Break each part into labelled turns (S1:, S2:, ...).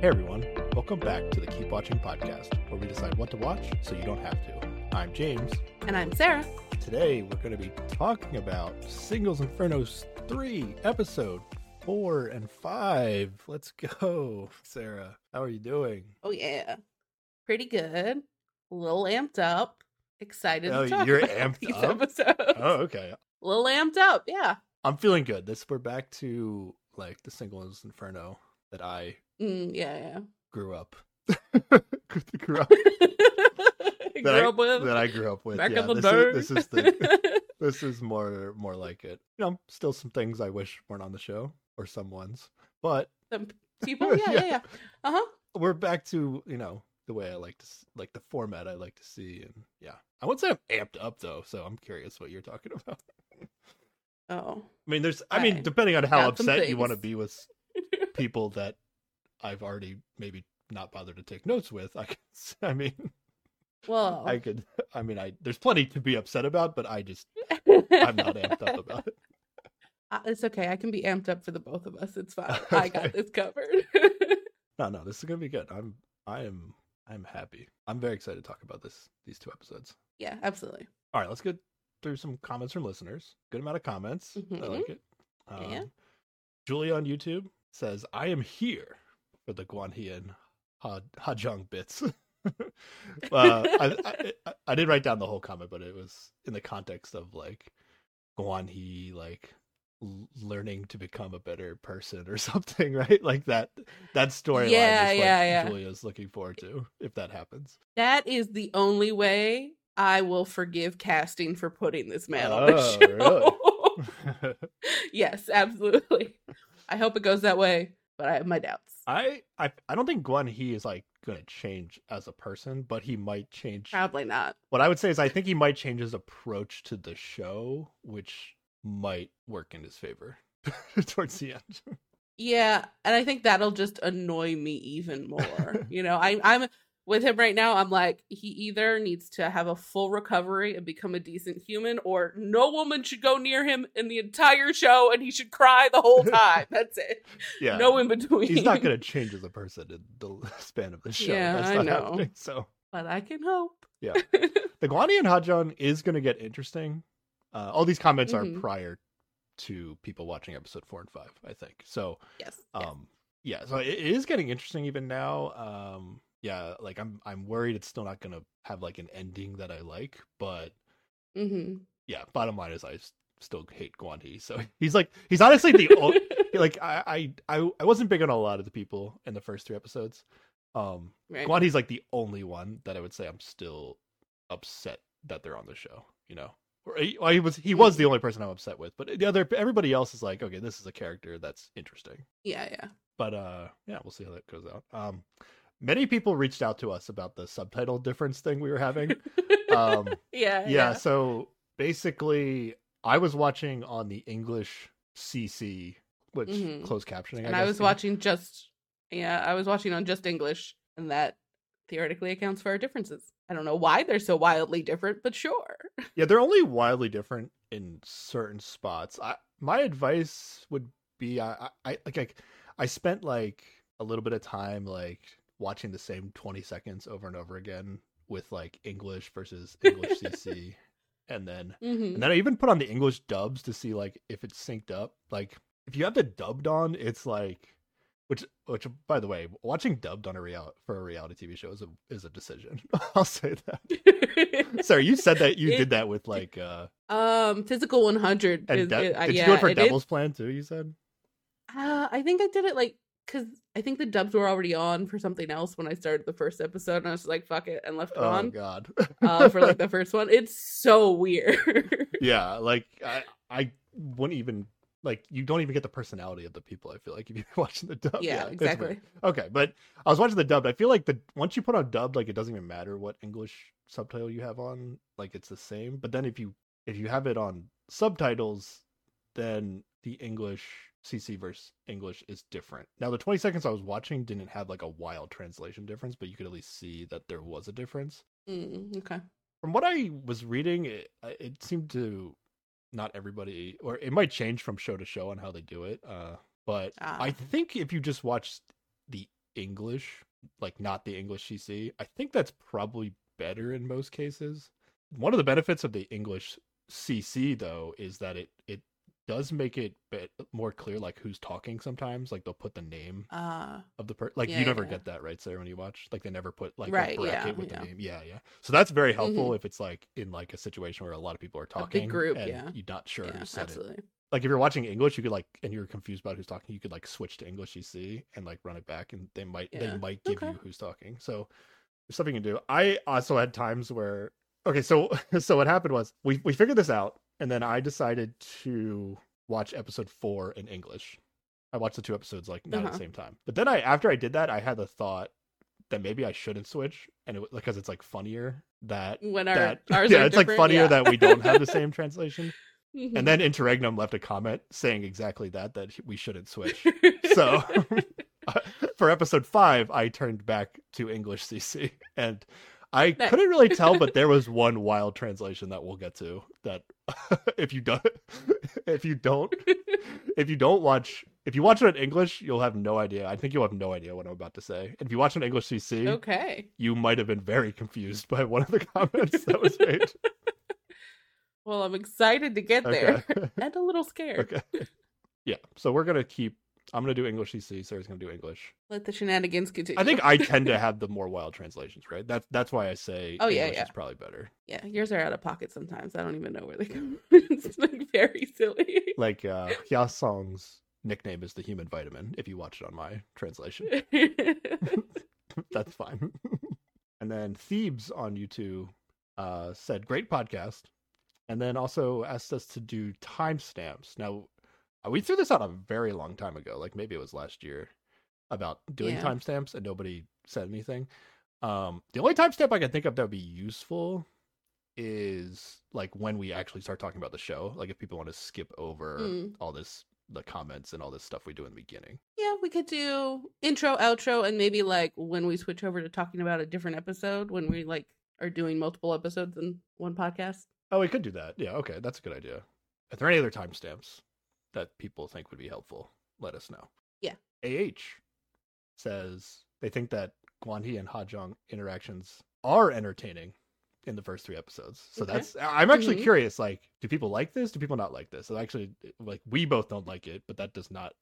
S1: Hey everyone, welcome back to the Keep Watching podcast, where we decide what to watch so you don't have to. I'm James.
S2: And I'm Sarah.
S1: Today we're going to be talking about Singles Infernos 3, episode 4 and 5. Let's go. Sarah, how are you doing?
S2: Oh, yeah. Pretty good. A little amped up. Excited
S1: Oh,
S2: to talk
S1: you're
S2: about
S1: amped
S2: these
S1: up?
S2: episodes.
S1: Oh, okay.
S2: A little amped up, yeah.
S1: I'm feeling good. This we're back to like the Singles Inferno that I
S2: Mm, yeah,
S1: grew up grew up that
S2: Grew
S1: I,
S2: up with.
S1: that I grew up with.
S2: back
S1: yeah,
S2: in the
S1: this, is, this is the this is more more like it. You know, still some things I wish weren't on the show or some ones, but
S2: Some people, yeah, yeah,
S1: Yeah.
S2: yeah. Uh huh.
S1: we're back to you know the way I like to like the format I like to see, and yeah, I wouldn't say I'm amped up though, so I'm curious what you're talking about.
S2: Oh.
S1: I mean, there's, I mean, depending on how upset you want to be with people that I've already maybe not bothered to take notes with, I. I mean,
S2: Well,
S1: I could, I mean, I there's plenty to be upset about, but I just I'm not amped up about it.
S2: Uh, it's okay. I can be amped up for the both of us. It's fine. I got
S1: Okay.
S2: this covered.
S1: No, no, this is gonna be good. I'm, I am, I'm happy. I'm very excited to talk about this these two episodes.
S2: yeah, absolutely.
S1: All right, let's get through some comments from listeners. Good amount of comments. I
S2: Mhm.
S1: like it.
S2: Yeah.
S1: Um, Julia on YouTube says, "I am here for the Guan He and Ha Hajong bits." uh, I, I I- did write down the whole comment, but it was in the context of like Guan He like learning to become a better person or something, right? Like that that storyline
S2: Yeah,
S1: is what
S2: yeah, yeah.
S1: Julia's looking forward to if that happens.
S2: That is the only way I will forgive casting for putting this man on the
S1: Oh,
S2: show. yes, absolutely. I hope it goes that way, but I have my doubts.
S1: I, I I don't think Guan He is like gonna change as a person, but he might change.
S2: Probably not.
S1: What I would say is I think he might change his approach to the show, which might work in his favor towards the end.
S2: Yeah, and I think that'll just annoy me even more. you know, I, I'm with him right now. I'm like, he either needs to have a full recovery and become a decent human, or no woman should go near him in the entire show, and he should cry the whole time. That's it.
S1: Yeah,
S2: No in between.
S1: he's not gonna change as a person in the span of the show.
S2: Yeah,
S1: That's
S2: I
S1: not
S2: know.
S1: happening. So
S2: but I can hope.
S1: Yeah. the Guan He and Hajong is gonna get interesting. Uh, all these comments
S2: Mhm.
S1: are prior to people watching episode four and five, I think. So
S2: yes. yes.
S1: um yeah so it is getting interesting even now um yeah like i'm i'm worried it's still not gonna have like an ending that i like but
S2: hmm
S1: yeah bottom line is I still hate guan He. so he's like he's honestly the o- like I, I i i wasn't big on a lot of the people in the first three episodes um
S2: right.
S1: guan He's like the only one that i would say i'm still upset that they're on the show you know or he, well, he was he was the only person i'm upset with but the other everybody else is like okay this is a character that's interesting
S2: Yeah, yeah.
S1: but uh yeah we'll see how that goes out um many people reached out to us about the subtitle difference thing we were having um
S2: yeah,
S1: yeah,
S2: yeah.
S1: so basically i was watching on the english cc which
S2: Mhm.
S1: closed captioning
S2: and
S1: I,
S2: I was
S1: you know?
S2: watching just yeah, I was watching on just English, and that theoretically accounts for our differences. I don't know why they're so wildly different, but sure.
S1: yeah they're only wildly different in certain spots i my advice would be i i, I like I, I spent like a little bit of time like watching the same 20 seconds over and over again with like english versus english cc and then
S2: hmm
S1: And then I even put on the English dubs to see like if it's synced up. Like if you have the dubbed on, it's like which which by the way, watching dubbed on a real for a reality TV show is a is a decision. I'll say that. Sorry, you said that you
S2: It-
S1: did that with like uh
S2: um, physical one hundred.
S1: and De-
S2: is- uh,
S1: did
S2: yeah,
S1: you do it for
S2: it is-
S1: Devil's Plan too, you said?
S2: Uh, I think I did it like because I think the dubs were already on for something else when I started the first episode, and I was like, "Fuck it," and left it on.
S1: Oh
S2: on
S1: god.
S2: uh, for like the first one. It's so weird.
S1: yeah, like I I wouldn't even like you don't even get the personality of the people, I feel like if you're watching the dub.
S2: yeah,
S1: weird.
S2: exactly.
S1: Okay, but I was watching the dub. I feel like the once you put on dubbed, like it doesn't even matter what English subtitle you have on, like it's the same. But then if you if you have it on subtitles, then the English CC versus English is different. Now the 20 seconds I was watching didn't have like a wild translation difference, but you could at least see that there was a difference.
S2: Mm, okay.
S1: From what I was reading, it, it seemed to not everybody, or it might change from show to show on how they do it. Uh, but I
S2: Ah.
S1: think if you just watch the English, like not the English CC, I think that's probably better in most cases. One of the benefits of the English CC though is that it it does make it bit more clear like who's talking sometimes like they'll put the name
S2: Uh,
S1: of the person like
S2: Yeah,
S1: you never
S2: yeah.
S1: get that right sarah when you watch like they never put like
S2: Right,
S1: a bracket
S2: yeah,
S1: with
S2: yeah.
S1: the name yeah yeah so that's very helpful if it's like in like a situation where a lot of people are talking
S2: group,
S1: and
S2: yeah.
S1: you're not sure who said it
S2: absolutely.
S1: like if you're watching english you could like and you're confused about who's talking you could like switch to english ec and like run it back and they might they might give
S2: Okay.
S1: you who's talking so there's something you can do i also had times where okay so so what happened was we we figured this out and then i decided to watch episode four in english i watched the two episodes like not at
S2: Uh-huh.
S1: the same time but then i after i did that i had the thought that maybe i shouldn't switch and it was because it's like funnier that
S2: When our
S1: that
S2: ours
S1: yeah it's like funnier
S2: yeah.
S1: that we don't have the same translation
S2: Mhm.
S1: and then Interregnum left a comment saying exactly that that we shouldn't switch. So for episode five, I turned back to English CC, and I
S2: Nice.
S1: couldn't really tell, but there was one wild translation that we'll get to. That if you don't, if you don't, if you don't watch, if you watch it in English, you'll have no idea. I think you'll have no idea what I'm about to say. And if you watch it in English CC,
S2: okay.
S1: you might have been very confused by one of the comments that was made.
S2: Well, I'm excited to get there and a little scared.
S1: Okay. Yeah. So we're gonna keep. I'm gonna do English CC. Sarah's gonna do English.
S2: Let the shenanigans continue.
S1: I think I tend to have the more wild translations, right? That's that's why I say
S2: Oh, yeah,
S1: English
S2: yeah.
S1: is probably better.
S2: yeah, yours are out of pocket sometimes. I don't even know where they come. it's like very silly.
S1: Like uh Ya Song's nickname is the human vitamin. If you watch it on my translation, that's fine. and then Thebes on YouTube uh, said, "Great podcast," and then also asked us to do timestamps. Now, we threw this out a very long time ago, like maybe it was last year, about doing
S2: Yeah.
S1: timestamps, and nobody said anything. Um, the only timestamp I can think of that would be useful is like when we actually start talking about the show. Like if people want to skip over
S2: Mm.
S1: all this, the comments and all this stuff we do in the beginning.
S2: yeah, we could do intro, outro, and maybe like when we switch over to talking about a different episode, when we like are doing multiple episodes in one podcast.
S1: Oh, we could do that. Yeah, okay, that's a good idea. Are there any other timestamps that people think would be helpful? Let us know.
S2: Yeah.
S1: AH says they think that Guan He and Ha Jong interactions are entertaining in the first three episodes. So
S2: Okay.
S1: that's I'm actually
S2: Mhm.
S1: curious. Like, do people like this? Do people not like this? And actually, like, we both don't like it, but that does not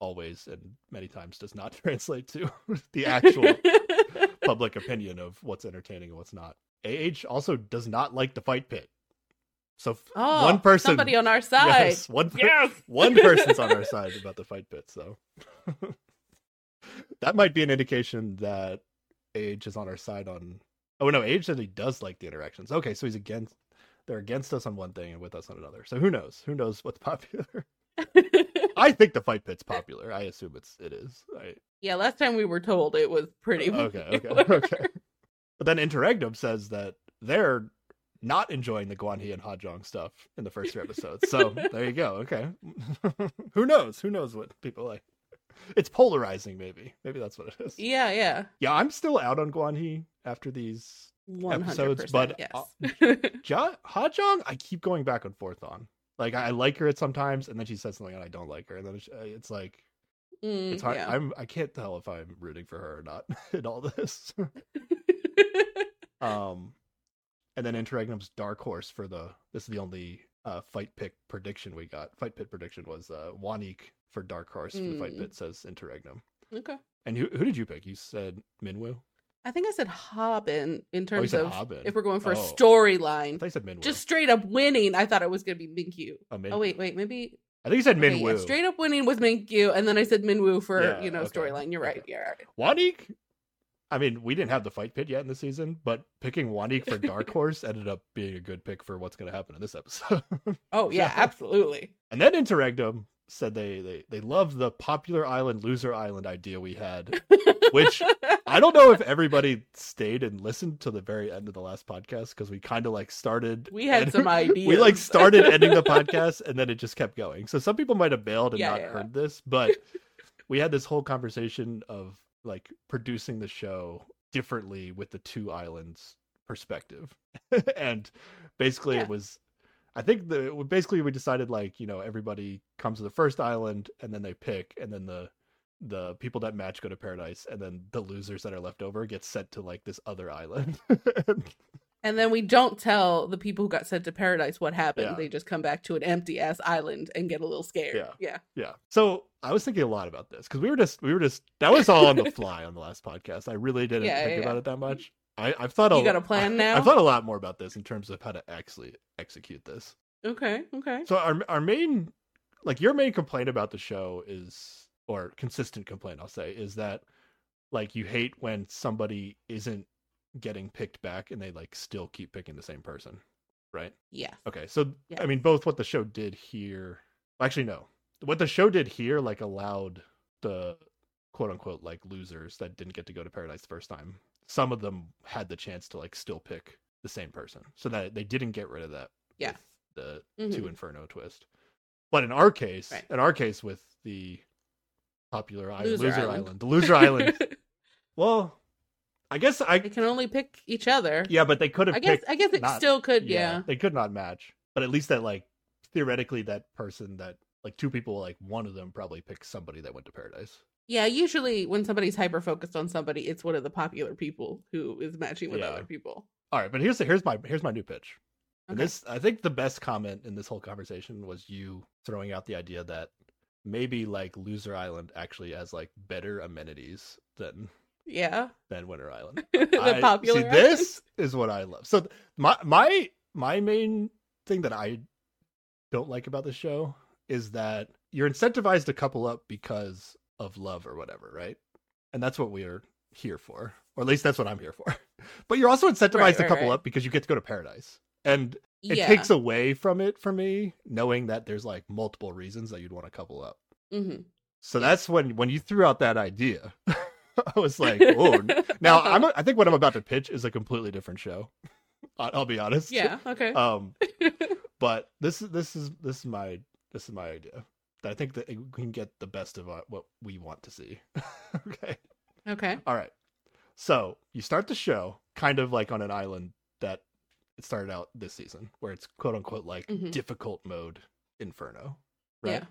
S1: always and many times does not translate to the actual public opinion of what's entertaining and what's not. AH also does not like the fight pit. So f-
S2: oh,
S1: one person,
S2: somebody on our side.
S1: yes, one, per-
S2: Yes.
S1: one person's on our side about the fight pit. So that might be an indication that Age is on our side on. Oh no, Age said he does like the interactions. Okay, so he's against. They're against us on one thing and with us on another. So who knows? Who knows what's popular? I think the fight pit's popular. I assume it's it is. I,
S2: yeah, last time we were told it was pretty.
S1: okay, okay,
S2: popular.
S1: okay. But then Interregnum says that they're not enjoying the Guan He and Ha Jong stuff in the first three episodes. So there you go. Okay. Who knows? Who knows what people like? It's polarizing, maybe. Maybe that's what it is.
S2: Yeah, yeah.
S1: Yeah, I'm still out on Guan He after these. Episodes, but.
S2: Yes.
S1: Ja- ha Jong, I keep going back and forth on. Like I like her at sometimes, and then she says something and I don't like her, and then it's, uh, it's like
S2: Mm,
S1: it's hard.
S2: yeah.
S1: I'm I can't tell if I'm rooting for her or not in all this. Um, and then Interregnum's Dark Horse for the this is the only uh, fight pick prediction we got. Fight pit prediction was uh, Wanik for Dark Horse for the fight
S2: Mm.
S1: pit says Interregnum.
S2: okay.
S1: And who who did you pick? You said Minwoo.
S2: I think I said Hobbin in
S1: Oh,
S2: terms
S1: said
S2: of
S1: Hobbin.
S2: if we're going for a
S1: Oh. I
S2: storyline.
S1: you said Minwoo.
S2: Just straight up winning, I thought it was gonna be Minkyu.
S1: oh, Min-
S2: Oh wait, wait, maybe
S1: I think you said
S2: okay,
S1: Minwoo.
S2: yeah, straight up winning was Minkyu, and then I said Minwoo for
S1: Yeah,
S2: you know
S1: okay,
S2: storyline. You're right.
S1: okay.
S2: Yeah, right.
S1: Wanik. I mean, we didn't have the fight pit yet in the season, but picking Wanik for Dark Horse ended up being a good pick for what's going to happen in this episode.
S2: Oh yeah,
S1: Yeah.
S2: absolutely.
S1: And then Interregnum said they they they love the popular island loser island idea we had. Which I don't know if everybody stayed and listened to the very end of the last podcast because we kind of like started.
S2: we had
S1: and-
S2: some ideas.
S1: We like started ending the podcast and then it just kept going. So some people might have bailed and
S2: Yeah,
S1: not
S2: yeah.
S1: heard this, but we had this whole conversation of like producing the show differently with the two islands perspective. and basically
S2: Yeah.
S1: it was I think the basically we decided like, you know, everybody comes to the first island and then they pick and then the the people that match go to paradise, and then the losers that are left over get sent to like this other island.
S2: And then we don't tell the people who got sent to paradise what happened.
S1: Yeah.
S2: They just come back to an empty ass island and get a little scared.
S1: Yeah.
S2: Yeah.
S1: yeah. So I was thinking a lot about this because we were just we were just that was all on the fly on the last podcast. I really didn't
S2: Yeah,
S1: think
S2: yeah,
S1: about it that much. I, I've thought a
S2: You got a plan now?
S1: I've thought a lot more about this in terms of how to actually execute this.
S2: Okay. Okay.
S1: So our our main like your main complaint about the show is or consistent complaint I'll say is that like you hate when somebody isn't getting picked back and they like still keep picking the same person, right?
S2: Yeah.
S1: Okay. So
S2: Yeah.
S1: I mean both what the show did here actually no. What the show did here like allowed the quote unquote like losers that didn't get to go to paradise the first time. Some of them had the chance to like still pick the same person. So that they didn't get rid of that
S2: Yeah.
S1: the two
S2: Mhm.
S1: Inferno twist. But in our case,
S2: Right.
S1: in our case with the popular island,
S2: Loser
S1: loser,
S2: Island.
S1: island. the loser island. Well, I guess I
S2: they can only pick each other.
S1: yeah, but they could have
S2: I guess. I guess it
S1: not-
S2: still could, yeah.
S1: they could not match. But at least that like theoretically that person that like two people like one of them probably picked somebody that went to paradise.
S2: Yeah, usually when somebody's hyper focused on somebody, it's one of the popular people who is matching with
S1: Yeah.
S2: other people.
S1: All right, but here's the, here's my here's my new pitch.
S2: Okay.
S1: this I think the best comment in this whole conversation was you throwing out the idea that maybe like Loser Island actually has like better amenities than
S2: Yeah.
S1: than Winter Island.
S2: the
S1: I-
S2: popular
S1: See, this is what I love. So my my my main thing that I don't like about the show is that you're incentivized to couple up because of love or whatever, right? And that's what we are here for, or at least that's what I'm here for. But you're also incentivized
S2: Right,
S1: to couple
S2: right.
S1: up because you get to go to paradise, and it
S2: yeah.
S1: takes away from it for me knowing that there's like multiple reasons that you'd want to couple up.
S2: hmm
S1: So that's when when you threw out that idea, I was like, oh. Now I'm I think what I'm about to pitch is a completely different show. I'll be honest.
S2: yeah. Okay.
S1: Um, but this is this is this is my this is my idea. That I think that we can get the best of uh, what we want to see. okay.
S2: okay.
S1: All right. So you start the show kind of like on an island that it started out this season, where it's quote unquote like
S2: Mhm.
S1: difficult mode inferno. Right.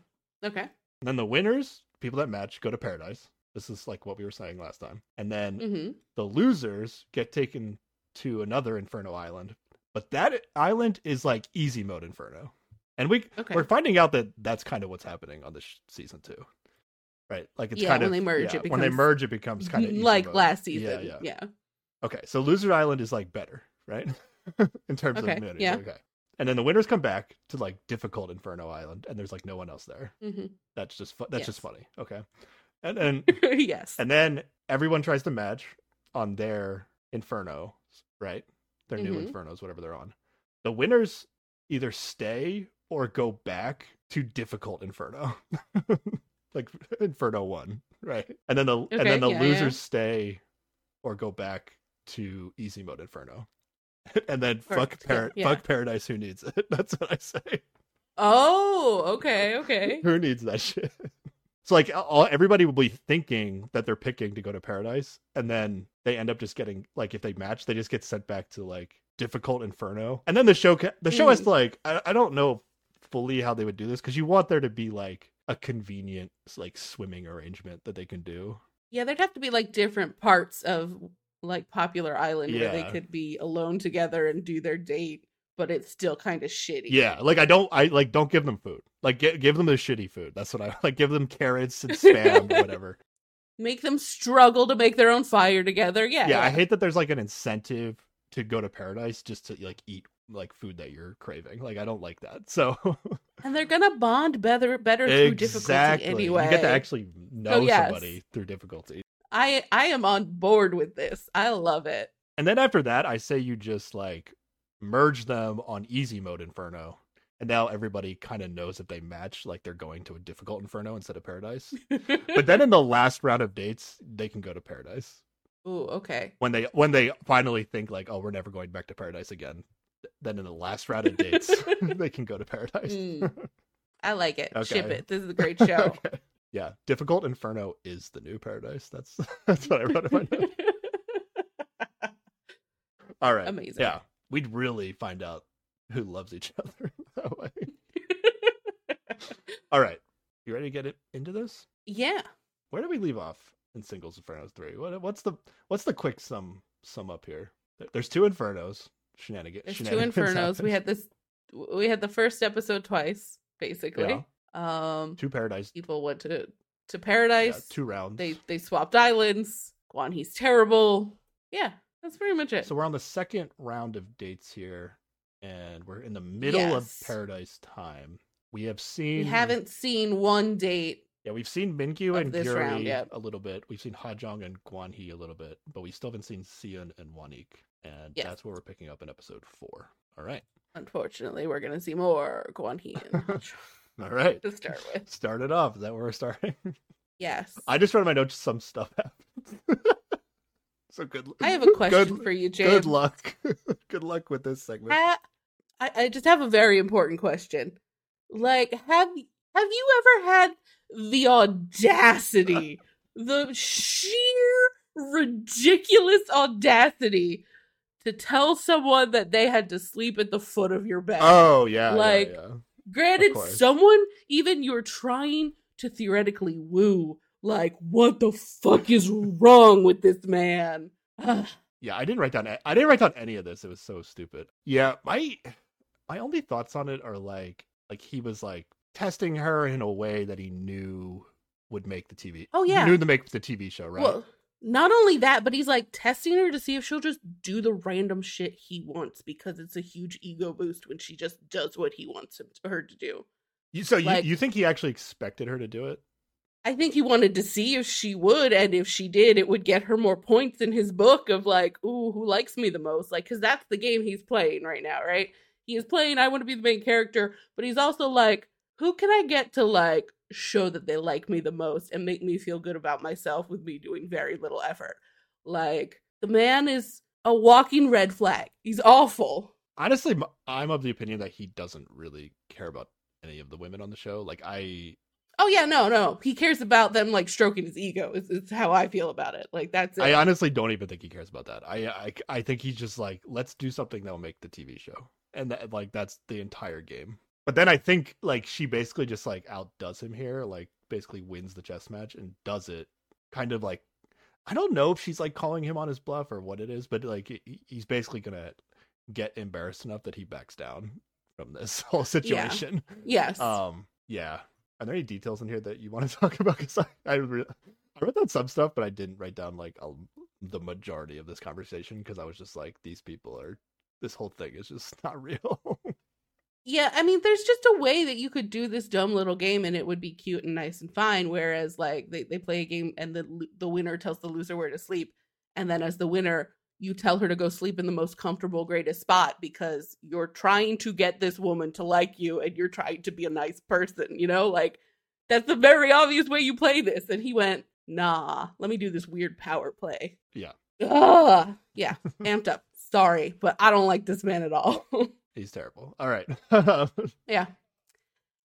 S2: Yeah. Okay.
S1: And then the winners, people that match, go to paradise. This is like what we were saying last time. And then
S2: hmm
S1: the losers get taken to another inferno island. But that island is like easy mode inferno. And we
S2: Okay.
S1: we're finding out that that's kind of what's happening on this sh- season too. Right? Like it's
S2: Yeah,
S1: kind
S2: when
S1: of
S2: they merge,
S1: yeah,
S2: it
S1: when they merge it becomes kind of
S2: like last season.
S1: Yeah,
S2: Yeah.
S1: yeah. Okay, so Loser Island is like better, right? In terms
S2: Okay,
S1: of amenities.
S2: yeah.
S1: Okay. And then the winners come back to like difficult Inferno Island, and there's like no one else there.
S2: hmm
S1: That's just fu- that's just funny. Okay. And then
S2: yes.
S1: and then everyone tries to match on their Inferno, right? Their new
S2: Mhm.
S1: Infernos, whatever they're on. The winners either stay or go back to difficult Inferno. like Inferno 1, right? And then the and then the
S2: yeah,
S1: losers
S2: yeah.
S1: stay or go back to easy mode Inferno. and then fuck par-
S2: yeah.
S1: fuck paradise who needs it. That's what I say.
S2: oh, okay. Okay.
S1: Who needs that shit? So like all everybody will be thinking that they're picking to go to paradise, and then they end up just getting like if they match, they just get sent back to like difficult inferno, and then the show ca- the show has
S2: Mm.
S1: to like I, I don't know fully how they would do this because you want there to be like a convenient like swimming arrangement that they can do.
S2: Yeah, there'd have to be like different parts of like Popular Island where they could be alone together and do their date, but it's still kind of shitty.
S1: Yeah, like I don't I like don't give them food. Like gi- give them the shitty food. That's what I like. Give them carrots and spam or whatever.
S2: Make them struggle to make their own fire together. Yeah.
S1: yeah, I hate that there's like an incentive to go to paradise just to like eat like food that you're craving. Like I don't like that. So
S2: And they're gonna bond better better through difficulty anyway.
S1: you get to actually know
S2: yes.
S1: somebody through difficulty.
S2: I I am on board with this. I love it.
S1: And then after that, I say you just like merge them on easy mode Inferno. And now everybody kind of knows if they match, like they're going to a difficult Inferno instead of Paradise. But then in the last round of dates, they can go to Paradise.
S2: Ooh, okay.
S1: When they when they finally think like, oh, we're never going back to Paradise again. Then in the last round of dates, they can go to Paradise.
S2: Mm. I like it. Ship it. This is a great show.
S1: Okay. Yeah, difficult Inferno is the new Paradise. That's that's what I wrote in my notes. All right.
S2: Amazing.
S1: Yeah, we'd really find out who loves each other that way. All right, you ready to get it into this?
S2: yeah.
S1: where did we leave off in singles Infernos three? What what's the what's the quick sum sum up here? There's two Infernos. Shenanigans.
S2: There's two infernos. We had this. We had the first episode twice, basically.
S1: Yeah.
S2: Um,
S1: two paradise.
S2: people went to to
S1: Yeah,
S2: paradise.
S1: two rounds.
S2: They they swapped islands. Guan He's terrible. Yeah, that's pretty much it.
S1: So we're on the second round of dates here, and we're in the middle
S2: Yes.
S1: of paradise time. We have seen.
S2: we haven't seen one date.
S1: Yeah, we've seen Minkyu and
S2: round
S1: Gyuri a little bit. We've seen Hajong and Guan He a little bit, but we still haven't seen Sion and Wanik, and
S2: Yes.
S1: that's where we're picking up in episode four. All right,
S2: Unfortunately, we're gonna see more Guan He and Hajong
S1: all right.
S2: to start with.
S1: Start it off. Is that where we're starting?
S2: Yes.
S1: I just wrote in my notes some stuff happens. So good.
S2: I have a question
S1: good,
S2: for you, James.
S1: Good luck. good luck with this segment.
S2: Ha- I, I just have a very important question. Like, have have you ever had the audacity, the sheer ridiculous audacity to tell someone that they had to sleep at the foot of your bed?
S1: Oh yeah, yeah,
S2: Like,
S1: yeah.
S2: Granted, someone even you're trying to theoretically woo, like, what the fuck is wrong with this man?
S1: Yeah, I didn't write down. I didn't write down any of this. It was so stupid. Yeah, my my only thoughts on it are like like he was like testing her in a way that he knew would make the TV.
S2: Oh, yeah.
S1: knew to make the TV show, right?
S2: Well, not only that, but he's like testing her to see if she'll just do the random shit he wants because it's a huge ego boost when she just does what he wants him her to do.
S1: you, so
S2: like-
S1: you you think he actually expected her to do it?
S2: I think he wanted to see if she would, and if she did, it would get her more points in his book of like, ooh, who likes me the most? Like, because that's the game he's playing right now, right? He is playing, I want to be the main character, but he's also like, who can I get to like show that they like me the most and make me feel good about myself with me doing very little effort? Like, the man is a walking red flag. He's awful.
S1: Honestly, I'm of the opinion that he doesn't really care about any of the women on the show. Like I,
S2: Oh yeah, no, no. He cares about them like stroking his ego. It's, it's how I feel about it. Like that's it.
S1: I honestly don't even think he cares about that. I, I, I think he's just like, let's do something that will make the TV show, and that, like that's the entire game. But then I think like she basically just like outdoes him here, like basically wins the chess match and does it kind of like I don't know if she's like calling him on his bluff or what it is, but like he's basically gonna get embarrassed enough that he backs down from this whole situation.
S2: yes.
S1: Um, yeah. Are there any details in here that you want to talk about? Because I, I, re- I wrote down some stuff, but I didn't write down like a, the majority of this conversation because I was just like, these people are. This whole thing is just not real.
S2: Yeah, I mean, there's just a way that you could do this dumb little game and it would be cute and nice and fine. Whereas, like, they, they play a game and the the winner tells the loser where to sleep, and then as the winner, you tell her to go sleep in the most comfortable, greatest spot because you're trying to get this woman to like you and you're trying to be a nice person. You know, like that's the very obvious way you play this. And he went, "Nah, let me do this weird power play."
S1: Yeah.
S2: Ugh. Yeah, amped up. Sorry, but I don't like this man at all.
S1: He's terrible. All right.
S2: Yeah.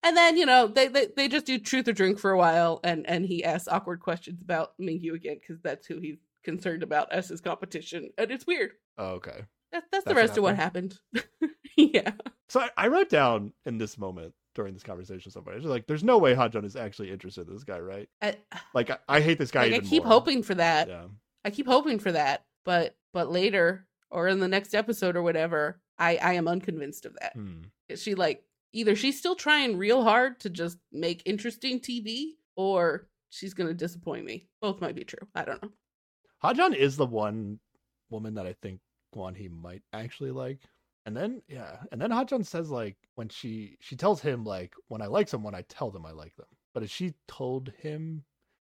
S2: And then, you know, they, they they just do truth or drink for a while and and he asks awkward questions about Minkyu again because that's who he's concerned about as competition. And it's weird.
S1: oh, okay.
S2: That, that's the
S1: That's what
S2: rest of what happened. yeah.
S1: So I, I wrote down in this moment during this conversation I was like, there's no way Hanjun is actually interested in this guy, right?
S2: I,
S1: Like, I, I hate this guy
S2: like, I keep
S1: more.
S2: hoping for that.
S1: Yeah.
S2: I keep hoping for that. But but later or in the next episode or whatever, I I am unconvinced of that.
S1: Hmm.
S2: She like either she's still trying real hard to just make interesting TV or she's going to disappoint me. Both might be true. I don't know.
S1: Hajong is the one woman that I think Guan he might actually like. And then yeah, and then Hajong says like when she she tells him like when I like someone I tell them I like them. But if she told him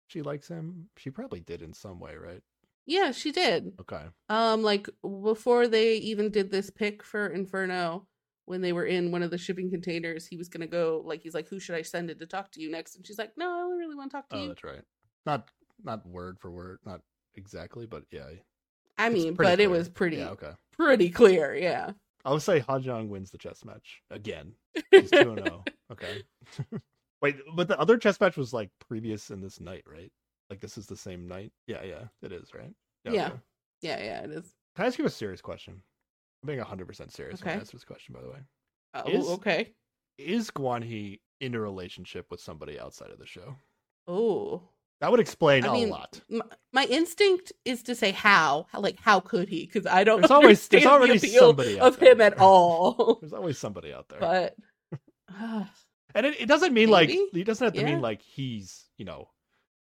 S1: she likes him, she probably did in some way, right?
S2: Yeah, she did.
S1: Okay.
S2: Um, like before they even did this pick for Inferno, when they were in one of the shipping containers, he was gonna go. Like he's like, "Who should I send it to talk to you next?" And she's like, "No, I only really want to talk to
S1: Oh,
S2: you."
S1: that's right. Not not word for word, not exactly, but yeah.
S2: I mean,
S1: pretty
S2: but it was pretty,
S1: Yeah, okay.
S2: pretty clear. Yeah.
S1: I would say Hajong wins the chess match again. He's 2 0. Okay. Wait, but the other chess match was like previous in this night, right? Like this is the same night? Yeah, yeah, it is, right?
S2: Yeah.
S1: okay.
S2: yeah, yeah, it is.
S1: Can I ask you a serious question? I'm being 100% serious when I
S2: Okay.
S1: answer this question, by the way.
S2: Oh,
S1: Is-
S2: okay.
S1: Is Guan He in a relationship with somebody outside of the show?
S2: Oh,
S1: That would explain
S2: I
S1: a
S2: mean,
S1: lot.
S2: My, my instinct is to say how, like how could he? Because I don't
S1: There's always there's already
S2: the
S1: somebody
S2: of
S1: there.
S2: him at all.
S1: There's always somebody out there.
S2: but
S1: and it, it doesn't mean like he doesn't have to
S2: Yeah.
S1: mean like he's, you know,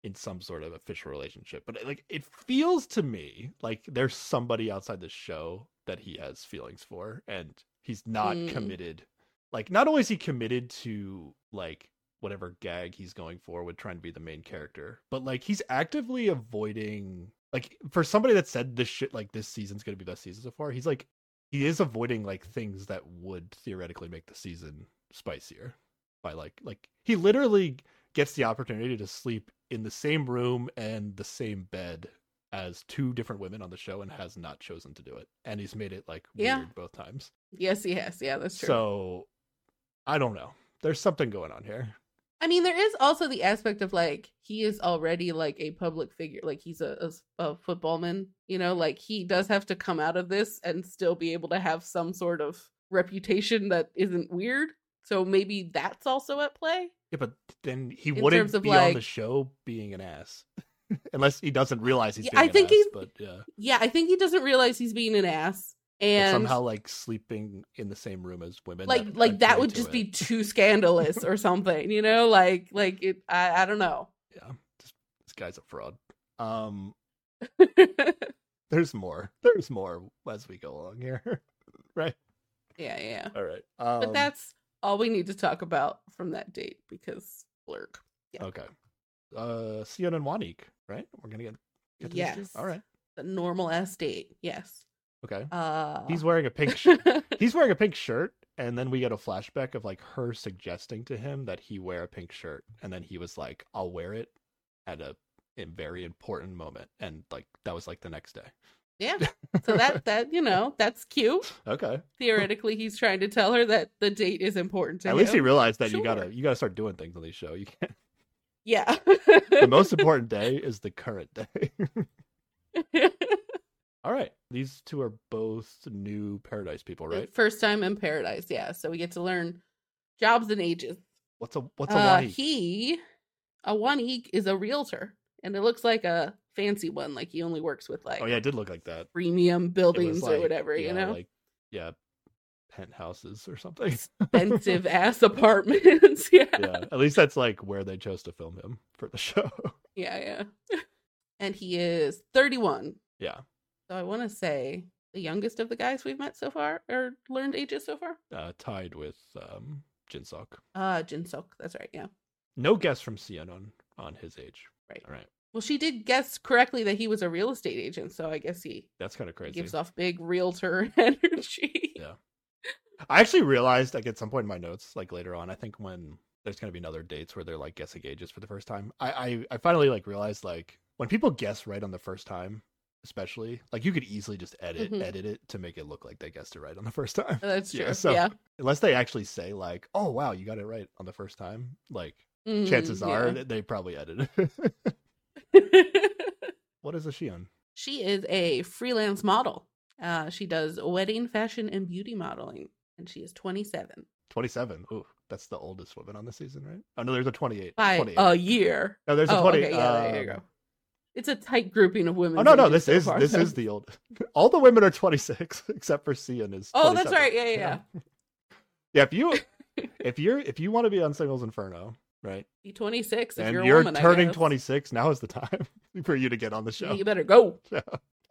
S1: in some sort of official relationship. But like it feels to me like there's somebody outside the show that he has feelings for and he's not
S2: Mm.
S1: committed. Like not only is he committed to like whatever gag he's going for with trying to be the main character, but like he's actively avoiding like for somebody that said this shit like this season's gonna be the best season so far, he's like he is avoiding like things that would theoretically make the season spicier by like like he literally gets the opportunity to sleep in the same room and the same bed as two different women on the show and has not chosen to do it and he's made it like
S2: Yeah.
S1: weird both times
S2: yes, he has. Yeah, that's true.
S1: so i don't know there's something going on here
S2: I mean, there is also the aspect of like he is already like a public figure, like he's a, a, a footballman. You know, like he does have to come out of this and still be able to have some sort of reputation that isn't weird. So maybe that's also at play.
S1: yeah but then he
S2: In
S1: wouldn't be on the show being an ass unless he doesn't realize he's
S2: Yeah, I
S1: an
S2: think
S1: ass,
S2: he's-
S1: but yeah
S2: Yeah, I think he doesn't realize he's being an ass, and
S1: somehow like sleeping in the same room as women
S2: like
S1: that
S2: like that would just
S1: it.
S2: be too scandalous or something. You know, like like it. I I don't know.
S1: yeah just, this guy's a fraud um there's more there's more as we go along here right
S2: yeah, yeah.
S1: all right um,
S2: But that's all we need to talk about from that date because blurk. yeah.
S1: okay uh Sion and Wanik, right we're gonna get, get to?
S2: Yes.
S1: all right
S2: The normal ass date. Yes.
S1: Okay
S2: Uh
S1: he's wearing a pink sh- he's wearing a pink shirt and then we get a flashback of like her suggesting to him that he wear a pink shirt and then he was like i'll wear it at a, a very important moment and like that was like the next day
S2: yeah. So that that you know, that's cute.
S1: okay
S2: Theoretically he's trying to tell her that the date is important to
S1: at
S2: him.
S1: least he realized that you gotta you gotta start doing things on these show you can't
S2: Yeah.
S1: the most important day is the current day all right these two are both new paradise people right
S2: First time in paradise, yeah. So we get to learn jobs and ages.
S1: what's a what's a
S2: Uh,
S1: Wanik?
S2: he, a Wanik is a realtor, and it looks like a fancy one. Like he only works with like
S1: oh yeah it did look like that
S2: premium buildings or whatever,
S1: yeah,
S2: you know,
S1: like yeah penthouses or something
S2: expensive ass apartments. yeah.
S1: yeah at least that's like where they chose to film him for the show
S2: yeah, yeah. and he is 31.
S1: yeah
S2: So I want to say the youngest of the guys we've met so far or learned ages so far.
S1: uh tied with um jinsok
S2: Uh, Jinsok. That's right. Yeah.
S1: no guess from Sion on on his age
S2: Right.
S1: all right
S2: Well, she did guess correctly that he was a real estate agent, so I guess he
S1: that's kind of crazy
S2: gives off big realtor energy.
S1: Yeah. I actually realized like at some point in my notes, like later on, I think when there's gonna be another dates where they're like guessing ages for the first time. I I, I finally like realized like when people guess right on the first time, especially like you could easily just edit
S2: Mhm.
S1: edit it to make it look like they guessed it right on the first time.
S2: That's true.
S1: Yeah,
S2: Yeah.
S1: so- Unless they actually say like, "Oh wow, you got it right on the first time," like
S2: Mhm,
S1: chances are
S2: yeah.
S1: that they probably edited. what is a Sion?
S2: she is a freelance model. Uh, she does wedding, fashion, and beauty modeling, and she is 27
S1: Twenty seven. Ooh, that's the oldest woman on the season, right? Oh no, there's a twenty eight.
S2: by
S1: 28.
S2: a year.
S1: no, there's a
S2: oh,
S1: twenty.
S2: okay, yeah, there you
S1: um,
S2: go. It's a tight grouping of women.
S1: Oh no, no, this is this is the old. All the women are 26 except for Sion is.
S2: Oh, that's right. Yeah, yeah, yeah.
S1: Yeah, if you if you're if you want to be on Singles Inferno, right,
S2: Be 26 if
S1: and
S2: you're,
S1: you're,
S2: woman.
S1: Turning 26, now is the time for you to get on the show.
S2: You better go.
S1: Yeah.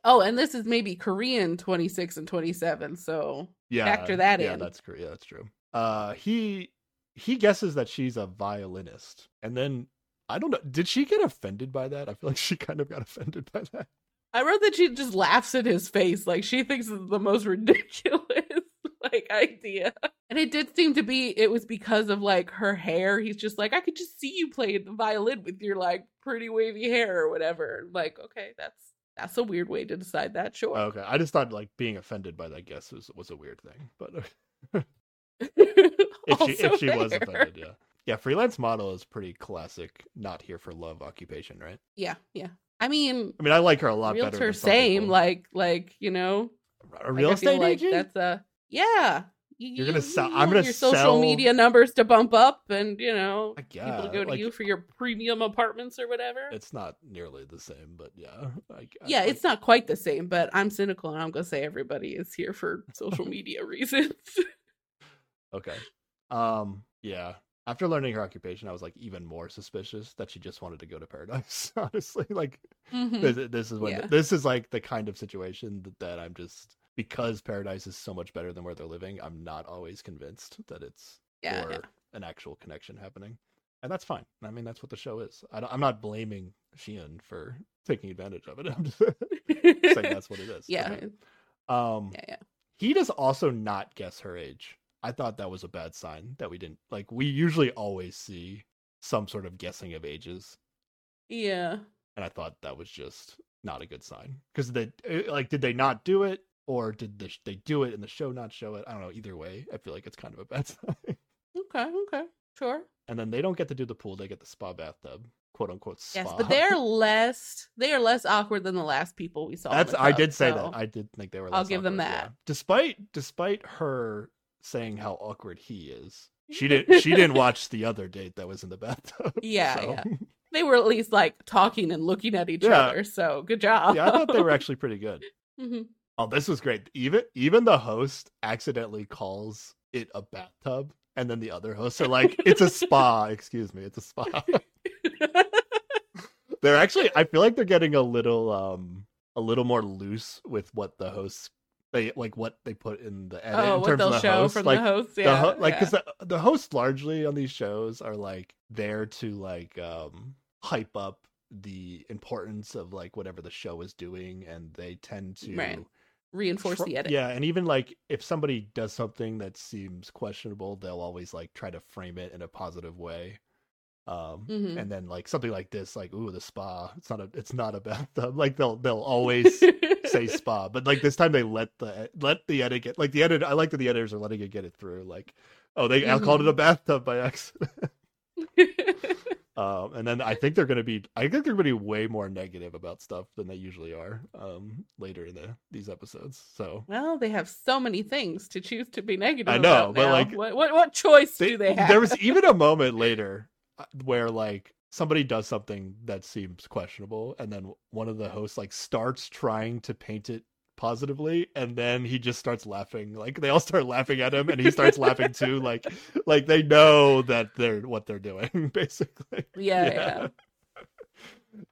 S2: Oh, and this is maybe Korean 26 and 27. So
S1: Yeah,
S2: Factor that
S1: yeah,
S2: in.
S1: that's Korea. That's true. Uh, he he guesses that she's a violinist, and then I don't know. Did she get offended by that? I feel like she kind of got offended by that.
S2: I wrote that she just laughs at his face. Like she thinks it's the most ridiculous like idea. And it did seem to be it was because of like her hair. He's just like, I could just see you playing the violin with your like pretty wavy hair or whatever. Like, okay, that's that's a weird way to decide that, sure.
S1: Okay, I just thought like being offended by that guess was was a weird thing, but if she if she was
S2: fair.
S1: offended, yeah, yeah. Freelance model is pretty classic. Not here for love occupation, right?
S2: Yeah, yeah. I mean,
S1: I mean, I like her a lot better.
S2: realtor
S1: Than
S2: same, like like, you know,
S1: a real
S2: I feel
S1: estate
S2: like
S1: agent.
S2: That's a yeah, you,
S1: are
S2: gonna
S1: sell-
S2: you
S1: I'm gonna sell
S2: your social
S1: sell-
S2: media numbers to bump up, and you know
S1: I
S2: people to go to
S1: like-
S2: you for your premium apartments or whatever.
S1: It's not nearly the same, but yeah. Like, I-
S2: yeah,
S1: like-
S2: it's not quite the same, but I'm cynical and I'm gonna say everybody is here for social media reasons.
S1: okay. Um, yeah. After learning her occupation, I was like even more suspicious that she just wanted to go to paradise. Honestly, like
S2: Mhm.
S1: this, this is when
S2: Yeah.
S1: this is like the kind of situation that, that I'm just because paradise is so much better than where they're living. I'm not always convinced that it's
S2: Yeah,
S1: or
S2: yeah.
S1: an actual connection happening, and that's fine. I mean, that's what the show is. I don't, I'm not blaming Sion for taking advantage of it. I'm just saying that's what it is.
S2: yeah,
S1: Okay. Um,
S2: yeah, yeah.
S1: he does also not guess her age. I thought that was a bad sign that we didn't like. We usually always see some sort of guessing of ages,
S2: Yeah.
S1: and I thought that was just not a good sign because they eh, like did they not do it or did the, they do it and the show not show it? I don't know. Either way, I feel like it's kind of a bad sign.
S2: Okay, okay. Sure.
S1: and then they don't get to do the pool; they get the spa bathtub, quote unquote spa.
S2: Yes, but they're less they are less awkward than the last people we saw.
S1: That's I did say
S2: so-
S1: that. I did think they were. Less.
S2: I'll give them that.
S1: yeah. Despite despite her saying how awkward he is, she didn't. She didn't watch the other date that was in the bathtub.
S2: Yeah,
S1: so-
S2: yeah. They were at least like talking and looking at each
S1: Yeah.
S2: other. So good job.
S1: yeah, I thought they were actually pretty good.
S2: Mhm.
S1: Oh, this was great. Even even the host accidentally calls it a bathtub, and then the other hosts are like, "It's a spa." Excuse me, it's a spa. they're actually. I feel like they're getting a little um a little more loose with what the hosts they like what they put in the edit
S2: oh,
S1: in
S2: what
S1: terms of the
S2: show
S1: host.
S2: from
S1: like,
S2: the hosts.
S1: the
S2: Yeah,
S1: ho- like
S2: yeah.
S1: because the, the hosts largely on these shows are like there to like um hype up the importance of like whatever the show is doing and they tend to
S2: Right. reinforce the edit.
S1: yeah and even like if somebody does something that seems questionable they'll always like try to frame it in a positive way um
S2: Mhm.
S1: and then like something like this like ooh the spa it's not a it's not about them like they'll they'll always say spa, but like this time they let the let the edit get like the edit. I like that the editors are letting it get it through. Like, oh, they I called it a bathtub by accident. um, and then I think they're gonna be. I think they're gonna be way more negative about stuff than they usually are. Um, later in the these episodes. So
S2: well, they have so many things to choose to be negative.
S1: I know, but,
S2: now.
S1: like,
S2: what what, what choice
S1: they,
S2: do they have?
S1: there was even a moment later uh, where like somebody does something that seems questionable, and then one of the hosts like starts trying to paint it positively and then he just starts laughing like they all start laughing at him and he starts laughing too like like they know that they're what they're doing basically
S2: yeah,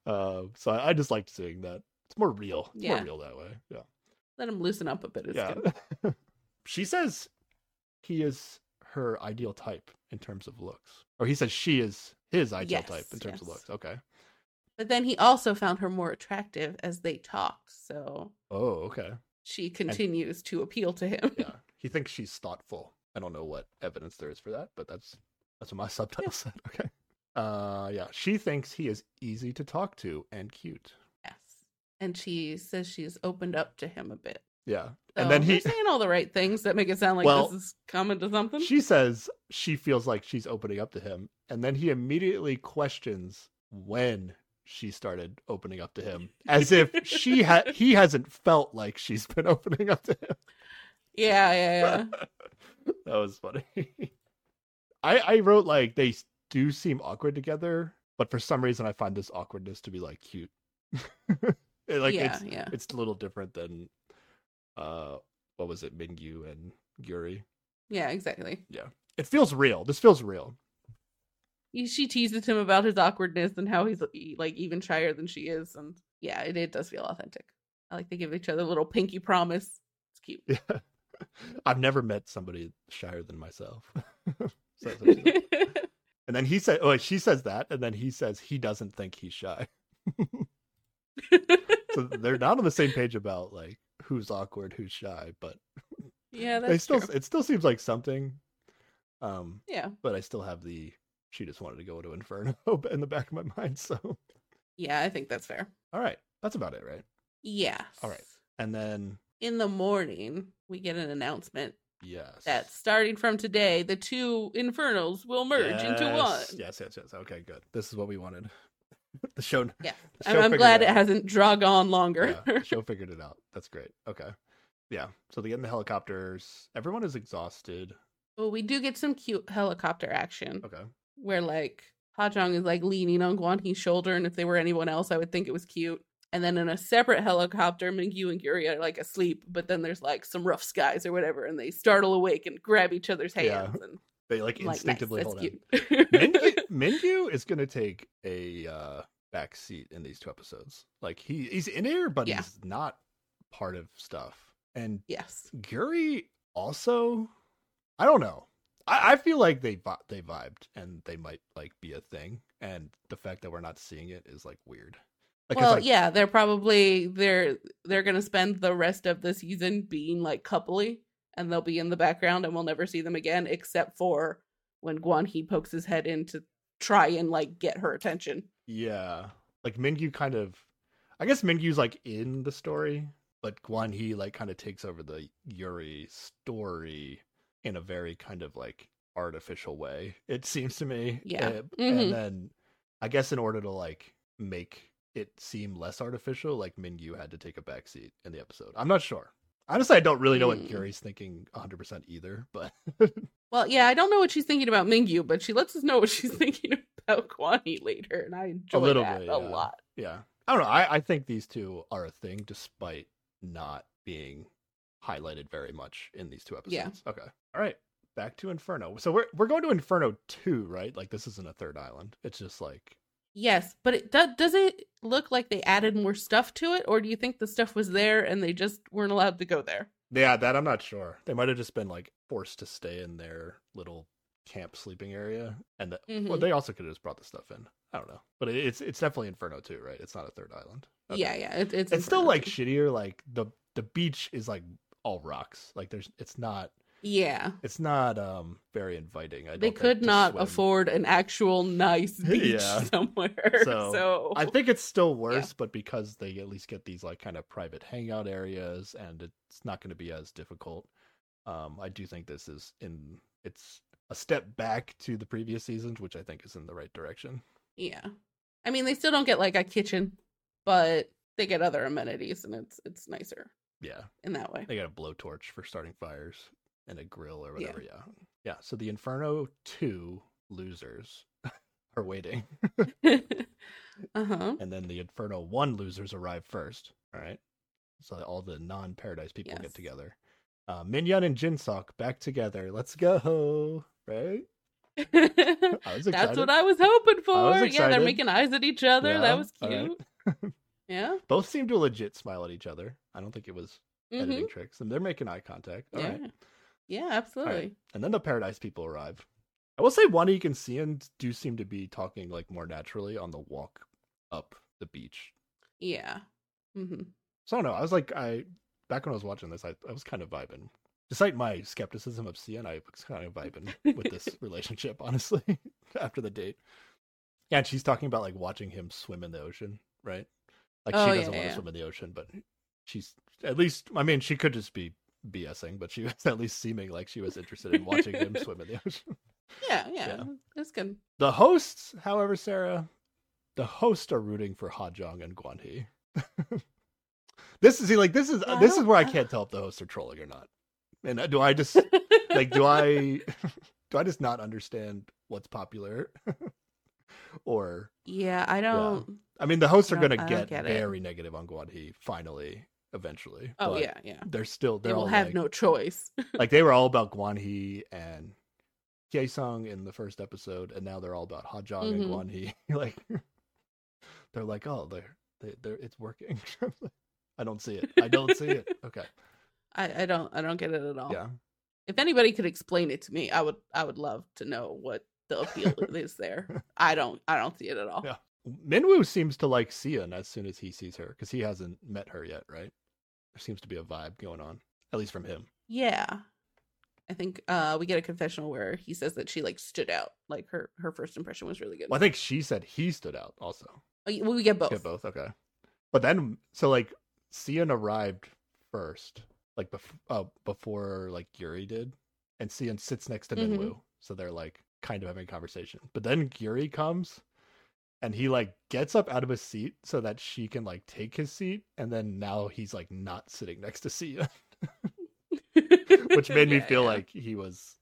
S2: yeah.
S1: uh, so I, I just liked seeing that it's more real it's
S2: Yeah.
S1: more real that way yeah
S2: Let him loosen up a bit.
S1: Yeah
S2: good.
S1: she says he is her ideal type in terms of looks or he says she is his ideal
S2: Yes,
S1: type in terms of looks okay
S2: But then he also found her more attractive as they talked. So
S1: oh okay
S2: she continues to appeal to him.
S1: yeah he thinks she's thoughtful i don't know what evidence there is for that but that's that's what my subtitle said okay uh yeah she thinks he is easy to talk to and cute
S2: Yes. And she says she's opened up to him a bit.
S1: yeah
S2: So
S1: and then
S2: he's saying all the right things that make it sound like
S1: Well,
S2: this is coming to something.
S1: she says she feels like she's opening up to him and then he immediately questions when she started opening up to him as if she had he hasn't felt like she's been opening up to him
S2: yeah, yeah, yeah.
S1: that was funny i i wrote like they do seem awkward together but for some reason i find this awkwardness to be like cute like
S2: yeah,
S1: it's
S2: yeah.
S1: it's a little different than uh what was it Minkyu and gyuri
S2: Yeah, exactly. Yeah.
S1: It feels real this feels real
S2: She teases him about his awkwardness and how he's like even shyer than she is, and yeah, it, it does feel authentic. I like they give each other a little pinky promise. It's cute.
S1: Yeah. I've never met somebody shyer than myself. So and then he said, "Oh, she says that," and then he says he doesn't think he's shy. so they're not on the same page about like who's awkward, who's shy, but
S2: yeah,
S1: they still
S2: true.
S1: it still seems like something. Um,
S2: Yeah,
S1: but I still have the she just wanted to go to Inferno in the back of my mind. So,
S2: yeah, I think that's fair.
S1: all right, that's about it, right?
S2: Yes.
S1: All right. And then
S2: In the morning, we get an announcement
S1: yes,
S2: that starting from today, the two infernals will merge into one.
S1: Yes, Yes, yes, yes. Okay, good. This is what we wanted. the show.
S2: Yeah.
S1: the
S2: I'm, I'm glad it
S1: out.
S2: hasn't drug on longer.
S1: yeah, the show figured it out. That's great. Okay. Yeah. So they get in the helicopters. Everyone is exhausted.
S2: Well, we do get some cute helicopter action
S1: Okay.
S2: Where like Hajong is like leaning on Guan Hee's shoulder, and if they were anyone else, I would think it was cute. And then in a separate helicopter, Minkyu and Yuri are like asleep, but then there's like some rough skies or whatever, and they startle awake and grab each other's hands.
S1: Yeah.
S2: And
S1: They like
S2: I'm like, nice,
S1: instinctively hold on. Minkyu is gonna take a uh, back seat in these two episodes. Like he he's in here, but
S2: Yeah.
S1: he's not part of stuff. And
S2: yes.
S1: Gyuri also, I don't know. I, I feel like they they vibed and they might like be a thing. And the fact that we're not seeing it is like weird. Like,
S2: well,
S1: like,
S2: yeah, they're probably they're they're gonna spend the rest of the season being like coupley, and they'll be in the background, and we'll never see them again, except for when Guan Hee pokes his head in to try and like get her attention.
S1: Yeah. Like Minkyu kind of I guess Minkyu's like in the story, but Guan Hee like kind of takes over the Yuri story in a very kind of like artificial way, it seems to me.
S2: Yeah.
S1: Uh,
S2: Mhm.
S1: And then I guess in order to like make it seem less artificial, like Minkyu had to take a backseat in the episode. I'm not sure. Honestly, I don't really know what Gyuri's thinking 100% either, but
S2: Well, yeah, I don't know what she's thinking about Minkyu, but she lets us know what she's thinking about He later, and I enjoy
S1: little
S2: that
S1: bit,
S2: a
S1: yeah.
S2: lot.
S1: Yeah. I don't know. I, I think these two are a thing despite not being highlighted very much in these two episodes.
S2: Yeah.
S1: Okay. All right. Back to Inferno. So we're we're going to Inferno 2, right? Like this isn't a third island. It's just like
S2: Yes, but it does. Does it look like they added more stuff to it, or do you think the stuff was there and they just weren't allowed to go there?
S1: Yeah, that I'm not sure. They might have just been like forced to stay in their little camp sleeping area and that, well
S2: Mhm.
S1: they also could have just brought the stuff in. I don't know. But it's it's definitely Inferno 2, right? It's not a third island. Okay.
S2: Yeah, yeah, it, it's
S1: It's still like
S2: too.
S1: shittier like the the beach is like all rocks. Like there's it's not
S2: yeah.
S1: it's not um very inviting. I don't
S2: They could not
S1: swim.
S2: afford an actual nice beach
S1: Yeah.
S2: somewhere.
S1: So,
S2: So,
S1: I think it's still worse, but because they at least get these like kind of private hangout areas, and it's not going to be as difficult. Um, I do think this is in it's a step back to the previous seasons, which I think is in the right direction.
S2: yeah. I mean, they still don't get like a kitchen, but they get other amenities, and it's it's nicer
S1: Yeah,
S2: in that way.
S1: they got a blowtorch for starting fires and a grill or whatever. Yeah, yeah. So the Inferno two losers are waiting.
S2: uh huh.
S1: and then the Inferno One losers arrive first. All right, so all the non-Paradise people
S2: Yes.
S1: get together. Uh, and Jinsok back together. Let's go! Right?
S2: That's what I was hoping for.
S1: was
S2: yeah, they're making eyes at each other.
S1: Yeah,
S2: that was
S1: right.
S2: Yeah.
S1: Both seem to legit smile at each other. I don't think it was
S2: hmm
S1: editing tricks, and they're making eye contact. All
S2: Yeah.
S1: right,
S2: Yeah, absolutely.
S1: and then the Paradise people arrive. I will say, one you can see and do seem to be talking like more naturally on the walk up the beach.
S2: Yeah. hmm
S1: So I don't know. I was like, I back when I was watching this, I, I was kind of vibing. Despite my skepticism of Cian, I was kind of vibing with this relationship, honestly, after the date. Yeah, and she's talking about like watching him swim in the ocean, right? Like
S2: Oh,
S1: she doesn't want to swim in the ocean, but she's at least. I mean, she could just be BSing, but she was at least seeming like she was interested in watching him swim in the ocean.
S2: Yeah, yeah,
S1: Yeah.
S2: That's good.
S1: The hosts, however, Sarah, the hosts are rooting for Hajong and Guan Hee. this is see, like this is
S2: I
S1: this is where I can't tell if the hosts are trolling or not. And uh, do I just like do I do I just not understand what's popular? or
S2: yeah, I don't.
S1: I mean, the hosts are going to get,
S2: get it.
S1: very negative on Guan Hee finally, eventually.
S2: Oh
S1: but
S2: yeah, yeah.
S1: they're still
S2: They
S1: they're
S2: will
S1: all
S2: have
S1: like,
S2: no choice.
S1: like they were all about Guan Hee and Sung in the first episode, and now they're all about Hajong and
S2: Mhm.
S1: Guan Hee. like they're like, oh, they're they, they're it's working. I don't see it. I don't see it. Okay,
S2: I, I don't. I don't get it at all.
S1: yeah,
S2: If anybody could explain it to me, I would. I would love to know what the appeal is there. I don't. I don't see it at all.
S1: Yeah. Minwoo seems to like Sion as soon as he sees her because he hasn't met her yet, right? There seems to be a vibe going on, at least from him.
S2: Yeah. I think uh we get a confessional where he says that she like stood out. Like her her first impression was really good.
S1: Well, I think she said he stood out also.
S2: Oh, well, we get both.
S1: Yeah, both. Okay. But then, so like, Sion arrived first, like bef- uh, before like Yuri did, and Sion sits next to
S2: Mhm.
S1: Minwoo, so they're like kind of having a conversation. But then Yuri comes, and he like gets up out of his seat so that she can like take his seat, and then now he's like not sitting next to Sia, which made me feel
S2: yeah.
S1: like he was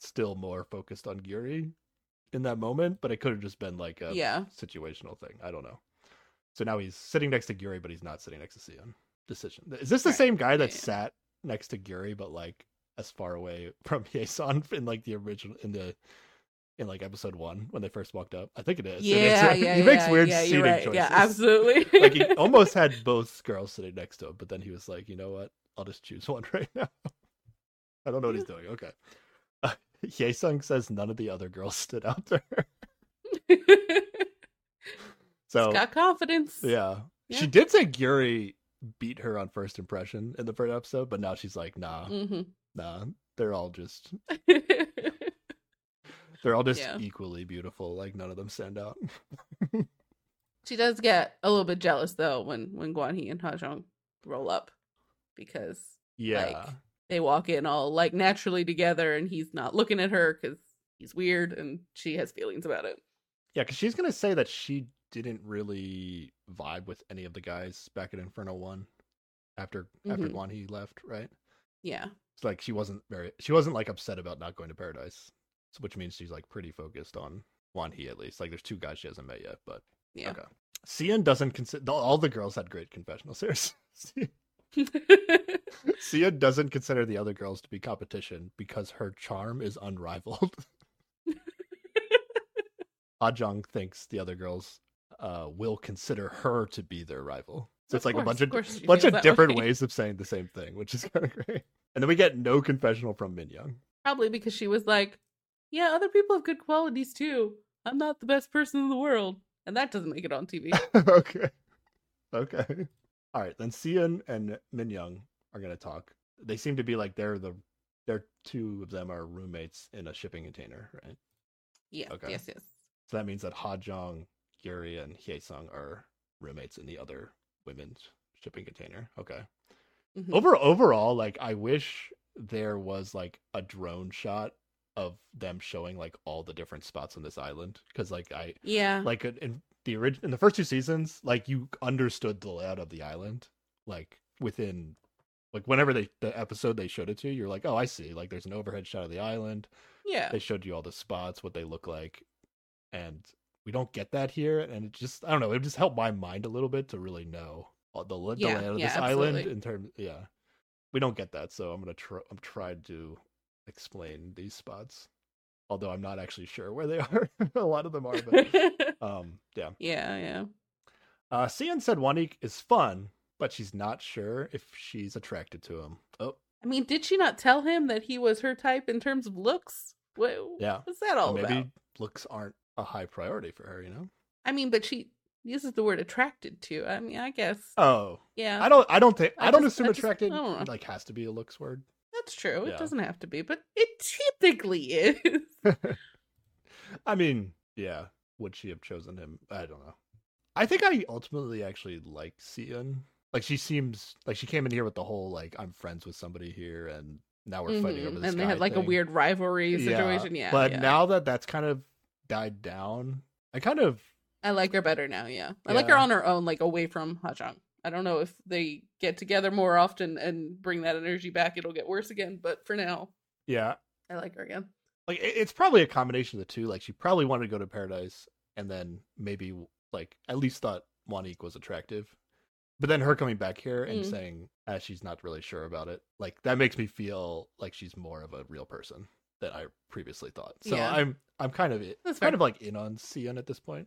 S1: still more focused on Gyuri in that moment, but it could have just been like a
S2: yeah.
S1: situational thing. I don't know. So now he's sitting next to Gyuri, but he's not sitting next to Sion. Decision. Is this the
S2: Right.
S1: same guy that
S2: Yeah, yeah.
S1: sat next to Gyuri, but like as far away from Yeson in like the original in the in like episode one when they first walked up? I think it is. And it's,
S2: Yeah, yeah,
S1: he makes
S2: yeah,
S1: weird
S2: yeah,
S1: seating
S2: right.
S1: choices.
S2: Yeah, absolutely.
S1: like he almost had both girls sitting next to him, but then he was like, you know what? I'll just choose one right now. I don't know what he's doing. Okay. Uh, Yesung says none of the other girls stood out to her. So
S2: got confidence.
S1: yeah.
S2: Yeah.
S1: She did say Gyuri beat her on first impression in the first episode, but now she's like, nah,
S2: hmm
S1: nah. They're all just they're all just
S2: Yeah.
S1: equally beautiful. Like none of them stand out.
S2: she does get a little bit jealous though when when Guan Hee and Hajong roll up because
S1: Yeah.
S2: Like, they walk in all like naturally together and he's not looking at her because he's weird and she has feelings about it.
S1: yeah, because she's gonna say that she didn't really vibe with any of the guys back at Inferno One after after
S2: Mhm.
S1: Guan Hee left, right?
S2: Yeah.
S1: It's like she wasn't very she wasn't like upset about not going to paradise. So, which means she's like pretty focused on Guan Hee at least. Like there's two guys she hasn't met yet, but
S2: Yeah.
S1: okay. Sion doesn't consider all the girls had great confessional here. Sia doesn't consider the other girls to be competition because her charm is unrivaled. Hajong thinks the other girls uh, will consider her to be their rival. So it's
S2: Of
S1: like a bunch
S2: of
S1: of bunch of different
S2: way.
S1: ways of saying the same thing, which is kind of great. And then we get no confessional from Min Young.
S2: Probably because she was like, Yeah, other people have good qualities too. I'm not the best person in the world. And that doesn't make it on TV.
S1: okay. Okay. All right. Then Sion and Min Young are going to talk. They seem to be like they're the, they're two of them are roommates in a shipping container, right?
S2: Yeah.
S1: Okay.
S2: Yes, yes.
S1: So that means that Hajong, Yuri, and Hyesung are roommates in the other women's shipping container. Okay.
S2: Mhm.
S1: Over overall, like I wish there was like a drone shot of them showing like all the different spots on this island because like I
S2: Yeah.
S1: like in the original in the first two seasons like you understood the layout of the island like within like whenever they the episode they showed it to you you're like oh i see. Like there's an overhead shot of the island.
S2: Yeah.
S1: they showed you all the spots what they look like and we don't get that here and it just i don't know it just helped my mind a little bit to really know all the, the
S2: Yeah,
S1: layout of
S2: yeah,
S1: this island in terms yeah. We don't get that so i'm gonna try i'm trying to explain these spots although i'm not actually sure where they are a lot of them are but um yeah
S2: yeah, yeah.
S1: uh Sion said Wanik is fun but she's not sure if she's attracted to him oh
S2: I mean, did she not tell him that he was her type in terms of looks? What,
S1: Yeah.
S2: What's that all
S1: maybe
S2: about?
S1: looks aren't a high priority for her you know
S2: I mean, but she uses the word attracted to. I mean, I guess.
S1: oh
S2: yeah.
S1: I don't. I don't think. I,
S2: I
S1: don't
S2: just-
S1: assume
S2: I just-
S1: attracted
S2: I
S1: like has to be a looks word.
S2: That's true.
S1: Yeah.
S2: It doesn't have to be, but it typically is.
S1: I mean, yeah. Would she have chosen him? I don't know. I think I ultimately actually like Sion. Like she seems like she came in here with the whole like I'm friends with somebody here, and now we're fighting
S2: Mhm.
S1: over this.
S2: and they had like a weird rivalry situation. Yeah.
S1: But
S2: yeah.
S1: now that that's kind of died down, I kind of
S2: I like her better now. Yeah. I like her on her own, like away from Hajong. I don't know if they get together more often and bring that energy back, it'll get worse again. But for now,
S1: yeah.
S2: I like her again.
S1: Like it's probably a combination of the two. Like she probably wanted to go to paradise, and then maybe like at least thought Wanik was attractive. But then her coming back here and
S2: Mm.
S1: saying uh, she's not really sure about it, like that makes me feel like she's more of a real person than I previously thought. So
S2: Yeah.
S1: I'm I'm kind of
S2: That's
S1: kind
S2: fair.
S1: of like in on Sion at this point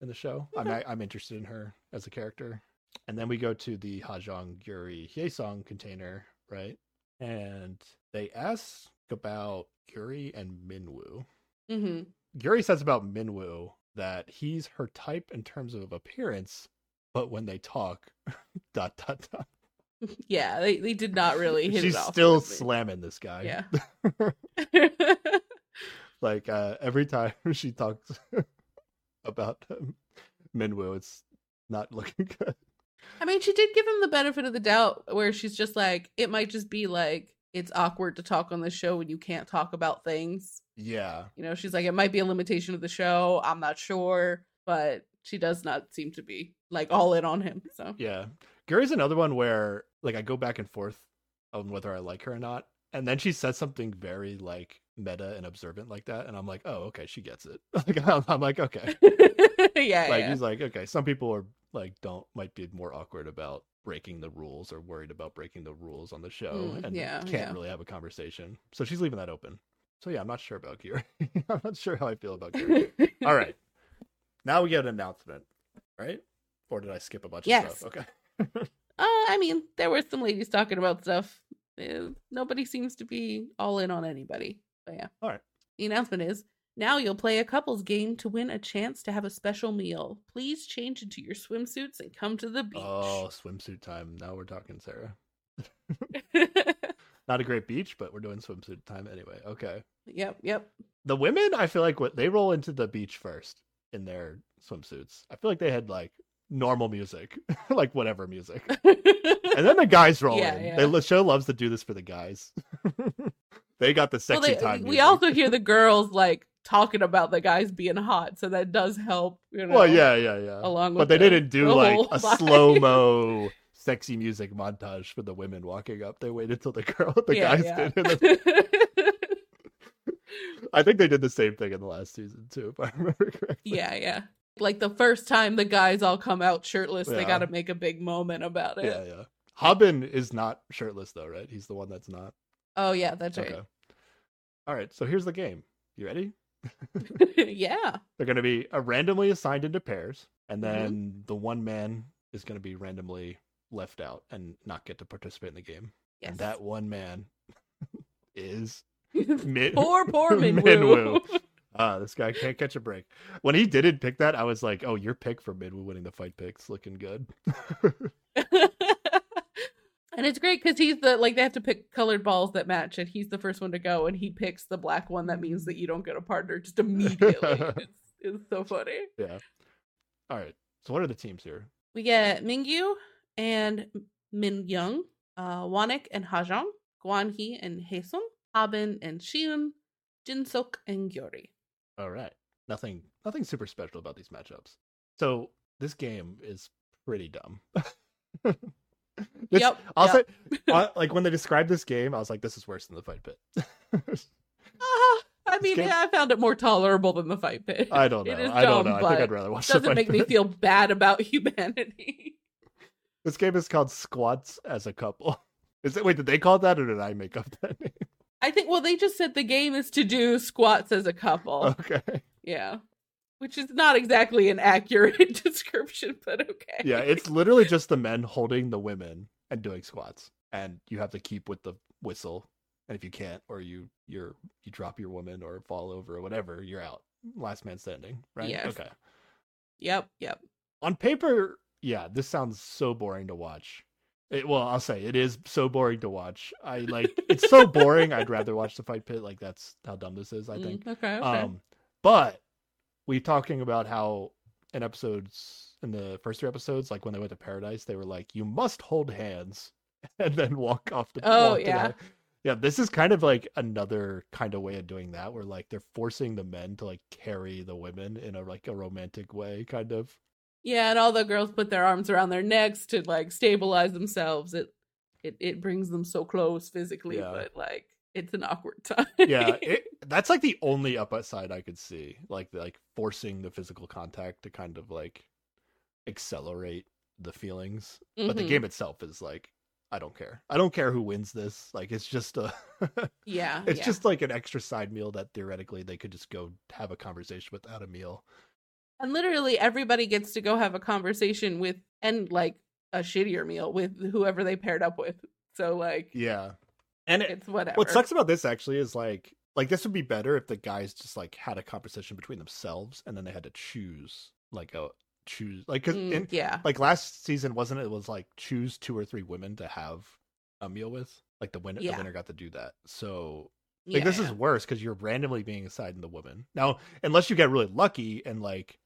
S1: in the show. I'm I'm interested in her as a character. And then we go to the Hajong Yuri Hyesung container, right? And they ask about Yuri and Minwoo.
S2: hmm
S1: Yuri says about Minwoo that he's her type in terms of appearance, but when they talk, dot dot dot.
S2: Yeah, they, they did not really hit
S1: She's
S2: it off.
S1: still slamming this guy.
S2: Yeah.
S1: like uh, every time she talks about um, Minwoo, it's not looking good.
S2: I mean, she did give him the benefit of the doubt where she's just like, it might just be like, it's awkward to talk on the show when you can't talk about things.
S1: Yeah,
S2: You know, she's like, it might be a limitation of the show. I'm not sure. but she does not seem to be like all in on him. So
S1: Yeah. Gyuri's another one where like I go back and forth on whether I like her or not. And then she says something very like meta and observant like that, and I'm like, oh, okay, she gets it. like I'm, I'm like, okay.
S2: yeah,
S1: like
S2: yeah.
S1: he's like, okay, some people are like don't might be more awkward about breaking the rules or worried about breaking the rules on the show
S2: Mm,
S1: and
S2: yeah,
S1: can't
S2: yeah.
S1: really have a conversation. So she's leaving that open. So yeah, I'm not sure about Gyuri. I'm not sure how I feel about Gyuri. All right. Now we get an announcement, right? Or did I skip a bunch of stuff? Okay.
S2: Uh, I mean, there were some ladies talking about stuff. Uh, nobody seems to be all in on anybody. But yeah.
S1: All right.
S2: The announcement is now you'll play a couples game to win a chance to have a special meal. Please change into your swimsuits and come to the oh, beach.
S1: Oh, swimsuit time. Now we're talking, Sarah. Not a great beach, but we're doing swimsuit time anyway. Okay.
S2: yep, yep.
S1: The women, I feel like what they roll into the beach first in their swimsuits. I feel like they had like normal music, like whatever music. And then the guys roll
S2: Yeah,
S1: in.
S2: yeah.
S1: They, the show loves to do this for the guys. they got the
S2: well,
S1: sexy
S2: they-
S1: time.
S2: we
S1: music.
S2: also hear the girls like talking about the guys being hot, so that does help. You know,
S1: Well, yeah, yeah, yeah.
S2: along
S1: but they
S2: the-
S1: didn't do
S2: the
S1: like a slow mo sexy music montage for the women walking up. They waited till the girl, the
S2: Yeah,
S1: guys
S2: yeah.
S1: did. Then- I think they did the same thing in the last season too, if I remember correctly.
S2: yeah, yeah. Like the first time the guys all come out shirtless, they got to make a big moment about it.
S1: Yeah, yeah. Hobin is not shirtless though, right? He's the one that's not.
S2: Oh yeah, that's right.
S1: Okay. All right, so here's the game. You ready?
S2: yeah.
S1: They're going to be uh, randomly assigned into pairs, and
S2: Mhm.
S1: then the one man is going to be randomly left out and not get to participate in the game.
S2: Yes.
S1: And that one man is Min-
S2: poor, poor Minwoo.
S1: Minwoo. ah, this guy can't catch a break. When he didn't pick that, I was like, "Oh, your pick for Minwoo winning the fight picks looking good."
S2: And it's great because he's the like they have to pick colored balls that match, and he's the first one to go, and he picks the black one. That means that you don't get a partner just immediately. it's, it's so funny.
S1: yeah. All right. So what are the teams here?
S2: We get Minkyu and Min Young, uh, Wanik and Hajong, Guan Hee and Hyesung, Habin and Sion, Jinsok and Gyuri.
S1: All right. Nothing nothing super special about these matchups. So this game is pretty dumb. This-
S2: Yep,
S1: I'll
S2: yep.
S1: uh, like when they described this game, I was like, this is worse than the fight pit.
S2: Ah, I mean, yeah, I found it more tolerable than the fight pit.
S1: I don't know. I don't
S2: dumb,
S1: know. I think I'd rather watch the
S2: doesn't
S1: fight
S2: make me feel bad about humanity.
S1: This game is called Squats as a couple. Is it wait, did they call that or did I make up that name?
S2: I think. Well, they just said the game is to do squats as a couple.
S1: Okay.
S2: Yeah, which is not exactly an accurate description, but okay.
S1: Yeah, it's literally just the men holding the women and doing squats. And you have to keep with the whistle. And if you can't, or you you're you drop your woman or fall over or whatever, you're out. Last man standing, right?
S2: Yes.
S1: Okay.
S2: Yep. Yep.
S1: On paper, yeah, this sounds so boring to watch. It, well, I'll say it is so boring to watch. I like it's so boring. I'd rather watch the fight pit. Like that's how dumb this is. I
S2: Mm,
S1: think.
S2: okay. Okay.
S1: Um, but we talking about how in episodes in the first three episodes, like when they went to paradise, they were like, "You must hold hands," and then walk off the.
S2: Oh,
S1: to the-
S2: yeah.
S1: yeah. This is kind of like another kind of way of doing that, where like they're forcing the men to like carry the women in a like a romantic way, kind of.
S2: yeah, and all the girls put their arms around their necks to like stabilize themselves. It it it brings them so close physically,
S1: Yeah.
S2: but like it's an awkward time.
S1: Yeah, it, that's like the only upside I could see, like like forcing the physical contact to kind of like accelerate the feelings. But the
S2: Mhm.
S1: game itself is like, I don't care. I don't care who wins this. Like it's just a,
S2: yeah,
S1: it's
S2: yeah.
S1: just like an extra side meal that theoretically they could just go have a conversation without a meal.
S2: and literally everybody gets to go have a conversation with and like a shittier meal with whoever they paired up with. So like
S1: Yeah, and it,
S2: it's whatever.
S1: what sucks about this actually is like like this would be better if the guys just like had a conversation between themselves and then they had to choose like a choose like 'cause
S2: Mm,
S1: in,
S2: yeah.
S1: like last season wasn't it, it was like choose two or three women to have a meal with like the winner
S2: Yeah.
S1: the winner got to do that so
S2: yeah,
S1: like this
S2: yeah.
S1: is worse because you're randomly being assigned the woman now unless you get really lucky and like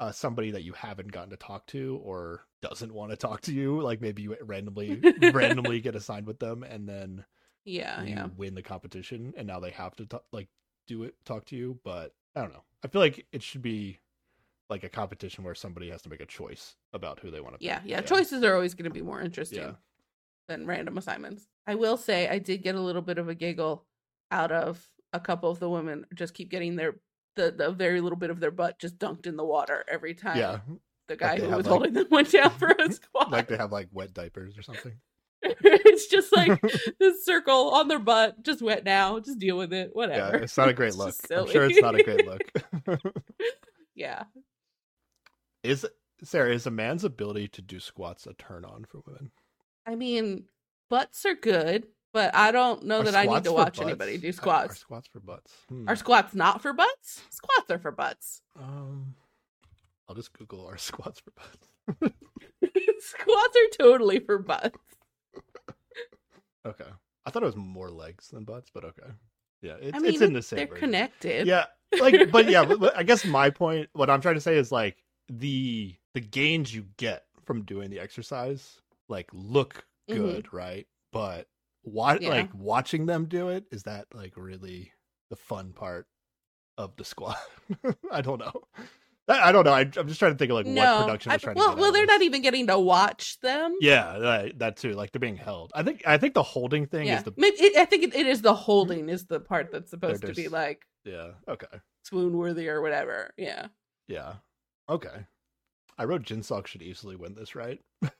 S1: uh somebody that you haven't gotten to talk to or doesn't want to talk to you like maybe you randomly randomly get assigned with them and then
S2: yeah,
S1: you
S2: yeah.
S1: win the competition and now they have to talk, like do it talk to you but i don't know i feel like it should be like a competition where somebody has to make a choice about who they want to.
S2: Yeah, yeah. Choices are always going to be more interesting
S1: Yeah.
S2: than random assignments. I will say I did get a little bit of a giggle out of a couple of the women just keep getting their the, the very little bit of their butt just dunked in the water every time
S1: Yeah,
S2: the guy
S1: they
S2: who was
S1: like-
S2: holding them went down for a squat.
S1: like they have like wet diapers or something.
S2: it's just like this circle on their butt, just wet now. Just deal with it.
S1: Yeah,
S2: Whatever.
S1: it's not a great look. I'm sure it's not a great look.
S2: yeah.
S1: is Sarah is a man's ability to do squats a turn on for women?
S2: I mean, butts are good, but I don't know
S1: Are
S2: that I need to watch
S1: butts?
S2: anybody do
S1: Are- Are,
S2: squats.
S1: squats for butts? Hmm.
S2: Are squats not for butts? Squats are for butts.
S1: Um, I'll just Google our squats for butts.
S2: squats are totally for butts.
S1: Okay, I thought it was more legs than butts, but okay. Yeah, it's,
S2: I mean,
S1: it's in the same.
S2: they're
S1: range.
S2: connected.
S1: Yeah, like, but yeah, but, but I guess my point, what I'm trying to say is like the the gains you get from doing the exercise, like look
S2: Mhm.
S1: good, right? But what,
S2: Yeah.
S1: like watching them do it, is that like really the fun part of the squat? I don't know. I, I don't know. I, I'm just trying to think of like what production
S2: I-
S1: is trying
S2: well,
S1: to get
S2: well,
S1: out
S2: they're not even getting to watch them.
S1: Yeah, that, that too. Like they're being held. I think. I think the holding thing
S2: Yeah.
S1: is the.
S2: Maybe it, I think it, it is the holding is the part that's supposed to be like
S1: Yeah. Okay.
S2: swoon worthy or whatever. Yeah.
S1: Yeah. Okay. I wrote Jinsok should easily win this, right?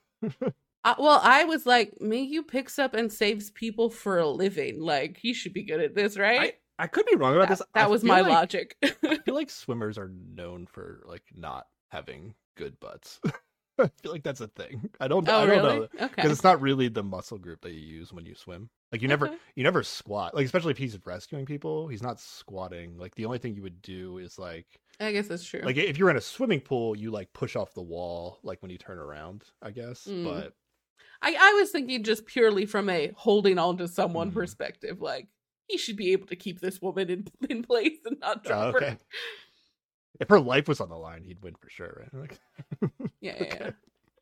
S2: Uh, well, I was like, Minkyu picks up and saves people for a living. Like he should be good at this, right?
S1: I, I could be wrong about
S2: that,
S1: this.
S2: that
S1: I
S2: was my
S1: like-
S2: logic.
S1: I feel like swimmers are known for like not having good butts. I feel like that's a thing. I don't.
S2: oh,
S1: I don't
S2: really?
S1: know
S2: Okay.
S1: because it's not really the muscle group that you use when you swim. Like you never,
S2: Okay.
S1: you never squat. Like especially if he's rescuing people, he's not squatting. Like the only thing you would do is like,
S2: I guess that's true.
S1: like if you're in a swimming pool, you like push off the wall, like when you turn around. I guess,
S2: Mm.
S1: but
S2: I, I was thinking just purely from a holding on to someone
S1: Mhm.
S2: perspective. Like he should be able to keep this woman in in place and not
S1: Oh, okay.
S2: her.
S1: If her life was on the line, he'd win for sure, right? Like,
S2: Yeah, yeah.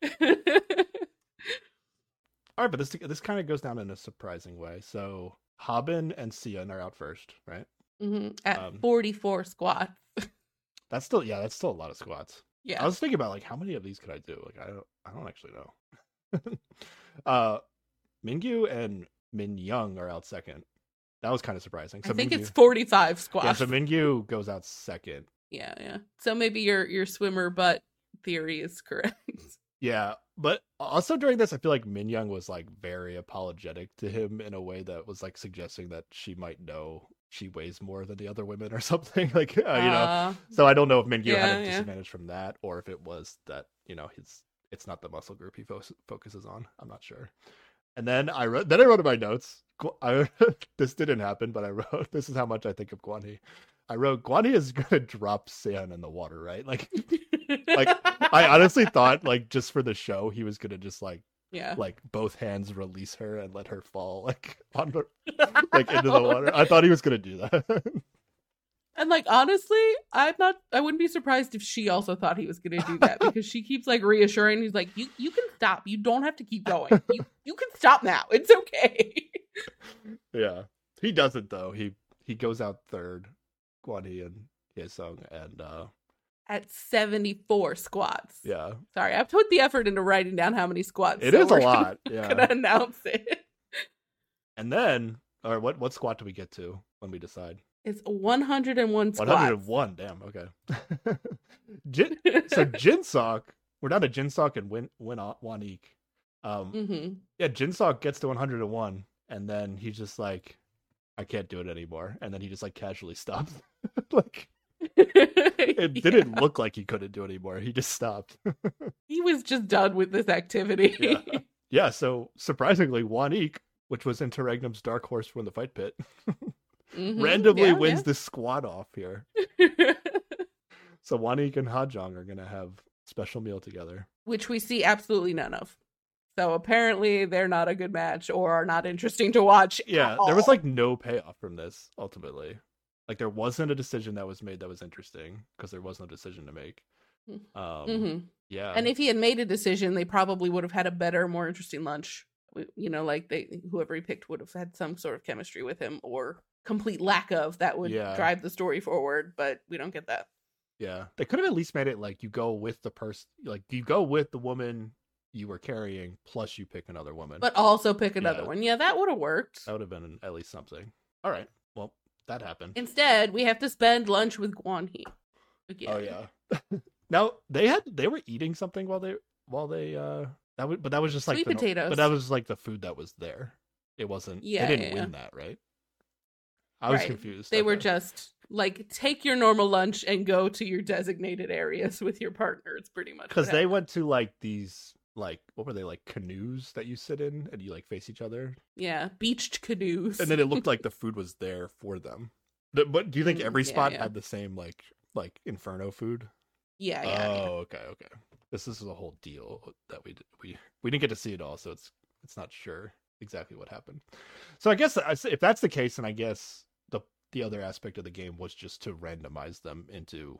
S2: yeah.
S1: all right, but this this kind of goes down in a surprising way. So Habin and Sion are out first, right?
S2: hmm At
S1: Um,
S2: 44 squats.
S1: That's still yeah, that's still a lot of squats.
S2: Yeah.
S1: I was thinking about like how many of these could I do? Like I don't I don't actually know. uh Minkyu and Min Young are out second. That was kind of surprising. So
S2: I think
S1: Minkyu,
S2: it's 45
S1: yeah,
S2: squats.
S1: so Minkyu goes out second.
S2: yeah, yeah. So maybe your your swimmer butt theory is correct.
S1: Yeah, but also during this, I feel like Min Young was like very apologetic to him in a way that was like suggesting that she might know she weighs more than the other women or something. Like uh, you know, so I don't know if Minkyu
S2: Yeah,
S1: had a
S2: yeah.
S1: disadvantage from that, or if it was that you know his it's not the muscle group he fo- focuses on. I'm not sure. And then I wrote then I wrote in my notes. I, this didn't happen, but I wrote this is how much I think of Guan Hee. I wrote Guan Hee is gonna drop San in the water, right? Like like I honestly thought like just for the show he was gonna just like
S2: yeah.
S1: like both hands release her and let her fall like on the like into the water. I thought he was gonna do that.
S2: And like honestly, I'm not I wouldn't be surprised if she also thought he was gonna do that because she keeps like reassuring he's like, You you can stop. You don't have to keep going. You you can stop now. It's okay.
S1: yeah. He doesn't though. He he goes out third, Guan and Hyesung and uh
S2: At 74 squats.
S1: yeah.
S2: Sorry, I've put the effort into writing down how many squats.
S1: It
S2: so
S1: is a
S2: gonna-
S1: lot. Yeah.
S2: Gonna announce it.
S1: And then or what what squat do we get to when we decide?
S2: It's 101 squats.
S1: 101, damn, okay. Jin, so Jinsok, we're down to Jinsok and Win Win Wanik. Um
S2: hmm
S1: yeah, Jinsok gets to 101 and then he's just like I can't do it anymore and then he just like casually stops. like it didn't look like he couldn't do it anymore. He just stopped.
S2: He was just done with this activity.
S1: Yeah. yeah, so surprisingly Wanik, which was Interregnum's dark horse from the fight pit,
S2: Mhm.
S1: randomly
S2: Yeah,
S1: wins this squad off here. So Wanik and Hajong are gonna have special meal together.
S2: Which we see absolutely none of. So apparently they're not a good match or are not interesting to watch. at
S1: Yeah, there was like no payoff from this ultimately. Like there wasn't a decision that was made that was interesting because there was no decision to make. Um,
S2: Mhm.
S1: yeah,
S2: And if he had made a decision, they probably would have had a better, more interesting lunch. You know, like they whoever he picked would have had some sort of chemistry with him or complete lack of that would
S1: Yeah.
S2: drive the story forward, but we don't get that.
S1: Yeah, they could have at least made it like you go with the person, like you go with the woman you were carrying, plus you pick another woman.
S2: But also pick another
S1: Yeah.
S2: one. Yeah, that would have worked.
S1: that would have been at least something. All right, well that happened.
S2: Instead, we have to spend lunch with Guan Hee. Again.
S1: Oh yeah. now they had they were eating something while they while they uh that would but that was just like
S2: Sweet
S1: the
S2: potatoes.
S1: But that was like the food that was there. It wasn't.
S2: Yeah,
S1: they didn't
S2: yeah,
S1: win that, right? I was
S2: Right.
S1: confused.
S2: They were just like take your normal lunch and go to your designated areas with your partner. It's pretty much
S1: because they went to like these like what were they like canoes that you sit in and you like face each other
S2: yeah beached canoes.
S1: and then it looked like the food was there for them. But do you think
S2: Mm,
S1: every spot
S2: yeah.
S1: had the same like like inferno food?
S2: yeah, yeah, yeah.
S1: oh, okay, okay. This, this is a whole deal that we we we didn't get to see it all, so it's it's not sure exactly what happened. So I guess if that's the case, then I guess the the other aspect of the game was just to randomize them into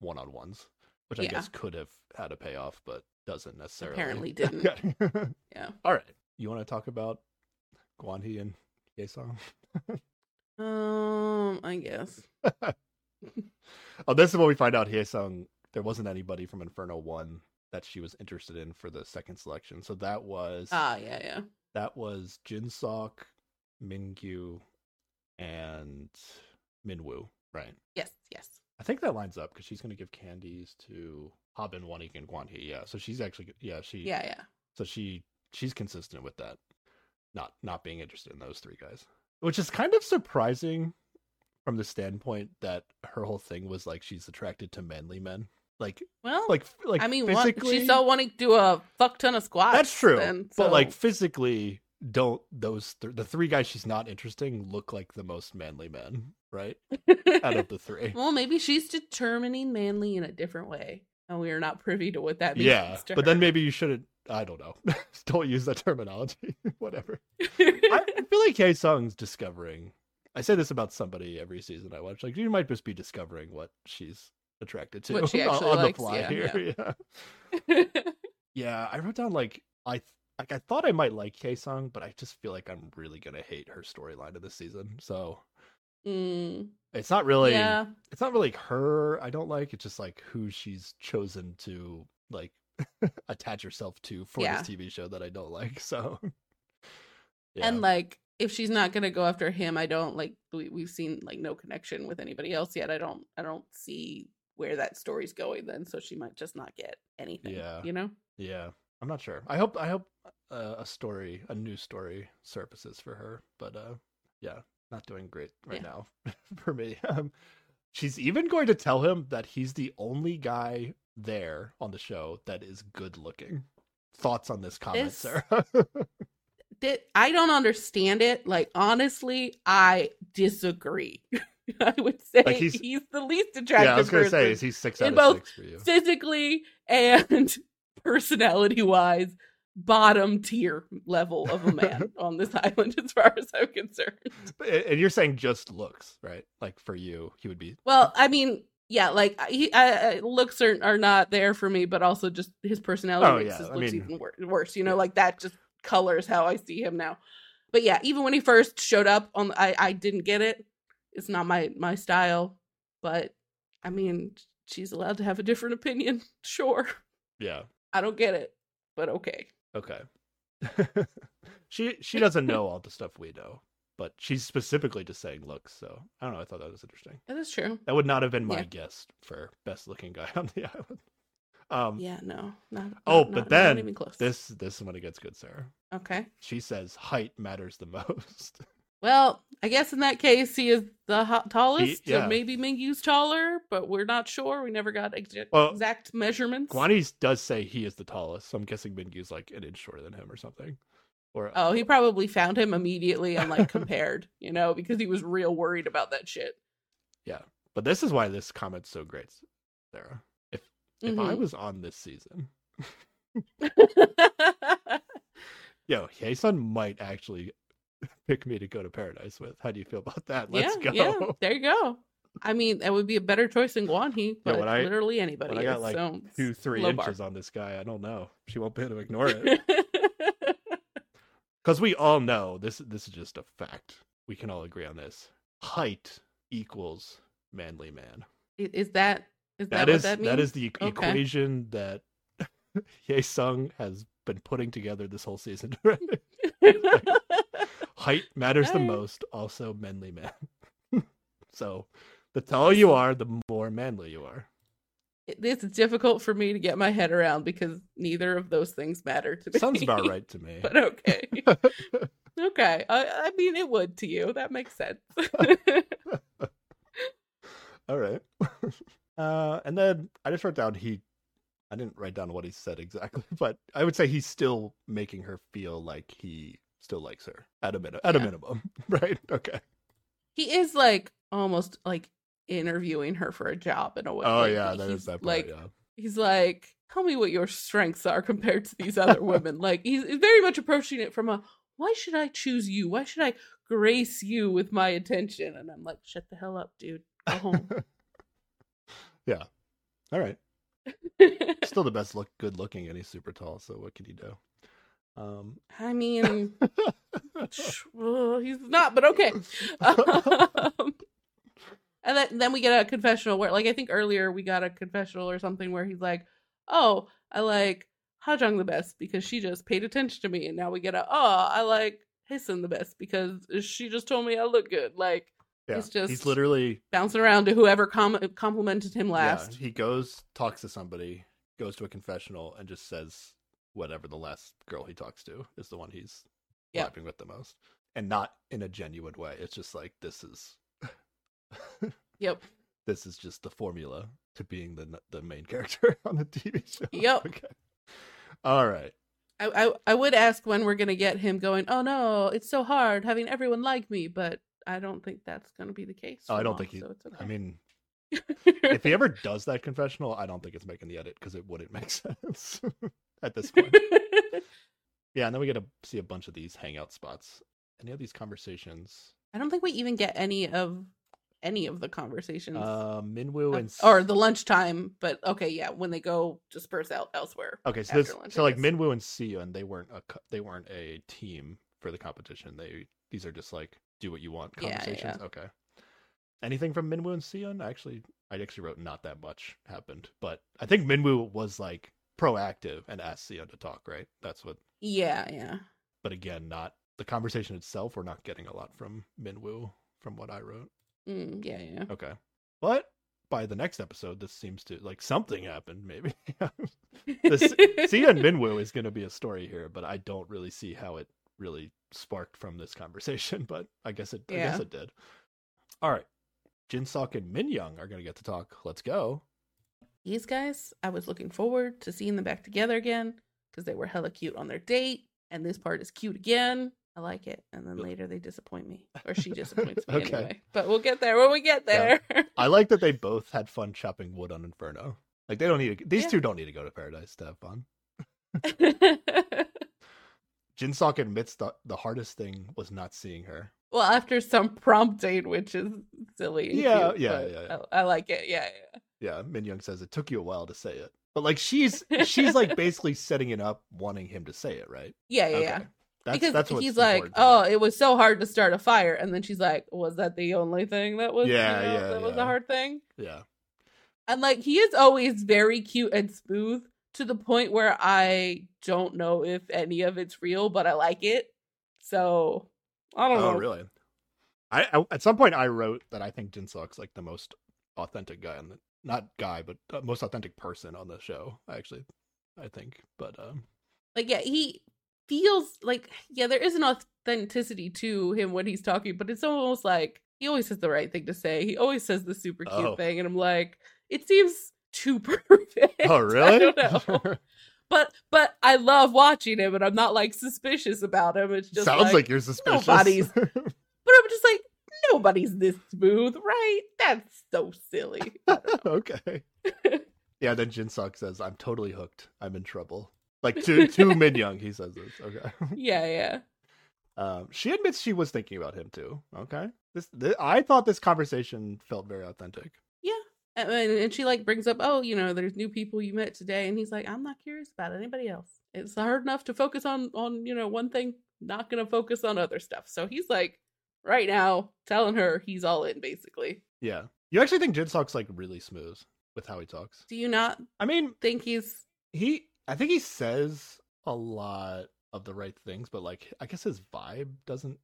S1: one on ones, which I guess could have had a payoff, but doesn't necessarily.
S2: Apparently didn't.
S1: Okay.
S2: Yeah.
S1: All right. You want to talk about Guan Hee and Hyesung?
S2: Um, I guess.
S1: oh, this is when we find out Hyesung there wasn't anybody from Inferno One that she was interested in for the second selection. So that was
S2: Ah, yeah, yeah.
S1: that was Jinsok, Minkyu, and Minwoo. Right.
S2: Yes, yes.
S1: I think that lines up because she's going to give candies to Habin, Wanik, and Guan Hee. Yeah. So she's actually yeah she
S2: Yeah, yeah.
S1: so she she's consistent with that, not not being interested in those three guys, which is kind of surprising from the standpoint that her whole thing was like she's attracted to manly men, like
S2: Well,
S1: like like
S2: I mean,
S1: physically.
S2: she saw wanting to do a fuck ton of squats.
S1: that's true,
S2: then,
S1: but like physically, don't those th- the three guys she's not interesting look like the most manly men, right? Out of the three,
S2: well, maybe she's determining manly in a different way, and we are not privy to what that means.
S1: yeah. But
S2: her.
S1: then maybe you shouldn't. I don't know. don't use that terminology. Whatever. I I feel like Hyesung's discovering. I say this about somebody every season I watch. Like you might just be discovering what she's attracted to on-
S2: likes,
S1: the fly
S2: yeah,
S1: here. Yeah. yeah, I wrote down like I like I thought I might like Hyesung, but I just feel like I'm really gonna hate her storyline of this season. So
S2: Mm,
S1: it's not really
S2: yeah,
S1: it's not really her I don't like. It's just like who she's chosen to like attach herself to for
S2: Yeah.
S1: this TV show that I don't like. So
S2: and like if she's not gonna go after him, I don't like. We, we've seen like no connection with anybody else yet. I don't. I don't see where that story's going. Then, so she might just not get anything.
S1: Yeah.
S2: you know.
S1: Yeah, I'm not sure. I hope I hope uh, a story, a new story, surfaces for her. But uh, yeah, not doing great right
S2: Yeah.
S1: now for me. Um, she's even going to tell him that he's the only guy there on the show that is good looking. Thoughts on this comment,
S2: This-
S1: Sarah?
S2: Did, I don't understand it. Like honestly, I disagree. I would say
S1: Like, he's-
S2: he's, the least attractive.
S1: yeah, I was gonna say,
S2: person.
S1: is he six
S2: in
S1: out of
S2: both
S1: six for you?
S2: physically and personality wise bottom tier level of a man on this island as far as I'm concerned.
S1: And you're saying just looks, right? Like for you, he would be.
S2: Well, I mean, yeah, like he uh, looks are are not there for me, but also just his personality
S1: Oh,
S2: makes
S1: yeah,
S2: his
S1: I
S2: looks
S1: mean-
S2: even wor- worse. You know,
S1: Yeah.
S2: like that just colors how I see him now. But yeah, even when he first showed up on, I I didn't get it. It's not my my style, but I mean, she's allowed to have a different opinion. Sure,
S1: Yeah.
S2: I don't get it, but okay.
S1: Okay. she she doesn't know all the stuff we know, but she's specifically just saying looks. So I don't know. I thought that was interesting.
S2: That is true.
S1: That would not have been my
S2: Yeah.
S1: guess for best looking guy on the island. Um,
S2: Yeah, no, not.
S1: Oh,
S2: not-
S1: but
S2: not-
S1: then
S2: not even close.
S1: this this is when it gets good, Sarah.
S2: Okay.
S1: She says height matters the most.
S2: Well, I guess in that case, he is the ho- tallest.
S1: yeah.
S2: Or maybe Minkyu's taller, but we're not sure. We never got ex-
S1: Well,
S2: exact measurements.
S1: Guani does say he is the tallest, so I'm guessing Minkyu's like an inch shorter than him or something. Or
S2: Oh, he probably found him immediately and like compared, you know, because he was real worried about that shit.
S1: yeah. But this is why this comment's so great, Sarah. If if I
S2: Mhm.
S1: was on this season, yo, Haesun might actually pick me to go to paradise with. How do you feel about that? Let's
S2: yeah,
S1: go.
S2: yeah, there you go. I mean, that would be a better choice than Guanhee, but
S1: when I-
S2: literally anybody
S1: I got
S2: is,
S1: like
S2: so
S1: two, three
S2: low bar.
S1: inches on this guy, I don't know. She won't be able to ignore it. Because we all know this this is just a fact. We can all agree on this. Height equals manly man.
S2: Is that Is
S1: that
S2: that,
S1: is
S2: what that means?
S1: that is the
S2: Okay.
S1: equation that Ye Sung has been putting together this whole season. Height matters the most, also manly man. so the taller you are, the more manly you are.
S2: it's difficult for me to get my head around because neither of those things matter to me.
S1: Sounds about right to me.
S2: but okay. okay. I, I mean, it would to you. That makes sense.
S1: All right. Uh, and then I just wrote down he. I didn't write down what he said exactly, but I would say he's still making her feel like he still likes her at a minute, at a minimum, right? Okay.
S2: he is like almost like interviewing her for a job in a way.
S1: Oh
S2: Like,
S1: yeah, that
S2: he's
S1: that part.
S2: Like
S1: yeah.
S2: he's like, tell me what your strengths are compared to these other women. Like he's, he's very much approaching it from a why should I choose you? Why should I grace you with my attention? And I'm like, shut the hell up, dude. Go home. Yeah.
S1: All right. Still the best look, good looking, and he's super tall. So what can you do? Um.
S2: I mean, well, he's not, but okay. Um, and then then we get a confessional where, like, I think earlier we got a confessional or something where he's like, "Oh, I like Hajong the best because she just paid attention to me," and now we get a, "Oh, I like Hyesung the best because she just told me I look good." Like
S1: yeah.
S2: He's just-
S1: he's literally
S2: bouncing around to whoever com- complimented him last.
S1: Yeah, he goes, talks to somebody, goes to a confessional, and just says whatever the last girl he talks to is the one he's
S2: Yeah.
S1: vibing with the most, and not in a genuine way. It's just like this is,
S2: Yep.
S1: this is just the formula to being the the main character on the TV show.
S2: Yep.
S1: Okay. All right.
S2: I, I I would ask when we're gonna get him going. Oh no, it's so hard having everyone like me, but I don't think that's gonna be the case.
S1: Oh, I don't
S2: long,
S1: think he-
S2: So it's okay.
S1: I mean, if he ever does that confessional, I don't think it's making the edit because it wouldn't make sense at this point. Yeah, and then we get to see a bunch of these hangout spots. Any of these conversations?
S2: I don't think we even get any of any of the conversations
S1: Uh, Minwoo
S2: Uh,
S1: and
S2: or the lunchtime. But okay, yeah, when they go disperse out elsewhere.
S1: okay, so this,
S2: lunch,
S1: so like. Minwoo and Sion, they weren't a they weren't a team for the competition. They these are just like do what you want
S2: Yeah, yeah.
S1: conversations. Okay. Anything from Minwoo and Sion? Actually, I actually wrote not that much happened, but I think Minwoo was like proactive and asked Sion to talk. Right, that's what.
S2: Yeah, yeah.
S1: But again, not the conversation itself. We're not getting a lot from Minwoo from what I wrote.
S2: Mm, yeah, yeah.
S1: Okay. But by the next episode, this seems to like something happened, maybe. this Sia and Minwoo is going to be a story here, but I don't really see how it really sparked from this conversation, but I guess it I guess it did. All right. Jinsok and Minyoung are going to get to talk. Let's go.
S2: These guys, I was looking forward to seeing them back together again because they were hella cute on their date, and this part is cute again. I like it, and then later they disappoint me, or she disappoints me
S1: Okay.
S2: anyway. But we'll get there when we get
S1: Yeah.
S2: there.
S1: I like that they both had fun chopping wood on Inferno. Like they don't need to, these
S2: Yeah.
S1: two don't need to go to paradise to have fun. Jinsok admits the the hardest thing was not seeing her.
S2: well, after some prompting, which is silly.
S1: Yeah,
S2: cute,
S1: yeah, yeah, yeah.
S2: I, I like it. Yeah, yeah.
S1: Yeah, Min Young says it took you a while to say it. But like she's she's like basically setting it up, wanting him to say it, right?
S2: Yeah, yeah,
S1: Okay.
S2: yeah.
S1: That's
S2: because
S1: that's
S2: he's like,
S1: important to me.
S2: "Oh, it was so hard to start a fire," and then she's like, "Was that the only thing that was? you
S1: Yeah,
S2: know,
S1: yeah,
S2: that was a hard thing."
S1: yeah,
S2: And like, he is always very cute and smooth to the point where I don't know if any of it's real, but I like it. So I don't
S1: Oh,
S2: know.
S1: really? I, I at some point I wrote that I think Jinsok's like the most authentic guy on the not guy, but uh, most authentic person on the show. Actually, I think. But um,
S2: Like, yeah, he feels like yeah, there is an authenticity to him when he's talking, but it's almost like he always says the right thing to say. He always says the super cute
S1: Oh.
S2: thing, and I'm like, it seems too perfect.
S1: oh
S2: I
S1: really?
S2: don't know. but but I love watching him, and I'm not like suspicious about him. It's just
S1: Sounds
S2: like,
S1: like, you're suspicious.
S2: nobody's- but I'm just like, nobody's this smooth, right? That's so silly. I don't know.
S1: okay. Yeah. Then Jinsok says, "I'm totally hooked. I'm in trouble." Like to to Min Young, he says this. Okay.
S2: yeah, yeah.
S1: Um, she admits she was thinking about him too. Okay. This, this I thought this conversation felt very authentic.
S2: And, and she like brings up, oh, you know, there's new people you met today, and he's like, I'm not curious about anybody else. It's hard enough to focus on on you know one thing, not gonna focus on other stuff. So he's like, right now, telling her he's all in, basically.
S1: Yeah. You actually think Jinsok's like really smooth. with how he talks.
S2: Do you not
S1: I mean,
S2: think he's
S1: he I think he says a lot of the right things, but like I guess his vibe doesn't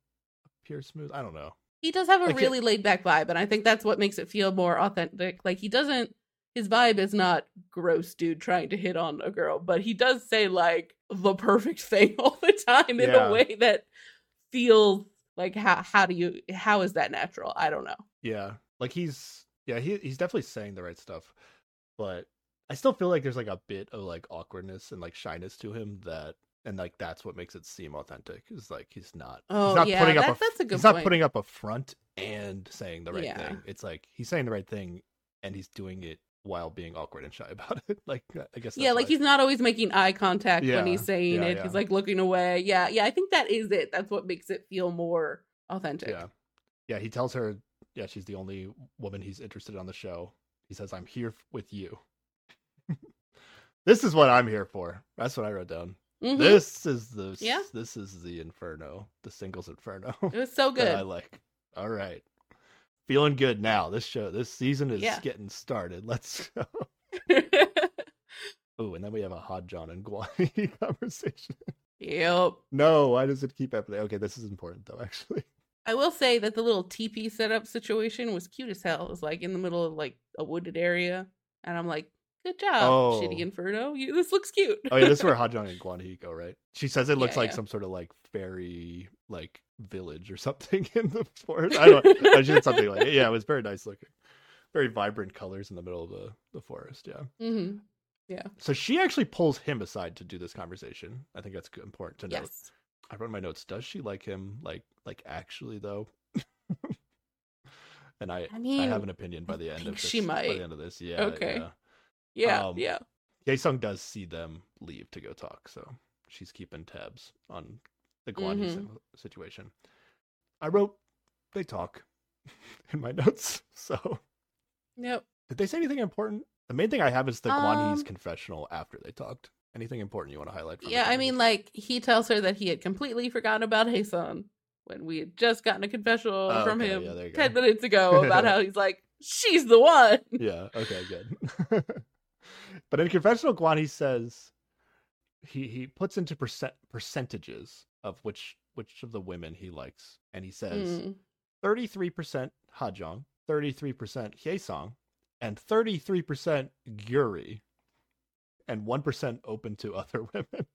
S1: appear smooth. I don't know.
S2: he does have a
S1: Like, it-
S2: really laid back vibe, and I think that's what makes it feel more authentic. Like he doesn't his vibe is not gross dude trying to hit on a girl, but he does say like the perfect thing all the time in
S1: Yeah.
S2: a way that feels like how how do you how is that natural? I don't know.
S1: Yeah, like he's yeah he he's definitely saying the right stuff, but I still feel like there's like a bit of like awkwardness and like shyness to him that and like that's what makes it seem authentic. Is like he's not
S2: Oh,
S1: he's not
S2: yeah,
S1: putting up
S2: that-
S1: a,
S2: that's a good
S1: he's not putting up a front and saying the right
S2: Yeah.
S1: thing. It's like he's saying the right thing and he's doing it while being awkward and shy about it. like I guess
S2: yeah, like he's not always making eye contact
S1: Yeah,
S2: when he's saying
S1: yeah,
S2: it.
S1: yeah.
S2: He's like looking away. Yeah, yeah, I think that is it. That's what makes it feel more authentic.
S1: Yeah. Yeah, he tells her, yeah, she's the only woman he's interested in on the show. He says, I'm here with you. this is what I'm here for. That's what I wrote down.
S2: Mhm.
S1: This is the
S2: Yeah.
S1: this is the inferno, the singles inferno
S2: It was so
S1: that I like. All right. Feeling good now. This show this season is
S2: Yeah.
S1: getting started. Let's go. Oh, and then we have a Hajong and Guani conversation.
S2: yep.
S1: No, why does it keep happening? Okay, this is important though, actually.
S2: I will say that the little teepee setup situation was cute as hell. It was like in the middle of like a wooded area, and I'm like, "Good job,
S1: Oh.
S2: Shitty Inferno. You, this looks cute."
S1: Oh yeah, this is where Hajong and Guan Hee go, right? She says it looks
S2: Yeah,
S1: like
S2: yeah.
S1: some sort of like fairy like village or something in the forest. I don't know. She did something like it. Yeah, it was very nice looking. Very vibrant colors in the middle of the, the forest, yeah.
S2: hmm
S1: So she actually pulls him aside to do this conversation. I think that's important to note.
S2: Yes.
S1: I wrote in my notes, does she like him like like actually though? and I
S2: I
S1: I have an opinion by the end of
S2: she
S1: this, By the end of this, yeah.
S2: Okay.
S1: yeah.
S2: yeah,
S1: um,
S2: yeah.
S1: Sung does see them leave to go talk, so she's keeping tabs on the Guan
S2: Mhm.
S1: situation. I wrote they talk in my notes. So
S2: Yep.
S1: did they say anything important? The main thing I have is the Guan Hee's
S2: Um,
S1: confessional after they talked. Anything important you want to highlight? From
S2: Yeah, I mean, like he tells her that he had completely forgotten about Hyesung when we had just gotten a confessional
S1: Oh,
S2: from
S1: okay,
S2: him
S1: yeah,
S2: ten minutes ago about how he's like, "She's the one."
S1: yeah. Okay. Good. but in confessional, Guan Hee says he he puts into percent percentages of which which of the women he likes, and he says
S2: Mm.
S1: thirty three percent Hajong, thirty three percent Hyesung, and thirty three percent Gyuri, and one percent open to other women.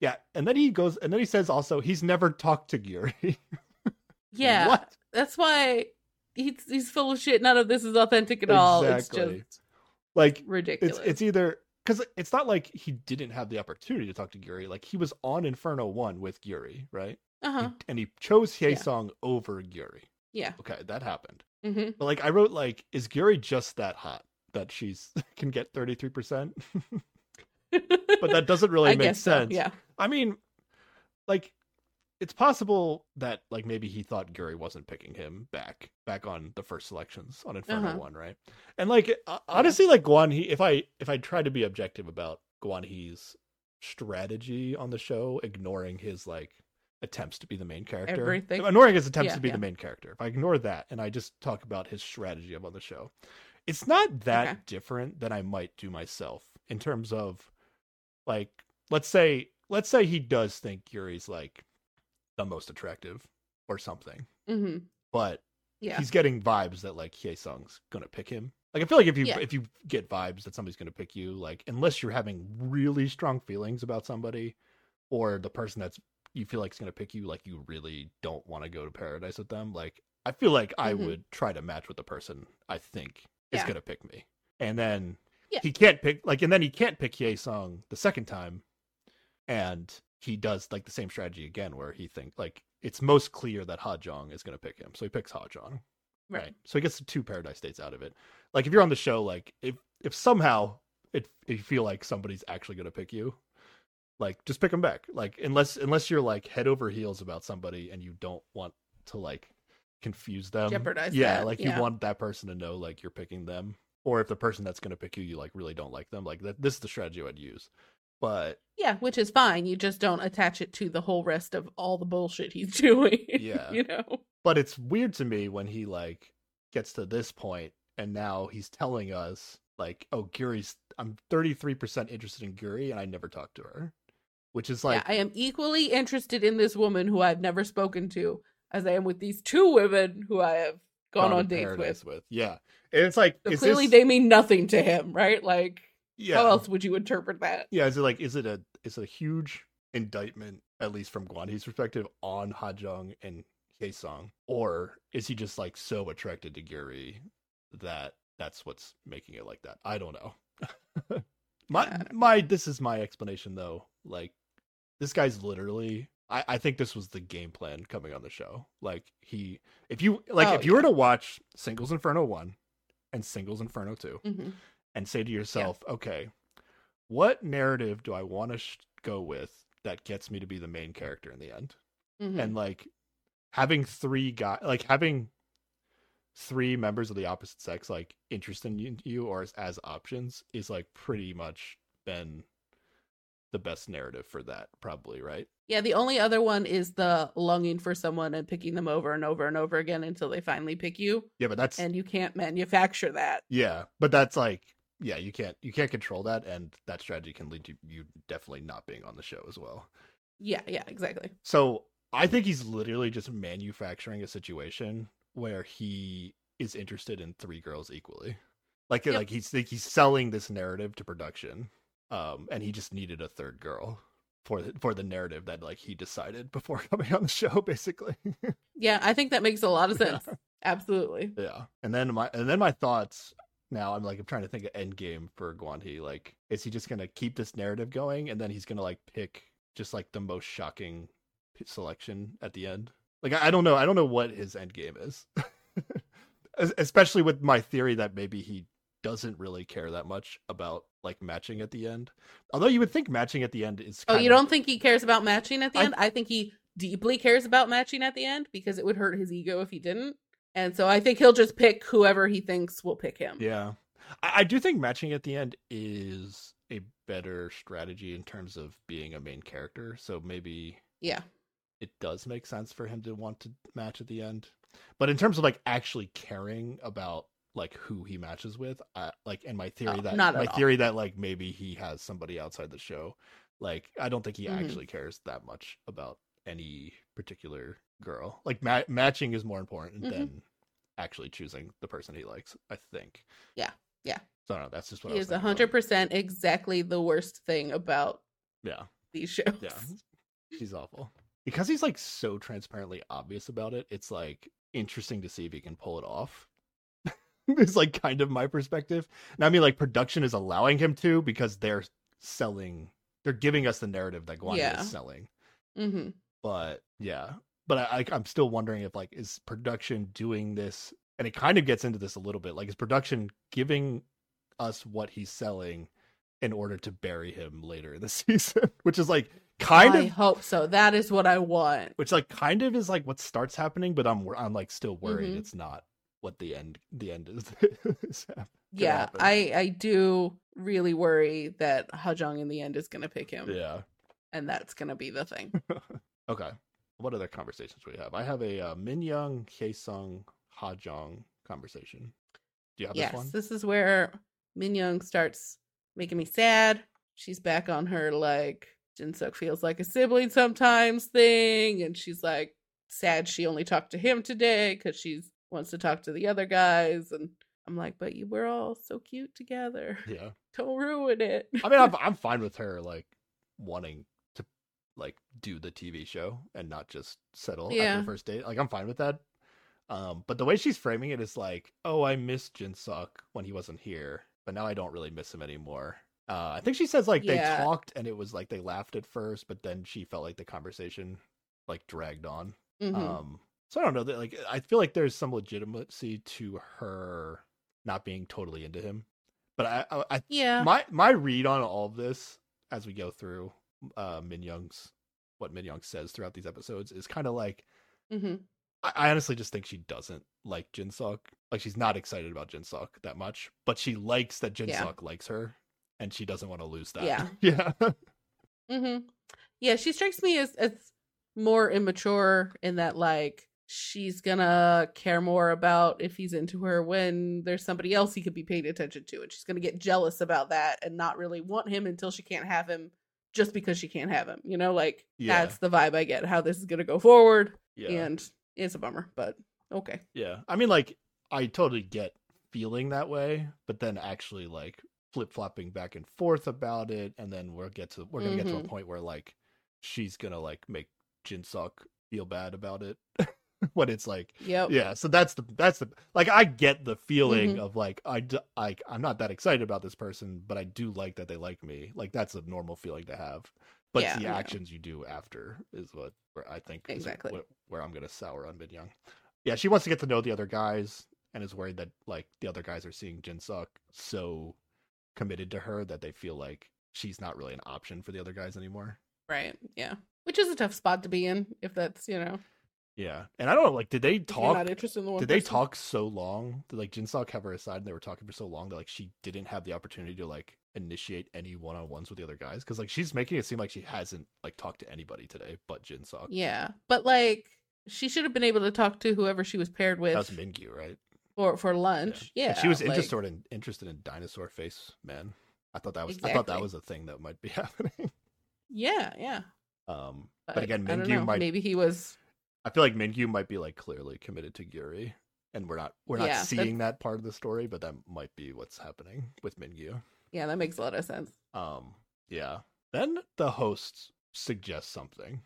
S1: Yeah, and then he goes, and then he says also he's never talked to Gyuri.
S2: Yeah,
S1: What?
S2: that's why he's he's full of shit. None of this is authentic at all. It's
S1: Exactly.
S2: just
S1: Like
S2: ridiculous.
S1: it's it's either because it's not like he didn't have the opportunity to talk to Gyuri. Like he was on Inferno One with Gyuri, right?
S2: uh huh.
S1: He- and he chose
S2: Yeah.
S1: Over Gyuri.
S2: Yeah.
S1: Okay, that happened.
S2: hmm
S1: But like I wrote, like is Gyuri just that hot that she's can get thirty three percent? But that doesn't really make
S2: guess so,
S1: sense.
S2: Yeah.
S1: I mean, like it's possible that like maybe he thought Gary wasn't picking him back back on the first selections on Inferno
S2: Uh-huh.
S1: One, right? And like honestly, like Guan Hee, if I if I try to be objective about Guan Hee's strategy on the show, ignoring his like attempts to be the main character,
S2: Everything.
S1: ignoring his attempts
S2: Yeah,
S1: to be
S2: yeah.
S1: the main character. If I ignore that and I just talk about his strategy up on the show, it's not that
S2: Okay.
S1: different than I might do myself in terms of like let's say let's say he does think Yuri's like the most attractive or something,
S2: hmm
S1: but
S2: Yeah.
S1: he's getting vibes that like Hyesung's gonna pick him. Like I feel like if you
S2: Yeah.
S1: if you get vibes that somebody's gonna pick you, like unless you're having really strong feelings about somebody, or the person that's you feel like is gonna pick you, like you really don't want to go to paradise with them. Like I feel like I
S2: Mhm.
S1: would try to match with the person I think is
S2: Yeah.
S1: gonna pick me, and then he can't pick like, and then he can't pick Hyesung the second time, and he does like the same strategy again where he thinks like it's most clear that Hajong is going to pick him, so he picks Hajong.
S2: Right.
S1: So he gets the two paradise states out of it. Like if you're on the show, like if if somehow it if you feel like somebody's actually going to pick you, like just pick them back. Like unless unless you're like head over heels about somebody and you don't want to like confuse them,
S2: Jeopardize
S1: Yeah,
S2: that,
S1: like
S2: yeah.
S1: you want that person to know like you're picking them, or if the person that's going to pick you, you like really don't like them. Like that, this is the strategy I'd use. But
S2: Yeah, which is fine. You just don't attach it to the whole rest of all the bullshit he's doing.
S1: Yeah.
S2: you know.
S1: but it's weird to me when he like gets to this point and now he's telling us like, oh, Gyuri's I'm 33% interested in Gyuri and I never talked to her. Which is like
S2: yeah, I am equally interested in this woman who I've never spoken to as I am with these two women who I have gone on dates
S1: paradise
S2: with.
S1: Yeah. And it's like
S2: So
S1: is
S2: clearly
S1: this-
S2: they mean nothing to him, right? Like
S1: yeah.
S2: how else would you interpret that?
S1: Yeah, is it like is it a is it a huge indictment, at least from Guanhee's perspective, on Hajong and Hyesung? Or is he just like so attracted to Gyuri that that's what's making it like that? I don't know. my
S2: don't
S1: my this is my explanation though. Like this guy's literally I, I think this was the game plan coming on the show. Like he if you like
S2: Oh,
S1: if you were to watch Singles Inferno 1 and Singles Inferno 2
S2: hmm
S1: and say to yourself, okay, what narrative do I want to sh- go with that gets me to be the main character in the end?
S2: hmm
S1: And like having three guys, like having three members of the opposite sex, like interested in you or as, as options is like pretty much been the best narrative for that, probably, right?
S2: Yeah, the only other one is the longing for someone and picking them over and over and over again until they finally pick you,
S1: Yeah, but that's
S2: and you can't manufacture that.
S1: yeah, but that's like yeah, you can't you can't control that, and that strategy can lead to you definitely not being on the show as well.
S2: Yeah, yeah, exactly.
S1: So I think he's literally just manufacturing a situation where he is interested in three girls equally. Like
S2: Yep.
S1: like he's like he's selling this narrative to production. Um and he just needed a third girl for the for the narrative that like he decided before coming on the show basically.
S2: Yeah, I think that makes a lot of
S1: Yeah.
S2: sense. Absolutely.
S1: yeah. And then my and then my thoughts now I'm like I'm trying to think of end game for Guanhee. Like is he just going to keep this narrative going and then he's going to like pick just like the most shocking selection at the end? Like I, I don't know. I don't know what his end game is. Especially with my theory that maybe he doesn't really care that much about like matching at the end. Although you would think matching at the end is
S2: Oh, you don't think he cares about matching at the
S1: I-
S2: end? I think he deeply cares about matching at the end because it would hurt his ego if he didn't. And so I think he'll just pick whoever he thinks will pick him.
S1: Yeah. I, I do think matching at the end is a better strategy in terms of being a main character. So maybe
S2: Yeah.
S1: it does make sense for him to want to match at the end. But in terms of like actually caring about like who he matches with, I, like and my theory
S2: Oh,
S1: that my
S2: all.
S1: theory that like maybe he has somebody outside the show, like I don't think he
S2: Mhm.
S1: actually cares that much about any particular girl. Like ma- matching is more important
S2: Mhm.
S1: than actually choosing the person he likes. I think.
S2: Yeah, yeah.
S1: So I don't know. That's just what
S2: He
S1: I was
S2: is
S1: thinking
S2: hundred percent exactly the worst thing about
S1: Yeah.
S2: these shows.
S1: Yeah. He's awful. Because he's like so transparently obvious about it, it's like interesting to see if he can pull it off. it's like kind of my perspective. And I mean like production is allowing him to because they're selling they're giving us the narrative that Guan
S2: Yeah.
S1: is selling.
S2: Mm-hmm.
S1: But yeah. But I, I I'm still wondering if like is production doing this and it kind of gets into this a little bit. Like is production giving us what he's selling in order to bury him later in the season? Which is like kind
S2: I
S1: of I
S2: hope so. That is what I want.
S1: which like kind of is like what starts happening but i'm i'm like still worried
S2: Mhm.
S1: it's not what the end the end is, is
S2: Yeah,
S1: happen.
S2: I I do really worry that Hajong in the end is going to pick him,
S1: yeah
S2: and that's going to be the thing.
S1: okay what other conversations we have i have a uh, min young Sung hajong conversation do you have
S2: yes,
S1: this one
S2: this is where Min Young starts making me sad. She's back on her like Jinsuk feels like a sibling sometimes thing, and she's like sad she only talked to him today because she wants to talk to the other guys, and I'm like, but you were all so cute together.
S1: yeah
S2: Don't ruin it.
S1: i mean I'm, I'm fine with her like wanting like do the tv show and not just settle after the first date like i'm fine with that um but the way she's framing it is like oh i missed jinsuk when he wasn't here but now i don't really miss him anymore uh i think she says like
S2: Yeah.
S1: they talked and it was like they laughed at first but then she felt like the conversation like dragged on
S2: Mhm.
S1: um so i don't know that like i feel like there's some legitimacy to her not being totally into him but i i, I
S2: yeah.
S1: my my read on all of this as we go through uh Min Young's what Min Young says throughout these episodes is kind of like
S2: hmm
S1: I, I honestly just think she doesn't like Jinsuk. Like she's not excited about Jinsuk that much, but she likes that Jinsuk
S2: Yeah.
S1: likes her and she doesn't want to lose that.
S2: Yeah.
S1: yeah.
S2: hmm Yeah, she strikes me as as more immature in that like she's gonna care more about if he's into her when there's somebody else he could be paying attention to and she's gonna get jealous about that and not really want him until she can't have him just because she can't have him you know like
S1: Yeah.
S2: that's the vibe i get how this is gonna go forward
S1: Yeah.
S2: and it's a bummer but okay
S1: Yeah. I mean, like, I totally get feeling that way, but then actually, like, flip flopping back and forth about it. And then we'll get to, we're going to get to a
S2: Mhm.
S1: point where, like, she's going to, like, make Jinsuk feel bad about it. when it's like,
S2: Yeah.
S1: yeah. So that's the, that's the, like, I get the feeling
S2: Mhm.
S1: of, like, I I I'm not that excited about this person, but I do like that they like me. Like, that's a normal feeling to have. But
S2: Yeah,
S1: the actions you do after is what where I think
S2: Exactly.
S1: what, where I'm gonna sour on Min Young. Yeah, she wants to get to know the other guys and is worried that like the other guys are seeing Jin Suk so committed to her that they feel like she's not really an option for the other guys anymore.
S2: right yeah which is a tough spot to be in if that's you know
S1: Yeah, and I don't know, like, did they
S2: if you're
S1: talk?
S2: not interested in the one
S1: Did they
S2: person.
S1: talk so long? Did like Jinsuk have her aside and they were talking for so long that like she didn't have the opportunity to like initiate any one on ones with the other guys? Because like she's making it seem like she hasn't like talked to anybody today but Jinsuk.
S2: yeah but like she should have been able to talk to whoever she was paired with
S1: That was Mingyu, right?
S2: for for lunch yeah,
S1: And she was
S2: like-
S1: interested in interested in dinosaur face man. I thought that was I thought that was a thing that might be happening.
S2: yeah yeah
S1: Um,
S2: but,
S1: but again, Mingyu might.
S2: maybe he was
S1: I feel like Mingyu might be like clearly committed to Gyuri, and we're not we're not
S2: Yeah,
S1: seeing that part of the story, but that might be what's happening with Mingyu.
S2: yeah that makes a lot of sense
S1: Um, yeah. Then the host suggests something.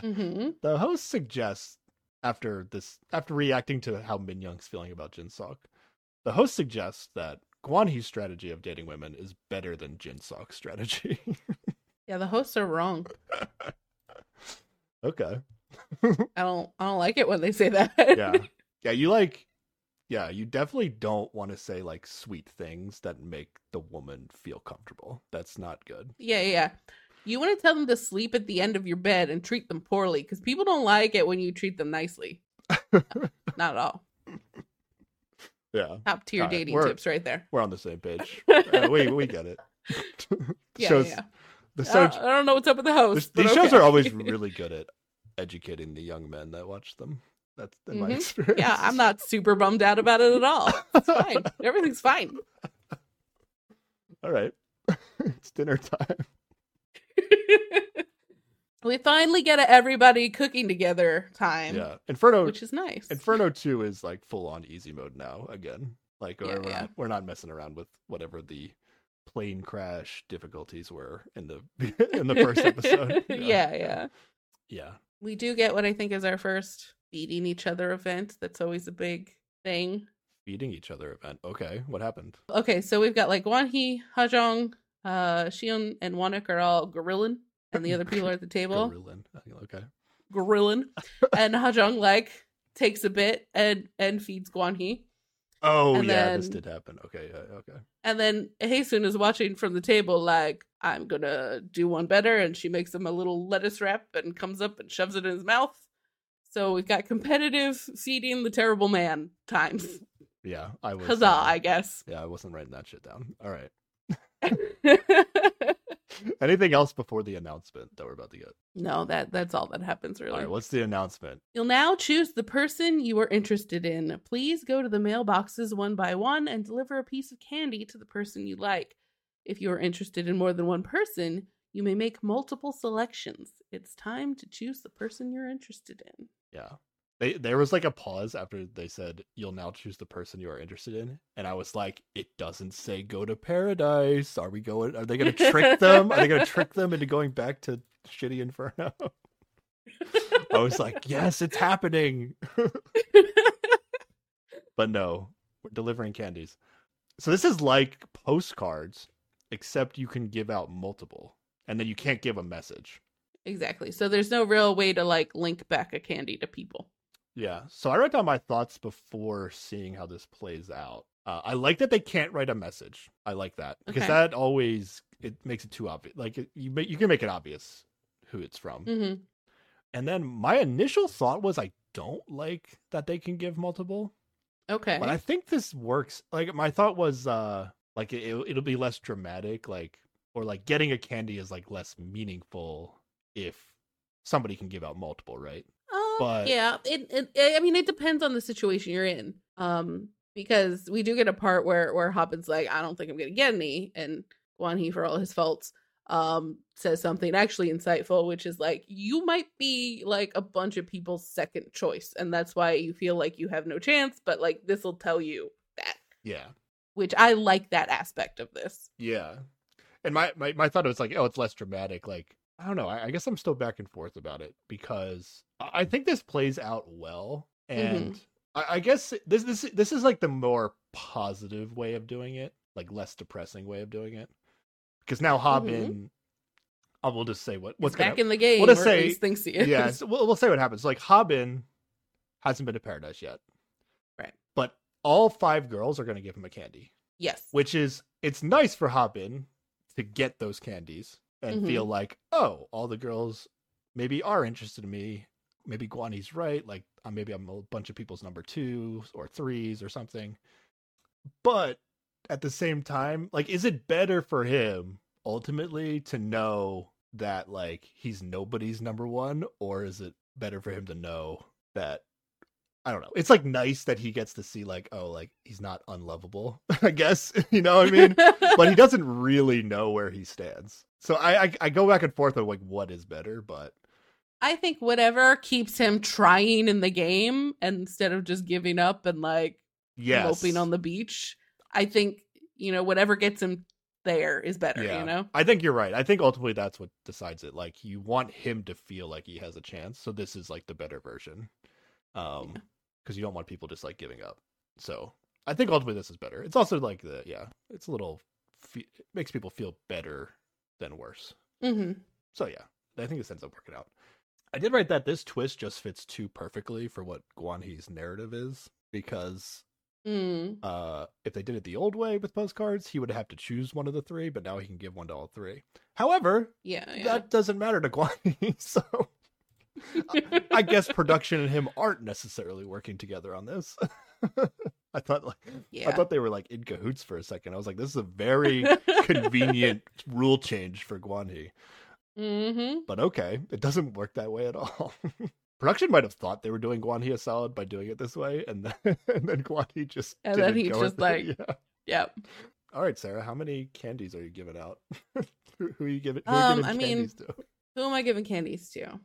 S2: hmm
S1: The host suggests after this after reacting to how Min Young's feeling about Jinsuk, the host suggests that Guan Hee's strategy of dating women is better than Jinsuk's strategy.
S2: yeah the hosts are wrong
S1: okay.
S2: I don't i don't like it when they say that
S1: Yeah. Yeah, you like yeah, you definitely don't want to say like sweet things that make the woman feel comfortable. That's not good.
S2: yeah yeah you want to tell them to sleep at the end of your bed and treat them poorly because people don't like it when you treat them nicely not at all
S1: Yeah.
S2: top tier
S1: right,
S2: dating
S1: we're-
S2: tips right there
S1: We're on the same page. Uh, we we get it.
S2: yeah
S1: shows
S2: yeah
S1: the
S2: I don't, I don't know what's up with the host
S1: these
S2: but
S1: shows are always really good at educating the young men that watch them. That's in my
S2: Mhm.
S1: experience.
S2: yeah i'm not super bummed out about it at all it's fine everything's fine
S1: All right. it's dinner time.
S2: we finally get a everybody cooking together time
S1: Yeah. Inferno
S2: which is nice
S1: Inferno 2 is like full on easy mode now again. Like
S2: Yeah,
S1: we're,
S2: yeah.
S1: Not, we're not messing around with whatever the plane crash difficulties were in the in the first episode.
S2: yeah yeah
S1: Yeah.
S2: We do get what I think is our first beating each other event. That's always a big thing.
S1: Feeding each other event. Okay. What happened?
S2: Okay, so we've got like Wanhee, Hajong, uh, Shion, and Wanik are all gorilling, and the other people are at the table
S1: Gorillin. Okay.
S2: gorilling, and Hajong like takes a bit and and feeds Guanhee,
S1: Oh
S2: And
S1: yeah, this did happen. Okay, yeah, okay.
S2: and then Hyesung is watching from the table like I'm gonna do one better, and she makes him a little lettuce wrap and comes up and shoves it in his mouth. So we've got competitive feeding the terrible man times.
S1: Yeah, I was.
S2: Huzzah,
S1: uh,
S2: I guess.
S1: yeah, I wasn't writing that shit down. All right. Anything else before the announcement that we're about to get?
S2: no, that that's all that happens really.
S1: All right, what's the announcement?
S2: You'll now choose the person you are interested in. Please go to the mailboxes one by one and deliver a piece of candy to the person you like. If you are interested in more than one person, you may make multiple selections. It's time to choose the person you're interested in.
S1: Yeah. They, there was like a pause after they said you'll now choose the person you are interested in and i was like it doesn't say go to paradise. Are we going are they going to trick them? Are they going to trick them into going back to shitty inferno? I was like yes it's happening. But no we're delivering candies. So this is like postcards except you can give out multiple and then you can't give a message.
S2: Exactly. So there's no real way to like link back a candy to people.
S1: Yeah. So I wrote down my thoughts before seeing how this plays out. Uh, I like that they can't write a message. I like that because
S2: Okay.
S1: that always it makes it too obvious. Like it, you, you can make it obvious who it's from.
S2: hmm
S1: And then my initial thought was I don't like that they can give multiple,
S2: Okay.
S1: but I think this works. Like my thought was uh like it, it'll be less dramatic, like or like getting a candy is like less meaningful if somebody can give out multiple, right? But-
S2: yeah, it, it. I mean, it depends on the situation you're in. Um, because we do get a part where where Hopin's like, I don't think I'm gonna get any, and Guan Hee, for all his faults, um, says something actually insightful, which is like, you might be like a bunch of people's second choice, and that's why you feel like you have no chance. But like, this will tell you that,
S1: Yeah.
S2: which I like that aspect of this.
S1: Yeah. And my, my, my thought was like, oh, it's less dramatic. Like, I don't know. I, I guess I'm still back and forth about it because I think this plays out well. Mm-hmm. And I, I guess this this this is like the more positive way of doing it, like less depressing way of doing it. Because now mm-hmm. Hobin, I will just say what what's
S2: He's back
S1: gonna
S2: in the game,
S1: we'll just say-
S2: thinks he is.
S1: yeah, we'll, we'll say what happens. Like Hobin hasn't been to paradise yet,
S2: Right.
S1: But all five girls are going to give him a candy,
S2: yes.
S1: which is it's nice for Hobin to get those candies and
S2: Mhm.
S1: feel like, oh, all the girls maybe are interested in me. Maybe Guani's right. Like uh, maybe I'm a bunch of people's number twos or threes or something. But at the same time, like, is it better for him ultimately to know that like he's nobody's number one, or is it better for him to know that I don't know. It's like nice that he gets to see like, oh, like he's not unlovable, I guess. You know what I mean? but he doesn't really know where he stands. So I, I I go back and forth of like what is better, but
S2: I think whatever keeps him trying in the game instead of just giving up and like
S1: yes,
S2: moping on the beach. I think, you know, whatever gets him there is better,
S1: yeah.
S2: you know?
S1: I think you're right. I think ultimately that's what decides it. Like you want him to feel like he has a chance. So this is like the better version. Um
S2: Yeah.
S1: Because you don't want people just like giving up. So I think ultimately this is better. It's also like the yeah, it's a little it makes people feel better than worse.
S2: hmm
S1: So yeah, I think this ends up working out. I did write that this twist just fits too perfectly for what Guan Hee's narrative is because
S2: Mm.
S1: uh, if they did it the old way with postcards, he would have to choose one of the three, but now he can give one to all three. However,
S2: Yeah, yeah.
S1: that doesn't matter to Guan Hee, so I guess production and him aren't necessarily working together on this. I thought like
S2: yeah.
S1: I thought they were like in cahoots for a second. I was like, this is a very convenient rule change for Guan Hee.
S2: hmm
S1: But okay, it doesn't work that way at all. Production might have thought they were doing Guan Hee a solid by doing it this way, and then and then just
S2: And then he just,
S1: it.
S2: like-
S1: yeah.
S2: Yep.
S1: All right, Sarah, how many candies are you giving out? who, who are you giving? Who
S2: Um,
S1: are you giving
S2: I mean,
S1: to?
S2: Who am I giving candies to?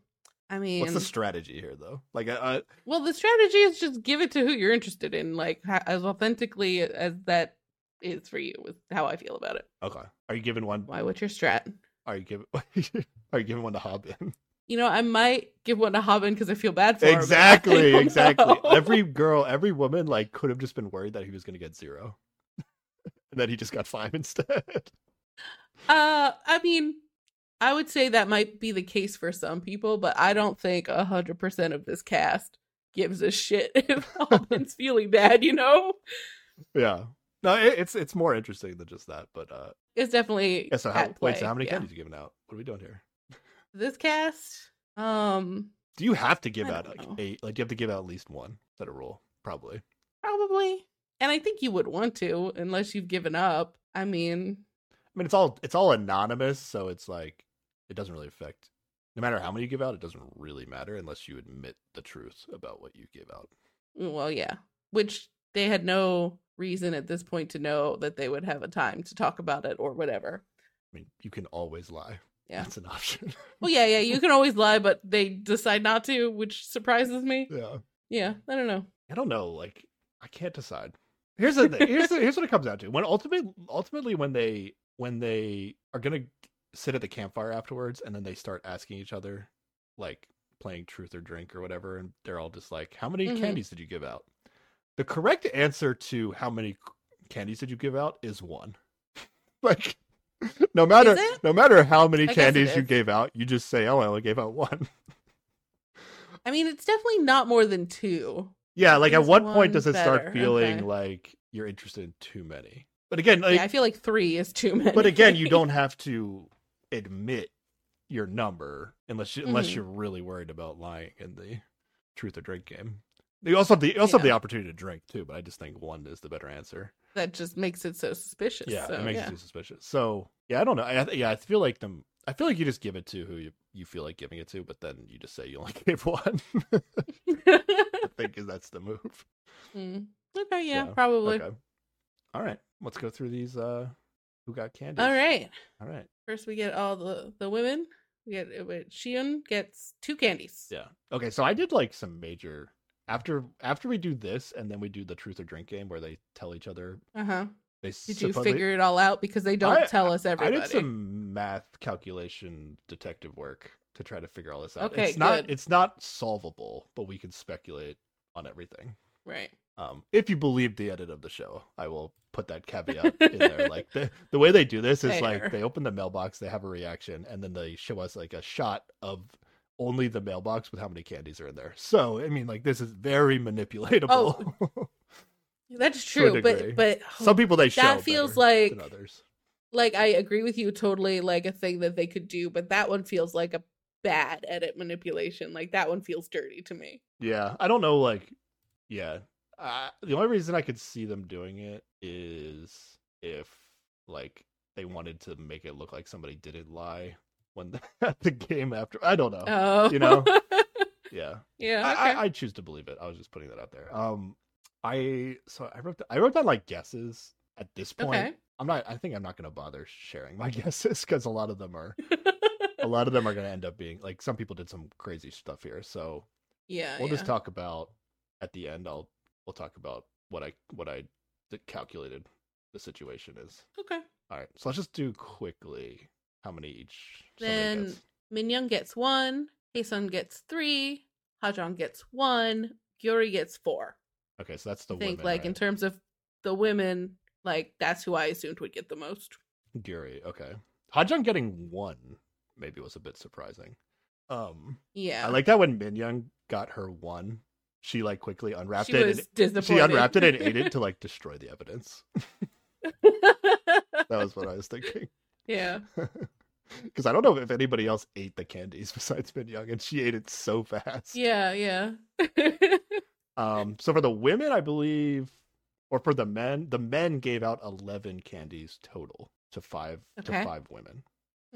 S2: I mean,
S1: What's the strategy here, though? Like, uh,
S2: well, the strategy is just give it to who you're interested in, like ha- as authentically as that is for you. Is how I feel about it.
S1: okay, are you giving one?
S2: Why? What's your strat?
S1: Are you giving? are you giving one to Hobin?
S2: You know, I might give one to Hobin because I feel bad for
S1: exactly,
S2: don't
S1: exactly.
S2: know.
S1: Every girl, every woman, like, could have just been worried that he was going to get zero, and then he just got five instead.
S2: Uh, I mean, I would say that might be the case for some people, but I don't think a hundred percent of this cast gives a shit if Hobin's feeling bad. You know,
S1: yeah. No, it, it's it's more interesting than just that, but uh,
S2: it's definitely
S1: yeah. So how,
S2: play.
S1: wait, so how many
S2: yeah.
S1: candies you giving out? What are we doing here?
S2: This cast, um,
S1: Do you have to give out like
S2: know.
S1: eight? Like, do you have to give out at least one? Is that a rule? Probably.
S2: probably, and I think you would want to, unless you've given up. I mean,
S1: I mean, it's all it's all anonymous, so it's like it doesn't really affect. No matter how many you give out, it doesn't really matter unless you admit the truth about what you give out.
S2: Mm, well, yeah, which they had no reason at this point to know that they would have a time to talk about it or whatever.
S1: I mean, you can always lie.
S2: Yeah.
S1: that's an option.
S2: Well, yeah, yeah, you can always lie, but they decide not to, which surprises me.
S1: yeah,
S2: Yeah, I don't know.
S1: I don't know. Like, I can't decide. Here's the thing. Here's the, here's what it comes down to. When ultimately, ultimately, when they when they are gonna sit at the campfire afterwards, and then they start asking each other, like playing truth or drink or whatever, and they're all just like, "How many
S2: Mhm.
S1: candies did you give out?" The correct answer to how many candies did you give out is one. like, no matter no matter how many
S2: I
S1: candies you gave out, you just say, "Oh, I only gave out one."
S2: I mean, it's definitely not more than two.
S1: Yeah, like at what point does it start feeling
S2: Okay.
S1: like you're interested in too many? But again, like,
S2: yeah, I feel like three is too many.
S1: but again, you don't have to admit your number unless you, unless
S2: Mhm.
S1: you're really worried about lying in the truth or drink game. You also have the you also have the opportunity to drink too, but I just think one is the better answer.
S2: that just makes it so suspicious.
S1: Yeah,
S2: so,
S1: it makes
S2: yeah.
S1: it too suspicious. So yeah, I don't know. I, I- yeah, I feel like them. I feel like you just give it to who you, you feel like giving it to, but then you just say you only gave one. I think that's the move.
S2: Mm. Okay, yeah,
S1: Yeah,
S2: probably.
S1: Okay. All right. Let's go through these uh who got candy.
S2: All right.
S1: All right.
S2: First, we get all the the women. We get uh, Shion gets two candies.
S1: Yeah. Okay, so I did like some major after after we do this and then we do the truth or drink game where they tell each other
S2: Uh huh.
S1: they
S2: Did you figure it all out because they don't
S1: I-
S2: tell us everything.
S1: I
S2: everybody?
S1: did some math calculation detective work to try to figure all this out.
S2: Okay,
S1: it's not
S2: good.
S1: it's not solvable, but we can speculate on everything.
S2: Right.
S1: Um, if you believe the edit of the show, I will put that caveat in there. Like the the way they do this is
S2: Fair.
S1: like they open the mailbox, they have a reaction, and then they show us like a shot of only the mailbox with how many candies are in there. So I mean, like this is very manipulatable.
S2: That's true, but but
S1: Some people they show
S2: That feels like-
S1: than others.
S2: like I agree with you totally. Like a thing that they could do, but that one feels like a bad edit manipulation. Like that one feels dirty to me.
S1: Yeah, I don't know. Like, yeah, uh, the only reason I could see them doing it is if like they wanted to make it look like somebody didn't lie when at the game after. I don't know.
S2: Oh,
S1: You know? yeah,
S2: yeah.
S1: I,
S2: Okay.
S1: I, I choose to believe it. I was just putting that out there. Um, I so I wrote I wrote down like guesses at this point.
S2: okay.
S1: I'm not. I think I'm not going to bother sharing my guesses because a lot of them are a lot of them are going to end up being like some people did some crazy stuff here. So
S2: yeah.
S1: we'll
S2: yeah.
S1: just talk about at the end. I'll we'll talk about what I what I calculated the situation is.
S2: Okay.
S1: All right, so let's just do quickly how many each.
S2: Then
S1: gets.
S2: Minyoung gets one. Hyesung gets three. Hajong gets one. Gyuri gets four.
S1: okay, so that's the
S2: I think
S1: women,
S2: like in terms of the women, like that's who I assumed would get the most.
S1: Gyuri. Okay, Hajong getting one maybe was a bit surprising. Um,
S2: Yeah.
S1: I like that when Minyoung got her one, she like quickly unwrapped
S2: she
S1: it. and she unwrapped it and ate it to like destroy the evidence. that was what I was thinking.
S2: yeah.
S1: Because I don't know if anybody else ate the candies besides Min Young, and she ate it so fast.
S2: Yeah, yeah.
S1: Um. So for the women, I believe, or for the men, the men gave out eleven candies total to five
S2: Okay.
S1: to five women.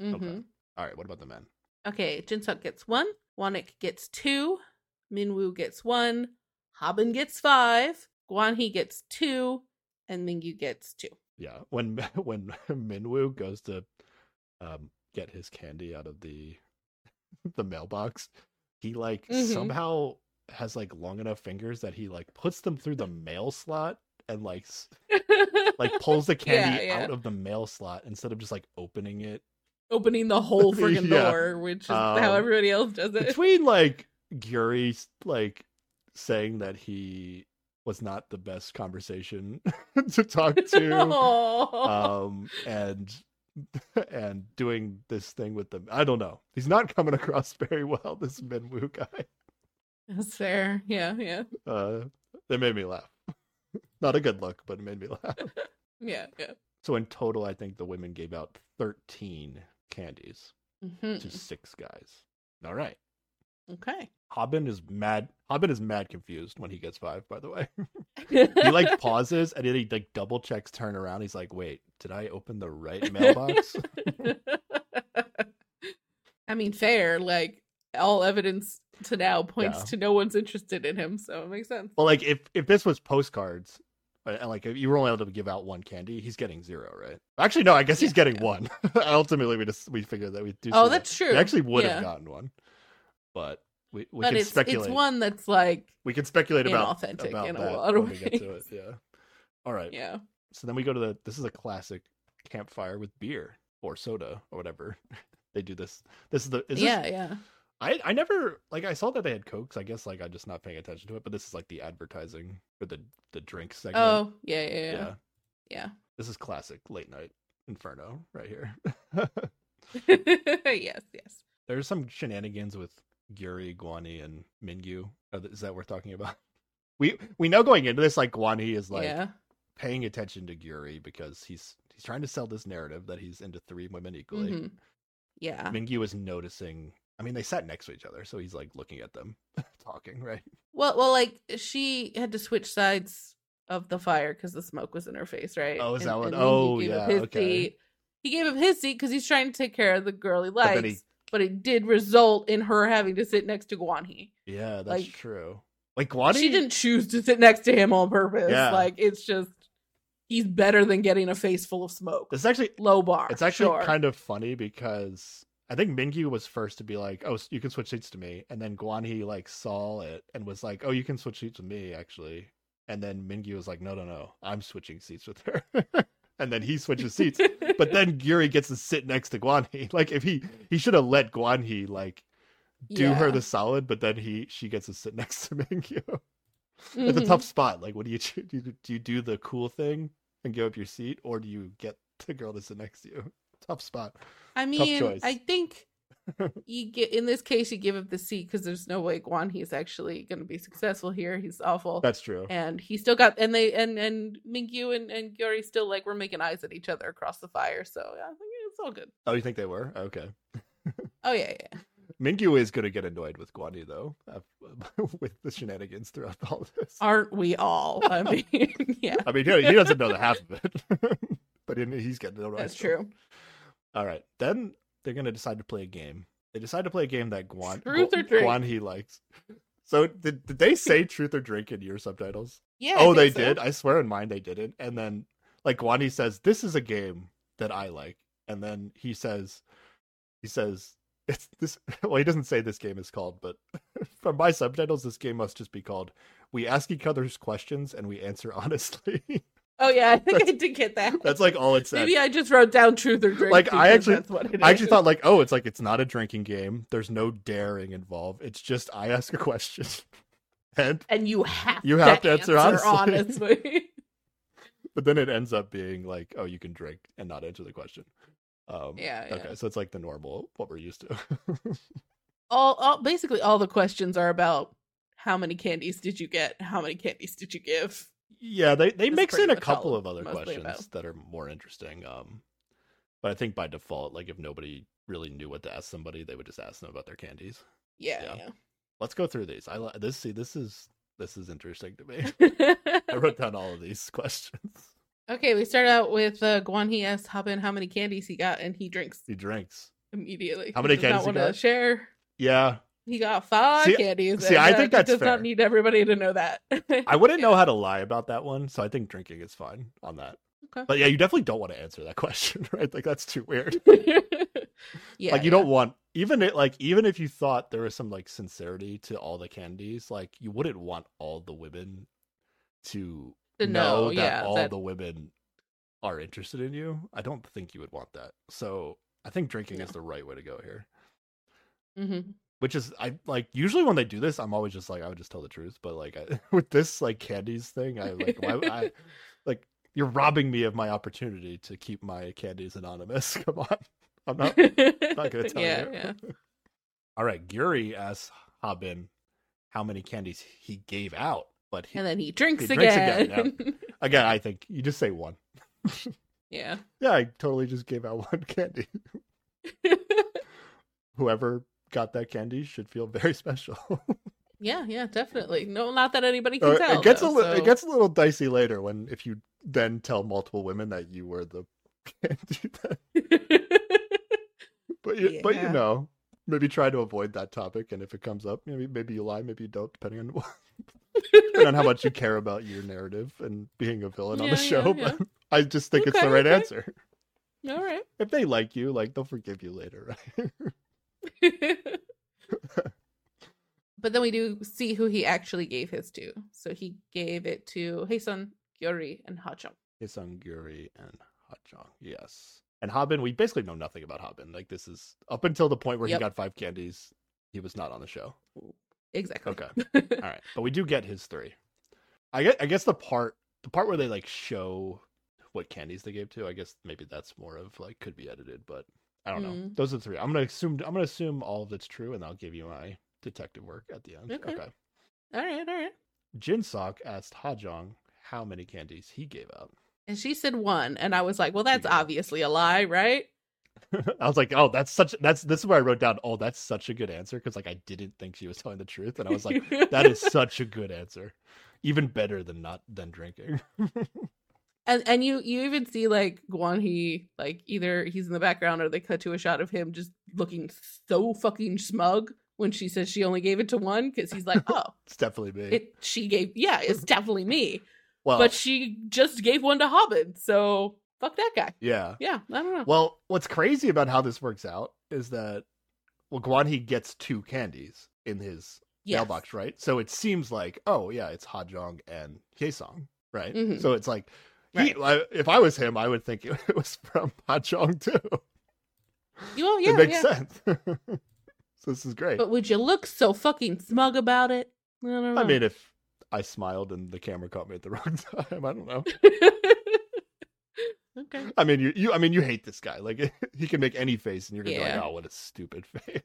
S2: hmm
S1: All right. What about the men?
S2: Okay, Jinsuk gets one. Wanik gets two. Minwoo gets one. Habin gets five. Guanhee gets two. And Mingyu gets two.
S1: Yeah. When when Minwoo goes to um get his candy out of the the mailbox, he like
S2: Mhm.
S1: somehow has like long enough fingers that he like puts them through the mail slot and like like pulls the candy
S2: Yeah, yeah.
S1: out of the mail slot instead of just like opening it
S2: Opening the whole friggin'
S1: Yeah.
S2: door, which is
S1: Um,
S2: how everybody else does it.
S1: between like Gyuri like saying that he was not the best conversation to talk to um and and doing this thing with them i don't know he's not coming across very well this minwoo guy
S2: That's fair. Yeah, yeah.
S1: uh that made me laugh not a good look but it made me laugh
S2: Yeah, yeah.
S1: so in total i think the women gave out 13 candies
S2: Mhm.
S1: to six guys all right
S2: Okay.
S1: Hobin is mad. Hobin is mad confused when he gets five. By the way, he like pauses and then he like double checks, turn around. He's like, "Wait, did I open the right mailbox?"
S2: I mean, fair. Like all evidence to now points
S1: Yeah.
S2: to no one's interested in him, so it makes sense.
S1: well, like if if this was postcards, uh, and like if you were only able to give out one candy, he's getting zero, right? Actually, no. I guess he's
S2: Yeah,
S1: getting
S2: yeah.
S1: one. Ultimately, we just we figured that we do.
S2: Oh,
S1: see that.
S2: that's true.
S1: He actually would have gotten one, but we we
S2: but
S1: can
S2: it's
S1: speculate.
S2: it's one that's like
S1: we can speculate about
S2: authentic
S1: about
S2: in a
S1: that
S2: lot of
S1: when we get to it.
S2: ways.
S1: Yeah. All right.
S2: yeah.
S1: So then we go to the. This is a classic campfire with beer or soda or whatever. they do this. This is the. Is
S2: yeah,
S1: This,
S2: yeah.
S1: I I never like I saw that they had cokes. I guess like I'm just not paying attention to it. But this is like the advertising for the the drink segment.
S2: Oh, yeah, yeah, yeah.
S1: yeah.
S2: Yeah.
S1: This is classic late night inferno right here.
S2: yes, yes.
S1: There's some shenanigans with Gyuri, Guani, and Mingyu. Is that we're talking about? We we know going into this like Guani is like
S2: yeah.
S1: paying attention to Gyuri because he's he's trying to sell this narrative that he's into three women equally.
S2: Mhm. Yeah.
S1: Mingyu is noticing. I mean, they sat next to each other, so he's like looking at them, talking, right?
S2: Well, well, like she had to switch sides of the fire because the smoke was in her face, right?
S1: Oh, is that what-
S2: Mingyu
S1: oh, yeah,
S2: his
S1: okay.
S2: seat, he gave him his seat because he's trying to take care of the girl he likes. But, it did result in her having to sit next to Guan Hee.
S1: Yeah, that's
S2: Like-
S1: true. Like Guani,
S2: She didn't choose to sit next to him on purpose.
S1: Yeah.
S2: Like it's just he's better than getting a face full of smoke.
S1: It's actually
S2: Low bar.
S1: it's actually
S2: sure.
S1: kind of funny because I think Mingyu was first to be like, "Oh, you can switch seats to me," and then Guan Hee like saw it and was like, "Oh, you can switch seats with me, actually." And then Mingyu was like, "No, no, no, I'm switching seats with her." and then he switches seats, but then Yuri gets to sit next to Guan Guanhi. Like if he he should have let Guan Guanhi like do her the solid, but then he she gets to sit next to Mingyu. It's a tough mm-hmm. spot. Like, what do you do? Do you, do you do the cool thing and give up your seat, or do you get the girl to sit next to you? Tough spot.
S2: I mean,
S1: choice.
S2: I think you get in this case you give up the seat because there's no way Guan is actually going to be successful here. He's awful,
S1: That's true.
S2: and he still got and they and and Mingyu and and Gyuri still like were making eyes at each other across the fire. So yeah, I think it's all good.
S1: Oh, you think they were? Okay.
S2: Oh yeah, yeah.
S1: Mingyu is going to get annoyed with Guani though, uh, with the shenanigans throughout all this.
S2: Aren't we all? I mean, yeah,
S1: I mean, he, he doesn't know the half of it, but he's getting annoyed.
S2: that's
S1: still.
S2: true.
S1: All right, then they're going to decide to play a game. They decide to play a game that Guan
S2: Truth or drink?
S1: Guan he likes. So did did they say truth or drink in your subtitles?
S2: Yeah.
S1: Oh, they
S2: so.
S1: did. I swear in mine they didn't. And then like Guan Hee says, "This is a game that I like," and then he says, he says, "It's this." Well, he doesn't say this game is called, but from my subtitles, this game must just be called "We ask each other's questions and we answer honestly."
S2: Oh yeah, I think I did get that.
S1: That's like all it said.
S2: Maybe I just wrote down truth or drink.
S1: Like, I actually-
S2: that's
S1: I actually thought like, oh, it's like it's not a drinking game. There's no daring involved. It's just I ask a question, and
S2: and you have
S1: You have to
S2: answer,
S1: answer
S2: honestly.
S1: honestly. but then it ends up being like, oh, you can drink and not answer the question. Um,
S2: Yeah, yeah.
S1: Okay, so it's like the normal what we're used to.
S2: all, all basically all the questions are about how many candies did you get? How many candies did you give?
S1: Yeah, they they mix in a couple of other questions
S2: about.
S1: that are more interesting. Um, but I think by default, like if nobody really knew what to ask somebody, they would just ask them about their candies.
S2: Yeah,
S1: Yeah. Let's go through these. I li- this see this is this is interesting to me. I wrote down all of these questions.
S2: okay, we start out with uh, Guan. He asks Habin how many candies he got, and he drinks
S1: He drinks.
S2: immediately.
S1: How many
S2: not
S1: candies he
S2: want to share.
S1: Yeah,
S2: He got five
S1: See-
S2: candies.
S1: see, I think that's
S2: does
S1: fair.
S2: not need everybody to know that.
S1: I wouldn't know how to lie about that one, so I think drinking is fine on that.
S2: Okay.
S1: But yeah, you definitely don't want to answer that question, right? Like that's too weird.
S2: yeah,
S1: like you
S2: yeah.
S1: don't want even it like even if you thought there was some like sincerity to all the candies, like you wouldn't want all the women to,
S2: To
S1: know,
S2: know,
S1: that
S2: yeah,
S1: all
S2: that-
S1: the women are interested in you. I don't think you would want that. So I think drinking
S2: No.
S1: is the right way to go here.
S2: Mhm.
S1: Which is I like usually when they do this, I'm always just like I would just tell the truth. But like I, with this like candies thing, I like why I like you're robbing me of my opportunity to keep my candies anonymous. Come on, I'm not not gonna tell
S2: yeah,
S1: you.
S2: yeah.
S1: All right, Gyuri asks Habin how many candies he gave out, but he,
S2: And then he drinks
S1: He drinks
S2: again.
S1: again, again, I think you just say one.
S2: yeah.
S1: Yeah, I totally just gave out one candy. Whoever got that candy should feel very special.
S2: yeah, yeah, definitely. No, not that anybody
S1: Uh,
S2: can tell.
S1: it gets
S2: though,
S1: a li-
S2: so-
S1: it gets a little dicey later when if you then tell multiple women that you were the candy. That, but you, but you know, maybe try to avoid that topic, and if it comes up, maybe maybe you lie, maybe you don't, depending on depending on how much you care about your narrative and being a villain on the show.
S2: yeah,
S1: But I just think it's the right
S2: okay.
S1: answer.
S2: All right.
S1: If they like you, like they'll forgive you later, right?
S2: but then we do see who he actually gave his to. So he gave it to Hyesung, Gyuri, and Hajong.
S1: Hisanguri and Hajong, yes. And Habin, we basically know nothing about Habin. Like this is up until the point where
S2: Yep.
S1: he got five candies, he was not on the show.
S2: Exactly.
S1: Okay. All right, but we do get his three. I guess, I guess the part the part where they like show what candies they gave to, I guess maybe that's more of like could be edited, but I don't know.
S2: Mm.
S1: Those are the three. I'm gonna assume I'm gonna assume all of it's true, and I'll give you my detective work at the end.
S2: Okay.
S1: okay.
S2: all right, all right.
S1: Jinsuk asked Hajong how many candies he gave out.
S2: And she said one, and I was like, "Well, that's
S1: Yeah.
S2: obviously a lie, right?"
S1: I was like, oh, that's such that's this is where I wrote down, oh, that's such a good answer because like I didn't think she was telling the truth, and I was like, that is such a good answer, even better than not than drinking.
S2: And and you you even see like Guan Hee like either he's in the background or they cut to a shot of him just looking so fucking smug when she says she only gave it to one because he's like, oh,
S1: It's definitely me.
S2: it she gave yeah, it's definitely me,
S1: well,
S2: but she just gave one to Hobbit so fuck that guy.
S1: yeah.
S2: Yeah, I don't know.
S1: Well, what's crazy about how this works out is that well, Guan Hee gets two candies in his
S2: Yes.
S1: mailbox, right? So it seems like, oh yeah, it's Ha Jong and Song, right?
S2: Mhm.
S1: So it's like, he, if I was him, I would think it was from Ha Jong too.
S2: Well, yeah,
S1: it makes
S2: yeah.
S1: sense. so this is great.
S2: But would you look so fucking smug about it? I don't know.
S1: I mean, if I smiled and the camera caught me at the wrong time, I don't know.
S2: okay.
S1: I mean, you, you, I mean, you hate this guy. Like he can make any face, and you're gonna be like, oh, what a stupid face.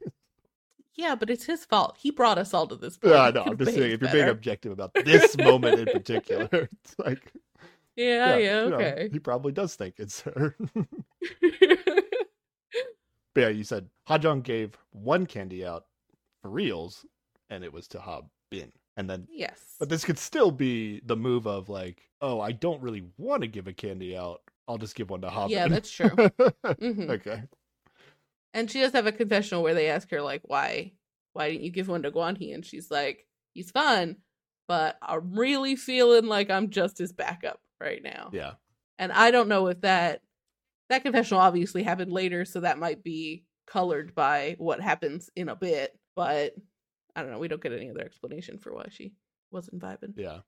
S2: Yeah, but it's his fault. He brought us all to this point.
S1: Yeah,
S2: He
S1: know. I'm just saying, if you're being objective about this moment in particular, it's like,
S2: yeah, yeah,
S1: you know,
S2: okay.
S1: he probably does think it's her. but yeah, you said Hajong gave one candy out for reals, and it was to Ha Bin, and then.
S2: yes.
S1: But this could still be the move of like, oh, I don't really want to give a candy out. I'll just give one to Ha.
S2: Yeah, that's true. Mhm.
S1: okay.
S2: And she does have a confessional where they ask her like, "Why, why didn't you give one to Guan Hee?" And she's like, "He's fun, but I'm really feeling like I'm just his backup right now."
S1: Yeah.
S2: And I don't know if that that confessional obviously happened later, so that might be colored by what happens in a bit. But I don't know. We don't get any other explanation for why she wasn't vibing.
S1: Yeah.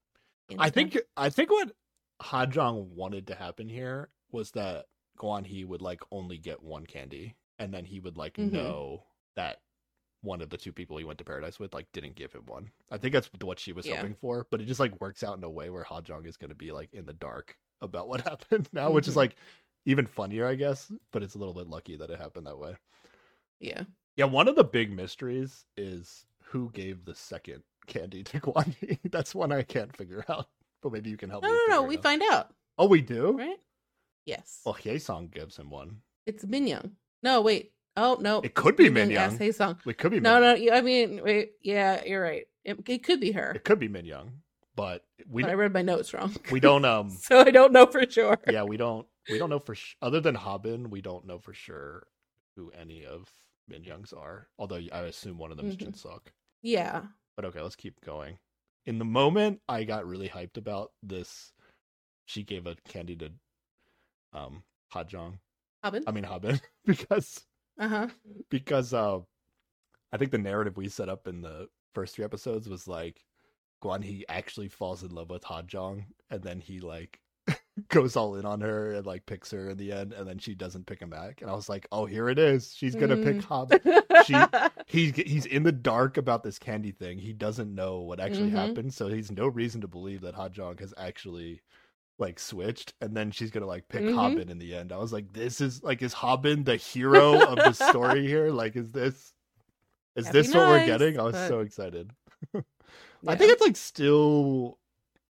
S1: I think. I think what Hajong wanted to happen here was that Guan Hee would like only get one candy, and then he would like
S2: Mhm.
S1: know that one of the two people he went to paradise with like didn't give him one. I think that's what she was
S2: Yeah.
S1: hoping for, but it just like works out in a way where Hajong is going to be like in the dark about what happened now, which is
S2: Mhm.
S1: like even funnier, I guess. But it's a little bit lucky that it happened that way.
S2: yeah.
S1: Yeah, one of the big mysteries is who gave the second candy to Guan Hee. That's one I can't figure out. But maybe you can help
S2: No,
S1: me.
S2: no, no. We
S1: out.
S2: find out,
S1: Oh, we do.
S2: right? Yes.
S1: Well, Hyesung gives him one.
S2: It's Minyoung. No, wait. Oh no.
S1: It could be
S2: Minyoung asked
S1: Minyoung.
S2: Hyesung.
S1: It could be.
S2: No,
S1: Min-
S2: no. I mean, wait. Yeah, you're right. It, it could be her.
S1: It could be Minyoung, but we
S2: but I read my notes wrong.
S1: we don't um.
S2: so I don't know for sure.
S1: yeah, we don't we don't know for sh- other than Habin, we don't know for sure who any of Minyoungs are. Although I assume one of them is
S2: Mhm.
S1: Jinsuk.
S2: Yeah.
S1: But okay, let's keep going. In the moment, I got really hyped about this. She gave a candy to um Hajong.
S2: Hobin.
S1: I mean Habin because
S2: Uh huh.
S1: because uh I think the narrative we set up in the first three episodes was like Guan Hee actually falls in love with Hajong and then he like goes all in on her and like picks her in the end and then she doesn't pick him back and I was like, "Oh, here it is. She's going to pick
S2: Mm.
S1: Hob She- he's he's in the dark about this candy thing. He doesn't know what actually
S2: Mhm.
S1: happened, so he's no reason to believe that Hajong has actually like switched. And then she's gonna like pick
S2: Mhm.
S1: Hobin in the end. I was like, this is like, is Hobin the hero of the story here? Like, is this is
S2: That'd
S1: this
S2: be
S1: what we're getting? I was
S2: but-
S1: so excited. I think it's like still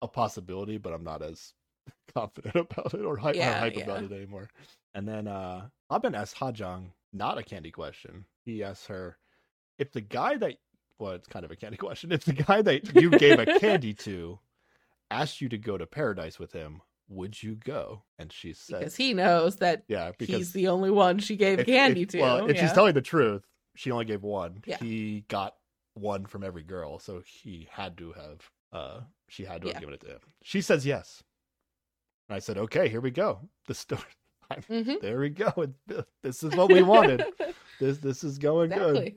S1: a possibility, but I'm not as confident about it or hype,
S2: Yeah,
S1: hype
S2: yeah.
S1: about it anymore. And then uh Hobin asked Hajong not a candy question. He asks her if the guy that well, it's kind of a candy question. If the guy that you gave a candy to asked you to go to paradise with him, would you go? And she said,
S2: because he knows that
S1: "Yeah, because
S2: he's the only one she gave
S1: if-
S2: candy
S1: if-
S2: to.
S1: Well, if she's telling the truth, she only gave one.
S2: Yeah.
S1: He got one from every girl, so he had to have. uh She had to
S2: Yeah.
S1: have given it to him. She says yes, and I said, "Okay, here we go. The story.
S2: Mhm.
S1: There we go. This is what we wanted. this this is going good."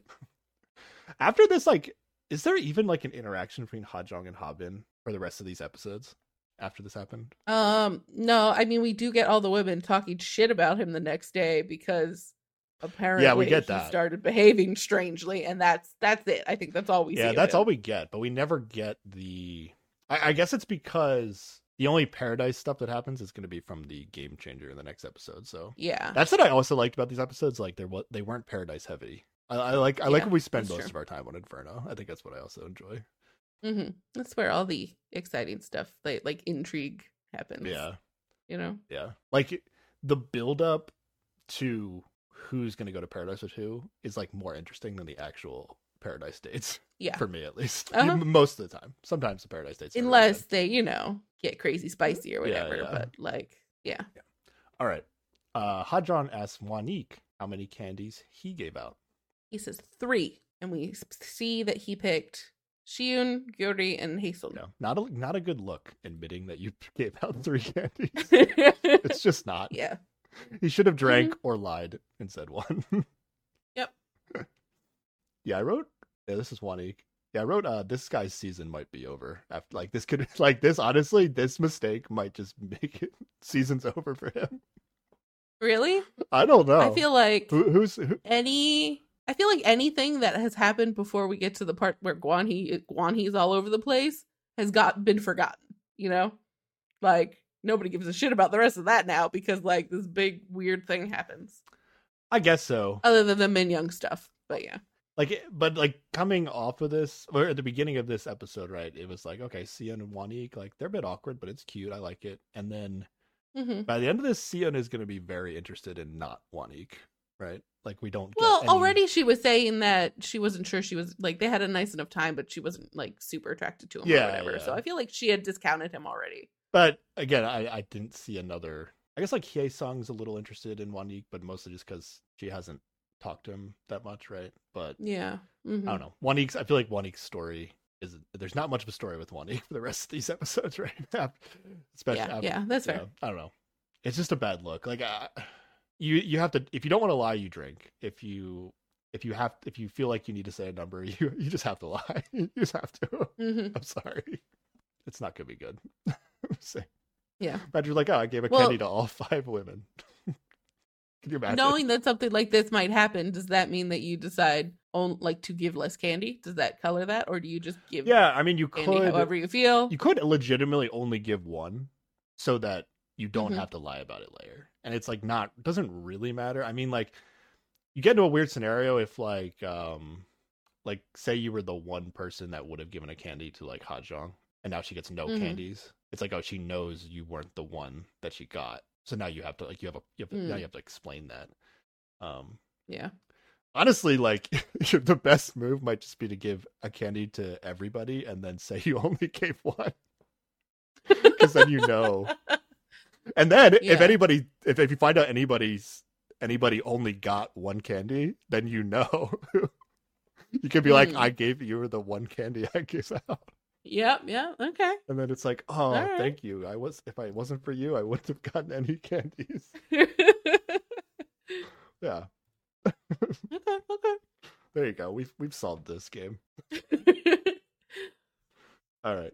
S1: After this, like, is there even like an interaction between Hajong and Habin for the rest of these episodes? After this happened,
S2: Um, no, I mean we do get all the women talking shit about him the next day because apparently yeah, we
S1: get
S2: he
S1: that.
S2: started behaving strangely, and that's that's it. I think that's all we see.
S1: yeah, that's all we get. But we never get the. I, I guess it's because the only paradise stuff that happens is going to be from the game changer in the next episode. So
S2: Yeah,
S1: that's what I also liked about these episodes. Like they what they weren't paradise heavy. I, I like I like
S2: Yeah,
S1: when we spend most
S2: true.
S1: of our time on Inferno. I think that's what I also enjoy.
S2: Hmm that's where all the exciting stuff, like like intrigue, happens.
S1: Yeah,
S2: you know.
S1: yeah. Like the build up to who's going to go to paradise with who is like more interesting than the actual Paradise Dates
S2: Yeah.
S1: for me at least.
S2: Uh-huh.
S1: Most of the time. Sometimes the Paradise Dates.
S2: Unless they, you know, get crazy spicy or whatever.
S1: yeah.
S2: But like, yeah.
S1: All right. Uh, Hajong asks Wanik how many candies he gave out.
S2: He says three. And we see that he picked Sion, Gyuri, and Hazel.
S1: No, not a not a good look admitting that you gave out three candies. it's just not.
S2: yeah.
S1: He should have drank or lied and said one.
S2: Yep.
S1: yeah, I wrote. Yeah, this is Wanik. Yeah, I wrote. Uh, this guy's season might be over. After like this could like this. Honestly, this mistake might just make it season's over for him.
S2: Really?
S1: I don't know.
S2: I feel like
S1: Who, who's who,
S2: any I feel like anything that has happened before we get to the part where Guanhee Guanhee's all over the place has got been forgotten, you know? Like nobody gives a shit about the rest of that now because like this big weird thing happens.
S1: I guess so.
S2: Other than the Min Young stuff. But yeah.
S1: like but like coming off of this or at the beginning of this episode right it was like okay Sion and Wanik like they're a bit awkward but it's cute I like it and then
S2: hmm
S1: by the end of this Sion is going to be very interested in not Wanik right like we don't get
S2: Well,
S1: any-
S2: already she was saying that she wasn't sure she was like they had a nice enough time, but she wasn't like super attracted to him
S1: Yeah,
S2: or whatever. So. I feel like she had discounted him already.
S1: but again I I didn't see another I guess like Hye Sung's a little interested in Wanik but mostly just because she hasn't talked to him that much right but
S2: Yeah. Mhm.
S1: I don't know Wanik's I feel like Wanik's story is there's not much of a story with Wanik for the rest of these episodes right especially
S2: Yeah,
S1: after-
S2: yeah, that's fair.
S1: know, I don't know. It's just a bad look. Like uh, you you have to if you don't want to lie, you drink. If you if you have if you feel like you need to say a number, you you just have to lie. you just have to.
S2: hmm
S1: I'm sorry. It's not gonna be good.
S2: Yeah.
S1: Imagine you're like, oh, I gave a
S2: Well-
S1: candy to all five women. Can you imagine?
S2: Knowing that something like this might happen, does that mean that you decide on like to give less candy? Does that color that, or do you just give
S1: yeah, I mean, you could
S2: however you feel?
S1: you could legitimately only give one, so that you don't
S2: Mhm.
S1: have to lie about it later. And it's like not doesn't really matter. I mean, like you get into a weird scenario if like um like say you were the one person that would have given a candy to like Hajong and now she gets no
S2: Mhm.
S1: candies. It's like oh she knows you weren't the one that she got. So now you have to like you have a you have to, now
S2: Mm.
S1: you have to explain that. Um
S2: yeah.
S1: honestly like the best move might just be to give a candy to everybody and then say you only gave one because then you know and then if anybody if, if you find out anybody's anybody only got one candy then you know you could be like
S2: Hmm.
S1: i gave you the one candy i gave out
S2: Yep. Yeah. Okay.
S1: and then it's like oh thank you i was if i wasn't for you i wouldn't have gotten any candies yeah
S2: okay. Okay.
S1: there you go we've we've solved this game all right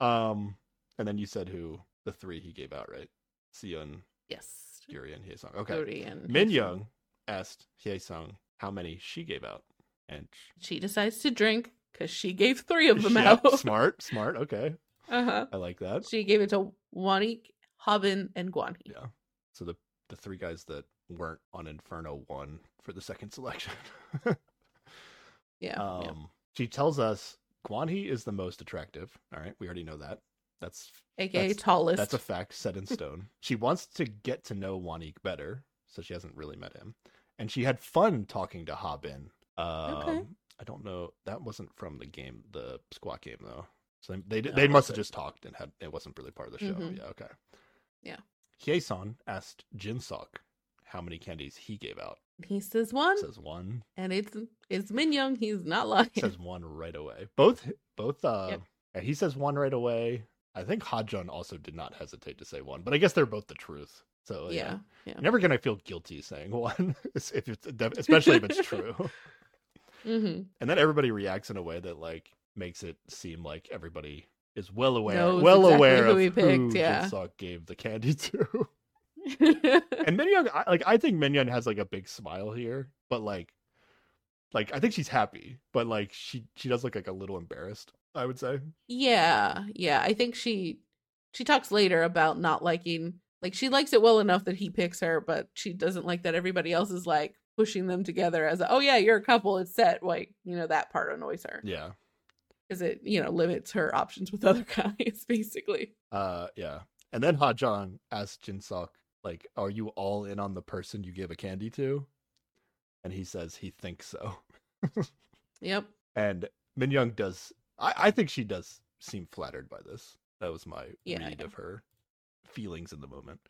S1: um and then you said who the three he gave out right Sion,
S2: yes.
S1: Gyuri, and Hyesung. Okay.
S2: Cody and
S1: Min Young asked Hyesung how many she gave out, and
S2: She decides to drink because she gave three of them
S1: Yep,
S2: out.
S1: smart, smart. Okay,
S2: uh huh.
S1: I like that.
S2: She gave it to Wanique, Hobin, and Guanhee.
S1: Yeah. So the the three guys that weren't on Inferno one for the second selection.
S2: Yeah.
S1: um,
S2: yeah.
S1: she tells us Guanhee is the most attractive. All right, we already know that. That's
S2: AKA
S1: that's-
S2: tallest.
S1: That's a fact set in stone. she wants to get to know Wanik better, so she hasn't really met him. And she had fun talking to Hobin. Um, I don't know. That wasn't from the game, the squat game though. So they they, they must have just talked and had it wasn't really part of the show.
S2: Mhm.
S1: Yeah, okay.
S2: Yeah.
S1: Hyesung asked Jinsuk how many candies he gave out.
S2: he says one, He
S1: Says one.
S2: and it's it's Min Young. He's not lying.
S1: He says one right away. Both both uh
S2: Yep.
S1: yeah, he says one right away. I think Hajong also did not hesitate to say one, but I guess they're both the truth. So yeah.
S2: yeah. Yeah.
S1: Never gonna feel guilty saying one, if it's especially if it's true.
S2: hmm
S1: And then everybody reacts in a way that like makes it seem like everybody is well aware,
S2: Knows
S1: well
S2: exactly
S1: aware
S2: who
S1: of
S2: picked,
S1: who
S2: yeah.
S1: Gave the candy to. and Minyoung, I, like I think Minyoung has like a big smile here, but like, like I think she's happy, but like she she does look like a little embarrassed. I would say.
S2: yeah. Yeah. I think she she talks later about not liking like she likes it well enough that he picks her, but she doesn't like that everybody else is like pushing them together as a, oh yeah, you're a couple, it's set. Like, you know, that part annoys her.
S1: Yeah.
S2: Because it, you know, limits her options with other guys, basically.
S1: Uh. Yeah. And then Hajong asks Jinsuk, like, "Are you all in on the person you give a candy to?" And he says he thinks so.
S2: Yep.
S1: and Min Young does. I, I think she does seem flattered by this. That was my
S2: Yeah,
S1: read of her feelings in the moment.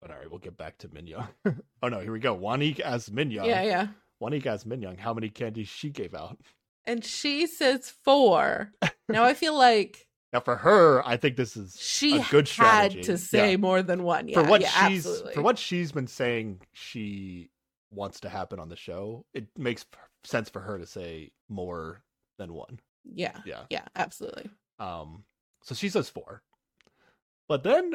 S1: But all right, we'll get back to Min Young. oh no, here we go. Wanik as Min Young.
S2: Yeah, yeah.
S1: Wanik as Min Young. How many candies she gave out?
S2: And she says four. now I feel like
S1: Now for her, I think this is
S2: she
S1: A good strategy.
S2: had to say
S1: Yeah.
S2: more than one. Yeah,
S1: for what
S2: yeah,
S1: she's
S2: absolutely.
S1: for what she's been saying she wants to happen on the show. It makes sense for her to say more than one.
S2: Yeah,
S1: Yeah.
S2: yeah, absolutely.
S1: Um. So she says four, but then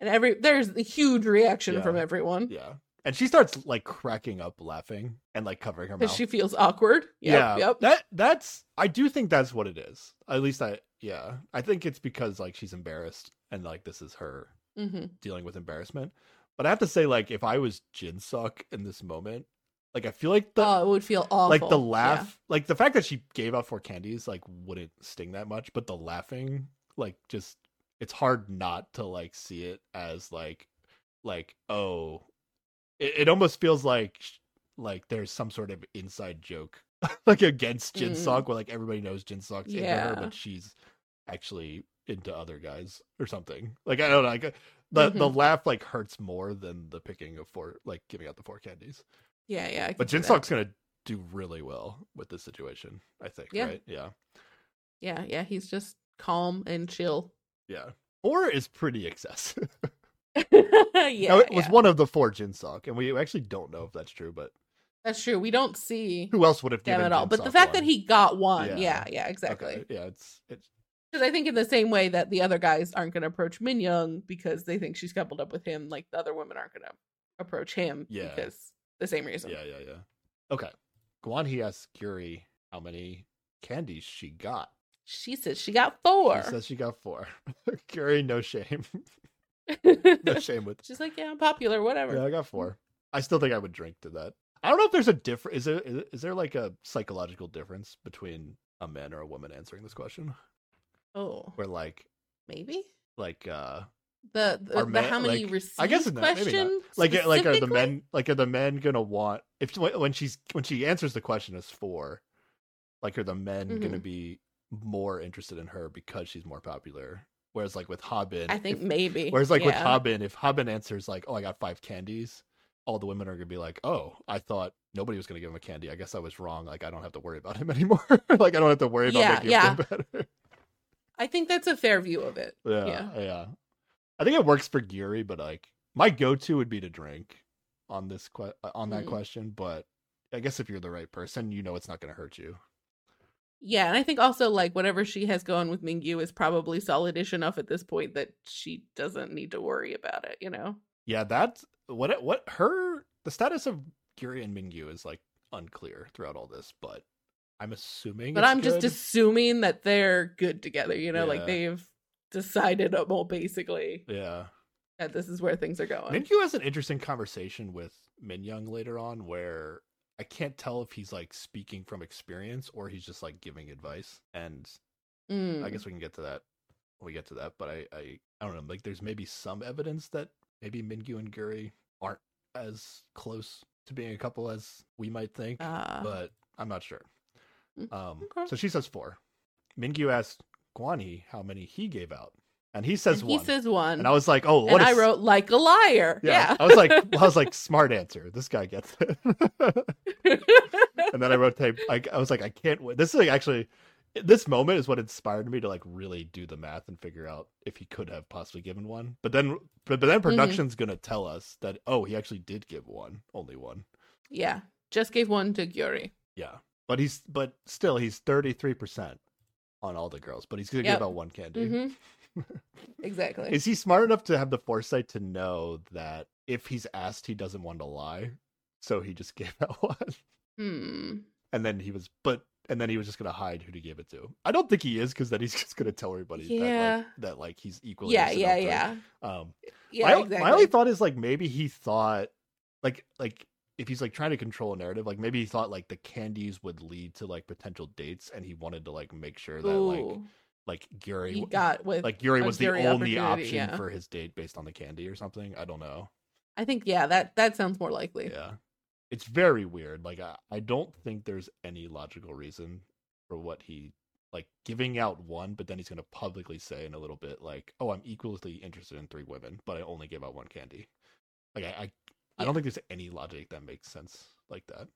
S2: And every there's a huge reaction
S1: Yeah.
S2: from everyone
S1: yeah, and she starts like cracking up, laughing, and like covering her mouth.
S2: she feels awkward. Yep,
S1: yeah,
S2: yep.
S1: that that's I do think that's what it is. At least I yeah, I think it's because like she's embarrassed and like this is her
S2: hmm
S1: dealing with embarrassment. But I have to say, like, if I was Jin Suk in this moment, like I feel like the
S2: oh, it would feel awful.
S1: like the
S2: Yeah.
S1: laugh, like the fact that she gave out four candies, like wouldn't sting that much, but the laughing, like, just it's hard not to like see it as like, like oh, it, it almost feels like like there's some sort of inside joke like against Jin
S2: Mm.
S1: Where like everybody knows Jin Suk's into her, but she's actually into other guys or something. Like I don't know, like the the
S2: Mm-hmm.
S1: laugh like hurts more than the picking of four, like giving out the four candies.
S2: Yeah, yeah.
S1: But
S2: see
S1: Jin
S2: that.
S1: Gonna do really well with this situation, I think.
S2: Yeah.
S1: Right? Yeah.
S2: Yeah, yeah. He's just calm and chill.
S1: Yeah. Or is pretty excessive.
S2: yeah,
S1: now, it was
S2: yeah.
S1: one of the four Jin Suk, and we actually don't know if that's true, but
S2: That's true. We don't see
S1: who else would have given
S2: at all. But the fact
S1: one?
S2: that he got one,
S1: Yeah.
S2: yeah, yeah, exactly.
S1: Okay, Yeah, it's it's
S2: Because I think in the same way that the other guys aren't going to approach Min Young because they think she's coupled up with him, like the other women aren't going to approach him
S1: Yeah.
S2: because the same reason.
S1: yeah, yeah, yeah. Okay. Guan Hee asks Gyuri how many candies she got.
S2: She says she got four.
S1: She says she got four. Gyuri, no shame. no shame with
S2: She's like, yeah, I'm popular, whatever.
S1: Yeah, I got four. I still think I would drink to that. I don't know if there's a difference. Is there is, is there like a psychological difference between a man or a woman answering this question?
S2: Oh,
S1: Where like
S2: maybe
S1: like uh
S2: the the,
S1: are
S2: the how many
S1: like, I guess not,
S2: question
S1: like like are the men like are the men gonna want if when she's when she answers the question as four, like are the men gonna
S2: Mhm.
S1: be more interested in her because she's more popular? Whereas like with Hobin
S2: I think
S1: if-
S2: maybe.
S1: Whereas like with Hobin if Hobin answers like, "Oh, I got five candies," all the women are gonna be like, "Oh, I thought nobody was gonna give him a candy. I guess I was wrong. Like I don't have to worry about him anymore. like I don't have to worry about
S2: Yeah,
S1: making
S2: yeah.
S1: him better."
S2: I think that's a fair view of it.
S1: yeah,
S2: Yeah.
S1: I think it works for Gyuri, but like my go-to would be to drink on this que- uh, on that
S2: Mm.
S1: question. But I guess if you're the right person, you know it's not gonna hurt you.
S2: Yeah, and I think also like whatever she has going with Minkyu is probably solidish enough at this point that she doesn't need to worry about it, you know?
S1: Yeah, that's what it- what her the status of Gyuri and Minkyu is like unclear throughout all this, but I'm assuming.
S2: But I'm just assuming that they're good together, you know,
S1: Yeah.
S2: like they've decided well basically
S1: yeah.
S2: that this is where things are going.
S1: Minkyu has an interesting conversation with Min Young later on where I can't tell if he's like speaking from experience or he's just like giving advice. And
S2: Mm.
S1: I guess we can get to that when we get to that. But I, I, I don't know. Like, there's maybe some evidence that maybe Minkyu and Gyuri aren't as close to being a couple as we might think,
S2: Uh,
S1: but I'm not sure.
S2: Mm,
S1: Um,
S2: okay.
S1: so she says four. Minkyu asked Guanhee how many he gave out, and he says
S2: and he
S1: one.
S2: says one.
S1: and I was like, oh, what
S2: and
S1: a
S2: I wrote like a liar. Yeah.
S1: I was like, I was like, smart answer. This guy gets it. and then I wrote tape. I, I was like, I can't wait. This is like actually, this moment is what inspired me to like really do the math and figure out if he could have possibly given one. But then, but, but then
S2: Mm-hmm.
S1: production's gonna tell us that oh, he actually did give one, only one.
S2: yeah. Just gave one to Gyuri.
S1: Yeah, but he's but still he's thirty three percent on all the girls, but he's gonna
S2: Yep.
S1: give out one candy.
S2: hmm exactly.
S1: Is he smart enough to have the foresight to know that if he's asked, he doesn't want to lie, so he just gave out one,
S2: Hmm.
S1: and then he was, but and then he was just gonna hide who to give it to. I don't think he is because then he's just gonna tell everybody that like, that like he's equally.
S2: Yeah, yeah, yeah.
S1: Um,
S2: Yeah,
S1: my,
S2: exactly.
S1: my only thought is like maybe he thought like like if he's like trying to control a narrative, like maybe he thought like the candies would lead to like potential dates, and he wanted to like make sure that like
S2: Ooh,
S1: like Gary
S2: he got with
S1: like Gyuri
S2: a
S1: was the
S2: Gyuri
S1: only
S2: opportunity,
S1: option
S2: yeah.
S1: for his date based on the candy or something. I don't know.
S2: I think yeah, that that sounds more likely.
S1: Yeah. it's very weird. Like I, I don't think there's any logical reason for what he like giving out one, but then he's gonna publicly say in a little bit like, "Oh, I'm equally interested in three women, but I only give out one candy." Like I, I, I don't think there's any logic that makes sense like that.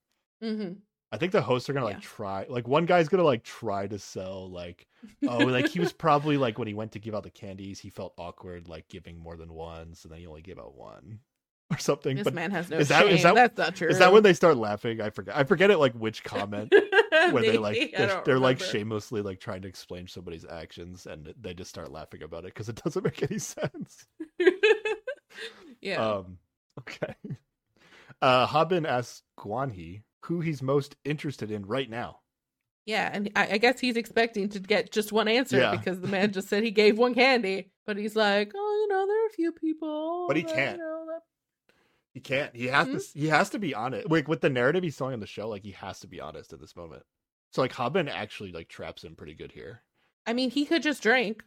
S2: hmm
S1: I think the hosts are gonna like
S2: Yeah.
S1: try like one guy's gonna like try to sell like oh like he was probably like when he went to give out the candies he felt awkward like giving more than one so then he only gave out one or something.
S2: This
S1: but
S2: man has no
S1: is that-
S2: shame.
S1: is that-
S2: That's not true.
S1: is that when they start laughing? I forget. I forget it like which comment where they like they're, they're like shamelessly like trying to explain somebody's actions and they just start laughing about it because it doesn't make any sense.
S2: yeah.
S1: Um, okay. Uh, Habin asks Guanhee who he's most interested in right now.
S2: Yeah, and I, I guess he's expecting to get just one answer
S1: Yeah.
S2: because the man just said he gave one candy, but he's like, oh, you know, there are a few people,
S1: But he
S2: that,
S1: can't.
S2: You know, that...
S1: He can't. He has
S2: Hmm?
S1: to. He has to be honest. Like with the narrative he's telling on the show, like he has to be honest in this moment. So like Habin actually like traps him pretty good here.
S2: I mean, he could just drink.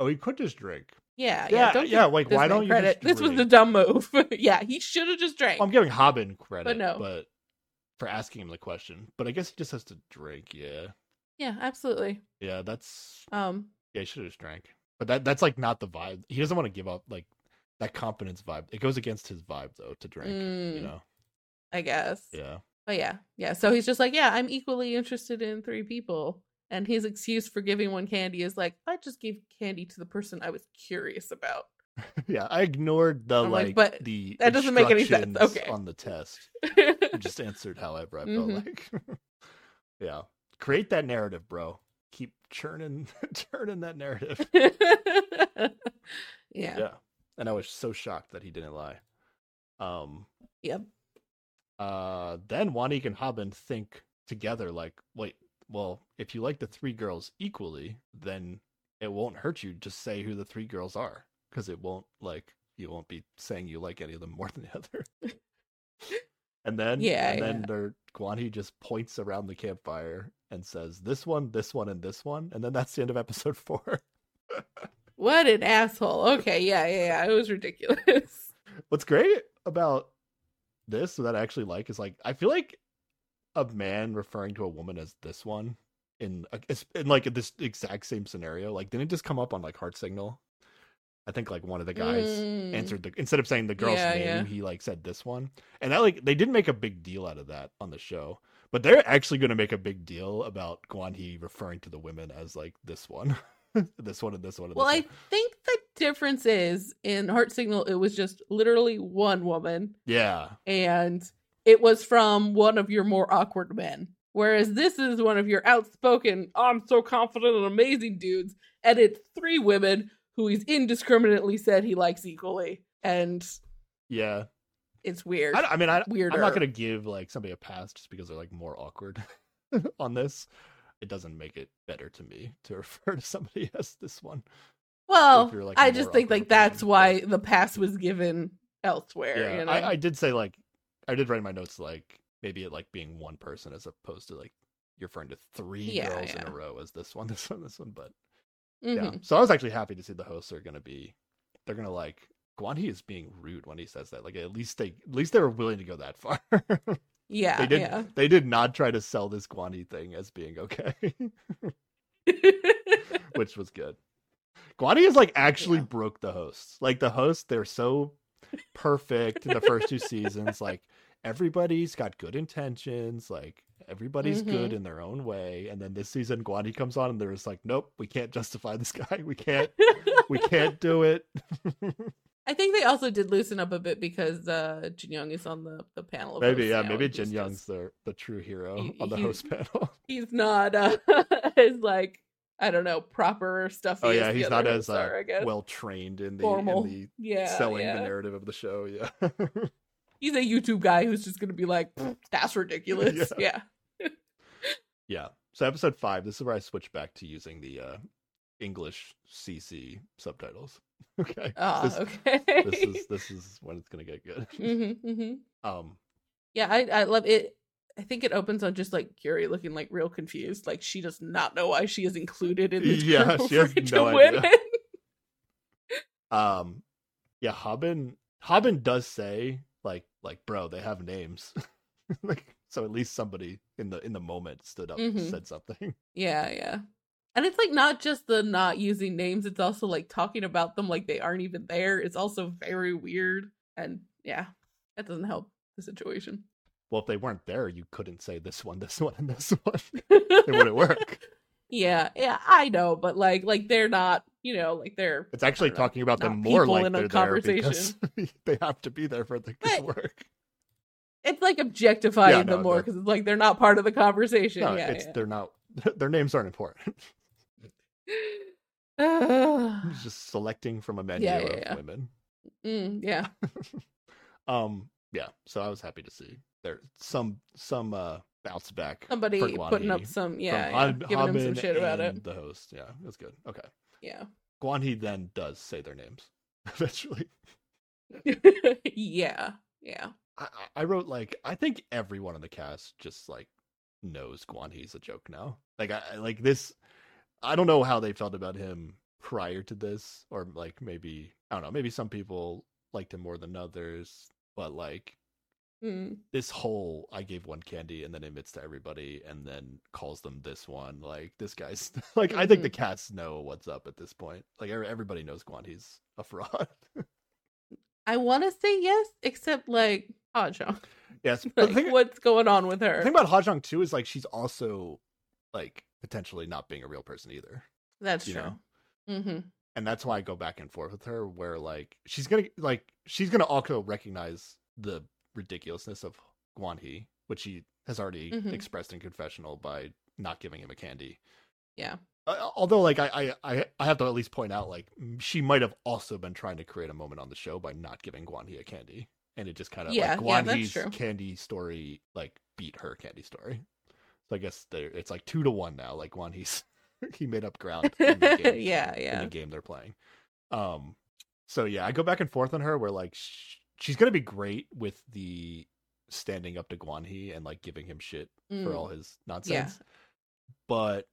S1: Oh, he could just drink.
S2: Yeah,
S1: Yeah,
S2: yeah. Don't
S1: yeah, like, why don't you
S2: credit?
S1: just
S2: This was a dumb move. yeah, he should have just drank.
S1: I'm giving Habin credit,
S2: But no.
S1: but for asking him the question. But I guess he just has to drink. Yeah,
S2: yeah, absolutely.
S1: yeah. That's
S2: Um,
S1: yeah. He should have just drank. But that that's like not the vibe. He doesn't want to give up like that confidence vibe. It goes against his vibe though to drink. You
S2: Mm.
S1: know.
S2: I guess.
S1: Yeah.
S2: But yeah, yeah. So he's just like, yeah, I'm equally interested in three people. And his excuse for giving one candy is like, I just gave candy to the person I was curious about.
S1: yeah. I ignored the
S2: like,
S1: like,
S2: but
S1: the
S2: that doesn't make any sense. Okay.
S1: on the test. I just answered however I felt
S2: Mhm.
S1: like. yeah. Create that narrative, bro. Keep churning churning that narrative.
S2: yeah.
S1: yeah. And I was so shocked that he didn't lie. Um
S2: Yep.
S1: uh then Wanik and Habin think together like, wait, well, if you like the three girls equally, then it won't hurt you just say who the three girls are because it won't like you won't be saying you like any of them more than the other. and then
S2: Yeah,
S1: and then
S2: yeah.
S1: their Guanhee just points around the campfire and says this one, this one, and this one, and then that's the end of episode four.
S2: What an asshole. Okay, yeah, yeah, yeah. It was ridiculous.
S1: What's great about this that I actually like is like I feel like a man referring to a woman as this one in in like this exact same scenario. Like didn't it just come up on like Heart Signal? I think like one of the guys
S2: Mm.
S1: answered the instead of saying the girl's
S2: Yeah,
S1: name,
S2: yeah.
S1: he like said this one. And that like they didn't make a big deal out of that on the show. But they're actually going to make a big deal about Guan Hee referring to the women as like this one, this one, and this one. And
S2: Well,
S1: this
S2: I
S1: one.
S2: think the difference is in Heart Signal, it was just literally one woman,
S1: yeah,
S2: and it was from one of your more awkward men. Whereas this is one of your outspoken, I'm so confident and amazing dudes, and it's three women who he's indiscriminately said he likes equally, and
S1: yeah.
S2: it's weird.
S1: I, I mean, I, I'm not gonna give like somebody a pass just because they're like more awkward on this. It doesn't make it better to me to refer to somebody as this one.
S2: well,
S1: like,
S2: I just think like that's
S1: person,
S2: why the pass was given elsewhere.
S1: Yeah,
S2: you know?
S1: I, I did say like I did write in my notes like maybe it like being one person as opposed to like you're referring to three
S2: Yeah,
S1: girls in a row as this one, this one, this one. But
S2: Mhm.
S1: yeah, so I was actually happy to see the hosts are gonna be they're gonna like Guanhee is being rude when he says that. Like at least they at least they were willing to go that far.
S2: yeah,
S1: they did
S2: yeah.
S1: they did not try to sell this Guanhee thing as being okay. which was good. Guanhee is like actually
S2: Yeah.
S1: broke the hosts. Like the hosts, they're so perfect in the first two seasons. Like everybody's got good intentions. Like everybody's good
S2: Mhm.
S1: in their own way. And then this season, Guanhee comes on and they're just like, nope, we can't justify this guy. We can't. We can't do it.
S2: I think they also did loosen up a bit because uh Jin Young is on the, the panel. Of
S1: maybe yeah. Maybe Jin Young's the the true hero
S2: He-
S1: on the host panel.
S2: He's not uh as like I don't know proper stuff.
S1: oh yeah, he's not as uh,
S2: are, I guess.
S1: well trained in the in the
S2: yeah,
S1: selling
S2: yeah.
S1: the narrative of the show. Yeah.
S2: He's a YouTube guy who's just gonna be like, that's ridiculous.
S1: Yeah.
S2: yeah.
S1: Yeah. So episode five, this is where I switch back to using the uh English CC subtitles. Okay.
S2: Ah,
S1: this,
S2: okay.
S1: this is this is when it's gonna get good.
S2: hmm hmm
S1: Um
S2: Yeah, I I love it. I think it opens on just like Gyuri looking like real confused, like she does not know why she is included in this
S1: Yeah,
S2: group
S1: she has no
S2: women.
S1: idea. um yeah, Habin Habin does say like bro, they have names. like so at least somebody in the in the moment stood up
S2: Mhm.
S1: said something
S2: Yeah, yeah. And it's like not just the not using names, it's also like talking about them like they aren't even there. It's also very weird. And yeah, that doesn't help the situation.
S1: well if they weren't there you couldn't say this one this one and this one it wouldn't work
S2: Yeah, yeah, I know, but like like they're not, you know, like they're
S1: it's actually
S2: know,
S1: talking about them more like
S2: in a
S1: they're because
S2: conversation.
S1: they have to be there for the
S2: But-
S1: good work
S2: it's like objectifying
S1: Yeah, no,
S2: them more because it's like they're not part of the conversation.
S1: no
S2: yeah,
S1: it's
S2: yeah.
S1: they're not their names aren't important just selecting from a menu
S2: Yeah,
S1: of women
S2: mm, yeah.
S1: um yeah so i was happy to see there some some uh bounce back
S2: Somebody putting up some yeah, yeah giving him some shit about it.
S1: the host yeah that's good okay
S2: Yeah.
S1: Guan Hee then does say their names eventually
S2: yeah. Yeah.
S1: I, I wrote like I think everyone in the cast just like knows Guan Hee's a joke now. Like I- like this. I don't know how they felt about him prior to this, or like maybe I don't know. Maybe some people liked him more than others, but like
S2: Mm.
S1: this whole I gave one candy and then admits to everybody and then calls them this one. Like this guy's like I think the cats know what's up at this point. Like everybody knows Guan Hee's a fraud.
S2: I want to say yes, except like Hajong.
S1: yes,
S2: Like,
S1: thing,
S2: what's going on with her?
S1: The thing about Hajong too is like she's also like potentially not being a real person either.
S2: That's
S1: you
S2: true. Mm-hmm.
S1: And that's why I go back and forth with her where like she's gonna like she's gonna also recognize the ridiculousness of Guan Hee, which she has already
S2: Mhm.
S1: expressed in confessional by not giving him a candy.
S2: Yeah.
S1: Uh, although like I, I I have to at least point out like she might have also been trying to create a moment on the show by not giving Guan Hee a candy. And it just kind of
S2: Yeah,
S1: like Guan
S2: that's
S1: He's candy story like beat her candy story. So I guess there it's like two to one now. Like Guan Hee's he made up ground in the game,
S2: yeah,
S1: in
S2: yeah.
S1: the game they're playing. Um, so yeah, I go back and forth on her where like sh- she's gonna be great with the standing up to Guan Hee and like giving him shit for
S2: Mm.
S1: all his nonsense. But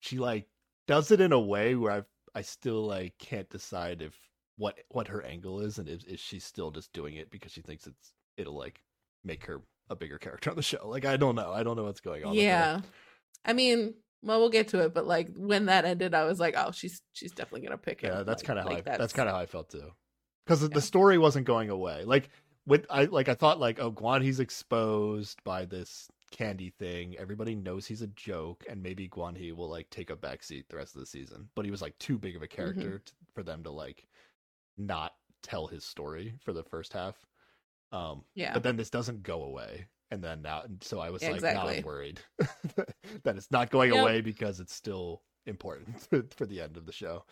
S1: she like does it in a way where I I still like can't decide if what what her angle is and is, is she still just doing it because she thinks it's it'll like make her a bigger character on the show. Like I don't know. I don't know what's going on.
S2: Yeah. I mean, well, we'll get to it, but like when that ended, I was like, oh, she's she's definitely gonna pick him.
S1: Yeah, that's
S2: Like-
S1: kind of how
S2: like
S1: I, that's kind of how I felt too. Because
S2: Yeah.
S1: the story wasn't going away. Like with I like I thought like oh Guan Hee's exposed by this candy thing. Everybody knows he's a joke, and maybe Guan Hee will like take a backseat the rest of the season. But he was like too big of a
S2: Mm-hmm.
S1: character for them to like not tell his story for the first half. Um,
S2: yeah.
S1: but then this doesn't go away, and then now, and so I was
S2: Yeah,
S1: like, now. I'm worried that it's not going
S2: Yep.
S1: away because it's still important for the end of the show.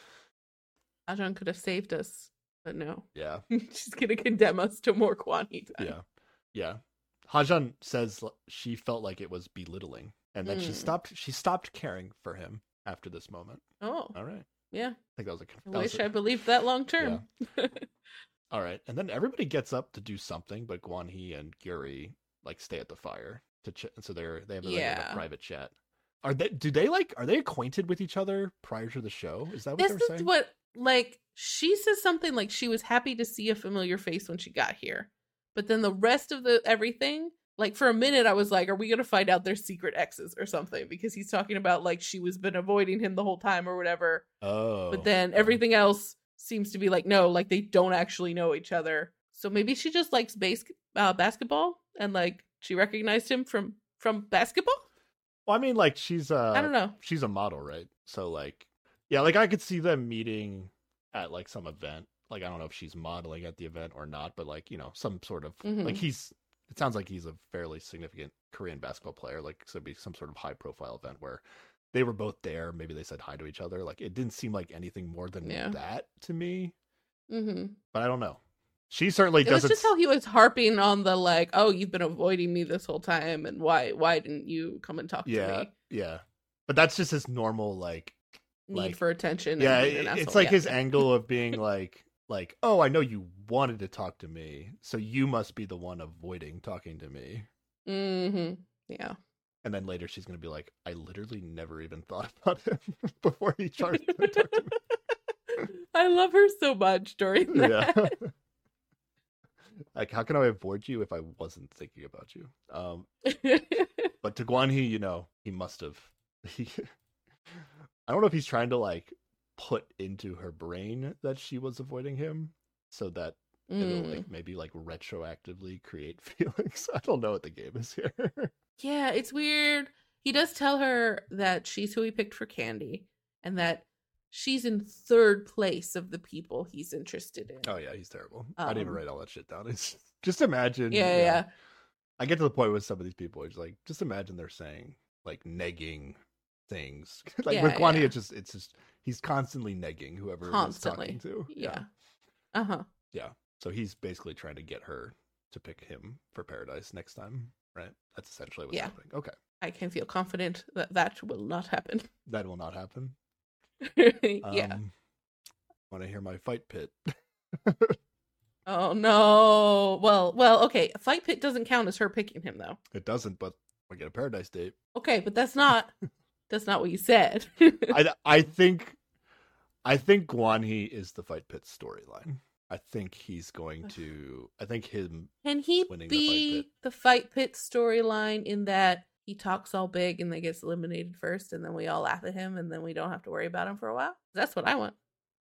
S2: Hajong could have saved us, but no.
S1: Yeah.
S2: she's gonna condemn us to more Guanhee time.
S1: Yeah. Yeah. Hajong says she felt like it was belittling and then she
S2: Mm.
S1: stopped she stopped caring for him after this moment.
S2: Oh,
S1: All right.
S2: yeah.
S1: I think that was a
S2: I
S1: that was
S2: wish
S1: a-
S2: I believed that long term.
S1: All right. And then everybody gets up to do something but Guan Hee and Gyuri like stay at the fire to ch- so they're they have like, a private chat. Are they do they like are they acquainted with each other prior to the show? Is that what
S2: this
S1: they were
S2: is
S1: saying?
S2: what like she says something like she was happy to see a familiar face when she got here but then the rest of the everything like for a minute i was like are we gonna find out their secret exes or something because he's talking about like she was been avoiding him the whole time or whatever
S1: oh.
S2: but then everything else seems to be like no like they don't actually know each other so maybe she just likes base uh, basketball and like she recognized him from from basketball
S1: Well, I mean like she's uh
S2: i don't know
S1: she's a model, right? So like, yeah, like I could see them meeting at like some event. Like I don't know if she's modeling at the event or not, but like you know some sort of
S2: Mhm.
S1: like he's. It sounds like he's a fairly significant Korean basketball player. Like so, it'd be some sort of high profile event where they were both there. Maybe they said hi to each other. Like it didn't seem like anything more than
S2: Yeah.
S1: that to me.
S2: mm-hmm.
S1: But I don't know. She certainly
S2: It was
S1: doesn't.
S2: just how he was harping on the like, oh, you've been avoiding me this whole time, and why why didn't you come and talk
S1: yeah,
S2: to me?
S1: Yeah, yeah. But that's just his normal like
S2: Need
S1: Like-
S2: for attention.
S1: yeah
S2: and being an
S1: it- it's like
S2: Yeah.
S1: his angle of being like like oh i know you wanted to talk to me so you must be the one avoiding talking to me
S2: Mm-hmm. Yeah.
S1: and then later she's gonna be like i literally never even thought about him before he tried to talk to me
S2: I love her so much during that.
S1: yeah like how can I avoid you if I wasn't thinking about you? Um, but to Guan Hee, you know, he must have. He, I don't know if he's trying to like put into her brain that she was avoiding him, so that it'll
S2: Mm.
S1: like maybe like retroactively create feelings. I don't know what the game is here.
S2: Yeah, it's weird. He does tell her that she's who he picked for Candy and that she's in third place of the people he's interested in.
S1: oh yeah, he's terrible. I didn't even
S2: Um,
S1: write all that shit down. It's just imagine.
S2: yeah, yeah, yeah.
S1: I get to the point with some of these people. It's like just imagine they're saying like negging things. like with
S2: Yeah,
S1: Guan Hee,
S2: yeah.
S1: it's just it's just he's constantly negging whoever
S2: Constantly.
S1: he's talking to.
S2: Yeah. Uh huh. Yeah.
S1: So he's basically trying to get her to pick him for Paradise next time, right? That's essentially what's
S2: Yeah.
S1: happening. Okay,
S2: I can feel confident that that will not happen.
S1: that will not happen.
S2: yeah.
S1: Um, Want to hear my fight pit?
S2: Oh no. Well, well, okay. Fight Pit doesn't count as her picking him though.
S1: It doesn't, but we get a Paradise date.
S2: Okay, but that's not that's not what you said.
S1: I I think I think Guan Hee is the fight pit storyline. I think he's going to. I think him.
S2: Can he
S1: winning the Fight
S2: be
S1: Pit.
S2: the Fight Pit storyline in that he talks all big and then gets eliminated first, and then we all laugh at him, and then we don't have to worry about him for a while? That's what I want.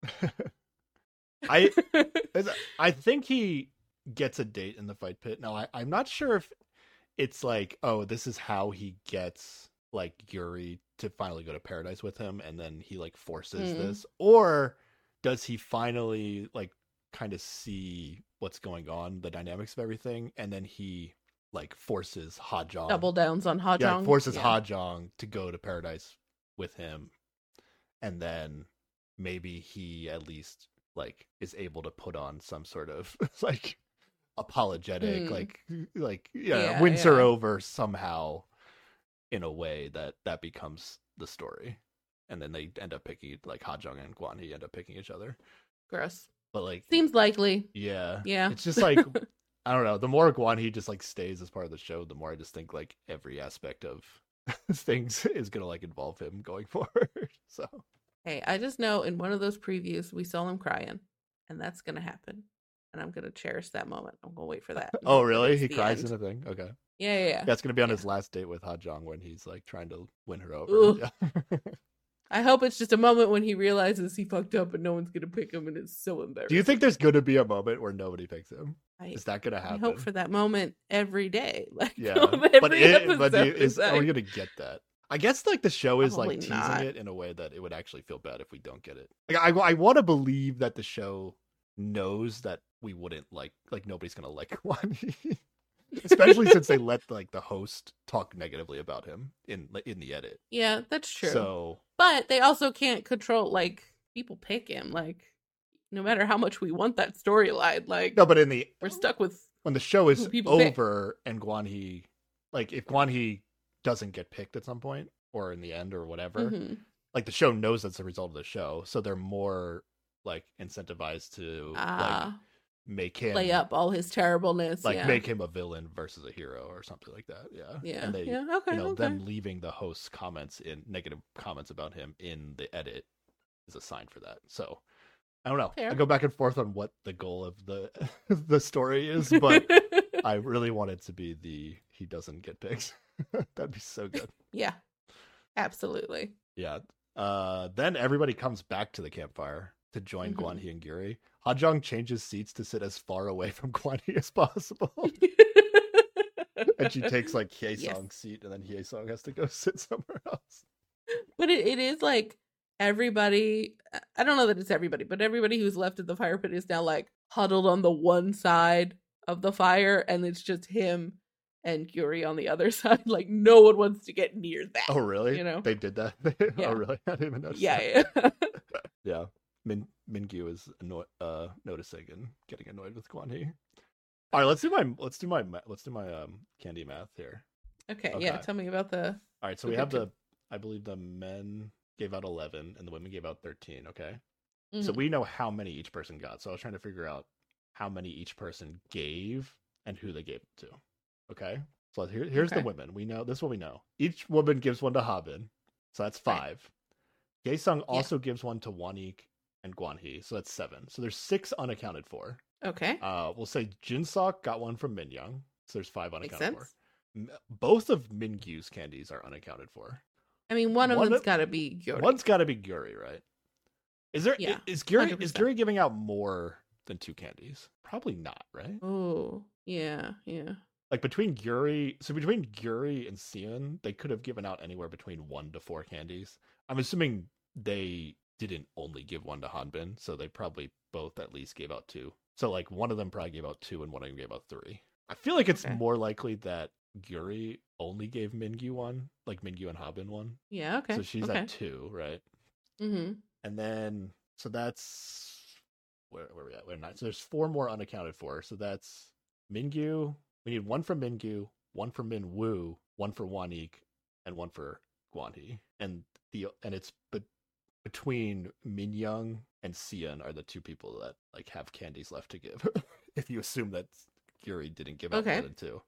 S1: I I think he gets a date in the fight pit. Now I, I'm not sure if it's like, oh, this is how he gets like Gyuri to finally go to paradise with him, and then he like forces
S2: Mm.
S1: this, or does he finally like kind of see what's going on, the dynamics of everything, and then he like forces Hajong
S2: Double downs on Hajong.
S1: yeah, forces
S2: Yeah.
S1: Hajong to go to paradise with him, and then maybe he at least like is able to put on some sort of like apologetic,
S2: Mm.
S1: like like yeah,
S2: Yeah,
S1: wins her over somehow in a way that that becomes the story, and then they end up picking like Hajong and Guan Hee end up picking each other,
S2: Gross.
S1: but like
S2: Seems likely.
S1: yeah,
S2: Yeah.
S1: it's just like I don't know. The more Guan Hee just like stays as part of the show, the more I just think like every aspect of things is gonna like involve him going forward. So
S2: Hey, I just know in one of those previews we saw him crying, and that's gonna happen. And I'm gonna cherish that moment. I'm gonna wait for that.
S1: oh really? He cries
S2: end.
S1: in a thing. Okay,
S2: Yeah, yeah, yeah.
S1: that's gonna be on
S2: Yeah.
S1: his last date with Ha Jong when he's like trying to win her over. Yeah.
S2: I hope it's just a moment when he realizes he fucked up and no one's gonna pick him, and it's so embarrassing.
S1: Do you think there's gonna be a moment where nobody picks him?
S2: I,
S1: Is that gonna
S2: I
S1: happen?
S2: hope for that moment every day. Like
S1: Yeah,
S2: every
S1: but it, but do you,
S2: episode
S1: is are we gonna get that? I guess like the show is like
S2: Probably
S1: teasing
S2: not.
S1: it in a way that it would actually feel bad if we don't get it. Like, I I want to believe that the show knows that we wouldn't like like nobody's gonna like one, especially since they let like the host talk negatively about him in in the edit.
S2: yeah, that's true.
S1: So
S2: but they also can't control like people pick him. Like no matter how much we want that storyline, like
S1: no, but in the
S2: we're stuck with
S1: when the show is
S2: who people pick.
S1: over and Guan Hee, like if Guan Hee doesn't get picked at some point or in the end or whatever,
S2: Mhm.
S1: like the show knows that's the result of the show, so they're more like incentivized to like
S2: ah
S1: make him
S2: play up all his terribleness.
S1: like
S2: yeah.
S1: make him a villain versus a hero or something like that. Yeah,
S2: yeah,
S1: and they
S2: yeah, okay,
S1: you know
S2: okay.
S1: them leaving the host's comments in negative comments about him in the edit is a sign for that. So. I don't know. I go back and forth on what the goal of the the story is, but I really want it to be the he doesn't get picked. That'd be so good.
S2: yeah, absolutely.
S1: Yeah. Uh, then everybody comes back to the campfire to join
S2: Mhm.
S1: Guan Hee and Gyuri. Hajong changes seats to sit as far away from Guan as possible. and she takes like Hye
S2: Yes.
S1: Seat, and then Hyesung has to go sit somewhere else.
S2: but it, it is like everybody i don't know that it's everybody but everybody who's left at the fire pit is now like huddled on the one side of the fire and it's just him and Gyuri on the other side like no one wants to get near oh, that
S1: Oh, really?
S2: You know?
S1: They did that?
S2: Oh, yeah.
S1: Oh, really? I didn't even notice
S2: yeah
S1: that.
S2: yeah
S1: Yeah. Min Minkyu is anno- uh noticing and getting annoyed with Guan Hee. All right, let's do my let's do my let's do my um candy math here.
S2: okay, yeah tell me about the
S1: All right, so we have the I believe the men gave out 11 and the women gave out 13, okay? So
S2: Mhm.
S1: we know how many each person got. So I was trying to figure out how many each person gave and who they gave it to. Okay? So here, here's the women. We know this is what we know. Each woman gives one to Habin. So that's
S2: Right.
S1: five. Hyesung also gives one to Wanik and Guanhee. So that's seven. So there's six unaccounted for.
S2: Okay.
S1: Uh, we'll say Jinsuk got one from Minyoung. So there's five unaccounted for. Both of Minkyu's candies are unaccounted for.
S2: I mean, one of
S1: One
S2: them's got to be Gyuri.
S1: One's got to be Gyuri, right? Is there
S2: Yeah,
S1: is Gyuri
S2: 100%.
S1: Gyuri giving out more than two candies? Probably not, right?
S2: Oh, yeah, yeah.
S1: Like between Gyuri, so between Gyuri and Sion, they could have given out anywhere between one to four candies. I'm assuming they didn't only give one to Habin, so they probably both at least gave out two. So like one of them probably gave out two, and one of them gave out three. I feel like it's
S2: Okay.
S1: more likely that Gyuri only gave Minkyu one, like Minkyu and Habin one.
S2: Yeah, okay.
S1: So she's
S2: okay.
S1: at two, right?
S2: Mm-hmm.
S1: And then so that's where where we at? We're nine. So there's four more unaccounted for. So that's Minkyu. We need one for Minkyu, one for Minwoo, one for Wanik, and one for Guanhee. And the and it's but between Min Minyoung and Sion are the two people that like have candies left to give. if you assume that Yuri didn't give out
S2: Okay.
S1: more than two.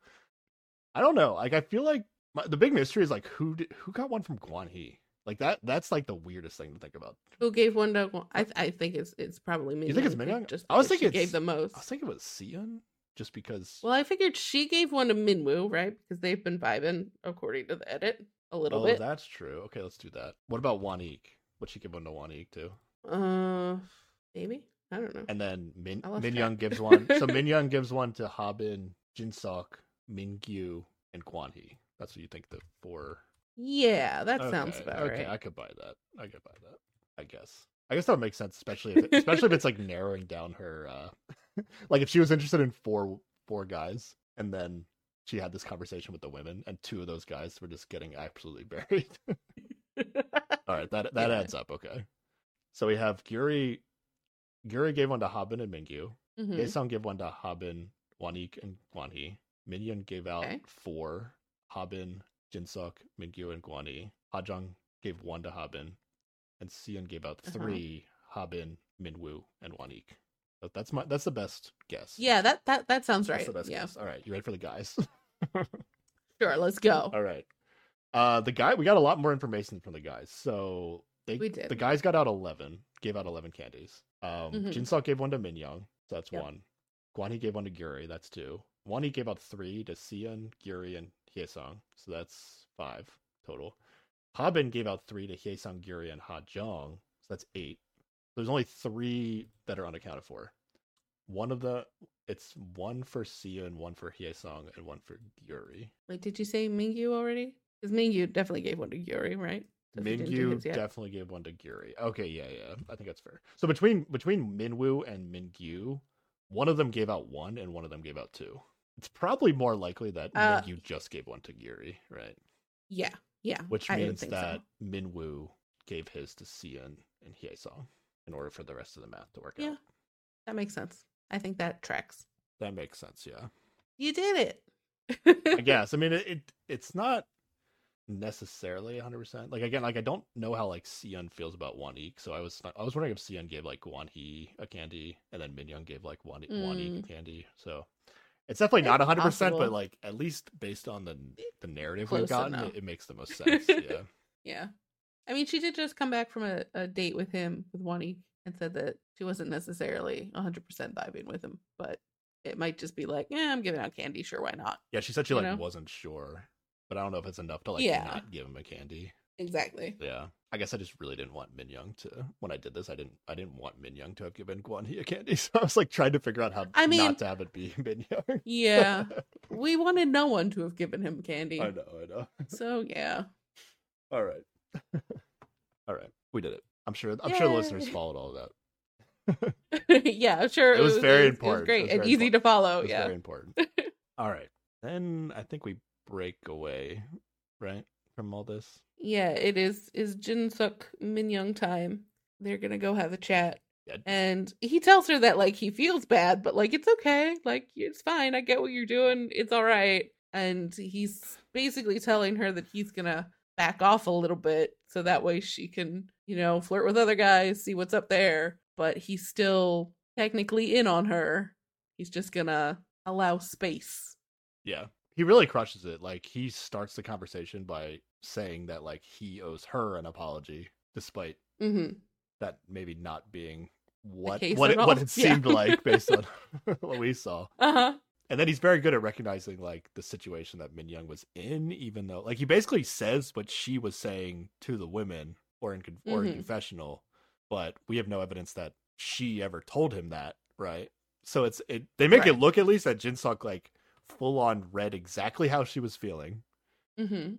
S1: I don't know. Like I feel like my, the big mystery is like who did, who got one from Guanhee. Like that that's like the weirdest thing to think about.
S2: Who gave one to? Guan? I I think it's it's probably Minyoung.
S1: You think it's
S2: but
S1: Minyoung?
S2: Just
S1: I was thinking
S2: gave the most.
S1: I was thinking it was Sion, just because.
S2: Well, I figured she gave one to Minwoo, right? Because they've been vibing according to the edit a little bit.
S1: oh,
S2: bit.
S1: that's true. Okay, let's do that. What about Wanik? Would she give one to Wanik too?
S2: Uh, maybe I don't know.
S1: And then Min
S2: I lost
S1: Min. Young gives one. so Min Young gives one to Habin, Jinsuk, Mingyu, and Guanhee. That's what you think the four.
S2: Yeah, that sounds
S1: Okay,
S2: about
S1: okay,
S2: right.
S1: I could buy that. I could buy that. I guess. I guess that would make sense, especially if it, especially if it's like narrowing down her. uh Like if she was interested in four four guys, and then she had this conversation with the women, and two of those guys were just getting absolutely buried. All right, that that
S2: Yeah.
S1: adds up. Okay, so we have Gyuri. Gyuri gave one to Habin and Mingyu.
S2: Mhm.
S1: Hyesung gave one to Habin, Wanik, and Guanhee. Minyoung gave out
S2: Okay.
S1: four. Habin, Jinsuk, Mingyu, and Guanhee. Hajong gave one to Habin, and Sion gave out
S2: Uh-huh.
S1: 3 Habin, Minwoo, and Wanik. That's my that's the best guess.
S2: Yeah, that that that sounds
S1: that's
S2: right.
S1: the best
S2: Yeah,
S1: guess. All right, you ready for the guys?
S2: sure. Let's go.
S1: All right. Uh, the guy we got a lot more information from the guys. So they
S2: We did.
S1: the guys got out eleven, gave out eleven candies. Um,
S2: Mhm.
S1: Jinsuk gave one to Minyoung, so that's
S2: Yep.
S1: one. Guanhee gave one to Gyuri, that's two. Wani gave out three to Sion, Gyuri, and Hyesung, so that's five total. Habin gave out three to Hyesung, Gyuri, and Hajong, so that's eight. There's only three that are unaccounted for. One of the it's one for Sion, one for Hyesung, and one for Gyuri.
S2: Wait, did you say Mingyu already? Because Mingyu definitely gave one to Yuri, right? So if he didn't do
S1: Mingyu definitely gave one to Gyuri. Okay, yeah, yeah. I think that's fair. So between between Minwoo and Mingyu, one of them gave out one and one of them gave out two. It's probably more likely that
S2: Uh,
S1: Mingyu just gave one to Gyuri, right?
S2: Yeah, yeah.
S1: Which means that
S2: so.
S1: Minwoo gave his to Sion and Hyesung in order for the rest of the math to work
S2: Yeah.
S1: out.
S2: Yeah, that makes sense. I think that tracks.
S1: That makes sense, yeah.
S2: You did it.
S1: I guess. I mean, it, it it's not necessarily 100%. Like again, like I don't know how like Sion feels about Wanik, so I was I was wondering if Sion gave like Guanhee a candy and then Minyoung gave like Wan Wanik a candy. So it's definitely not
S2: It's
S1: 100%,
S2: possible.
S1: but like at least based on the the narrative we've gotten, it, it makes the most sense. yeah.
S2: Yeah. I mean, she did just come back from a, a date with him, with Wani, and said that she wasn't necessarily 100% vibing with him, but it might just be like, yeah, I'm giving out candy. Sure, why not?
S1: Yeah, she said she
S2: You
S1: like
S2: know?
S1: wasn't sure, but I don't know if it's enough to like
S2: Yeah.
S1: not give him a candy.
S2: Exactly.
S1: Yeah, I guess I just really didn't want Minyoung to. When I did this, I didn't. I didn't want Minyoung to have given Guanhee a candy, so I was like trying to figure out how
S2: I mean-
S1: not to have it be Minyoung.
S2: Yeah. we wanted no one to have given him candy.
S1: I know, I know.
S2: So, yeah.
S1: All right, all right, we did it. I'm sure. I'm sure the listeners followed all of that.
S2: yeah, I'm sure
S1: It was very
S2: it
S1: important. It
S2: great
S1: was
S2: and
S1: very
S2: easy to follow.
S1: It was
S2: yeah.
S1: very important. all right, then I think we break away, right, from all this.
S2: Yeah, it is is Jinsuk Minyoung time. They're gonna go have a chat.
S1: Yeah.
S2: And he tells her that like he feels bad, but like it's okay. Like it's fine. I get what you're doing. It's all right. And he's basically telling her that he's gonna back off a little bit so that way she can, you know, flirt with other guys, see what's up there. But he's still technically in on her. He's just gonna allow space.
S1: Yeah. He really crushes it. Like he starts the conversation by saying that like he owes her an apology despite
S2: Mm-hmm.
S1: that maybe not being what what
S2: at
S1: it, what it
S2: Yeah.
S1: seemed like based on what we saw.
S2: Uh-huh.
S1: And then he's very good at recognizing like the situation that Min Young was in, even though like he basically says what she was saying to the women or in con- or in
S2: Mhm.
S1: confessional, but we have no evidence that she ever told him that, right? So it's it they make it look at least that Jin Suk like full on read exactly how she was feeling,
S2: Mm-hmm.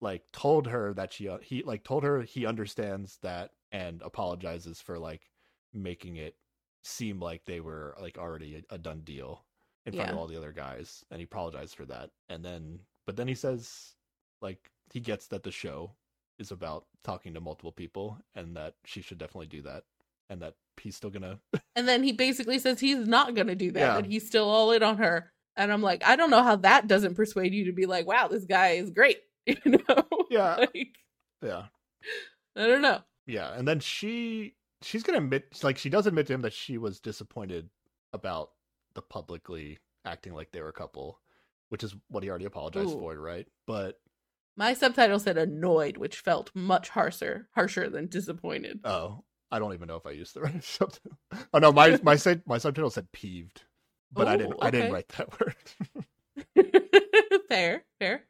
S1: like told her that she uh, he like told her he understands that and apologizes for like making it seem like they were like already a, a done deal in front of all the other guys and he apologized for that and then but then he says like he gets that the show is about talking to multiple people and that she should definitely do that and that he's still gonna
S2: And then he basically says he's not to do that,
S1: Yeah.
S2: that he's still all in on her. And I'm like, I don't know how that doesn't persuade you to be like, wow, this guy is great. You know?
S1: Yeah.
S2: Like,
S1: yeah
S2: I don't know.
S1: yeah and then she she's gonna admit like she does admit to him that she was disappointed about the publicly acting like they were a couple which is what he already apologized
S2: Ooh.
S1: for right but
S2: My subtitle said annoyed, which felt much harsher, harsher than disappointed.
S1: oh i don't even know if i used the right subtitle oh no my my my subtitle said peeved but i didn't
S2: Ooh,
S1: i didn't write that word
S2: fair, fair.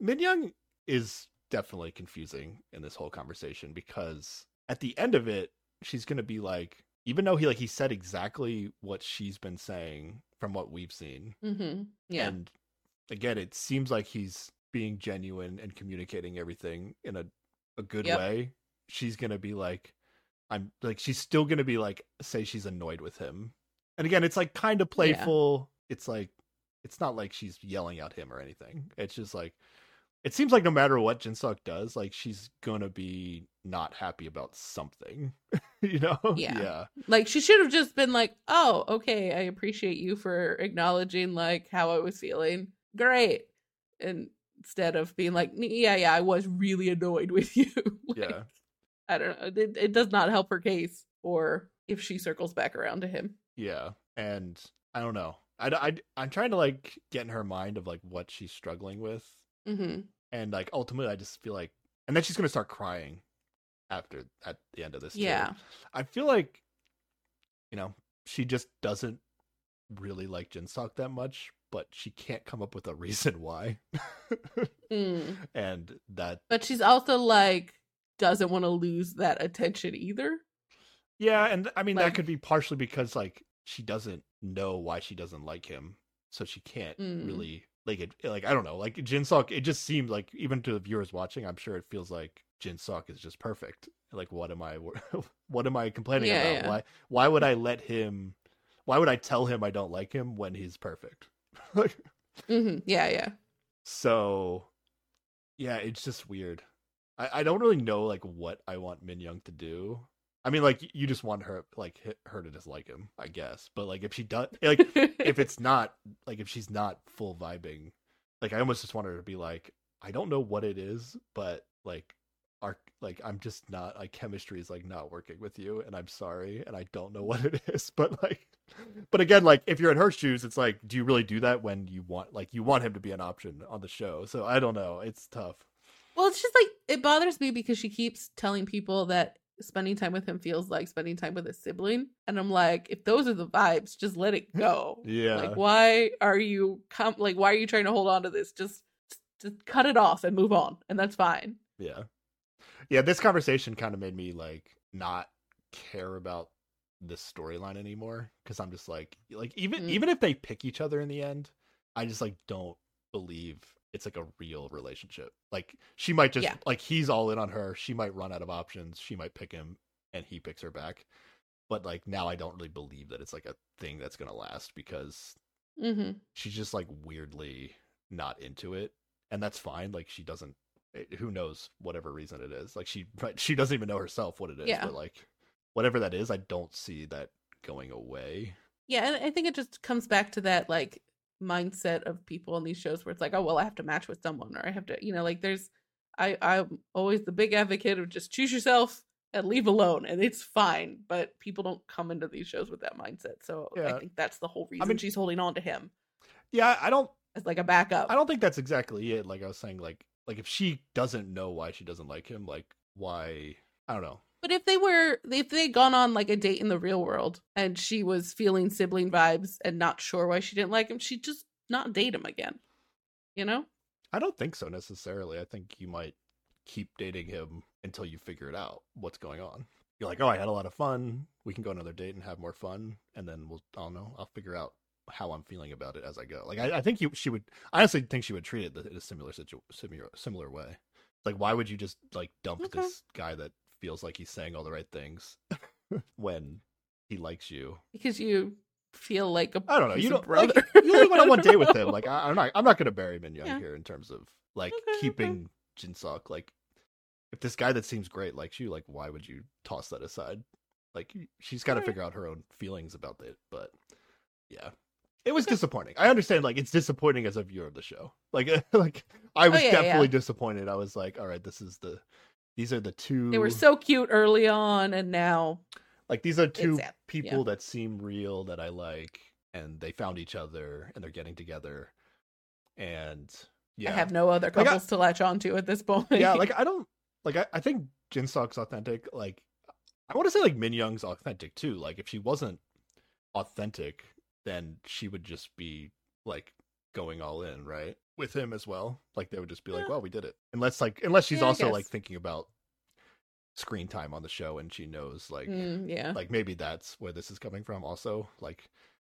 S1: Min Young is definitely confusing in this whole conversation because at the end of it, she's gonna be like, even though he like he said exactly what she's been saying from what we've seen,
S2: Mm-hmm. Yeah.
S1: and again, it seems like he's being genuine and communicating everything in a a good
S2: Yep.
S1: way. She's gonna be like, I'm like, she's still gonna be like, say she's annoyed with him, and again, it's like kind of playful. It's like, it's not like she's yelling at him or anything. Mm-hmm. It's just like, it seems like no matter what Jinsuk does, like she's gonna be not happy about something, you know?
S2: Yeah.
S1: yeah,
S2: Like she should have just been like, "Oh, okay, I appreciate you for acknowledging like how I was feeling. Great." And instead of being like, "Yeah, yeah, I was really annoyed with you." Like,
S1: yeah.
S2: I don't know. It, it does not help her case or if she circles back around to him.
S1: Yeah, and I don't know. I, I I'm trying to like get in her mind of like what she's struggling with,
S2: Mhm.
S1: and like ultimately, I just feel like, and then she's gonna start crying after at the end of this. too.
S2: Yeah.
S1: I feel like, you know, she just doesn't really like Jinsuk that much, but she can't come up with a reason why,
S2: Mm.
S1: and that
S2: But she's also like doesn't want to lose that attention either.
S1: Yeah, and I mean that could be partially because like she doesn't know why she doesn't like him, so she can't
S2: Mm.
S1: really like it. Like I don't know, like Jinsuk. It just seemed like even to the viewers watching, I'm sure it feels like Jinsuk is just perfect. Like what am I, what am I complaining
S2: Yeah,
S1: about?
S2: yeah.
S1: Why why would I let him? Why would I tell him I don't like him when he's perfect? like
S2: hmm Yeah, yeah.
S1: so, yeah, it's just weird. I, I don't really know like what I want Min Young to do. I mean, like you just want her like hit her to dislike him, I guess. But like if she does, like if it's not like if she's not full vibing, like I almost just want her to be like, I don't know what it is, but like our like I'm just not like chemistry is like not working with you, and I'm sorry, and I don't know what it is, but like, but again, like if you're in her shoes, it's like, do you really do that when you want like you want him to be an option on the show? So I don't know, it's tough.
S2: Well, it's just like it bothers me because she keeps telling people that spending time with him feels like spending time with a sibling, and I'm like, if those are the vibes, just let it go.
S1: Yeah,
S2: Like, why are you com- like why are you trying to hold on to this? Just just cut it off and move on, and that's fine.
S1: Yeah. Yeah, this conversation kind of made me like not care about this storyline anymore because I'm just like like even
S2: Mm.
S1: even if they pick each other in the end, I just like don't believe it's like a real relationship. Like she might just
S2: Yeah.
S1: like he's all in on her, she might run out of options, she might pick him and he picks her back. But like now I don't really believe that it's like a thing that's going to last because
S2: hmm
S1: she's just like weirdly not into it and that's fine like she doesn't it, who knows whatever reason it is like she she doesn't even know herself what it is
S2: Yeah.
S1: but like whatever that is i don't see that going away
S2: Yeah, and I think it just comes back to that like mindset of people in these shows where it's like, oh well, I have to match with someone, or I have to, you know, like there's, I I'm always the big advocate of just choose yourself and leave alone, and it's fine. But people don't come into these shows with that mindset, so
S1: Yeah.
S2: I think that's the whole reason I
S1: mean-
S2: she's holding on to him
S1: yeah i don't
S2: as like a backup.
S1: i don't think that's exactly it like i was saying like like if she doesn't know why she doesn't like him like why I don't know.
S2: But if they were, if they'd gone on like a date in the real world and she was feeling sibling vibes and not sure why she didn't like him, she'd just not date him again. You know?
S1: I don't think so necessarily. I think you might keep dating him until you figure it out what's going on. You're like, oh, I had a lot of fun. We can go another date and have more fun, and then we'll. I don't know. I'll figure out how I'm feeling about it as I go. Like, I, I think you, she would. I honestly think she would treat it in a similar situ, similar similar way. Like, why would you just like dump
S2: Okay.
S1: this guy that feels like he's saying all the right things when he likes you?
S2: Because you feel like a
S1: I don't know.
S2: piece
S1: You don't like you only went on one day with him. Like I, I'm not. I'm not gonna bury Min Young
S2: Yeah.
S1: here in terms of like
S2: Okay, okay.
S1: keeping Jinsuk. Like if this guy that seems great likes you, like why would you toss that aside? Like she's got to
S2: Alright.
S1: figure out her own feelings about it. But yeah, it was disappointing. I understand. Like it's disappointing as a viewer of the show. Like like I oh, was
S2: Oh, yeah,
S1: definitely
S2: yeah.
S1: disappointed. I was like, all right, this is the. These are the two.
S2: They were so cute early on, and now
S1: like these are two people that seem real that I like, and they found each other and they're getting together, and yeah,
S2: I have no other
S1: I-
S2: couples to latch onto at this point.
S1: yeah, like I don't like I, I think Jinsuk's authentic. Like I want to say like Min Young's authentic too. Like if she wasn't authentic, then she would just be like going all in, right? With him as well. Like they would just be like, Well, we did it. Unless like unless she's
S2: Yeah,
S1: also like thinking about screen time on the show and she knows like
S2: Mm, yeah.
S1: like maybe that's where this is coming from also like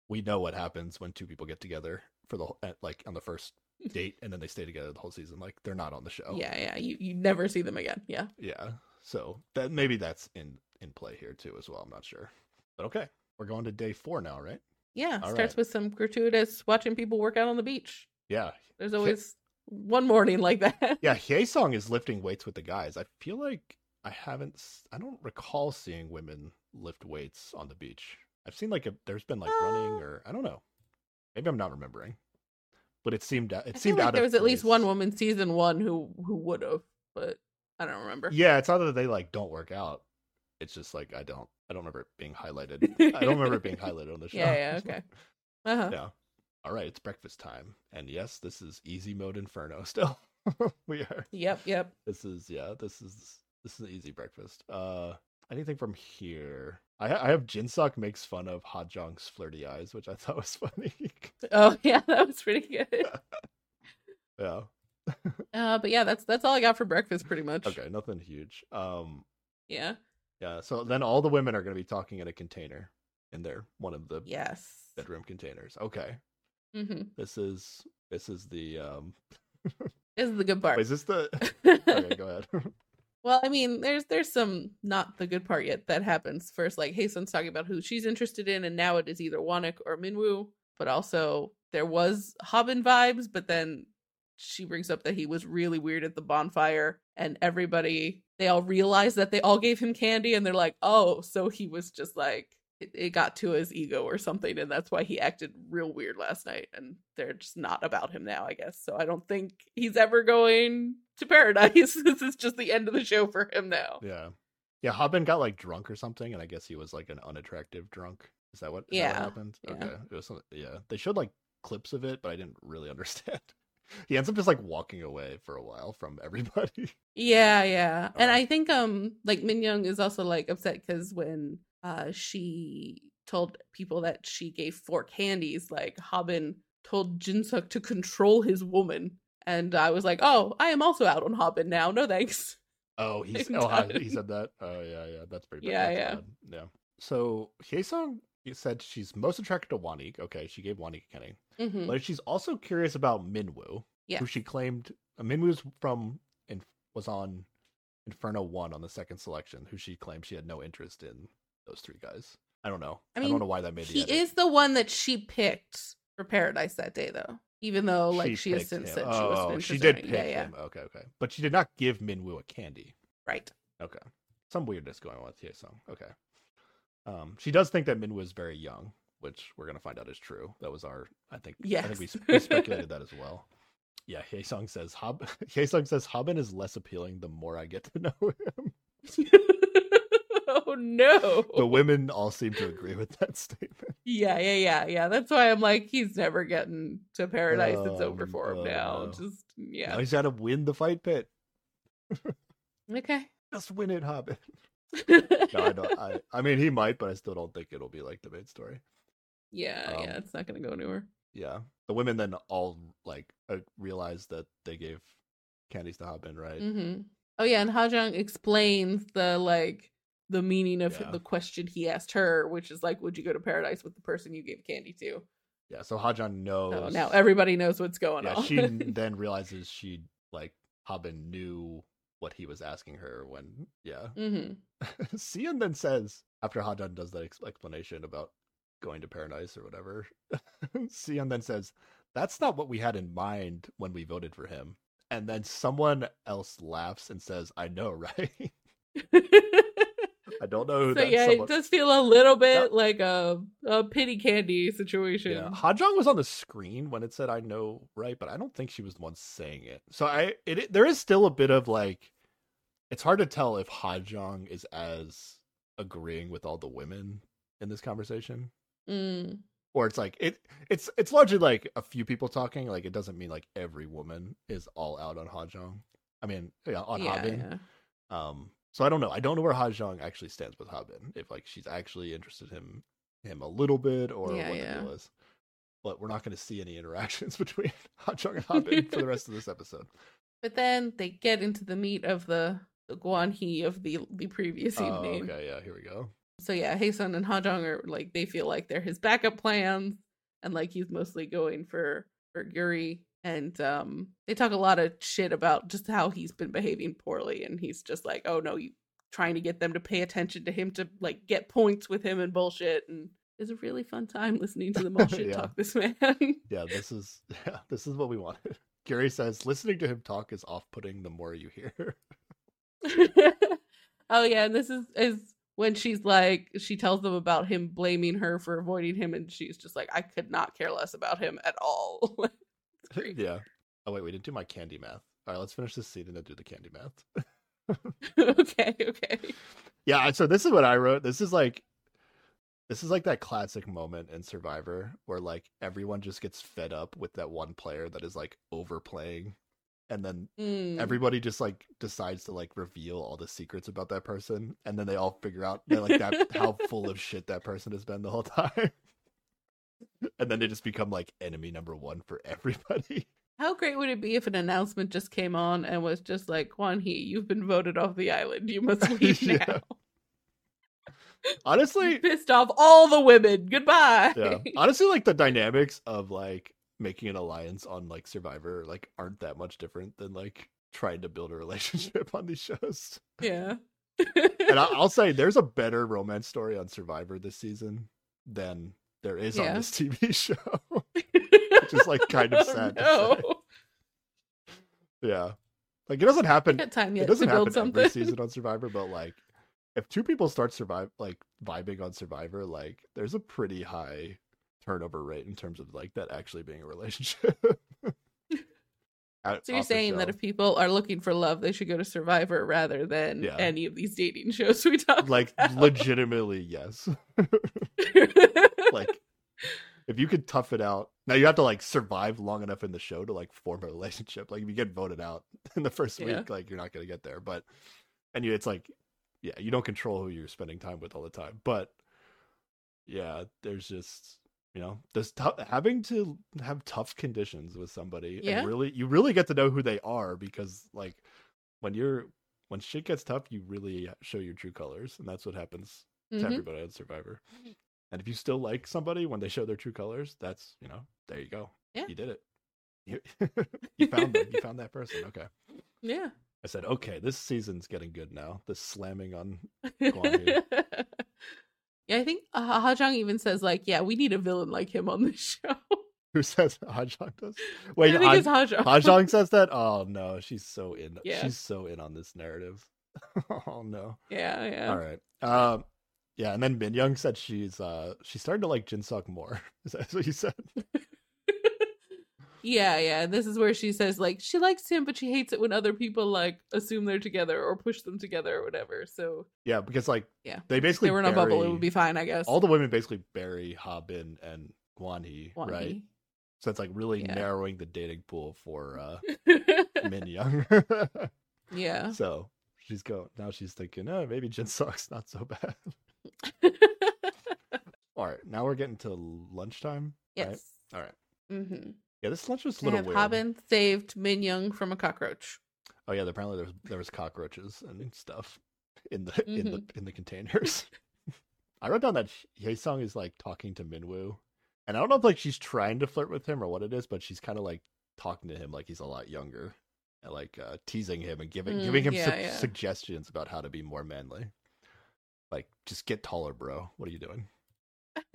S1: we know what happens when two people get together for the whole- at, like on the first date and then they stay together the whole season like they're not on the show
S2: Yeah, yeah. You you never see them again. Yeah.
S1: yeah so that maybe that's in in play here too as well i'm not sure but okay we're going to day four now right
S2: Yeah.
S1: All
S2: starts
S1: right.
S2: with some gratuitous watching people work out on the beach.
S1: Yeah
S2: There's always one morning like that.
S1: yeah Song is lifting weights with the guys i feel like i haven't I don't recall seeing women lift weights on the beach i've seen like a there's been like running
S2: Uh,
S1: or i don't know maybe i'm not remembering but it seemed it
S2: I
S1: seemed
S2: like
S1: out
S2: there
S1: of
S2: was at least one woman season one who who would have, but I don't remember.
S1: Yeah, it's not that they like don't work out. It's just like I don't I don't remember it being highlighted. I don't remember it being highlighted on the show.
S2: Yeah, yeah, okay. Uh-huh.
S1: yeah. All right, it's breakfast time. And yes, this is easy mode inferno still. we are
S2: Yep, yep.
S1: this is yeah, this is this is an easy breakfast. Uh anything from here? I ha- I have Jinsuk makes fun of Hajong's flirty eyes, which I thought was funny.
S2: Oh yeah, that was pretty good.
S1: yeah.
S2: Uh, but yeah, that's that's all I got for breakfast, pretty much.
S1: Okay, nothing huge. Um
S2: Yeah.
S1: yeah, so then all the women are going to be talking in a container in their one of the
S2: Yes.
S1: bedroom containers. Okay.
S2: Mm-hmm.
S1: This is this is the um
S2: This is the good part.
S1: is this the okay, go ahead.
S2: well, I mean, there's there's some not the good part yet that happens. First, like Hyesung's talking about who she's interested in, and now it is either Wanik or Minwoo. But also there was Hobbin vibes, but then she brings up that he was really weird at the bonfire, and everybody they all realize that they all gave him candy, and they're like, oh, so he was just like it, it got to his ego or something, and that's why he acted real weird last night. And they're just not about him now, I guess. So I don't think he's ever going to paradise. this is just the end of the show for him now.
S1: yeah. Yeah, Hobbin got like drunk or something, and I guess he was like an unattractive drunk. Is that what, is that what
S2: Yeah,
S1: happened?
S2: yeah.
S1: Okay. It was something, yeah. They showed like clips of it, but I didn't really understand. he ends up just like walking away for a while from everybody.
S2: Yeah, yeah. And
S1: Uh,
S2: I think um like Min Young is also like upset because when uh she told people that she gave four candies, like Hobbin told Jinsuk to control his woman. And I was like, Oh, I am also out on Hobbin now. No thanks.
S1: Oh, he's oh hi, he said that. Oh yeah, yeah, that's pretty bad.
S2: Yeah,
S1: That's
S2: yeah.
S1: bad. yeah. So Hyesung said she's most attracted to Wanik. Okay, she gave Wanik a candy.
S2: hmm
S1: but she's also curious about Minwoo,
S2: Yeah.
S1: who she claimed uh, Minwoo's from and was on Inferno One on the second selection, who she claimed she had no interest in those three guys. I don't know.
S2: I
S1: I, don't know why that made the
S2: He
S1: edit.
S2: is the one that she picked for Paradise that day though. Even though like she, has
S1: picked
S2: since
S1: him.
S2: said she was
S1: Oh, she did pick
S2: yeah, yeah.
S1: him. Okay, okay, but she did not give Minwoo a candy.
S2: Right.
S1: Okay, some weirdness going on with Hyesung. Okay, um, she does think that Minwoo is very young, which we're gonna find out is true. That was our, I think, yes. I think we, we speculated that as well. Yeah, Hyesung says Hob Hyesung says Hobbin is less appealing the more I get to know him.
S2: Oh no.
S1: The women all seem to agree with that statement.
S2: Yeah, yeah, yeah, yeah. That's why I'm like, he's never getting to paradise. it's over
S1: Um,
S2: for him
S1: oh,
S2: now.
S1: no.
S2: Just yeah.
S1: he's got to win the fight pit.
S2: Okay.
S1: Just win it, Hobbit. no, I don't. I, I mean, he might, but I still don't think it'll be like the main story.
S2: yeah,
S1: Um,
S2: yeah, it's not gonna go anywhere.
S1: Yeah, the women then all like uh, realize that they gave candies to Hobbin, right?
S2: hmm Oh yeah, and Hajong explains the like the meaning of
S1: Yeah.
S2: the question he asked her, which is like, would you go to paradise with the person you gave candy to?
S1: Yeah, so Hajong knows.
S2: So now everybody knows what's going
S1: yeah,
S2: on.
S1: she then realizes she like Hobbin knew what he was asking her when yeah.
S2: hmm
S1: Sion then says after Hajong does that ex- explanation about going to paradise or whatever, Sion then says that's not what we had in mind when we voted for him. And then someone else laughs and says, "I know, right?" I don't know who
S2: so yeah,
S1: someone...
S2: it does feel a little bit
S1: That-
S2: like a a pity candy situation.
S1: Yeah, Hajong was on the screen when it said "I know," right? But I don't think she was the one saying it. So I, it, it- there is still a bit of like, it's hard to tell if Hajong is as agreeing with all the women in this conversation,
S2: Mm,
S1: or it's like it, it's it's largely like a few people talking. Like it doesn't mean like every woman is all out on Hajong. I mean, yeah, on
S2: yeah,
S1: Habin.
S2: yeah.
S1: Um, so I don't know. I don't know where Hajong actually stands with Habin. If like she's actually interested in him, him a little bit, or
S2: Yeah,
S1: what
S2: yeah.
S1: the deal is. But we're not going to see any interactions between Hajong and Habin for the rest of this episode.
S2: But then they get into the meat of the the Guan Hee of the the previous
S1: Oh,
S2: evening.
S1: okay, yeah, here we go.
S2: So yeah, Hyesung and Hajong are like they feel like they're his backup plans, and like he's mostly going for for Yuri. And um, they talk a lot of shit about just how he's been behaving poorly, and he's just like, oh no, you trying to get them to pay attention to him to like get points with him and bullshit. And it's a really fun time listening to the all shit
S1: Yeah.
S2: talk this man.
S1: Yeah, this is yeah, this is what we wanted. Gyuri says listening to him talk is off-putting the more you hear.
S2: oh yeah, and this is is when she's like she tells them about him blaming her for avoiding him, and she's just like, I could not care less about him at all.
S1: Yeah. Oh wait, we didn't do my candy math. All right, let's finish this scene and then do the candy math.
S2: okay, okay.
S1: Yeah, so this is what I wrote. This is like this is like that classic moment in Survivor where like everyone just gets fed up with that one player that is like overplaying and then
S2: Mm.
S1: everybody just like decides to like reveal all the secrets about that person and then they all figure out like that how full of shit that person has been the whole time. And then they just become like enemy number 1 for everybody.
S2: How great would it be if an announcement just came on and was just like, Guan Hee, you've been voted off the island. You must leave
S1: Yeah.
S2: now.
S1: Honestly,
S2: pissed off all the women. Goodbye.
S1: yeah honestly like the dynamics of like making an alliance on like survivor like aren't that much different than like trying to build a relationship on these shows
S2: yeah.
S1: and i'll say there's a better romance story on survivor this season than there is
S2: Yeah.
S1: on this tv show which is like kind of
S2: Oh,
S1: sad
S2: no.
S1: yeah like it doesn't happen it doesn't
S2: build
S1: happen
S2: something.
S1: every season on survivor but like if two people start survive like vibing on survivor like there's a pretty high turnover rate in terms of like that actually being a relationship Out-
S2: So you're saying that if people are looking for love, they should go to Survivor rather than
S1: Yeah.
S2: any of these dating shows we talk
S1: like
S2: about.
S1: legitimately yes like if you could tough it out now you have to like survive long enough in the show to like form a relationship like if you get voted out in the first
S2: Yeah.
S1: week like you're not going to get there but and you it's like yeah you don't control who you're spending time with all the time but yeah there's just you know there's tou- having to have tough conditions with somebody
S2: Yeah.
S1: and really you really get to know who they are because like when you're when shit gets tough you really show your true colors and that's what happens to
S2: Mhm.
S1: everybody on Survivor. And if you still like somebody when they show their true colors, that's you know, there you go.
S2: Yeah.
S1: You did it. You, you found them. You found that person. Okay.
S2: Yeah.
S1: I said, okay, this season's getting good now. The slamming on
S2: yeah. I think uh, Ha Jong even says like, "Yeah, we need a villain like him on this show."
S1: who says Hajong does. Wait, I
S2: think
S1: Ha-
S2: it's Ha Jong.
S1: Hajong says that? Oh no, she's so in.
S2: Yeah.
S1: She's so in on this narrative. oh no.
S2: yeah, yeah.
S1: All right. Um. Yeah, and then Min Young said she's uh she's starting to like Jin Suk more. Is that what you said?
S2: Yeah, yeah. This is where she says like she likes him, but she hates it when other people like assume they're together or push them together or whatever. So
S1: Yeah, because like
S2: Yeah.
S1: they basically
S2: they were in a bubble, it would be fine, I guess.
S1: all the women basically bury Habin and Guan Hee,
S2: Wan
S1: right? So it's like really
S2: Yeah.
S1: narrowing the dating pool for uh Min Young.
S2: yeah.
S1: so she's going now. She's thinking, oh, maybe Jin Sung's not so bad. All right, now we're getting to lunchtime.
S2: yes.
S1: Right? All right.
S2: Mm-hmm.
S1: Yeah, this lunch was a little
S2: have
S1: weird.
S2: Habin saved Min Young from a cockroach.
S1: Oh yeah, apparently there was there was cockroaches and stuff in the in the
S2: Mm-hmm.
S1: in the containers. I wrote down that Sung is like talking to Minwoo, and I don't know if like she's trying to flirt with him or what it is, but she's kind of like talking to him like he's a lot younger, and like uh, teasing him and giving
S2: Mm,
S1: giving him
S2: yeah,
S1: su-
S2: yeah.
S1: suggestions about how to be more manly. Like, just get taller, bro. What are you doing?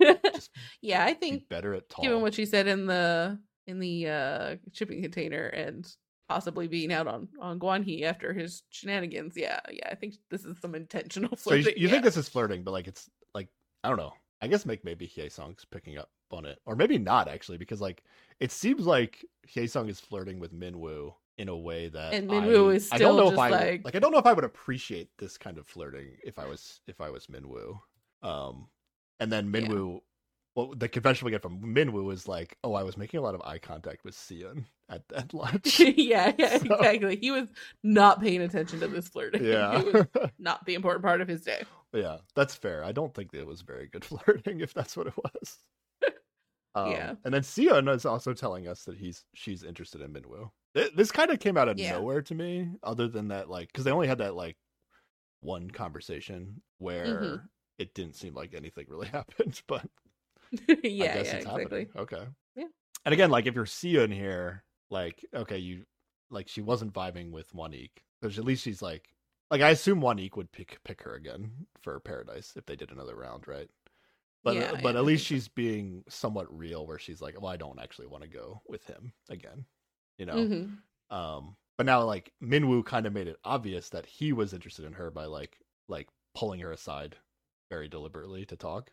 S1: Just
S2: yeah, I
S1: be
S2: think
S1: better at tall.
S2: given what she said in the in the uh shipping container and possibly being out on on Guanhee after his shenanigans, yeah, yeah, I think this is some intentional flirting.
S1: So you, you think
S2: yeah.
S1: this is flirting, but like it's like I don't know. I guess make maybe Hyesung's picking up on it, or maybe not actually, because like it seems like Song is flirting with Minwoo in a way that
S2: And Minwoo
S1: I,
S2: is
S1: I don't
S2: still
S1: know if I
S2: like-
S1: like I don't know if I would appreciate this kind of flirting if I was if I was Minwoo. Um, and then. Minwoo. Well, the confession we get from Minwoo is like, "Oh, I was making a lot of eye contact with Sion at at lunch."
S2: yeah, yeah,
S1: So-
S2: exactly. He was not paying attention to this flirting.
S1: yeah,
S2: it was not the important part of his day.
S1: Yeah, that's fair. I don't think it was very good flirting, if that's what it was. Um,
S2: Yeah.
S1: And then Sion is also telling us that he's she's interested in Minwoo. Th- This kind of came out of
S2: Yeah.
S1: nowhere to me, other than that, like, because they only had that like one conversation where
S2: Mhm.
S1: it didn't seem like anything really happened, but
S2: yeah, yeah, exactly.
S1: happening. Okay.
S2: Yeah.
S1: And again, like if you're Sion here, like okay, you like she wasn't vibing with Wanik. There's at least she's like like I assume Wanik would pick pick her again for Paradise if they did another round, right? But
S2: Yeah,
S1: but
S2: yeah,
S1: at least she's being somewhat real where she's like, Well, I don't actually want to go with him again. You know?
S2: Mhm.
S1: Um but now like Minwoo kind of made it obvious that he was interested in her by like like pulling her aside very deliberately to talk.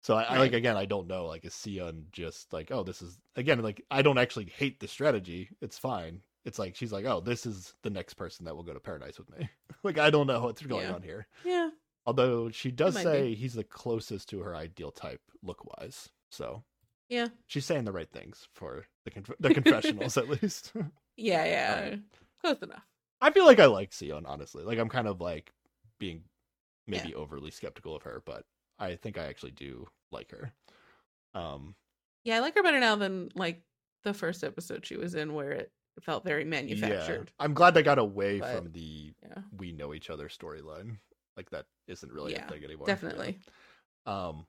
S1: So I, I like again I don't know like is Sion just like oh this is again like I don't actually hate the strategy it's fine it's like she's like oh this is the next person that will go to paradise with me like I don't know what's going
S2: Yeah.
S1: on here
S2: Yeah,
S1: although she does say
S2: be.
S1: he's the closest to her ideal type look wise so
S2: yeah,
S1: she's saying the right things for the conf- the confessionals at least
S2: yeah, yeah.
S1: Alright.
S2: Close enough.
S1: I feel like I like Sion, honestly. Like I'm kind of like being maybe overly skeptical of her, but I think I actually do like her. Um
S2: Yeah, I like her better now than like the first episode she was in, where it felt very manufactured. yeah.
S1: I'm glad they got away
S2: But-
S1: from the
S2: Yeah,
S1: we know each other storyline. Like that isn't really
S2: Yeah,
S1: a thing anymore. Yeah.
S2: definitely.
S1: Um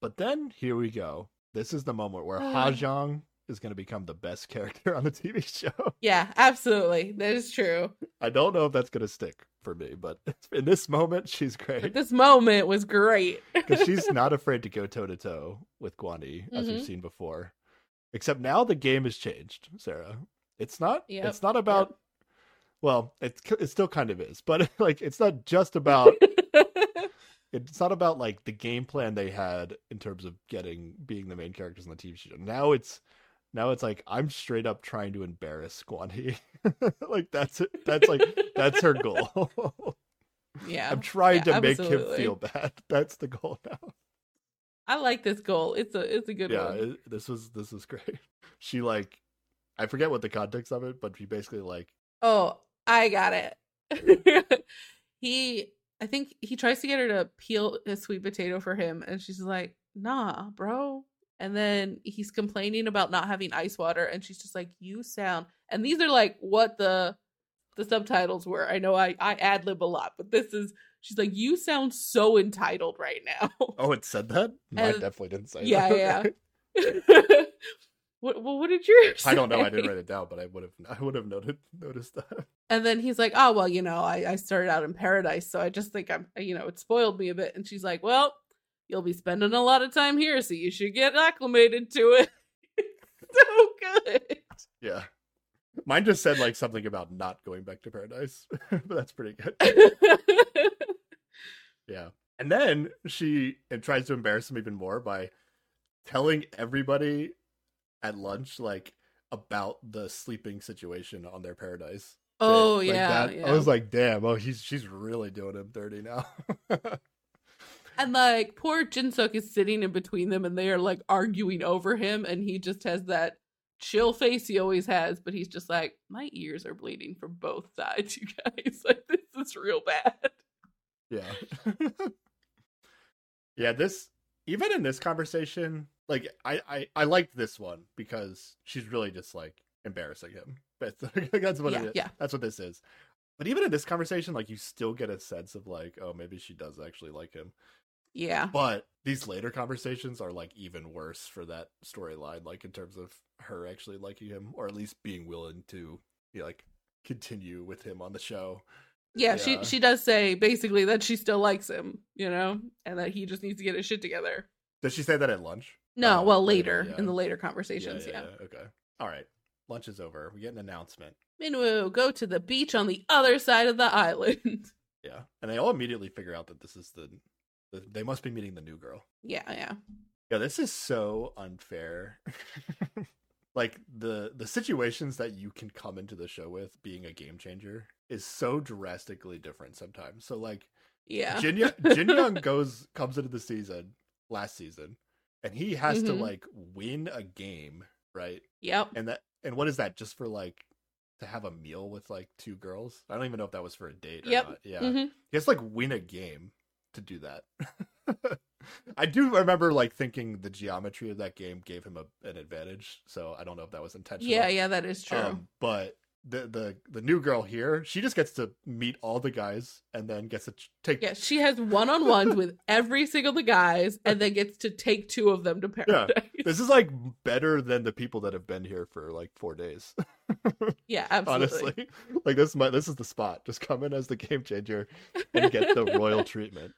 S1: but then here we go. This is the moment where
S2: Uh.
S1: Hajong is going to become the best character on the TV show.
S2: Yeah, absolutely. That is true.
S1: I don't know if that's going to stick for me, but in this moment she's
S2: But
S1: great.
S2: this moment was great.
S1: because she's not afraid to go toe to toe with Guani, as we've
S2: Mhm.
S1: seen before. Except now the game has changed, Sarah. It's not.
S2: Yep,
S1: It's not about. Well, it's it still kind of is, but like it's not just about. it's not about like the game plan they had in terms of getting being the main characters on the TV show. Now it's. Now it's like I'm straight up trying to embarrass Guani. like that's it. That's like that's her goal.
S2: yeah,
S1: I'm trying
S2: Yeah,
S1: to make him feel bad. That's the goal now.
S2: I like this goal. It's a it's a good
S1: yeah
S2: one.
S1: it, this was this was great she like i forget what the context of it but she basically like
S2: Oh, I got it. he, I think he tries to get her to peel a sweet potato for him, and she's like, "Nah, bro." And then he's complaining about not having ice water, and she's just like, "You sound." And these are like what the the subtitles were. I know I I ad lib a lot, but this is she's like, "You sound so entitled right now."
S1: oh it said that No, i definitely didn't say
S2: yeah,
S1: that
S2: yeah. what well, what did you?
S1: i don't know i didn't write it down but i would have i would have noted noticed that
S2: And then he's like, "Oh well, you know, I I started out in paradise, so I just think I'm, you know, it spoiled me a bit." And she's like, "Well, you'll be spending a lot of time here, so you should get acclimated to it." so good.
S1: yeah mine just said like something about not going back to paradise but that's pretty good yeah and then she and tries to embarrass him even more by telling everybody at lunch like about the sleeping situation on their paradise
S2: oh
S1: Like
S2: yeah,
S1: that.
S2: yeah.
S1: I was like, damn, oh he's she's really doing him dirty now.
S2: And like poor Jinsuk is sitting in between them, and they are like arguing over him, and he just has that chill face he always has, but he's just like, "My ears are bleeding from both sides, you guys. like this is real bad.
S1: Yeah. yeah, this even in this conversation, like I I I liked this one because she's really just like embarrassing him. But that's what
S2: Yeah,
S1: it is.
S2: yeah.
S1: That's what this is. But even in this conversation, like you still get a sense of like, oh, maybe she does actually like him.
S2: Yeah.
S1: But these later conversations are like even worse for that storyline, like in terms of her actually liking him, or at least being willing to you know, like continue with him on the show.
S2: Yeah,
S1: Yeah.
S2: she she does say basically that she still likes him, you know, and that he just needs to get his shit together.
S1: Does she say that at lunch?
S2: No,
S1: Oh,
S2: well later
S1: yeah.
S2: in the later
S1: Yeah,
S2: conversations, yeah.
S1: Okay. All right. Lunch is over. We get an announcement.
S2: Minwoo, go to the beach on the other side of the island.
S1: Yeah. And they all immediately figure out that this is the they must be meeting the new girl.
S2: yeah, yeah.
S1: Yeah, this is so unfair. like the the situations that you can come into the show with being a game changer is so drastically different sometimes. So like
S2: Yeah.
S1: Jin Young, Jin Young goes comes into the season last season and he has to
S2: Mhm.
S1: like win a game, right?
S2: Yep.
S1: And that and what is that just for like to have a meal with like two girls? I don't even know if that was for a date or
S2: Yep.
S1: not. Yeah.
S2: hmm
S1: He has to like win a game to do that. I do remember like thinking the geometry of that game gave him a, an advantage, so I don't know if that was intentional.
S2: Yeah, yeah, that is true.
S1: Um, but the the the new girl here, she just gets to meet all the guys and then gets to take
S2: yeah, she has one on ones with every single of the guys and then gets to take two of them to paradise. yeah.
S1: This is like better than the people that have been here for like four days.
S2: Yeah, absolutely.
S1: Honestly, like this, might this is the spot. Just come in as the game changer and get the royal treatment.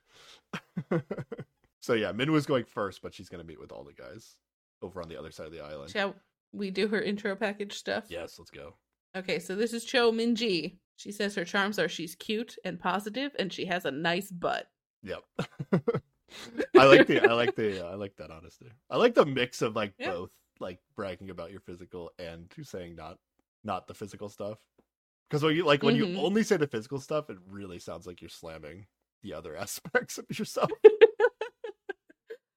S1: so yeah, Min was going first, but she's gonna meet with all the guys over on the other side of the island.
S2: Shall we do her intro package stuff?
S1: Yes, let's go.
S2: Okay, so this is Cho Minji. She says her charms are she's cute and positive and she has a nice butt.
S1: Yep. I like the I like the uh, I like that honesty. I like the mix of like
S2: Yeah.
S1: both like bragging about your physical and saying not not the physical stuff. Because when you like when
S2: Mhm.
S1: you only say the physical stuff, it really sounds like you're slamming the other aspects of yourself.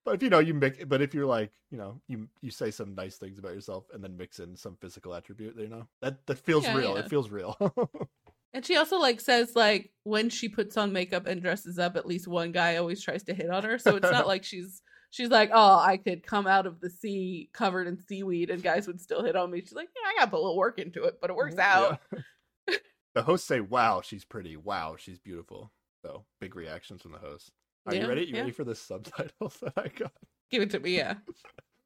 S1: But if you know you mix, but if you're like you know you you say some nice things about yourself and then mix in some physical attribute, you know that that feels
S2: Yeah,
S1: real.
S2: yeah.
S1: It feels real.
S2: And she also like says like when she puts on makeup and dresses up, at least one guy always tries to hit on her. So it's not like she's she's like, oh, I could come out of the sea covered in seaweed and guys would still hit on me. She's like, yeah, I got to put a little work into it, but it mm-hmm. works out.
S1: Yeah. the hosts say, "Wow, she's pretty. Wow, she's beautiful." So big reactions from the host. Are
S2: Yeah,
S1: you ready? You
S2: yeah.
S1: ready for the subtitles that I got?
S2: Give it to me, yeah.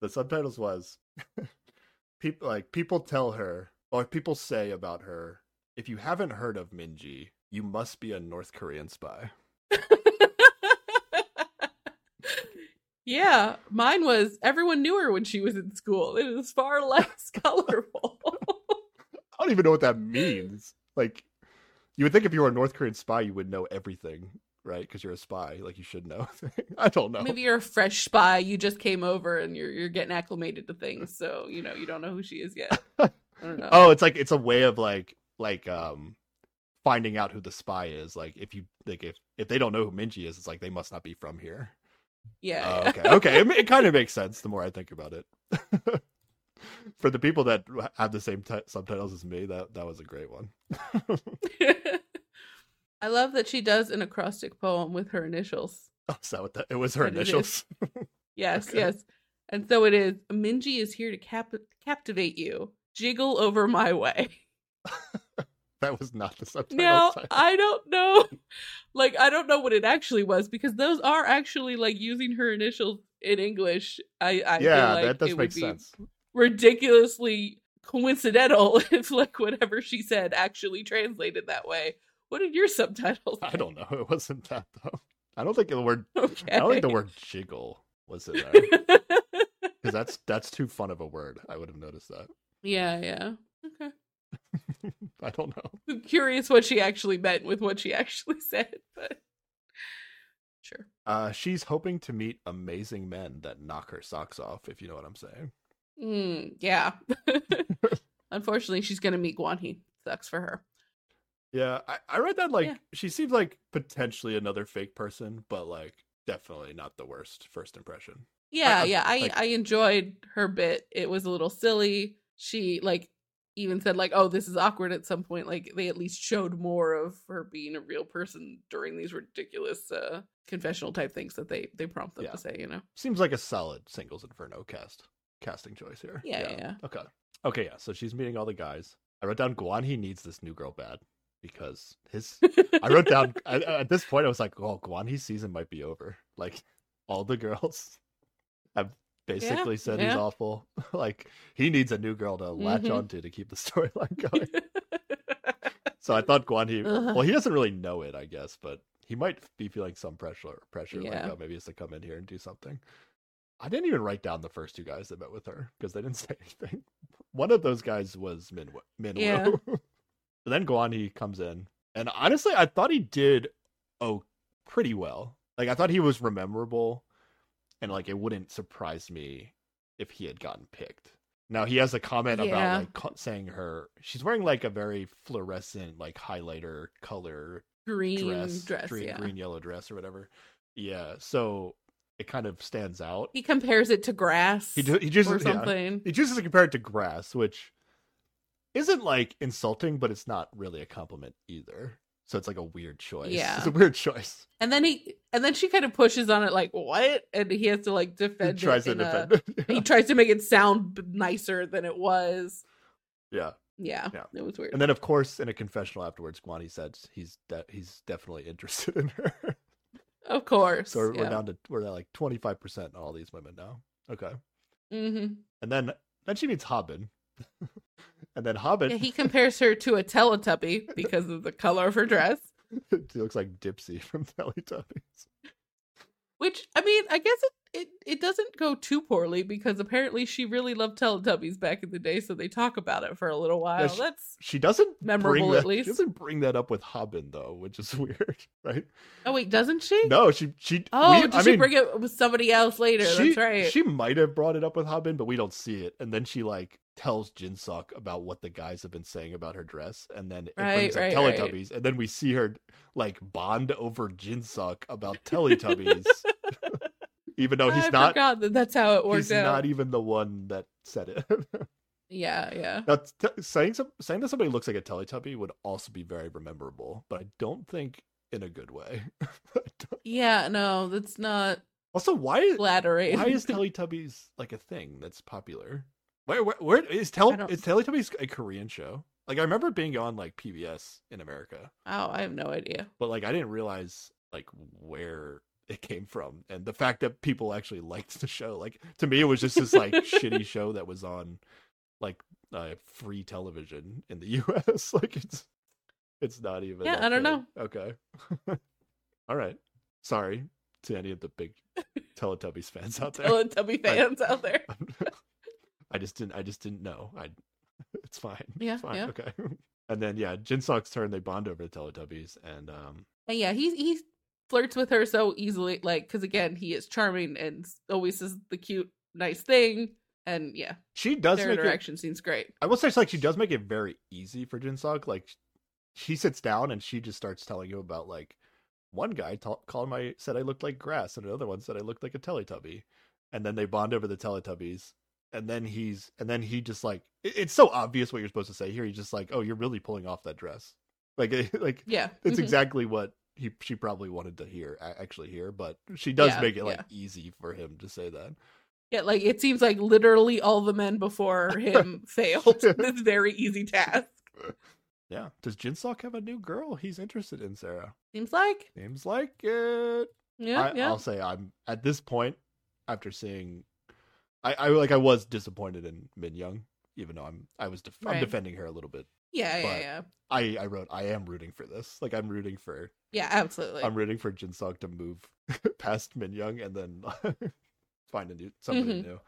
S1: The subtitles was people like people tell her or people say about her. If you haven't heard of Minji, you must be a North Korean spy.
S2: yeah, mine was everyone knew her when she was in school. It is far less colorful.
S1: I don't even know what that means. Like, you would think if you were a North Korean spy, you would know everything, right? Because you're a spy. Like, you should know. I don't know.
S2: Maybe you're a fresh spy. You just came over and you're you're getting acclimated to things, so you know you don't know who she is yet. I don't know.
S1: Oh, it's like it's a way of like like um finding out who the spy is. Like if you like if if they don't know who Minji is, it's like they must not be from here.
S2: yeah. Yeah.
S1: okay, okay, it, it kind of makes sense the more I think about it. For the people that have the same t- subtitles as me, that that was a great one.
S2: I love that she does an acrostic poem with her initials.
S1: Oh, is that what that? It was her initials.
S2: Yes,
S1: Okay.
S2: yes. And so it is. Minji is here to cap- captivate you. Jiggle over my way.
S1: that was not the subtitles.
S2: Now. I don't know. Like I don't know what it actually was because those are actually like using her initials in English. I, I
S1: yeah,
S2: feel like
S1: that does
S2: it
S1: make
S2: would be
S1: sense.
S2: ridiculously coincidental if like whatever she said actually translated that way. What did your subtitles?
S1: I don't know. It wasn't that though. I don't think the word.
S2: Okay.
S1: I don't think the word jiggle was in there because that's that's too fun of a word. I would have noticed that.
S2: yeah, yeah. Okay.
S1: I don't know.
S2: I'm curious what she actually meant with what she actually said, but sure.
S1: Uh, she's hoping to meet amazing men that knock her socks off. If you know what I'm saying.
S2: Mm, yeah. Unfortunately, she's gonna meet Guan Hee. Sucks for her.
S1: Yeah, I, I read that like
S2: Yeah.
S1: she seems like potentially another fake person, but like definitely not the worst first impression.
S2: Yeah,
S1: I-
S2: yeah. I
S1: like-
S2: I enjoyed her bit. It was a little silly. She like even said like, "Oh, this is awkward." At some point, like they at least showed more of her being a real person during these ridiculous uh confessional type things that they they prompt them
S1: Yeah.
S2: to say. You know?
S1: Seems like a solid singles Inferno cast casting choice here.
S2: Yeah, yeah, yeah.
S1: Okay. Okay, yeah. So she's meeting all the guys. I wrote down Guan. He needs this new girl bad because his. I wrote down I, at this point. I was like, "Oh, Guan Hee's season might be over." Like, all the girls have basically said he's awful. like, he needs a new girl to latch
S2: Mhm.
S1: onto to keep the storyline going. so I thought Guan Hee.
S2: Ugh.
S1: Well, he doesn't really know it, I guess, but he might be feeling some pressure. Pressure,
S2: Yeah.
S1: like, oh, maybe he has to come in here and do something. I didn't even write down the first two guys that met with her because they didn't say anything. One of those guys was Min Minwoo. But then Guan Hee comes in, and honestly, I thought he did oh pretty well. Like I thought he was memorable, and like it wouldn't surprise me if he had gotten picked. Now he has a comment
S2: Yeah.
S1: about like saying her she's wearing like a very fluorescent like highlighter color
S2: green
S1: dress,
S2: dress,
S1: green,
S2: yeah.
S1: green yellow dress or whatever. Yeah, so it kind of stands out.
S2: He compares it to grass
S1: He do, he just
S2: or
S1: yeah. He chooses to compare it to grass, which isn't like insulting, but it's not really a compliment either. So it's like a weird choice.
S2: Yeah.
S1: It's a weird choice.
S2: And then he and then she kind of pushes on it like what? And he has to like defend
S1: He
S2: defend
S1: tries
S2: it.
S1: to
S2: in a-
S1: defend it.
S2: he tries to make it sound nicer than it was.
S1: yeah.
S2: Yeah,
S1: Yeah.
S2: it was weird.
S1: And then of course in a confessional afterwards, Guan Hee said he's de- he's definitely interested in her.
S2: of course.
S1: so we're, we're down to we're at like twenty five percent on all these women now. Okay.
S2: hmm
S1: And then then she meets Hobin. And then Hobin
S2: Yeah, he compares her to a Teletubby because of the color of her dress.
S1: she looks like Dipsy from Teletubbies.
S2: Which I mean, I guess it, it it doesn't go too poorly because apparently she really loved Teletubbies back in the day, so they talk about it for a little while.
S1: she-
S2: That's
S1: She doesn't
S2: Memorable,
S1: bring
S2: at
S1: that,
S2: least.
S1: She doesn't bring that up with Hobin though, which is weird, right?
S2: oh wait, doesn't she?
S1: No, she she.
S2: Oh,
S1: we-
S2: did
S1: I
S2: she
S1: mean,
S2: bring it with somebody else later?
S1: She,
S2: That's right.
S1: She might have brought it up with Hobin, but we don't see it. And then she like tells Jinsuk about what the guys have been saying about her dress, and then it brings
S2: Right,
S1: up
S2: right, right.
S1: Teletubbies, and then we see her like bond over Jinsuk about Teletubbies, even though he's
S2: I
S1: not.
S2: forgot that that's how it worked
S1: He's
S2: out.
S1: not even the one that said it.
S2: Yeah, yeah.
S1: now, t- saying some, saying that somebody looks like a Teletubby would also be very rememberable, but I don't think in a good way.
S2: Yeah, no, that's not
S1: also, why is
S2: flattering.
S1: why is Teletubbies like a thing that's popular? Where where, where is Tel
S2: I
S1: is Teletubbies a Korean show? Like I remember being on like PBS in America,
S2: Oh, I have no idea.
S1: but like I didn't realize like where it came from and the fact that people actually liked the show. Like to me, it was just this like shitty show that was on like uh, free television in the U.S. like it's it's not even.
S2: Yeah, I don't
S1: good.
S2: know.
S1: Okay, all right. Sorry to any of the big Teletubbies fans out there.
S2: Teletubby fans out there.
S1: I just didn't. I just didn't know. I. It's fine.
S2: Yeah,
S1: it's fine.
S2: yeah.
S1: Okay. And then yeah, Jinsuk's turn. They bond over the Teletubbies, and um,
S2: And yeah, he he flirts with her so easily, like because again, he is charming and always says the cute, nice thing. And yeah,
S1: she does
S2: their
S1: make it.
S2: interaction seems great.
S1: I will say, like, she does make it very easy for Jinsuk. Like, she sits down and she just starts telling him about like one guy ta- called my said I looked like grass, and another one said I looked like a Teletubby, and then they bond over the Teletubbies. And then he's, and then he just like, it- it's so obvious what you're supposed to say here. He's just like, "Oh, you're really pulling off that dress," like, like
S2: Yeah,
S1: it's
S2: mhm.
S1: exactly what he she probably wanted to hear actually hear but she does
S2: Yeah,
S1: make it like
S2: yeah.
S1: easy for him to say that
S2: yeah. Like it seems like literally all the men before him failed this very easy task.
S1: yeah does jinsuk have a new girl he's interested in sarah
S2: Seems like
S1: seems like it
S2: yeah,
S1: I,
S2: yeah.
S1: i'll say i'm at this point after seeing i i like i was disappointed in min young even though i'm i was def- i'm defending her a little bit
S2: yeah, yeah,
S1: but-
S2: yeah,
S1: i i wrote i am rooting for this like i'm rooting for
S2: yeah. Absolutely.
S1: i'm rooting for jinsuk to move past min young and then find a new somebody
S2: Mhm.
S1: new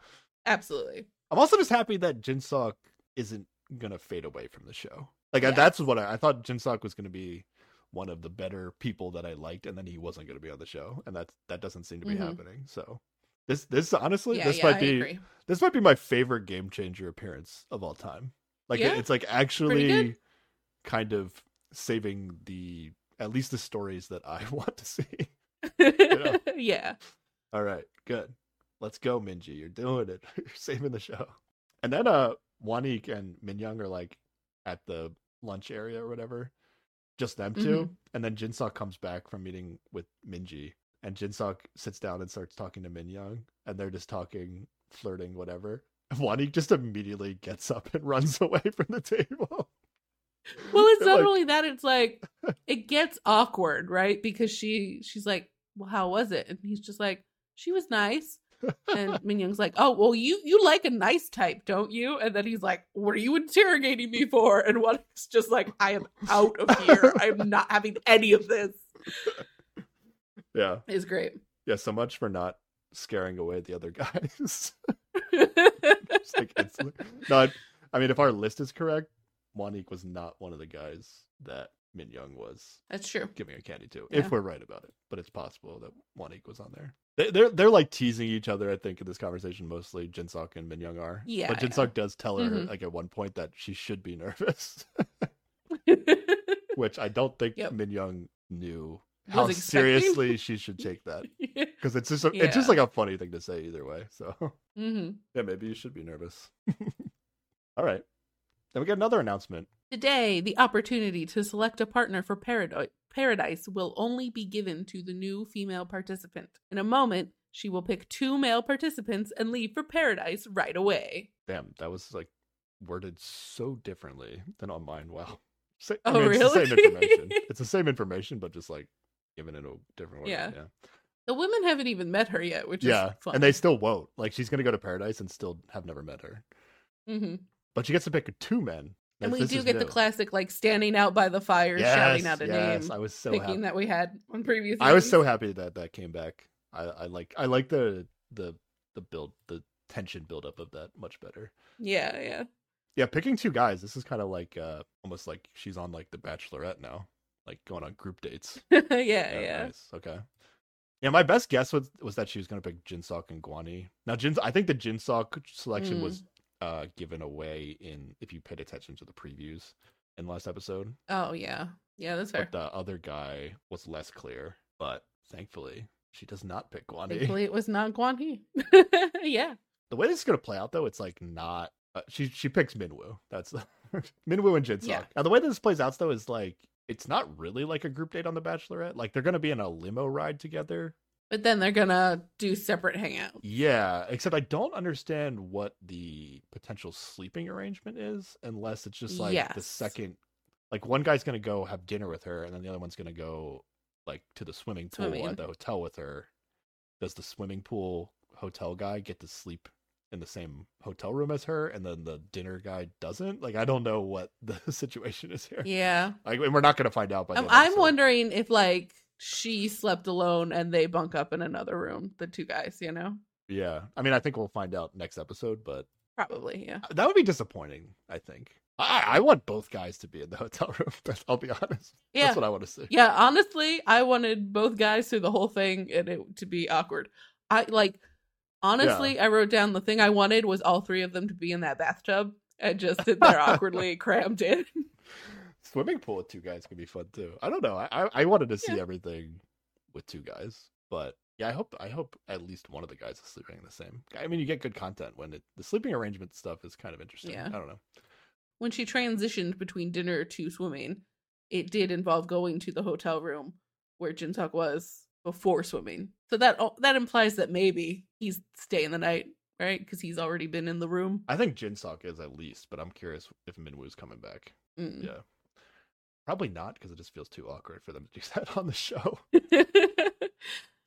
S2: absolutely.
S1: I'm also just happy that Jinsuk isn't gonna fade away from the show. Like I that's what I, I thought. Jinsuk was gonna be one of the better people that I liked, and then he wasn't gonna be on the show, and that's that doesn't seem to be
S2: Mhm.
S1: happening. So this this honestly
S2: Yeah,
S1: this
S2: yeah.
S1: might
S2: I
S1: be
S2: agree.
S1: this might be my favorite game changer appearance of all time. Like
S2: Yeah?
S1: it's like actually kind of saving the at least the stories that I want to see. know.
S2: yeah.
S1: All right, good. Let's go, Minji. You're doing it. You're saving the show. And then uh Wanik and Minyoung are like at the lunch area or whatever, just them 2
S2: Mhm.
S1: and then Jinsuk comes back from meeting with Minji, and Jinsuk sits down and starts talking to Minyoung, and they're just talking, flirting, whatever. And Wanik just immediately gets up and runs away from the table.
S2: Well, it's not
S1: Like-
S2: only that; it's like it gets awkward, right? Because she she's like, "Well, how was it?" And he's just like, "She was nice." And Minyoung's like, "Oh, well, you you like a nice type, don't you?" And then he's like, "What are you interrogating me for?" And Wanik's just like, "I am out of here. I'm not having any of this."
S1: Yeah,
S2: It's great.
S1: yeah. So much for not scaring away the other guys. Like, instantly. no, I, mean, if our list is correct, Wanik was not one of the guys that Min Young was
S2: That's true.
S1: giving a candy to.
S2: Yeah.
S1: If we're right about it, but it's possible that Wanik was on there. They, they're they're like teasing each other. I think in this conversation, mostly Jinsuk and Min Young are.
S2: Yeah,
S1: but
S2: yeah.
S1: Jinsuk does tell her
S2: Mhm.
S1: like at one point that she should be nervous, which I don't think
S2: Yep.
S1: Min Young knew how
S2: expecting.
S1: seriously she should take that because it's just a, it's just like a funny thing to say either way. So.
S2: hmm
S1: Yeah, maybe you should be nervous. All right. Then we get another announcement.
S2: Today, the opportunity to select a partner for Paradise Paradise will only be given to the new female participant. In a moment, she will pick two male participants and leave for Paradise right away.
S1: Damn, that was like worded so differently than on mine. Wow. Sa-
S2: Oh,
S1: It's the same
S2: really?
S1: information. It's the same information, but just like given it a different way.
S2: Yeah.
S1: Yeah.
S2: The women haven't even met her yet, which
S1: Yeah.
S2: is fun.
S1: And they still won't. Like she's gonna go to paradise and still have never met her.
S2: hmm
S1: But she gets to pick two men.
S2: And we do get the classic, like standing out by the fire, shouting out a
S1: yes,
S2: name,
S1: I was so
S2: picking
S1: happy.
S2: that we had on previous.
S1: I was so happy that that came back. I, I like I like the the the build the tension buildup of that much better.
S2: Yeah, yeah.
S1: Yeah, picking two guys. This is kind of like uh almost like she's on like the Bachelorette now, like going on group dates.
S2: yeah,
S1: Oh,
S2: yeah.
S1: Nice. Okay. Yeah, my best guess was was that she was gonna pick Jinsuk and Guan Hee. Now, Jin, I think the Jinsuk selection
S2: Mm.
S1: was uh given away in if you paid attention to the previews in last episode,
S2: Oh, yeah. Yeah, that's fair.
S1: but the other guy was less clear. But thankfully, she does not pick Guan Hee.
S2: Thankfully, it was not Guan Hee. yeah.
S1: The way this is gonna play out, though, it's like not. Uh, she she picks Minwoo. That's the Minwoo and Jinsuk.
S2: Yeah.
S1: Now the way this plays out, though, is like it's not really like a group date on the Bachelorette. Like they're gonna be in a limo ride together.
S2: But then they're gonna do separate hangouts.
S1: Yeah, except I don't understand what the potential sleeping arrangement is, unless it's just like the second. Like one guy's gonna go have dinner with her, and then the other one's gonna go like to the swimming pool
S2: Swimming.
S1: at the hotel with her. Does the swimming pool hotel guy get to sleep in the same hotel room as her, and then the dinner guy doesn't? Like I don't know what the situation is here.
S2: Yeah.
S1: Like, and we're not gonna find out by. the
S2: I'm,
S1: end of the
S2: I'm wondering if like she slept alone and they bunk up in another room, the two guys, you know?
S1: Yeah, I mean, I think we'll find out next episode, but
S2: Probably, yeah.
S1: Uh, that would be disappointing. I think. I, I want both guys to be in the hotel room. That's- I'll be honest.
S2: Yeah.
S1: That's what I want to see.
S2: Yeah, honestly, I wanted both guys through the whole thing and it to be awkward. I like honestly, I wrote down the thing I wanted was all three of them to be in that bathtub and just sit there awkwardly crammed in.
S1: Swimming pool with two guys could be fun too. I don't know. I I, I wanted to see
S2: Yeah.
S1: everything with two guys, but yeah, I hope I hope at least one of the guys is sleeping in the same. I mean, you get good content when it the sleeping arrangement stuff is kind of interesting.
S2: Yeah.
S1: I don't know.
S2: When she transitioned between dinner to swimming, it did involve going to the hotel room where Jinsuk was before swimming. So that that implies that maybe he's staying the night, right? Because he's already been in the room.
S1: I think Jinsuk is at least, but I'm curious if Minwoo's coming back.
S2: Mm.
S1: Yeah. Probably not because it just feels too awkward for them to do that on the show.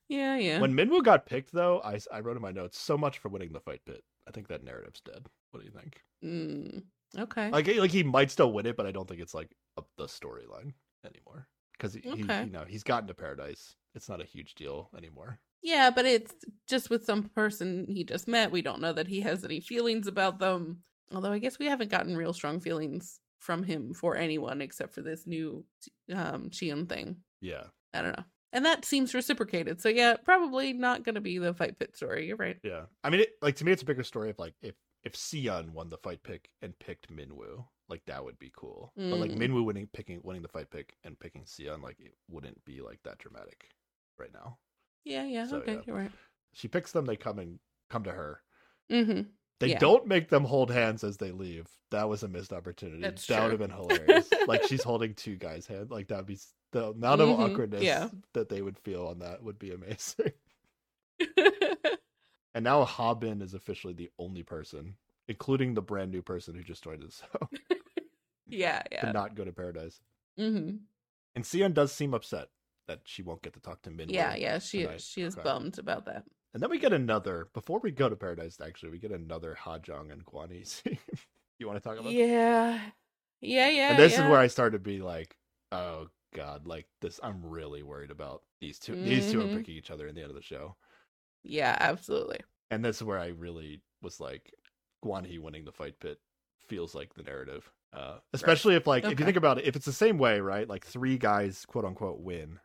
S2: yeah, yeah.
S1: When Minwoo got picked, though, I, I wrote in my notes so much for winning the fight pit. I think that narrative's dead. What do you think?
S2: Mm, okay.
S1: Like, like he might still win it, but I don't think it's like up the storyline anymore because he, he, you know, he's gotten to paradise. It's not a huge deal anymore.
S2: yeah, but it's just with some person he just met. We don't know that he has any feelings about them. Although I guess we haven't gotten real strong feelings from him for anyone except for this new um Sion thing.
S1: Yeah,
S2: I don't know. And that seems reciprocated. So yeah, probably not going to be the fight pit story. You're right.
S1: yeah. I mean, it, like to me, it's a bigger story of like if if Sion won the fight pit and picked Minwoo, like that would be cool. But like
S2: Mm.
S1: Minwoo winning, picking, winning the fight pit and picking Sion, like it wouldn't be like that dramatic right now.
S2: Yeah, yeah.
S1: So,
S2: okay,
S1: yeah.
S2: you're right.
S1: She picks them, they come and come to her.
S2: Mm-hmm.
S1: They
S2: Yeah.
S1: don't make them hold hands as they leave. That was a missed opportunity.
S2: That's
S1: that would have been hilarious. like she's holding two guys' hand. Like that'd be the amount of
S2: Mhm,
S1: awkwardness
S2: yeah.
S1: that they would feel on that would be amazing. And now Habin is officially the only person, including the brand new person who just joined the show,
S2: yeah,
S1: to
S2: yeah.
S1: not go to paradise.
S2: hmm
S1: And Sion does seem upset that she won't get to talk to Min.
S2: Yeah, yeah. She
S1: tonight.
S2: she is
S1: Okay.
S2: bummed about that.
S1: And then we get another before we go to paradise. Actually, we get another Hajong and Guan Hee scene. you want to talk about? that?
S2: Yeah, yeah, yeah.
S1: and this
S2: yeah.
S1: is where I started to be like, oh god, like this. I'm really worried about these 2 These two are
S2: Mhm.
S1: picking each other in the end of the show,
S2: Yeah, absolutely.
S1: and this is where I really was like, Guan winning the fight pit feels like the narrative. Uh, especially if like if you think about it, if it's the same way, right? Like three guys, quote unquote, win.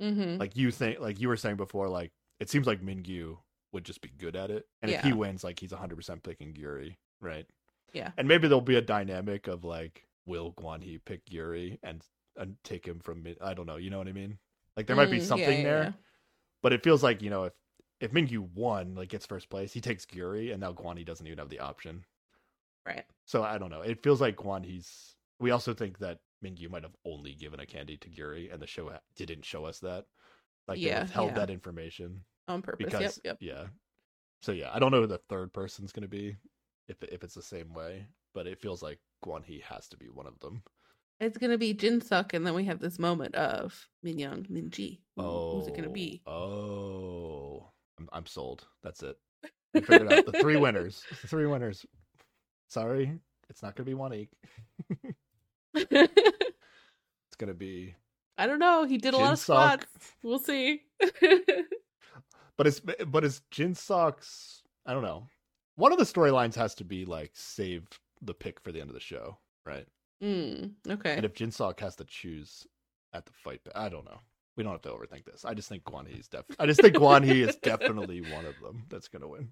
S2: Hmm
S1: Like you think, like you were saying before, like it seems like Minkyu would just be good at it, and if he
S2: Yeah.
S1: wins, like he's 100 percent picking Gyuri, right?
S2: Yeah.
S1: And maybe there'll be a dynamic of like, will Guan Hee pick Gyuri and and take him from? Min- I don't know. You know what I mean? Like there might be
S2: Mm, yeah,
S1: something
S2: yeah,
S1: there,
S2: yeah.
S1: but it feels like you know if if Minkyu won, like gets first place, he takes Gyuri, and now Guan Hee doesn't even have the option.
S2: Right.
S1: So I don't know. It feels like Guan Hee's. We also think that Minkyu might have only given a candy to Gyuri, and the show ha- didn't show us that. Like they
S2: Yeah,
S1: withheld
S2: yeah.
S1: that information
S2: On purpose.
S1: because
S2: yep, yep.
S1: yeah. So yeah, I don't know who the third person's gonna be, if if it's the same way, but it feels like Guan Hee has to be one of them.
S2: It's gonna be Jin Suk, and then we have this moment of Min Young, Min Ji.
S1: Oh,
S2: Who's it gonna be?
S1: Oh, oh, I'm I'm sold. That's it. We figured out the three winners. The three winners. Sorry, it's not gonna be one Eek. It's gonna be
S2: I don't know. He did a lot of squats. We'll see.
S1: But it's but it's Jinsuk's. I don't know. One of the storylines has to be like save the pick for the end of the show, right?
S2: mm, okay.
S1: And if Jinsuk has to choose at the fight, I don't know. We don't have to overthink this. I just think Guan Hee is def. I just think Guan Hee is definitely one of them that's gonna win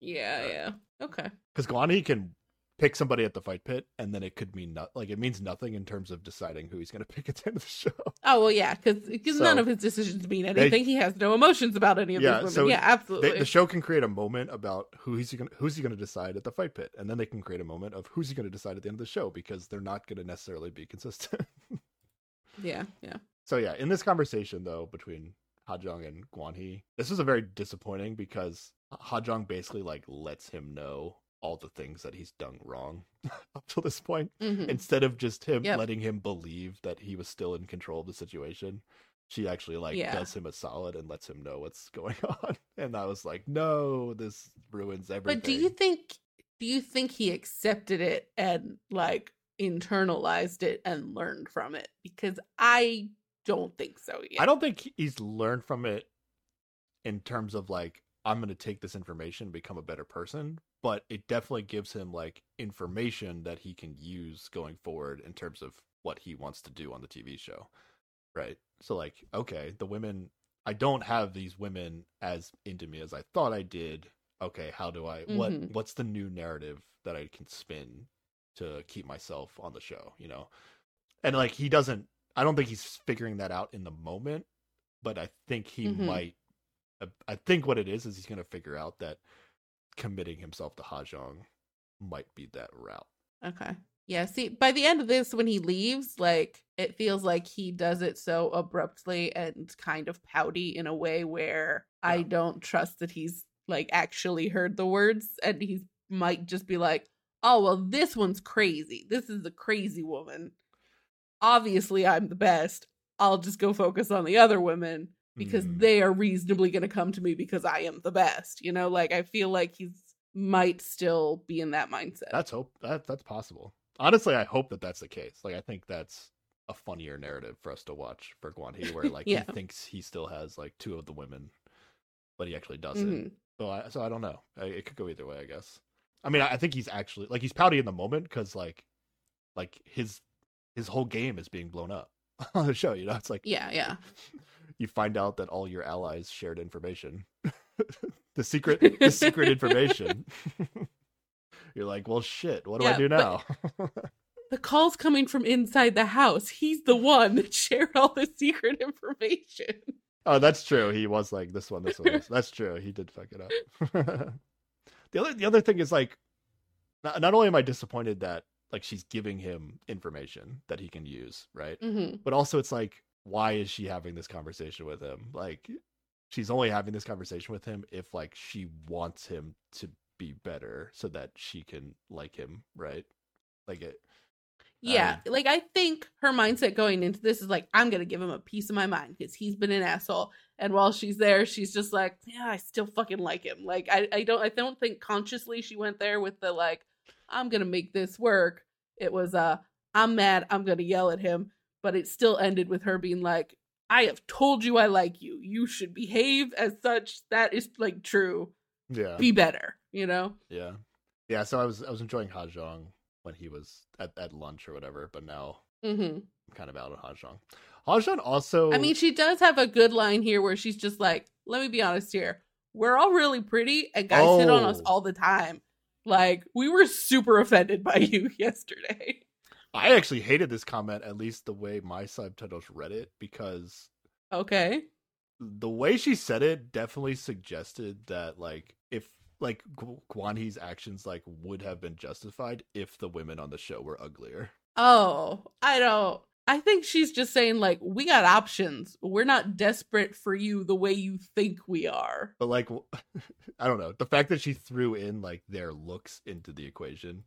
S2: Yeah, yeah. Okay.
S1: because Guan Hee can pick somebody at the fight pit, and then it could mean not like it means nothing in terms of deciding who he's gonna pick at the end of the show.
S2: Oh well, yeah, because none of his decisions mean anything. he has no emotions about any of
S1: Yeah,
S2: these women.
S1: so
S2: yeah, absolutely.
S1: They, the show can create a moment about who he's gonna who's he gonna decide at the fight pit, and then they can create a moment of who's he gonna decide at the end of the show because they're not gonna necessarily be consistent.
S2: yeah, yeah.
S1: so yeah, in this conversation though between Hajong and Guan Hee, this is a very disappointing because Hajong basically like lets him know all the things that he's done wrong up to this point
S2: Mhm.
S1: instead of just him
S2: Yep.
S1: letting him believe that he was still in control of the situation she actually like
S2: Yeah.
S1: does him a solid and lets him know what's going on and i was like no this ruins everything
S2: But do you think do you think he accepted it and like internalized it and learned from it? Because I don't think so yet.
S1: i don't think he's learned from it in terms of like i'm going to take this information and become a better person but it definitely gives him like information that he can use going forward in terms of what he wants to do on the tv show right so like okay the women i don't have these women as into me as i thought i did okay how do i what
S2: Mhm.
S1: what's the new narrative that i can spin to keep myself on the show you know and like he doesn't i don't think he's figuring that out in the moment but i think he
S2: Mhm.
S1: might i think what it is is he's going to figure out that committing himself to hajong might be that route
S2: Okay. Yeah, see, by the end of this, when he leaves, like, it feels like he does it so abruptly and kind of pouty in a way where I don't trust that he's, like, actually heard the words and he might just be like, oh, well, this one's crazy. This is a crazy woman. Obviously, I'm the best. I'll just go focus on the other women because
S1: Mm.
S2: they are reasonably going to come to me because I am the best. You know, like, I feel like he's might still be in that mindset.
S1: That's hope that that's possible. Honestly, I hope that that's the case. Like, I think that's a funnier narrative for us to watch for Guan He, where like
S2: Yeah.
S1: he thinks he still has like two of the women, but he actually doesn't.
S2: Mhm.
S1: So I so I don't know. I, it could go either way, I guess. I mean, I, I think he's actually like he's pouty in the moment because like like his his whole game is being blown up on the show. You know, it's like
S2: Yeah, yeah.
S1: you find out that all your allies shared information, the secret the secret information. You're like, well, shit. What do I do now?
S2: The call's coming from inside the house. He's the one that shared all the secret information.
S1: oh, that's true. He was like this one, this one. This. That's true. He did fuck it up. The other the other thing is like, not, not only am I disappointed that like she's giving him information that he can use, right?
S2: hmm
S1: But also it's like, why is she having this conversation with him? Like, she's only having this conversation with him if like she wants him to be better so that she can like him, right? Like it.
S2: Yeah,
S1: Um,
S2: like I think her mindset going into this is like, I'm gonna give him a piece of my mind because he's been an asshole. And while she's there, she's just like, yeah, I still fucking like him. Like I, I don't, I don't think consciously she went there with the like, I'm gonna make this work. It was uh, I'm mad. I'm gonna yell at him. But it still ended with her being like, I have told you I like you. You should behave as such. That is like true.
S1: Yeah.
S2: Be better. You know.
S1: Yeah. Yeah. So I was I was enjoying Hajong when he was at, at lunch or whatever, but now
S2: hmm
S1: I'm kind of out on Hajong. Hajong also
S2: I mean, she does have a good line here where she's just like, let me be honest here. We're all really pretty and guys hit on us
S1: Oh.
S2: all the time. Like, we were super offended by you yesterday.
S1: I actually hated this comment, at least the way my subtitles read it, because
S2: Okay.
S1: the way she said it definitely suggested that like if like Guan Hee's actions like would have been justified if the women on the show were uglier.
S2: Oh, I don't. I think she's just saying, like, we got options. We're not desperate for you the way you think we are.
S1: But like I don't know, the fact that she threw in like their looks into the equation.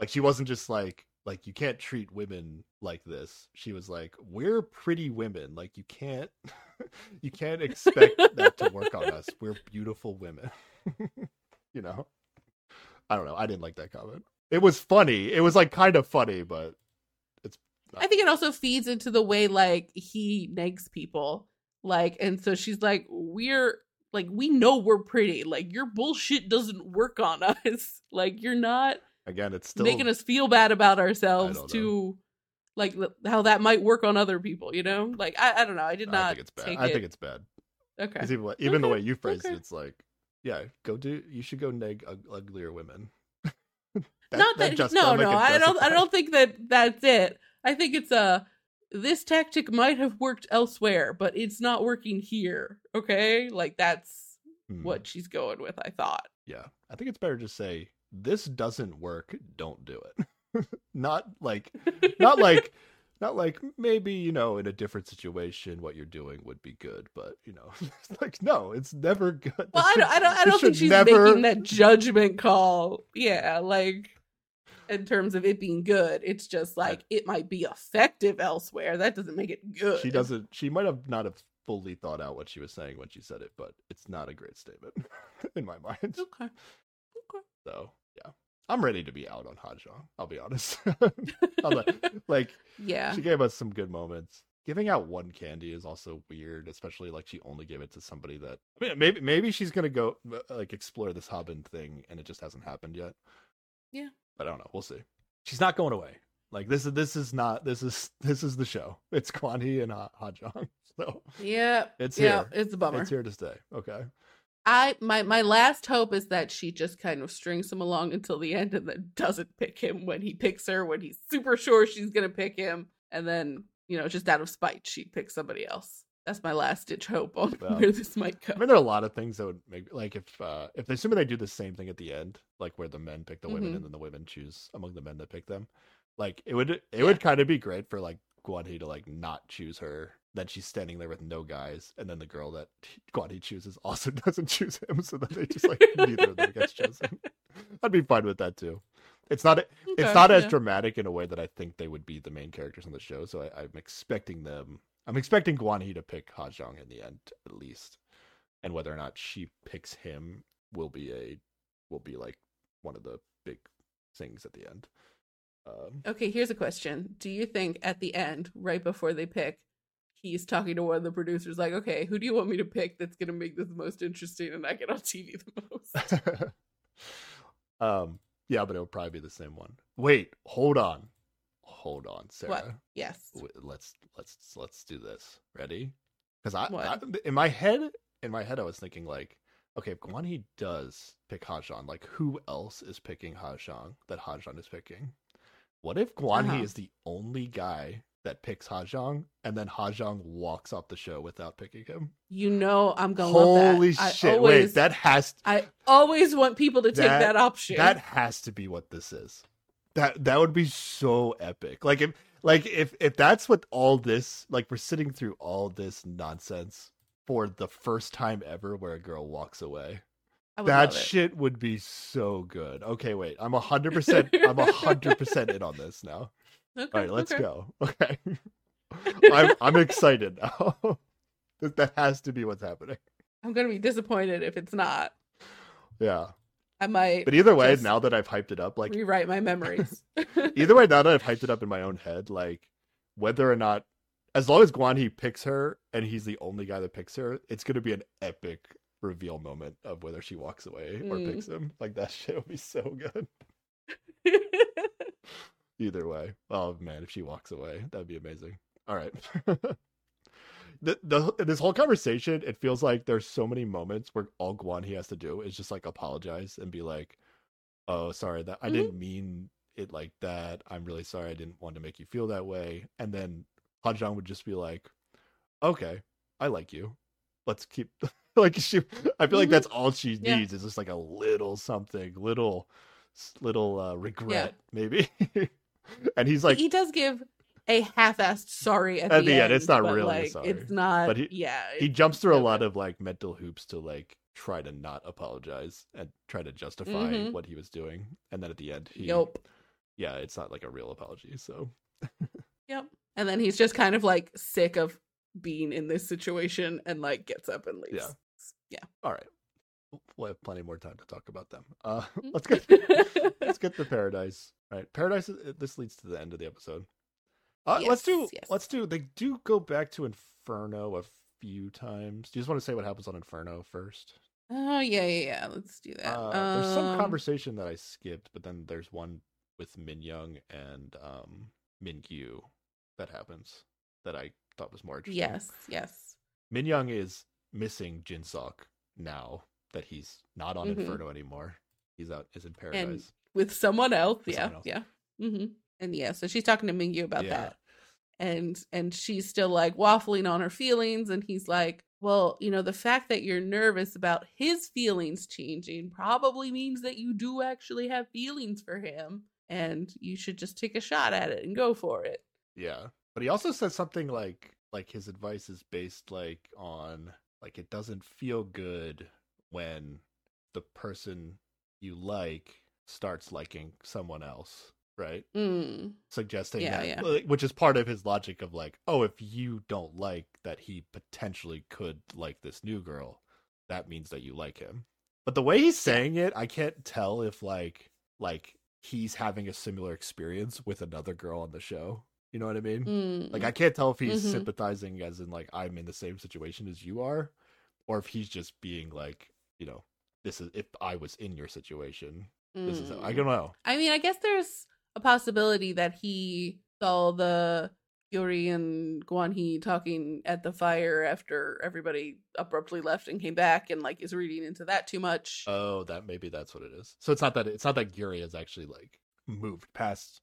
S1: Like she wasn't just like like you can't treat women like this. She was like we're pretty women. Like you can't you can't expect that to work on us. We're beautiful women. you know. I don't know. I didn't like that comment. It was funny. It was like kind of funny, but it's
S2: I think it also feeds into the way like he negs people. Like, and so she's like, we're like, we know we're pretty. Like, your bullshit doesn't work on us. Like, you're not
S1: again, it's still
S2: making us feel bad about ourselves to like how that might work on other people, you know? Like, I, I don't know. I did
S1: I
S2: not
S1: think it's bad. I think it's bad.
S2: Okay.
S1: even even the way you phrased
S2: okay.
S1: it, it's like, yeah, go do. You should go neg uglier women. That-
S2: not that,
S1: just-
S2: no no i don't i don't think that that's it i think it's a this tactic might have worked elsewhere but it's not working here okay like that's
S1: Hmm.
S2: what she's going with i thought
S1: Yeah, I think it's better to say this doesn't work. Don't do it. not like, not like, not like maybe you know in a different situation what you're doing would be good, but you know, it's like no, it's never good.
S2: well
S1: This
S2: i don't i don't, I don't think she's
S1: never-
S2: making that judgment call yeah like in terms of it being good it's just like it might be effective elsewhere that doesn't make it good
S1: She doesn't. She might have not have fully thought out what she was saying when she said it, but it's not a great statement in my mind.
S2: Okay.
S1: Okay So yeah, I'm ready to be out on Hajong. I'll be honest. Like, like
S2: yeah
S1: she gave us some good moments. Giving out one candy is also weird, especially like she only gave it to somebody that. I mean, maybe maybe she's gonna go uh, like explore this Hobin thing, and it just hasn't happened yet.
S2: Yeah.
S1: but I don't know. We'll see. She's not going away. Like this is this is not this is this is the show. It's Hee and Ha Hajong. So
S2: yeah
S1: it's
S2: yeah
S1: here.
S2: it's a bummer
S1: It's here to stay. Okay.
S2: I my my last hope is that she just kind of strings him along until the end and then doesn't pick him when he picks her when he's super sure she's gonna pick him and then you know just out of spite she picks somebody else. That's my last ditch hope on
S1: Well,
S2: where this might go.
S1: I mean, there are a lot of things that would make like if uh if they assuming they do the same thing at the end, like where the men pick the women
S2: Mhm.
S1: and then the women choose among the men that pick them, like it would it
S2: Yeah.
S1: would kind of be great for like Guan Hee to like not choose her. Then she's standing there with no guys, and then the girl that Guan Hee chooses also doesn't choose him, so then they just like neither of them gets chosen. I'd be fine with that too. It's not it's
S2: Okay,
S1: not as dramatic in a way that I think they would be the main characters on the show. So I, I'm expecting them. I'm expecting Guan Hee to pick Hajong in the end, at least, and whether or not she picks him will be a will be like one of the big things at the end. Um,
S2: Okay, here's a question. Do you think at the end, right before they pick, he's talking to one of the producers like, okay, who do you want me to pick that's gonna make this the most interesting and I get on TV the most?
S1: um, yeah, but it would probably be the same one. Wait, hold on, hold on, Sarah.
S2: What? Yes.
S1: let's let's let's do this. Ready? Because I? I in my head in my head I was thinking like, okay, if Guan Hee does pick Hajong, like who else is picking Hajong that Hajong is picking? What if Guan
S2: Uh-huh.
S1: Is the only guy that picks Hajong, and then Hajong walks off the show without picking him.
S2: You know I'm gonna love
S1: Holy shit!
S2: Always,
S1: Wait, that has To,
S2: I always want people to take
S1: That-
S2: that, option.
S1: that has to be what this is. That that would be so epic. Like if like if if that's what all this like we're sitting through all this nonsense for the first time ever where a girl walks away. That shit would be so good. Okay, wait. I'm a hundred percent I'm a hundred percent in on this now.
S2: Okay,
S1: All right, let's
S2: okay.
S1: go. Okay. I'm I'm excited now. that that has to be what's happening.
S2: I'm gonna be disappointed if it's not.
S1: Yeah.
S2: I might
S1: But either way, now that I've hyped it up, like
S2: rewrite my memories.
S1: either way, now that I've hyped it up in my own head, like whether or not, as long as Guan Hee picks her and he's the only guy that picks her, it's gonna be an epic reveal moment of whether she walks away or
S2: Mm.
S1: picks him. Like that shit would be so good. Either way, oh man, if she walks away, that'd be amazing. All right. The, the this whole conversation, it feels like there's so many moments where all Guan Hee has to do is just like apologize and be like, "Oh, sorry that I
S2: Mhm.
S1: didn't mean it like that. I'm really sorry. I didn't want to make you feel that way." And then Hajong would just be like, "Okay, I like you. Let's keep like she. I feel like
S2: Mhm.
S1: that's all she
S2: Yeah.
S1: needs is just like a little something, little, little uh, regret maybe." and he's like,
S2: he does give a half-assed sorry at,
S1: At
S2: the,
S1: the end,
S2: end.
S1: it's not really a
S2: like,
S1: sorry.
S2: It's not.
S1: But he-
S2: yeah,
S1: he jumps through a lot of like mental hoops to like try to not apologize and try to justify
S2: Mhm.
S1: what he was doing and then at the end he
S2: Yep.
S1: yeah it's not like a real apology so
S2: Yep. And then he's just kind of like sick of being in this situation and like gets up and leaves. Yeah. Yeah.
S1: all right we'll have plenty more time to talk about them uh let's
S2: Mm.
S1: get let's get to paradise all right paradise this leads to the end of the episode uh, let's do
S2: Yes, yes.
S1: let's do they do go back to inferno a few times do you just want to say what happens on inferno first
S2: Oh yeah, yeah, yeah. Let's do that.
S1: Uh, there's some
S2: Um,
S1: conversation that I skipped, but then there's one with Min Young and um, Minkyu that happens that I thought was more interesting.
S2: Yes, yes.
S1: Min Young is missing Jinsuk now that he's not on
S2: Mhm.
S1: Inferno anymore. He's out is in paradise.
S2: With someone else.
S1: With
S2: yeah,
S1: someone else.
S2: yeah. hmm And yeah, so she's talking to Minkyu about
S1: Yeah.
S2: that. And and she's still like waffling on her feelings and he's like, "Well, you know, the fact that you're nervous about his feelings changing probably means that you do actually have feelings for him and you should just take a shot at it and go for it."
S1: Yeah. But he also says something like like his advice is based like on like it doesn't feel good when the person you like starts liking someone else, right?
S2: Mm.
S1: Suggesting
S2: Yeah,
S1: that
S2: yeah.
S1: which is part of his logic of like, oh, if you don't like that he potentially could like this new girl, that means that you like him. But the way he's saying it, I can't tell if like like he's having a similar experience with another girl on the show. You know what I mean?
S2: Mm.
S1: Like I can't tell if he's
S2: Mhm.
S1: sympathizing as in like I'm in the same situation as you are, or if he's just being like, you know, this is if I was in your situation. This is I
S2: Mm.
S1: don't know.
S2: I mean, I guess there's a possibility that he saw the Gyuri and Guan Hee talking at the fire after everybody abruptly left and came back and like is reading into that too much.
S1: Oh, that maybe that's what it is. So it's not that it's not that Gyuri has actually like moved past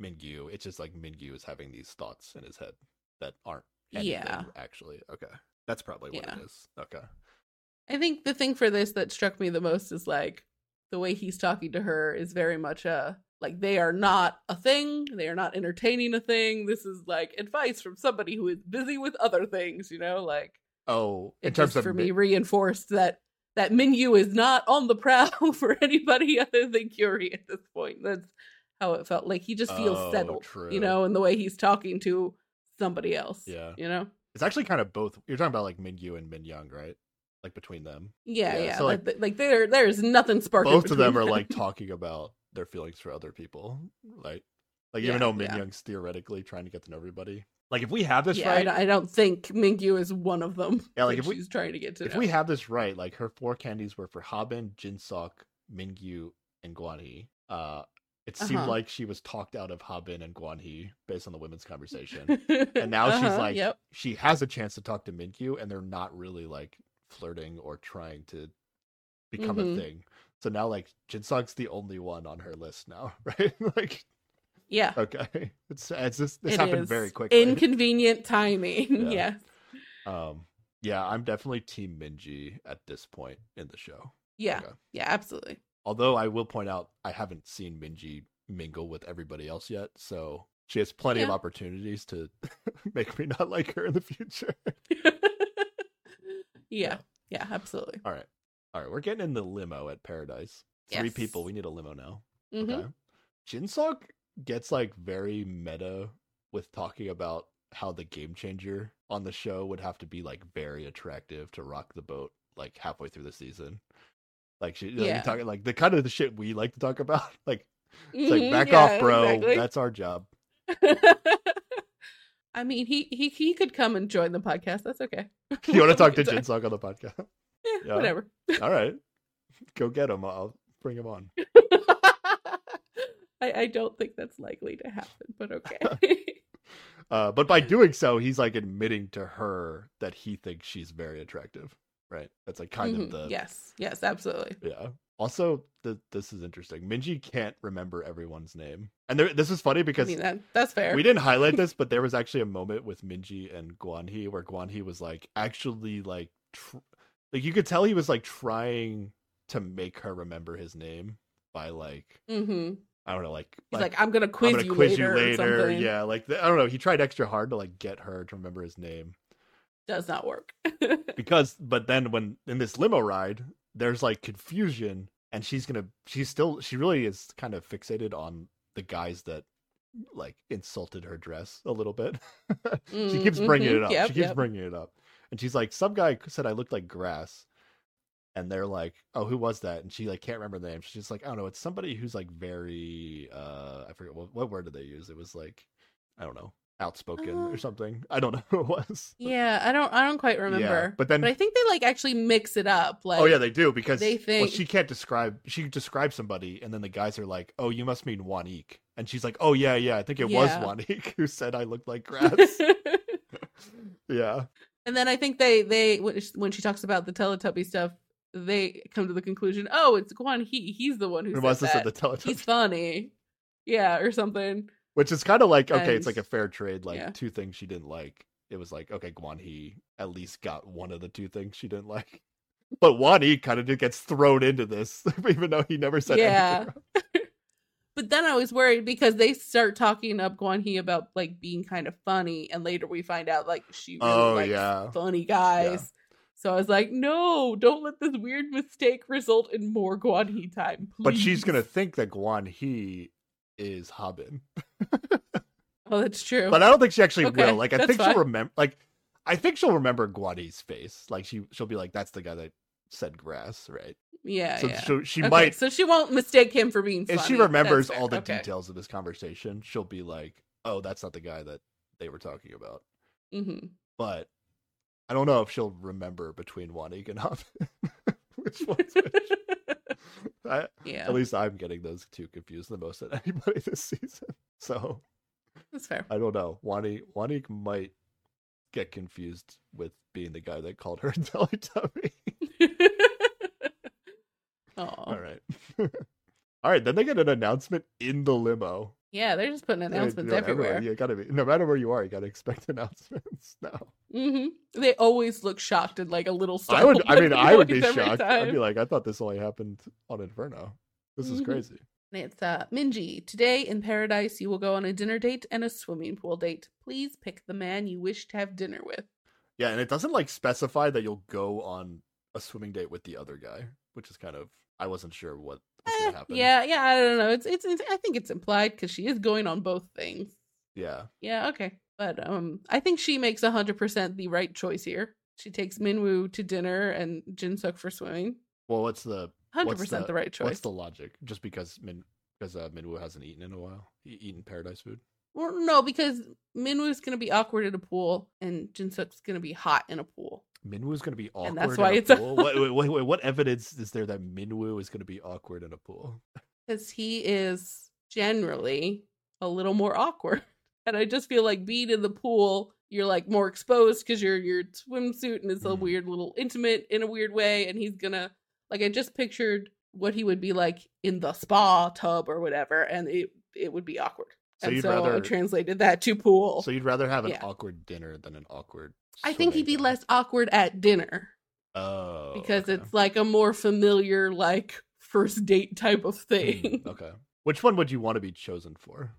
S1: Minkyu. It's just like Minkyu is having these thoughts in his head that aren't anything
S2: Yeah.
S1: actually. Okay. That's probably what
S2: Yeah.
S1: it is. Okay.
S2: I think the thing for this that struck me the most is like the way he's talking to her is very much a like they are not a thing. They are not entertaining a thing. This is like advice from somebody who is busy with other things, you know, like
S1: Oh, in terms of
S2: for me reinforced that that Minkyu is not on the prowl for anybody other than Gyuri at this point. That's how it felt. Like he just feels
S1: Oh,
S2: settled,
S1: true.
S2: you know, in the way he's talking to somebody else.
S1: Yeah.
S2: You know?
S1: it's actually kind of both. You're talking about like Minkyu and Min Young, right? Like between them.
S2: Yeah,
S1: Yeah,
S2: yeah.
S1: so,
S2: like, like there there's nothing sparking.
S1: both of them
S2: between
S1: are like talking about their feelings for other people, right? Like even
S2: Yeah,
S1: though Min
S2: yeah.
S1: Young's theoretically trying to get to know everybody. Like if we have this
S2: yeah, I
S1: right,
S2: I, don't think Minkyu is one of them.
S1: Yeah, like,
S2: that
S1: if we-
S2: she's trying to get to
S1: if
S2: know.
S1: we have this right, like her four candies were for Habin, Jinsuk, Minkyu, and Guanhee. Uh, it seemed
S2: Uh-huh.
S1: like she was talked out of Habin and Guanhee based on the women's conversation. and now she's
S2: Uh-huh,
S1: like,
S2: yep.
S1: she has a chance to talk to Minkyu, and they're not really like flirting or trying to become
S2: Mhm.
S1: a thing. So now, like, Jinsuk's the only one on her list now, right? like,
S2: Yeah.
S1: Okay, it's it's this this
S2: it
S1: happened
S2: is.
S1: very quickly.
S2: Inconvenient timing.
S1: Yeah.
S2: yes.
S1: um, yeah, I'm definitely Team Minji at this point in the show.
S2: Yeah.
S1: Okay.
S2: Yeah, absolutely.
S1: Although I will point out, I haven't seen Minji mingle with everybody else yet, so she has plenty of opportunities to make me not like her in the future.
S2: Yeah. Yeah, absolutely.
S1: All right, all right, we're getting in the limo at Paradise. Three
S2: Yes.
S1: people. We need a limo now.
S2: Mhm.
S1: Okay. Jinsuk gets like very meta with talking about how the game changer on the show would have to be like very attractive to rock the boat like halfway through the season. Like she like,
S2: Yeah.
S1: talking like the kind of the shit we like to talk about. Like it's like
S2: Mhm,
S1: back
S2: yeah,
S1: off, bro.
S2: exactly.
S1: That's our job.
S2: I mean, he he he could come and join the podcast. That's okay.
S1: You want to talk to Jinsuk on the podcast?
S2: Yeah,
S1: Yeah.
S2: whatever.
S1: All right. Go get him. I'll bring him on.
S2: I I don't think that's likely to happen, but okay.
S1: Uh, but by doing so, he's like admitting to her that he thinks she's very attractive, right? That's like kind
S2: Mhm,
S1: of the
S2: yes, yes, absolutely.
S1: yeah. Also, th- this is interesting. Minji can't remember everyone's name, and there, this is funny
S2: I
S1: because
S2: mean that that's fair.
S1: we didn't highlight this, but there was actually a moment with Minji and Guanhee where Guanhee was like actually like tr- like you could tell he was like trying to make her remember his name by like
S2: Mm-hmm.
S1: I don't know like
S2: He's like, I'm gonna
S1: I'm
S2: quiz
S1: gonna
S2: you
S1: quiz
S2: later.
S1: you later. Yeah, like I don't know. He tried extra hard to like get her to remember his name
S2: does not work.
S1: because, but then when in this limo ride, there's like confusion, and she's gonna, she's still, she really is kind of fixated on the guys that like insulted her dress a little bit. she keeps bringing
S2: Mhm,
S1: it up.
S2: yep,
S1: she keeps
S2: yep.
S1: bringing it up, and she's like, some guy said I looked like grass. And they're like, "Oh, who was that?" And she like can't remember the name. She's like, "I don't know. It's somebody who's like very uh, I forget what what word did they use. It was like, I don't know, outspoken or
S2: Uh,
S1: something. I don't know who it was.
S2: yeah, I don't I don't quite remember.
S1: but then-
S2: but I think they like actually mix it up. Like
S1: oh yeah, they do because
S2: they
S1: well,
S2: think-
S1: she can't describe. She describes somebody, and then the guys are like, "Oh, you must mean Wanik," and she's like, "Oh yeah, yeah, I think it was
S2: Yeah.
S1: Wanik who said I looked like grass." yeah,
S2: and then I think they they when she- talks about the Teletubby stuff, they come to the conclusion, oh, it's Guan Hee. He's the one who
S1: it
S2: said
S1: was
S2: that.
S1: the Teletubbies.
S2: He's funny. Yeah, or something.
S1: Which is kind of like okay, it's like a fair trade. Like
S2: yeah.
S1: two things she didn't like. It was like okay, Guan Hee at least got one of the two things she didn't like. But Wanik kind of gets thrown into this, even though he never said
S2: Yeah.
S1: anything.
S2: But then I was worried because they start talking up Guan Hee about like being kind of funny, and later we find out like she really
S1: Oh,
S2: likes
S1: yeah.
S2: funny guys. So I was like, no, don't let this weird mistake result in more Guan Hee time.
S1: But she's gonna think that Guan Hee is Habin.
S2: well, that's true.
S1: But I don't think she actually
S2: Okay,
S1: will. Like I think
S2: fine.
S1: she'll remember. Like I think she'll remember Guan Hee's face. Like she she'll be like, "That's the guy that said grass, right?"
S2: yeah,
S1: so
S2: yeah.
S1: she, she
S2: Okay,
S1: might.
S2: So she won't mistake him for being. Funny.
S1: if she remembers all the
S2: Okay.
S1: details of this conversation, she'll be like, "Oh, that's not the guy that they were talking about."
S2: Mhm.
S1: But I don't know if she'll remember between Wanik and Habin. which one's which. I,
S2: yeah,
S1: At least I'm getting those two confused the most at anybody this season. So
S2: that's fair.
S1: I don't know. Wanik Wanik might get confused with being the guy that called her a Teletubby.
S2: Oh,
S1: All right. All right, then they get an announcement in the limo.
S2: Yeah, they're just putting announcements
S1: doing
S2: everywhere.
S1: You gotta be no matter where you are, you gotta expect announcements now.
S2: hmm They always look shocked and like a little.
S1: I would I mean I would be shocked. I'd be like, I thought this only happened on Inferno. This is
S2: Mhm.
S1: crazy.
S2: And It's uh, Minji. Today in paradise, you will go on a dinner date and a swimming pool date. Please pick the man you wish to have dinner with.
S1: Yeah, and it doesn't like specify that you'll go on a swimming date with the other guy, which is kind of I wasn't sure what
S2: Eh, yeah, yeah, I don't know. It's, it's it's I think it's implied because she is going on both things.
S1: Yeah.
S2: Yeah, okay. But um I think she makes hundred percent the right choice here. She takes Minwoo to dinner and Jinsuk for swimming.
S1: Well, what's the
S2: Hundred
S1: what's
S2: percent the right choice.
S1: What's the logic? Just because Min because uh, Minwoo hasn't eaten in a while, he eaten paradise food.
S2: Well, no, because Minwoo's gonna be awkward in a pool and Jinsuk's gonna be hot in a pool.
S1: Minwoo's gonna be awkward.
S2: And that's
S1: in
S2: why
S1: a
S2: it's a-
S1: pool? what, wait, wait, wait, what evidence is there that Minwoo is gonna be awkward in a pool?
S2: Because he is generally a little more awkward. And I just feel like being in the pool, you're like more exposed because you're your swimsuit and it's a
S1: Mhm.
S2: weird little intimate in a weird way. And he's gonna like I just pictured what he would be like in the spa tub or whatever, and it it would be awkward.
S1: So
S2: and
S1: you'd
S2: so I
S1: rather-
S2: translated that to pool.
S1: So you'd rather have an
S2: Yeah.
S1: awkward dinner than an awkward.
S2: I think he'd be
S1: day?
S2: less awkward at dinner
S1: Oh,
S2: because
S1: okay.
S2: it's like a more familiar, like first date type of thing.
S1: Hmm, okay. Which one would you want to be chosen for?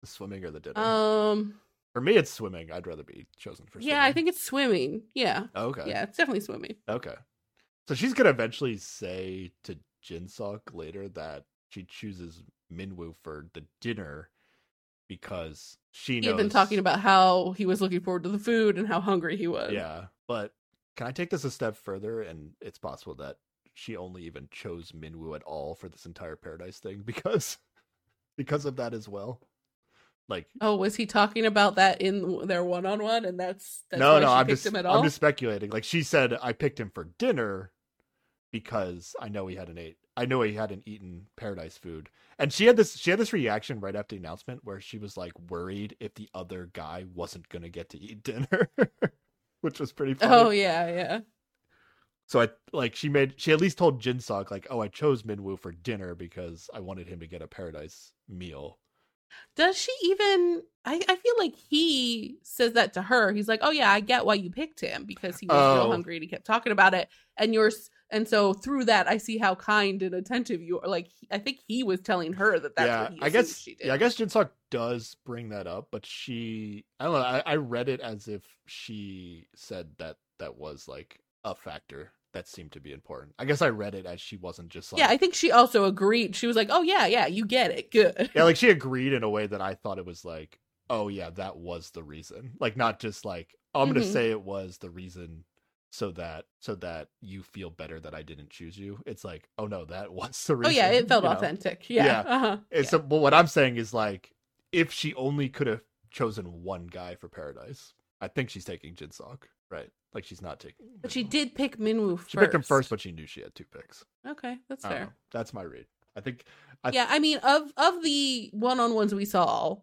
S1: The swimming or the dinner?
S2: Um,
S1: for me, it's swimming. I'd rather be chosen for. Swimming.
S2: Yeah, I think it's swimming. Yeah,
S1: Okay.
S2: yeah, it's definitely swimming.
S1: Okay. So she's gonna eventually say to Jinsuk later that she chooses Minwoo for the dinner because she knows
S2: He had been talking about how he was looking forward to the food and how hungry he was.
S1: Yeah, but can I take this a step further? And it's possible that she only even chose Minwoo at all for this entire paradise thing because because of that as well. Like
S2: Oh, was he talking about that in their one-on-one, and that's, that's
S1: no, no, I'm just
S2: him at all?
S1: I'm just speculating. Like she said, I picked him for dinner because I know he hadn't ate. I know he hadn't eaten paradise food, and she had this. She had this reaction right after the announcement where she was like worried if the other guy wasn't gonna get to eat dinner, which was pretty funny.
S2: Oh yeah, yeah.
S1: So I like she made she at least told Jinsuk like, oh, I chose Minwoo for dinner because I wanted him to get a paradise meal.
S2: Does she even? I, I feel like he says that to her. He's like, "Oh yeah, I get why you picked him because he was
S1: Oh.
S2: so hungry and he kept talking about it." And you're s- and so through that, I see how kind and attentive you are. Like he- I think he was telling her that that's
S1: yeah,
S2: what he
S1: I guess
S2: she did.
S1: yeah, I guess Jinsuk does bring that up, but she I don't know. I, I read it as if she said that that was like a factor that seemed to be important. I guess I read it as she wasn't just like
S2: yeah, I think she also agreed. She was like, "Oh yeah, yeah, you get it, good."
S1: yeah, like she agreed in a way that I thought it was like, oh yeah, that was the reason. Like not just like oh, I'm gonna
S2: Mhm.
S1: say it was the reason so that so that you feel better that I didn't choose you. It's like, oh no, that was the reason.
S2: oh yeah, it felt
S1: you know?
S2: authentic. Yeah,
S1: Yeah.
S2: uh-huh.
S1: And
S2: yeah.
S1: so, but what I'm saying is like, if she only could have chosen one guy for Paradise, I think she's taking Jinsuk, right? Like she's not taking.
S2: but she did pick Minwoo first.
S1: She picked him first, but she knew she had two picks.
S2: okay, that's fair.
S1: know. That's my read. I think. I,
S2: yeah, I mean, of of the one on ones we saw,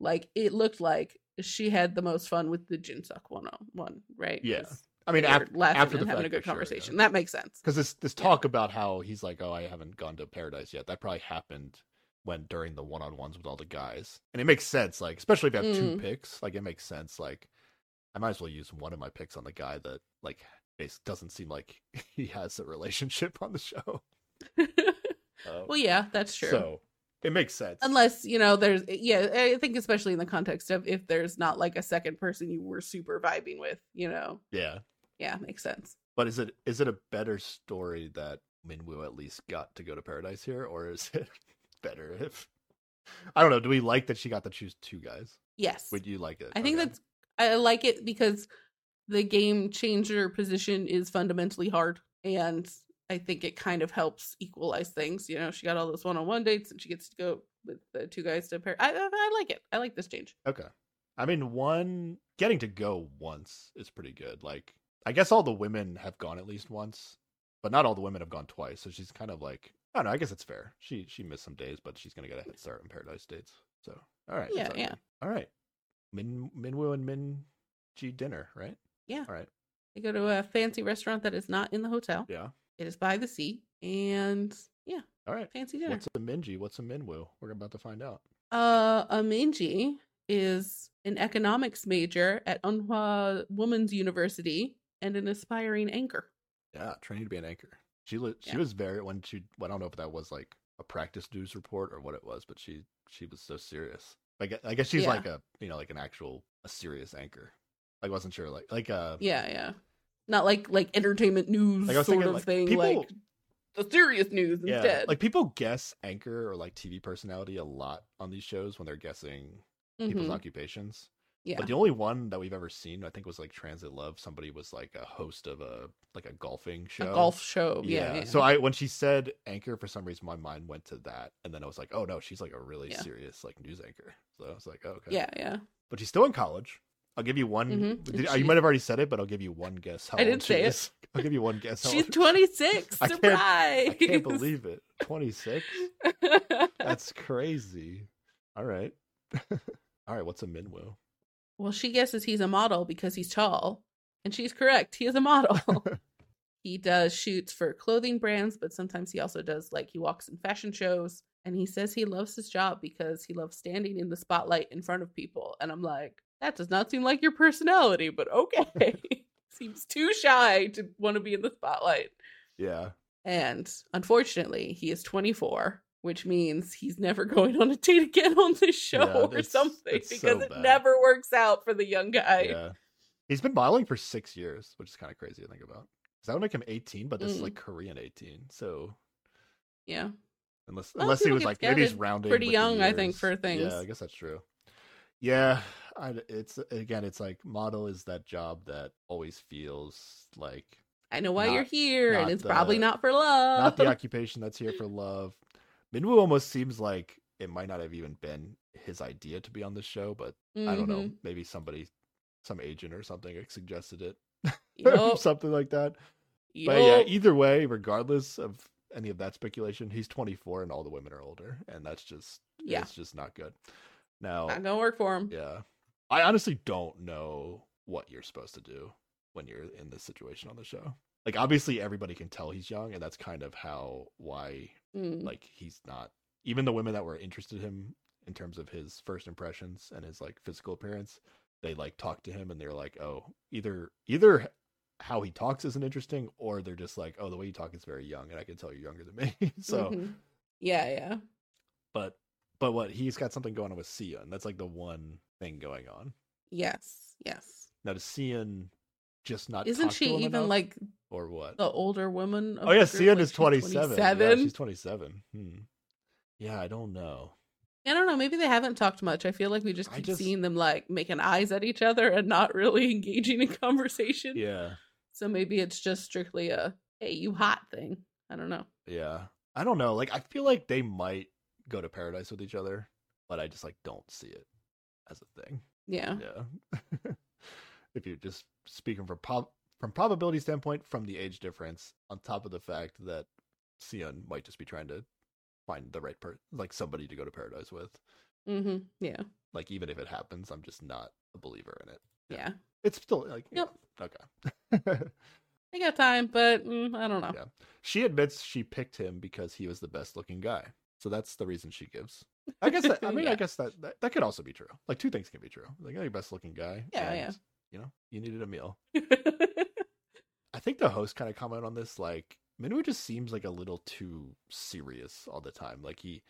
S2: like it looked like she had the most fun with the Jinsuk one on one, right?
S1: Yeah. I mean, after,
S2: laughing
S1: after the
S2: and having a good
S1: sure, yeah.
S2: conversation. That makes sense.
S1: because this this
S2: Yeah.
S1: talk about how he's like, oh, I haven't gone to paradise yet. That probably happened when during the one on ones with all the guys, and it makes sense. Like, especially if you have two
S2: Mm.
S1: picks, like it makes sense. Like, I might as well use one of my picks on the guy that like doesn't seem like he has a relationship on the show. Uh,
S2: well, yeah, that's true.
S1: So it makes sense.
S2: Unless you know, there's yeah, I think especially in the context of if there's not like a second person you were super vibing with, you know,
S1: yeah,
S2: yeah, makes sense.
S1: but is it is it a better story that Minwoo at least got to go to paradise here, or is it better if I don't know? Do we like that she got to choose two guys?
S2: Yes,
S1: Would you like it?
S2: I think
S1: Okay.
S2: that's I like it because the game changer position is fundamentally hard, and I think it kind of helps equalize things. You know, she got all those one-on-one dates, and she gets to go with the two guys to pair. I, I I like it. I like this change.
S1: okay. I mean, one getting to go once is pretty good. Like, I guess all the women have gone at least once, but not all the women have gone twice. So she's kind of like, I don't know. I guess it's fair. She she missed some days, but she's gonna get a head start in paradise dates. So all right,
S2: Yeah, yeah.
S1: all right. Min Minwoo and Min G dinner, right?
S2: Yeah.
S1: All right.
S2: They go to a fancy restaurant that is not in the hotel.
S1: Yeah.
S2: It is by the sea, and yeah,
S1: All right.
S2: fancy dinner.
S1: What's a Minji? What's a Minwoo? We're about to find out.
S2: Uh, Aminji is an economics major at Ewha Women's University and an aspiring anchor.
S1: Yeah, training to be an anchor. She li- she
S2: Yeah.
S1: was very when she. Well, I don't know if that was like a practice news report or what it was, but she she was so serious. Like I guess she's
S2: Yeah.
S1: like a you know like an actual a serious anchor. I wasn't sure like like uh
S2: Yeah, yeah. Not like like entertainment news
S1: Like,
S2: sort
S1: thinking,
S2: of
S1: like,
S2: thing,
S1: people-
S2: like the serious news
S1: yeah
S2: instead.
S1: like people guess anchor or like TV personality a lot on these shows when they're guessing people's
S2: Mhm.
S1: occupations.
S2: Yeah.
S1: But the only one that we've ever seen, I think, was like Transit Love. Somebody was like a host of a like a golfing show.
S2: a golf show. Yeah. yeah.
S1: So I when she said anchor, for some reason my mind went to that, and then I was like, oh no, she's like a really
S2: Yeah.
S1: serious like news anchor. So I was like, oh, okay.
S2: yeah, yeah.
S1: But she's still in college. I'll give you one.
S2: Mhm.
S1: did-
S2: She-
S1: you might have already said it, but I'll give you one guess. How
S2: I didn't say it.
S1: I'll give you one guess. How
S2: She's
S1: old-
S2: 26.
S1: I can't-
S2: Surprise.
S1: I can't believe it. Twenty six. That's crazy. All right. All right. What's a Minwoo?
S2: Well, she guesses he's a model because he's tall. And she's correct. He is a model. he does shoots for clothing brands, but sometimes he also does like he walks in fashion shows and he says he loves his job because he loves standing in the spotlight in front of people. And I'm like, that does not seem like your personality, but okay. Seems too shy to want to be in the spotlight.
S1: Yeah.
S2: And unfortunately, he is 24, which means he's never going on a date again on this show
S1: Yeah,
S2: or
S1: it's-
S2: something
S1: it's
S2: because
S1: so
S2: it never works out for the young guy.
S1: Yeah. He's been modeling for six years, which is kind of crazy to think about. that would make him 18, but this is
S2: Mm.
S1: like Korean 18. So
S2: Yeah.
S1: unless
S2: Well,
S1: unless he was like maybe he's rounding
S2: pretty
S1: the
S2: young, I think, for things.
S1: Yeah, I guess that's true. Yeah, I, it's again, it's like model is that job that always feels like
S2: I know why
S1: Not-
S2: you're here, and it's probably not for love.
S1: not the occupation that's here for love. Minwoo almost seems like it might not have even been his idea to be on this show, but I don't know.
S2: Mhm.
S1: Maybe somebody, some agent or something, suggested it,
S2: Yup,
S1: something like that. But yeah, either way, regardless of any of that speculation, he's 24 and all the women are older, and that's just
S2: Yeah.
S1: it's just not good. Now,
S2: not gonna work for him.
S1: yeah, I honestly don't know what you're supposed to do when you're in this situation on the show. Like, obviously, everybody can tell he's young, and that's kind of how why
S2: Mm.
S1: like he's not even the women that were interested in him in terms of his first impressions and his like physical appearance they like talk to him and they're like oh either either how he talks isn't interesting or they're just like oh the way you talk is very young and i can tell you're younger than me so
S2: Mhm. yeah, yeah.
S1: but but what he's got something going on with Sion. That's like the one thing going on.
S2: Yes, yes.
S1: Now does Sion just not
S2: Isn't
S1: talk to
S2: she
S1: him
S2: even
S1: enough,
S2: like
S1: or what?
S2: the older woman? of
S1: oh yeah,
S2: the?
S1: Sion
S2: Like,
S1: is
S2: she's
S1: 27. Yeah, she's 27. Hmm. Yeah, I don't know.
S2: I don't know. Maybe they haven't talked much. I feel like we just
S1: I
S2: keep
S1: just-
S2: seeing them like making eyes at each other and not really engaging in conversation.
S1: Yeah.
S2: So maybe it's just strictly a "hey, you hot" thing. I don't know.
S1: Yeah. I don't know. Like I feel like they might go to paradise with each other, but I just like don't see it as a thing.
S2: Yeah.
S1: Yeah. if you're just speaking from prob- from probability standpoint, from the age difference, on top of the fact that Sion might just be trying to find the right person, like somebody to go to paradise with.
S2: Mm-hmm. Yeah.
S1: Like even if it happens, I'm just not a believer in it.
S2: Yeah.
S1: It's still like
S2: Yep.
S1: yeah, okay.
S2: i got time, but mm, I don't know.
S1: Yeah. she admits she picked him because he was the best looking guy. So that's the reason she gives. I guess that, I mean I guess that, that that could also be true. Like two things can be true. Like oh, you're best looking guy.
S2: Yeah,
S1: and,
S2: yeah.
S1: You know, you needed a meal. I think the host kind of commented on this. Like Minwoo just seems like a little too serious all the time. Like he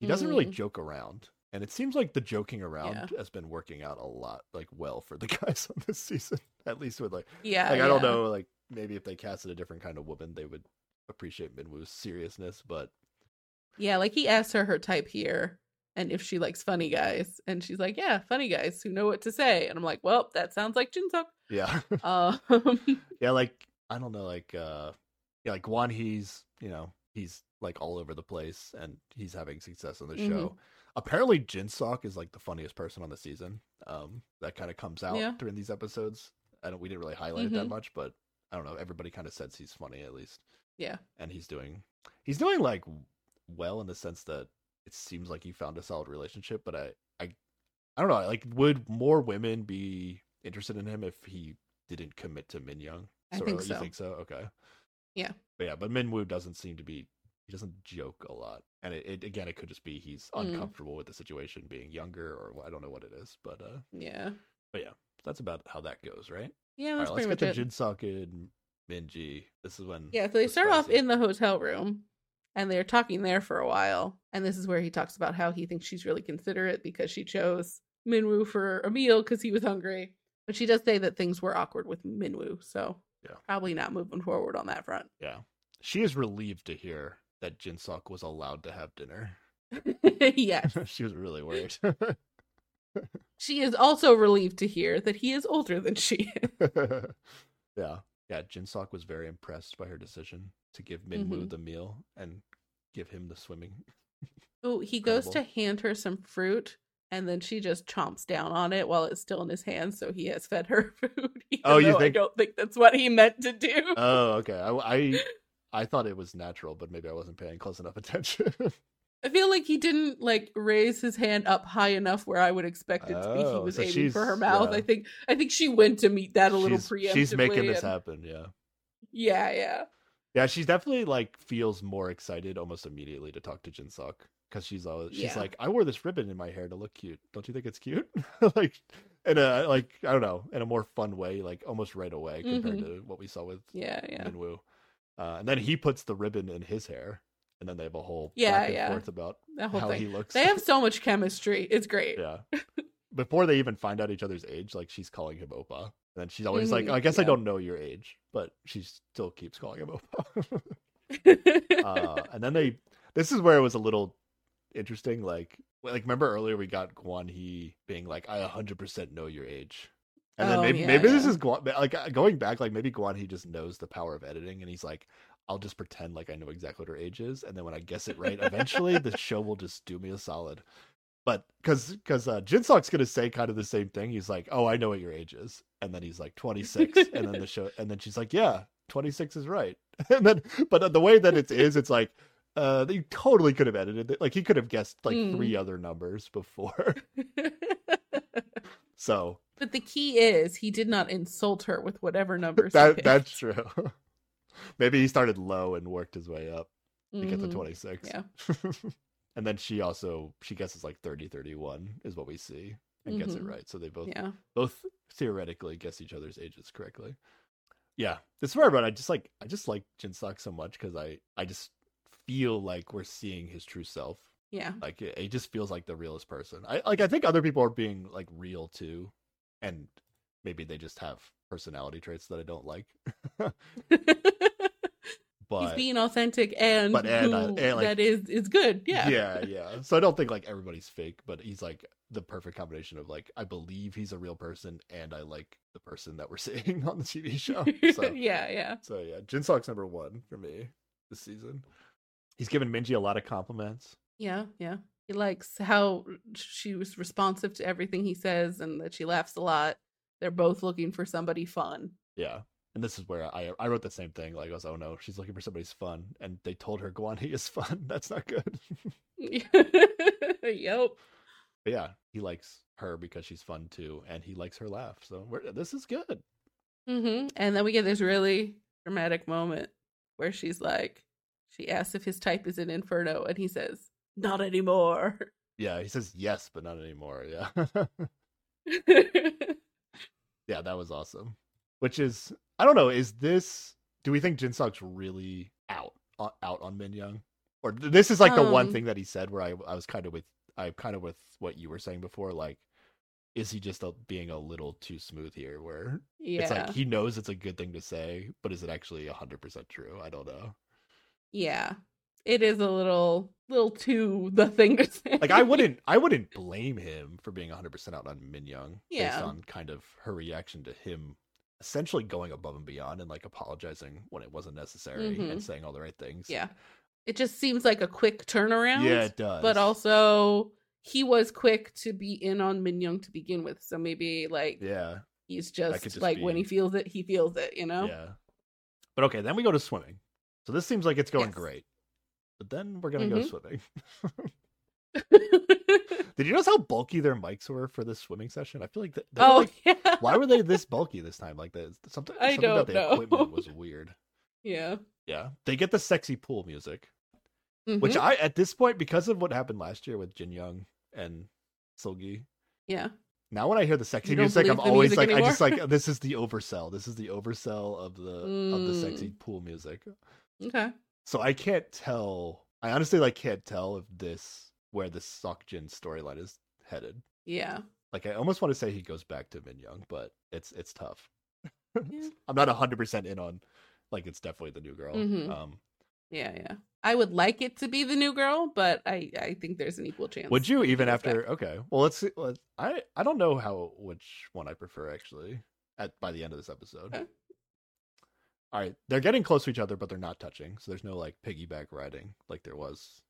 S1: he doesn't really
S2: Mm.
S1: joke around, and it seems like the joking around
S2: Yeah.
S1: has been working out a lot, like well for the guys on this season. At least with like
S2: yeah.
S1: like I don't know, like maybe if they casted a different kind of woman, they would appreciate Minwoo's seriousness. But
S2: Yeah, like he asked her her type here and if she likes funny guys. And she's like, Yeah, funny guys who know what to say. And I'm like, Well, that sounds like Jinsuk.
S1: yeah,
S2: Um
S1: yeah, like I don't know, like uh, yeah, like Wan He's you know he's like all over the place and he's having success on the
S2: Mhm.
S1: show. Apparently, Jinsuk is like the funniest person on the season. Um, that kind of comes out
S2: Yeah.
S1: during these episodes. I don't, we didn't really highlight it that
S2: Mhm.
S1: much, but I don't know. Everybody kind of says he's funny at least.
S2: Yeah.
S1: and he's doing he's doing like well in the sense that it seems like he found a solid relationship but i i i don't know like would more women be interested in him if he didn't commit to min young
S2: I think so.
S1: you
S2: so.
S1: think so okay
S2: Yeah.
S1: but yeah but min woo doesn't seem to be he doesn't joke a lot and it, it again it could just be he's
S2: Mm.
S1: uncomfortable with the situation being younger or i don't know what it is but uh
S2: Yeah.
S1: But yeah, that's about how that goes right
S2: Yeah,
S1: all
S2: that's
S1: right let's get
S2: much
S1: to
S2: it.
S1: jinsuk and minji this is when
S2: Yeah, so they
S1: the
S2: start off in the hotel room and they're talking there for a while. And this is where he talks about how he thinks she's really considerate because she chose Minwoo for a meal because he was hungry. But she does say that things were awkward with Minwoo, so
S1: Yeah.
S2: probably not moving forward on that front.
S1: Yeah. She is relieved to hear that Jinsuk was allowed to have dinner.
S2: yes.
S1: she was really worried.
S2: She is also relieved to hear that he is older than she is.
S1: yeah. Yeah, Jinsuk was very impressed by her decision to give Minwoo
S2: Mhm.
S1: the meal and give him the swimming.
S2: Oh, he goes to hand her some fruit and then she just chomps down on it while it's still in his hand, so he has fed her food. even
S1: Oh, you think-
S2: I don't think that's what he meant to do.
S1: Oh, okay. I, I I thought it was natural, but maybe I wasn't paying close enough attention.
S2: I feel like he didn't like raise his hand up high enough where I would expect it to be. He
S1: Oh,
S2: was
S1: so
S2: aiming for her mouth.
S1: yeah.
S2: I think I think she went to meet that a little
S1: she's,
S2: preemptively.
S1: she's making this
S2: and-
S1: happen, yeah.
S2: Yeah, yeah.
S1: Yeah, she definitely like feels more excited almost immediately to talk to Jinsuk because she's always she's
S2: Yeah.
S1: like, I wore this ribbon in my hair to look cute. Don't you think it's cute? like in a like I don't know in a more fun way, like almost right away compared
S2: Mhm.
S1: to what we saw with
S2: Yeah, yeah.
S1: Minwoo. Uh, and then he puts the ribbon in his hair, and then they have a whole
S2: Yeah,
S1: back and
S2: yeah.
S1: forth about how
S2: thing.
S1: he looks.
S2: They have so much chemistry. It's great.
S1: yeah. Before they even find out each other's age, like she's calling him oppa. And then she's always like,
S2: Mhm,
S1: I guess I don't know your age, but she still keeps calling him oppa. uh, and then they, this is where it was a little interesting. Like, like remember earlier we got Guan Hee being like, I 100% know your age. And then
S2: Oh,
S1: maybe,
S2: yeah,
S1: maybe this is Guan, like uh, going back, like maybe Guan Hee just knows the power of editing and he's like, I'll just pretend like I know exactly what her age is. And then when I guess it right, eventually the show will just do me a solid. But because because uh, Jinsuk's gonna say kind of the same thing. He's like, "Oh, I know what your age is," and then he's like, "26," and then the show, and then she's like, "Yeah, 26 is right." And then, but the way that it is, it's like, uh, you totally could have edited it. Like he could have guessed like
S2: Mm.
S1: three other numbers before. so
S2: but the key is he did not insult her with whatever numbers.
S1: that that's true. Maybe he started low and worked his way up to get to
S2: Mhm.
S1: 26.
S2: Yeah.
S1: and then she also she guesses like 30 31 is what we see and gets it
S2: Mhm.
S1: right. So they both
S2: Yeah.
S1: both theoretically guess each other's ages correctly. Yeah, this is where I just like I just like Jinsuk so much because I I just feel like we're seeing his true self.
S2: Yeah.
S1: Like it, it just feels like the realest person. I like I think other people are being like real too, and maybe they just have personality traits that I don't like. but
S2: He's being authentic and,
S1: but and, uh, and, like-
S2: that is is good. Yeah.
S1: yeah, yeah. So I don't think like everybody's fake, but he's like the perfect combination of like I believe he's a real person and I like the person that we're seeing on the TV show. So
S2: yeah, yeah.
S1: So yeah, Jin Jinsuk's number one for me this season. He's given Minji a lot of compliments.
S2: Yeah, yeah. He likes how she was responsive to everything he says and that she laughs a lot. They're both looking for somebody fun.
S1: Yeah. And this is where I I wrote the same thing. Like I was, oh no, she's looking for somebody's fun, and they told her Guan Hee is fun. That's not good.
S2: yep.
S1: but yeah, he likes her because she's fun too, and he likes her laugh. So we're, this is good.
S2: hmm And then we get this really dramatic moment where she's like, she asks if his type is an Inferno, and he says, "Not anymore."
S1: Yeah, he says yes, but not anymore. Yeah, yeah, that was awesome. Which is, I don't know, is this? Do we think Jinsuk's really out on, out on Min Young, or this is like the one
S2: Um,
S1: thing that he said where I I was kind of with I kind of with what you were saying before, like. Is he just a, being a little too smooth here? Where
S2: yeah,
S1: it's like he knows it's a good thing to say, but is it actually hundred percent true? I don't know.
S2: yeah. It is a little, little too the thing to say.
S1: Like I wouldn't, I wouldn't blame him for being hundred percent out on Min Young based on kind of her reaction to him essentially going above and beyond and like apologizing when it wasn't necessary
S2: Mhm.
S1: and saying all the right things.
S2: Yeah. It just seems like a quick turnaround.
S1: yeah, it does.
S2: But also he was quick to be in on Min Young to begin with. So maybe like
S1: yeah,
S2: he's just,
S1: just
S2: like when he feels it, he feels it, you know?
S1: yeah. But okay, then we go to swimming. So this seems like it's going
S2: Yes.
S1: great. But then we're gonna go
S2: Mhm.
S1: swimming. Did you notice how bulky their mics were for this swimming session? I feel like, th- they were,
S2: oh
S1: like
S2: yeah.
S1: why were they this bulky this time? Like the something,
S2: I
S1: something about the
S2: know.
S1: equipment was weird.
S2: Yeah.
S1: Yeah, they get the sexy pool music, which
S2: Mhm.
S1: I at this point because of what happened last year with Jin Young and Seulgi.
S2: yeah.
S1: Now when I hear the sexy music, I'm always
S2: music
S1: like, I just like this is the oversell. This is the oversell of the of the sexy
S2: Mm.
S1: pool music.
S2: Okay.
S1: So I can't tell. I honestly like can't tell if this where the Jin storyline is headed.
S2: Yeah.
S1: Like I almost want to say he goes back to Min Young, but it's it's tough.
S2: Yeah.
S1: I'm not hundred percent in on like it's definitely the new girl.
S2: Mhm.
S1: Um,
S2: Yeah, yeah. I would like it to be the new girl, but I I think there's an equal chance.
S1: would you even after? Okay, well let's see. Let, I I don't know how which one I prefer actually. At by the end of this episode.
S2: Okay.
S1: All right, they're getting close to each other, but they're not touching. So there's no like piggyback riding like there was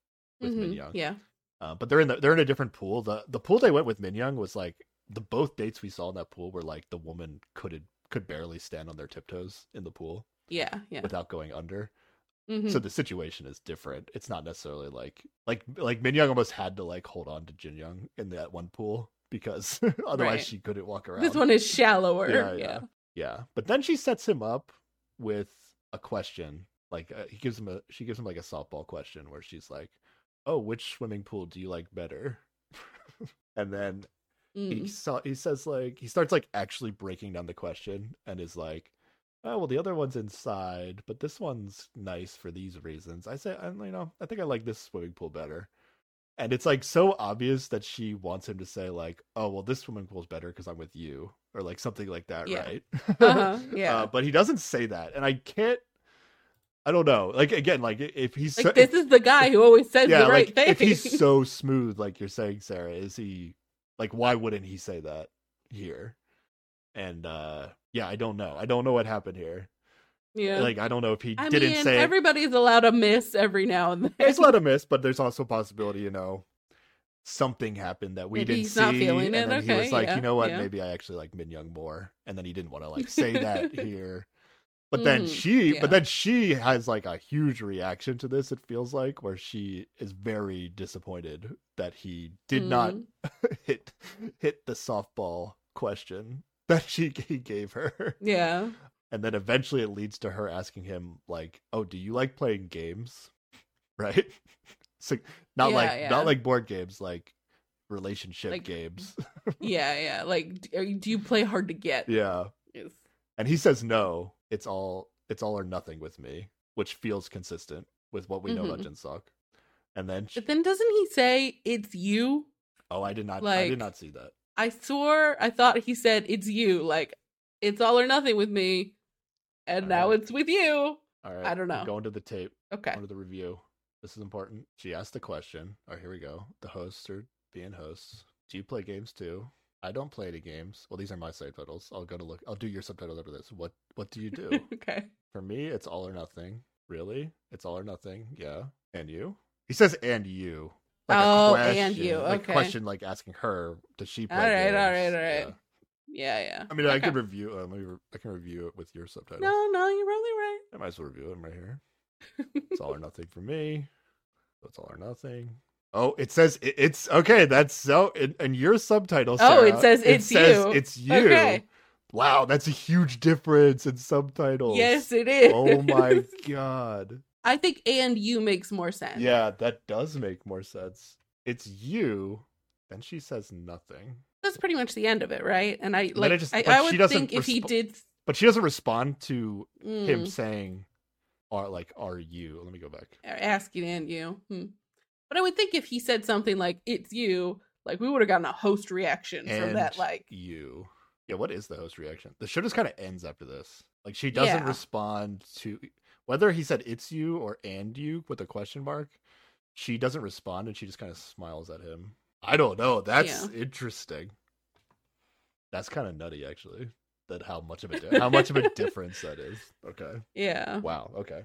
S1: with Min
S2: Mhm.
S1: Young.
S2: Yeah.
S1: Uh, but they're in the, they're in a different pool. The the pool they went with Min Young was like the both dates we saw in that pool were like the woman could could barely stand on their tiptoes in the pool
S2: Yeah, yeah.
S1: without going under.
S2: Mhm.
S1: So the situation is different. It's not necessarily like like like Min Young almost had to like hold on to Jin Young in that one pool because otherwise
S2: Right.
S1: she couldn't walk around.
S2: this one is shallower.
S1: yeah,
S2: Yeah.
S1: yeah, yeah. But then she sets him up with a question like uh, he gives him a she gives him like a softball question where she's like, "Oh, which swimming pool do you like better?" and then he
S2: Mm.
S1: saw he says like he starts like actually breaking down the question and is like, "Oh, well, the other one's inside, but this one's nice for these reasons." I say, I, you know, I think I like this swimming pool better. And it's like so obvious that she wants him to say like, "Oh, well, this swimming pool's better because I'm with you," or like something like that,
S2: Yeah.
S1: right?
S2: Uh-huh, yeah.
S1: Uh, but he doesn't say that, and I can't. I don't know. Like again, like if he's so,
S2: Like this is the guy who always says
S1: yeah,
S2: the right
S1: like
S2: thing.
S1: if he's so smooth, like you're saying, Sarah, is he like why wouldn't he say that here? And uh yeah, I don't know. I don't know what happened here.
S2: Yeah.
S1: Like I don't know if he
S2: I
S1: didn't
S2: mean,
S1: say it.
S2: everybody's allowed a miss every now and then.
S1: It's a lot of miss, but there's also a possibility, you know, something happened that we
S2: Maybe
S1: didn't
S2: he's
S1: see,
S2: not feeling
S1: and
S2: it.
S1: then he was like,
S2: yeah,
S1: you know what,
S2: yeah.
S1: maybe I actually like Min Young more, and then he didn't want to like say that here. But then
S2: Mhm,
S1: she,
S2: yeah.
S1: but then she has like a huge reaction to this. It feels like where she is very disappointed that he did not
S2: Mhm.
S1: hit hit the softball question that she he gave her,
S2: Yeah.
S1: And then eventually it leads to her asking him like, "Oh, do you like playing games?" Right? So not
S2: Yeah,
S1: like
S2: yeah.
S1: not like board games, like relationship
S2: Like-
S1: games.
S2: Yeah, yeah. Like, do you play hard to get?
S1: yeah.
S2: Yes.
S1: And he says no. It's all it's all or nothing with me, which feels consistent with what we know about
S2: Mhm.
S1: And then she,
S2: But then doesn't he say it's you?
S1: oh, I did not I did not see that.
S2: I swore I thought he said it's you. Like, it's all or nothing with me. And now
S1: Alright.
S2: it's with you.
S1: All right.
S2: I don't know.
S1: Going to the tape.
S2: Okay.
S1: Going to the review. This is important. She asked the question. Oh, here we go. The hosts are being hosts. Do you play games too? I don't play any games. Well, these are my subtitles. I'll go to look. I'll do your subtitles after this. What What do you do?
S2: okay.
S1: For me, it's all or nothing. Really? It's all or nothing. Yeah. And you? He says, and you. a
S2: Oh, and you,
S1: Like
S2: okay.
S1: question like asking her, does she play
S2: All right,
S1: games?
S2: all right, all right.
S1: Yeah.
S2: Yeah, yeah.
S1: I mean, I could review. Uh, let me re- I can review it with your subtitles.
S2: No, no, you're probably right.
S1: I might as well review them right here. It's all or nothing for me. It's all or nothing. Oh, it says it, it's okay. That's so. In your subtitles.
S2: Oh, it says it's you.
S1: It's you.
S2: Okay.
S1: Wow, that's a huge difference in subtitles.
S2: Yes, it is.
S1: Oh my god.
S2: I think and you makes more sense.
S1: Yeah, that does make more sense. It's you. Then she says nothing.
S2: That's pretty much the end of it, right? And I like
S1: it just-
S2: I, I would think if he did
S1: But she doesn't respond to him
S2: mm,
S1: saying, "Are like, are you?" Let me go back.
S2: asking and you. Hmm. But I would think if he said something like "It's you," like we would have gotten a host reaction from that. Like,
S1: you. Yeah, what is the host reaction? The show just kind of ends after this. Like she doesn't
S2: Yeah.
S1: respond to whether he said it's you or and you with a question mark. She doesn't respond and she just kind of smiles at him. I don't know. That's interesting. That's kind of nutty actually. That how much of a di- how much of a difference that is. Okay.
S2: yeah,
S1: Wow. Okay.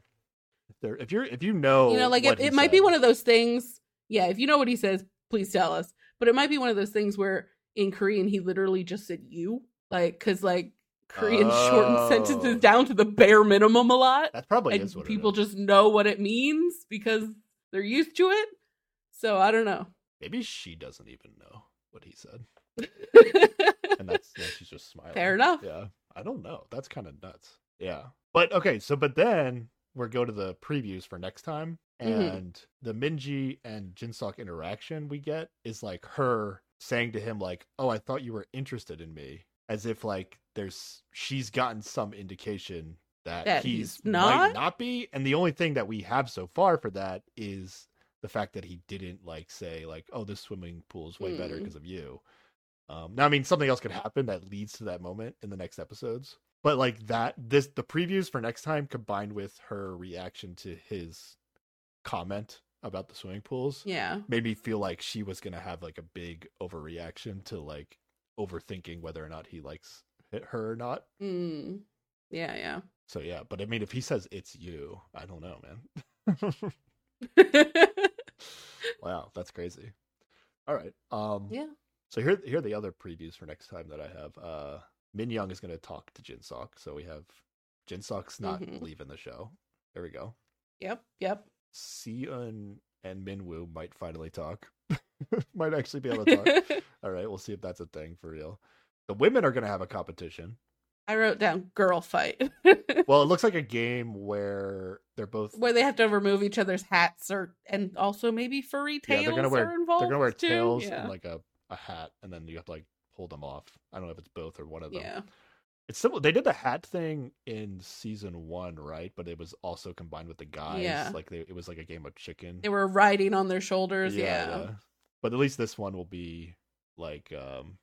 S1: If there if you're if you know
S2: you know, like
S1: Oh,
S2: it, might be one of those things. Yeah, if you know what he says, please tell us. But it might be one of those things where in Korean he literally just said "you," like because like Korean
S1: Oh.
S2: sentences down to the bare minimum a lot.
S1: that probably
S2: and
S1: is what
S2: people just know what it means because they're used to it. So I don't know.
S1: Maybe she doesn't even know what he said. and that's yeah, she's just smiling.
S2: Fair enough.
S1: Yeah, I don't know. That's kind of nuts. Yeah, but okay. So, but then we're go to the previews for next time,
S2: Mhm.
S1: and the Minji and Jinsuk interaction we get is like her saying to him like, "Oh, I thought you were interested in me," as if like there's she's gotten some indication that,
S2: That
S1: he's,
S2: he's
S1: might
S2: not?
S1: not be, and the only thing that we have so far for that is the fact that he didn't like say like, "Oh, this swimming pool is way better
S2: Mm.
S1: because of you." Um, now, I mean, something else could happen that leads to that moment in the next episodes. But like that, this the previews for next time combined with her reaction to his comment about the swimming pools
S2: yeah.
S1: made me feel like she was gonna have like a big overreaction to like overthinking whether or not he likes her or not.
S2: Mm. Yeah, yeah.
S1: So yeah, but I mean, if he says it's you, I don't know, man. wow, that's crazy. All right. Um,
S2: yeah.
S1: So here, here are the other previews for next time that I have. Uh, Min Young is going to talk to Jinsuk, so we have Jinsuk's not
S2: Mhm.
S1: leaving the show. There we go.
S2: Yep. Yep.
S1: Sion and Minwoo might finally talk. might actually be able to talk. All right, we'll see if that's a thing for real. The women are going to have a competition.
S2: I wrote down girl fight.
S1: Well, it looks like a game where they're both
S2: where they have to remove each other's hats or and also maybe furry
S1: yeah,
S2: tails
S1: they're gonna wear
S2: are involved.
S1: they're gonna wear
S2: too.
S1: tails
S2: Yeah.
S1: and like a, a hat, and then you have to like pull them off. I don't know if it's both or one of them.
S2: yeah.
S1: It's similar. They did the hat thing in season one, right? But it was also combined with the guys.
S2: Yeah.
S1: Like they, it was like a game of chicken.
S2: They were riding on their shoulders. Yeah.
S1: But at least this one will be like um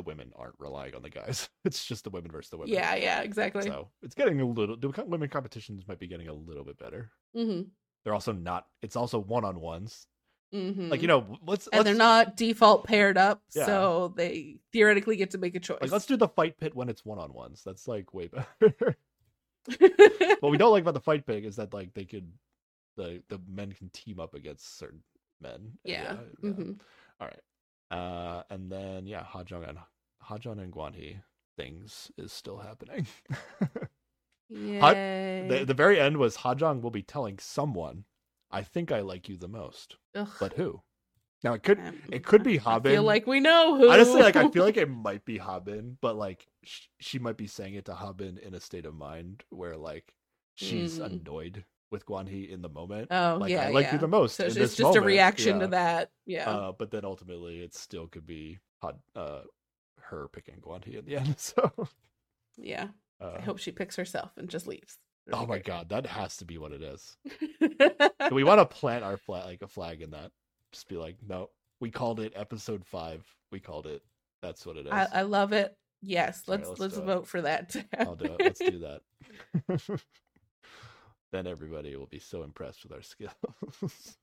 S1: the women aren't relying on the guys. It's just the women versus the women.
S2: Yeah, yeah, exactly.
S1: So it's getting a little. The women competitions might be getting a little bit better.
S2: hmm
S1: They're also not. It's also one on ones.
S2: hmm
S1: Like you know, let's
S2: and
S1: let's
S2: they're not default paired up,
S1: Yeah.
S2: so they theoretically get to make a choice.
S1: like let's do the fight pit when it's one on ones. That's like way better. what we don't like about the fight pit is that like they could the the men can team up against certain men. And
S2: yeah.
S1: yeah.
S2: hmm
S1: All right. Uh, and then yeah, Hajong and Hajong and Guanhee things is still happening.
S2: Yay.
S1: the the very end was Hajong will be telling someone, "I think I like you the most,"
S2: Ugh.
S1: but who? Now it could it could be
S2: I feel like we know who.
S1: honestly like I feel like it might be Habin, but like sh- she might be saying it to Habin in a state of mind where like she's
S2: Mm.
S1: annoyed with Guan Hee in the moment.
S2: Oh
S1: like
S2: yeah,
S1: I like
S2: yeah.
S1: you the most.
S2: So it's just a reaction
S1: Yeah.
S2: to that. Yeah.
S1: Uh, but then ultimately, it still could be uh, her picking Guan Hee in the end. So,
S2: yeah.
S1: uh,
S2: I hope she picks herself and just leaves.
S1: oh my god, that has to be what it is. Do we want to plant our flag, like a flag in that? Just be like, no, we called it episode five. We called it. That's what it is.
S2: I, I love it. Yes, let's
S1: let's
S2: let's
S1: do it.
S2: vote for that.
S1: I'll do it. Let's do that. then everybody will be so impressed with our skills.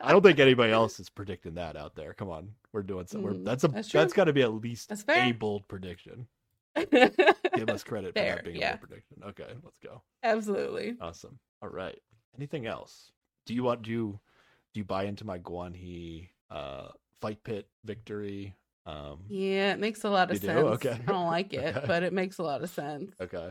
S1: I don't think anybody else is predicting that out there. Come on, we're doing some. We're,
S2: Mm,
S1: that's a
S2: that's
S1: that's got to be at least a bold prediction. Give us credit for
S2: Fair,
S1: that being
S2: yeah.
S1: a bold prediction. Okay, let's go.
S2: Absolutely.
S1: Awesome. All right. Anything else? Do you want do you do you buy into my Guanhee uh fight pit victory? Um
S2: Yeah, it makes a lot of
S1: You do?
S2: sense.
S1: Okay.
S2: I don't like it,
S1: Okay.
S2: but it makes a lot of sense.
S1: okay.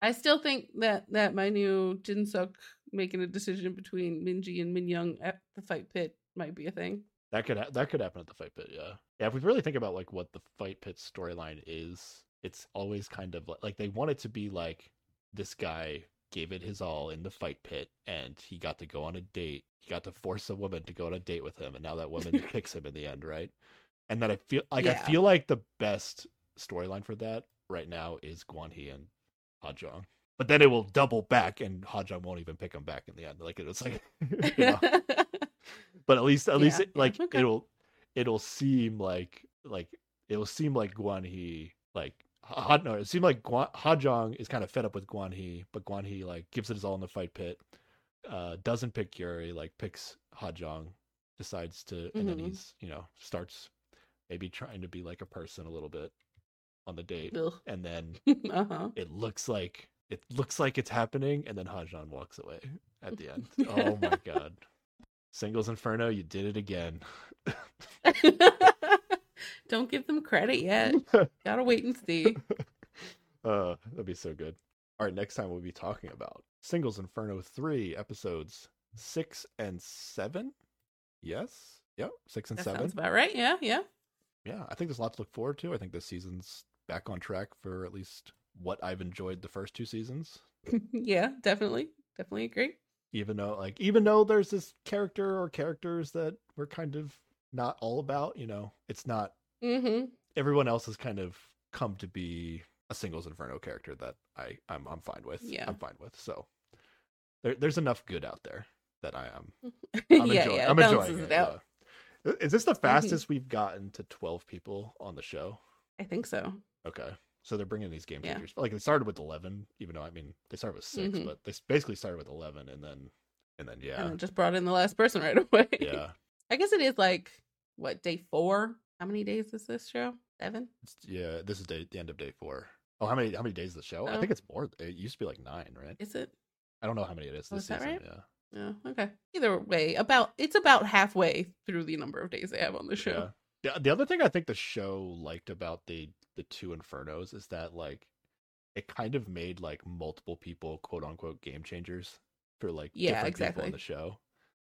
S2: I still think that that my new Jinsuk making a decision between Minji and Minyoung at the fight pit might be a thing.
S1: That could ha- that could happen at the fight pit, yeah. Yeah, if we really think about like what the fight pit storyline is, it's always kind of like, like they want it to be like this guy gave it his all in the fight pit and he got to go on a date. He got to force a woman to go on a date with him and now that woman picks him in the end, right? And then I feel like I feel like the best storyline for that right now is Guanhee and Hajong. But then it will double back and Hajong won't even pick him back in the end. Like it was like you know? but at least at least
S2: Yeah,
S1: it, like
S2: okay.
S1: it'll it'll seem like like it'll seem like Guan Hee like Ha, no, it seemed like Guan, Hajong is kind of fed up with Guan Hee, but Guan Hee like gives it his all in the fight pit. Uh, doesn't pick Gyuri, like picks Ha Hajong, decides to, and then
S2: Mhm.
S1: he's you know starts maybe trying to be like a person a little bit on the date,
S2: Ugh.
S1: and then
S2: uh-huh.
S1: it looks like it looks like it's happening, and then Hajong walks away at the end. oh my god. Singles Inferno, you did it again.
S2: Don't give them credit yet. Gotta wait and see.
S1: uh, that'd be so good. All right, next time we'll be talking about Singles Inferno 3, episodes 6 and 7. Yes? Yep, 6 and
S2: That
S1: 7.
S2: sounds about right. Yeah, yeah.
S1: Yeah, I think there's a lot to look forward to. I think this season's back on track for at least what I've enjoyed the first two seasons.
S2: yeah, definitely. Definitely agree.
S1: Even though, like, even though there's this character or characters that we're kind of not all about, you know, it's not
S2: Mm-hmm.
S1: everyone else has kind of come to be a singles inferno character that I I'm I'm fine with.
S2: Yeah.
S1: I'm fine with. So there, there's enough good out there that I am.
S2: yeah,
S1: I'm enjoying.
S2: yeah.
S1: I'm enjoying it.
S2: it out.
S1: yeah. Is this the fastest we've gotten to 12 people on the show?
S2: I think so.
S1: Okay. So they're bringing these game
S2: Yeah.
S1: changers. Like they started with 11, even though I mean they started with 6,
S2: Mhm.
S1: but they basically started with 11 and then and then yeah.
S2: And then just brought in the last person right away.
S1: yeah.
S2: I guess it is like what day four? How many days is this show? Seven.
S1: It's, yeah, this is day, the end of day 4. Oh, how many how many days is the show? I
S2: Oh.
S1: think it's more. It used to be like 9, right?
S2: Is it?
S1: I don't know how many it is
S2: Oh,
S1: this
S2: is that
S1: season.
S2: right?
S1: Yeah.
S2: Yeah. Okay. Either way, about it's about halfway through the number of days they have on the show.
S1: Yeah. The, the other thing I think the show liked about the the two infernos is that like it kind of made like multiple people quote unquote game changers for like
S2: Yeah,
S1: different people on the show.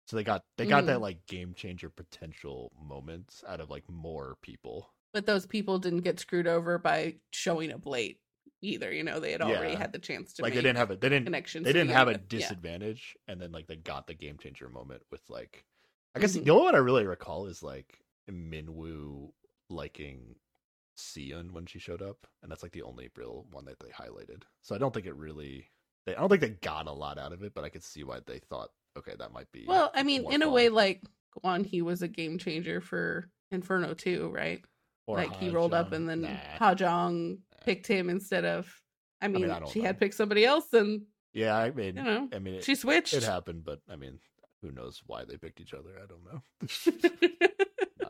S1: So they got they got that
S2: Mhm.
S1: like game changer potential moments out of like more people.
S2: But those people didn't get screwed over by showing up late. either. You know, they had already
S1: Yeah.
S2: had the chance to
S1: like
S2: make
S1: they didn't have it. They didn't.
S2: connections.
S1: They didn't have a
S2: with. Yeah.
S1: disadvantage, and then like they got the game changer moment with like. I guess
S2: Mhm.
S1: the only one I really recall is like Minwoo liking Sion when she showed up, and that's like the only real one that they highlighted. So I don't think it really. They, I don't think they got a lot out of it, but I could see why they thought, okay, that might be.
S2: Well, I mean, in a way, like Guan Hee was a game changer for Inferno too, right?
S1: Or
S2: like he rolled up and then
S1: Nah.
S2: Ha Jong picked him instead of. I mean,
S1: I don't
S2: she
S1: know.
S2: had picked somebody else, and
S1: Yeah, I mean,
S2: you know,
S1: I mean, it,
S2: she switched.
S1: it happened, but I mean, who knows why they picked each other? I don't know.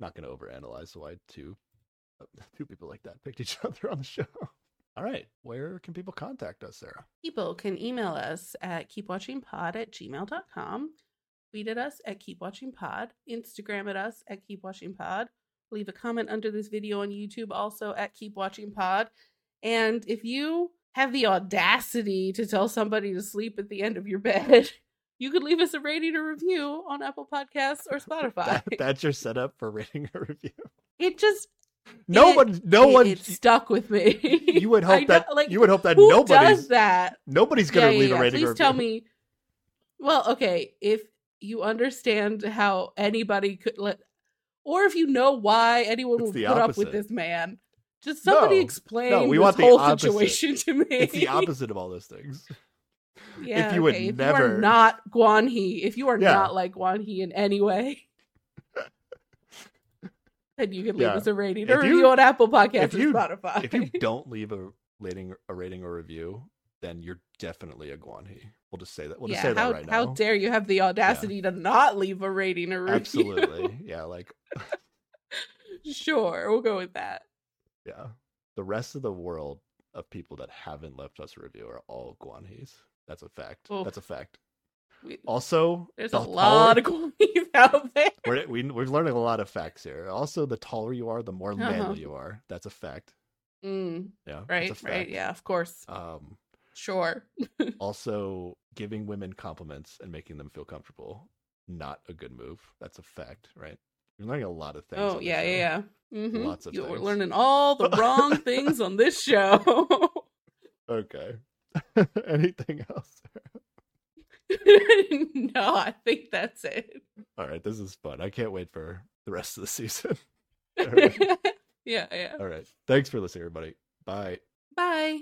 S1: Not going to overanalyze why two two people like that picked each other on the show. All right, where can people contact us, Sarah?
S2: People can email us at keepwatchingpod at gmail.com, tweet at us at keepwatchingpod, Instagram at us at keepwatchingpod, leave a comment under this video on YouTube also at keepwatchingpod. And if you have the audacity to tell somebody to sleep at the end of your bed, you could leave us a rating or review on Apple Podcasts or Spotify.
S1: That, that's your setup for rating a review.
S2: it just
S1: No one, no one.
S2: stuck with me.
S1: you would hope that
S2: like
S1: you would hope that
S2: who
S1: nobody's
S2: does that?
S1: nobody's gonna
S2: Yeah,
S1: leave
S2: yeah.
S1: a rating.
S2: Please
S1: or
S2: tell me. Well, okay, if you understand how anybody could let, or if you know why anyone
S1: It's
S2: would put up with this man, just somebody
S1: No,
S2: explain
S1: we
S2: this
S1: want the
S2: whole
S1: opposite.
S2: situation to me.
S1: It's the opposite of all those things.
S2: yeah,
S1: you would
S2: okay, if you
S1: never-
S2: are not Guan Hee, if you are
S1: Yeah.
S2: not like Guan Hee in any way. Then you can leave
S1: Yeah.
S2: us a rating
S1: If
S2: or
S1: you-
S2: review on Apple Podcasts
S1: if
S2: or
S1: you-
S2: Spotify.
S1: if you don't leave a rating, a rating or review, then you're definitely a Guanhee. We'll just say that. We'll just say
S2: how,
S1: that right
S2: how
S1: now.
S2: How dare you have the audacity to not leave a rating or review?
S1: Absolutely, yeah. Like,
S2: sure, we'll go with that.
S1: yeah. The rest of the world of people that haven't left us a review are all Guanhees. That's a fact.
S2: Oof.
S1: That's a fact.
S2: We,
S1: Also,
S2: there's
S1: the
S2: a lot of
S1: taller-
S2: Guanhees out there.
S1: we're, we, we're learning a lot of facts here. Also, the taller you are, the more
S2: Uh-huh.
S1: manly you are. That's a fact.
S2: Mm,
S1: Yeah,
S2: right,
S1: a
S2: right, yeah, of course,
S1: Um,
S2: sure.
S1: also, giving women compliments and making them feel comfortable, not a good move. That's a fact, right? You're learning a lot of things.
S2: Oh yeah,
S1: show.
S2: yeah, yeah. Mhm.
S1: Lots of things.
S2: You're
S1: things.
S2: learning all the wrong things on this show.
S1: Okay. Anything else?
S2: no, I think that's it.
S1: All right, this is fun. I can't wait for the rest of the season.
S2: yeah, yeah.
S1: All right. Thanks for listening, everybody. Bye.
S2: Bye.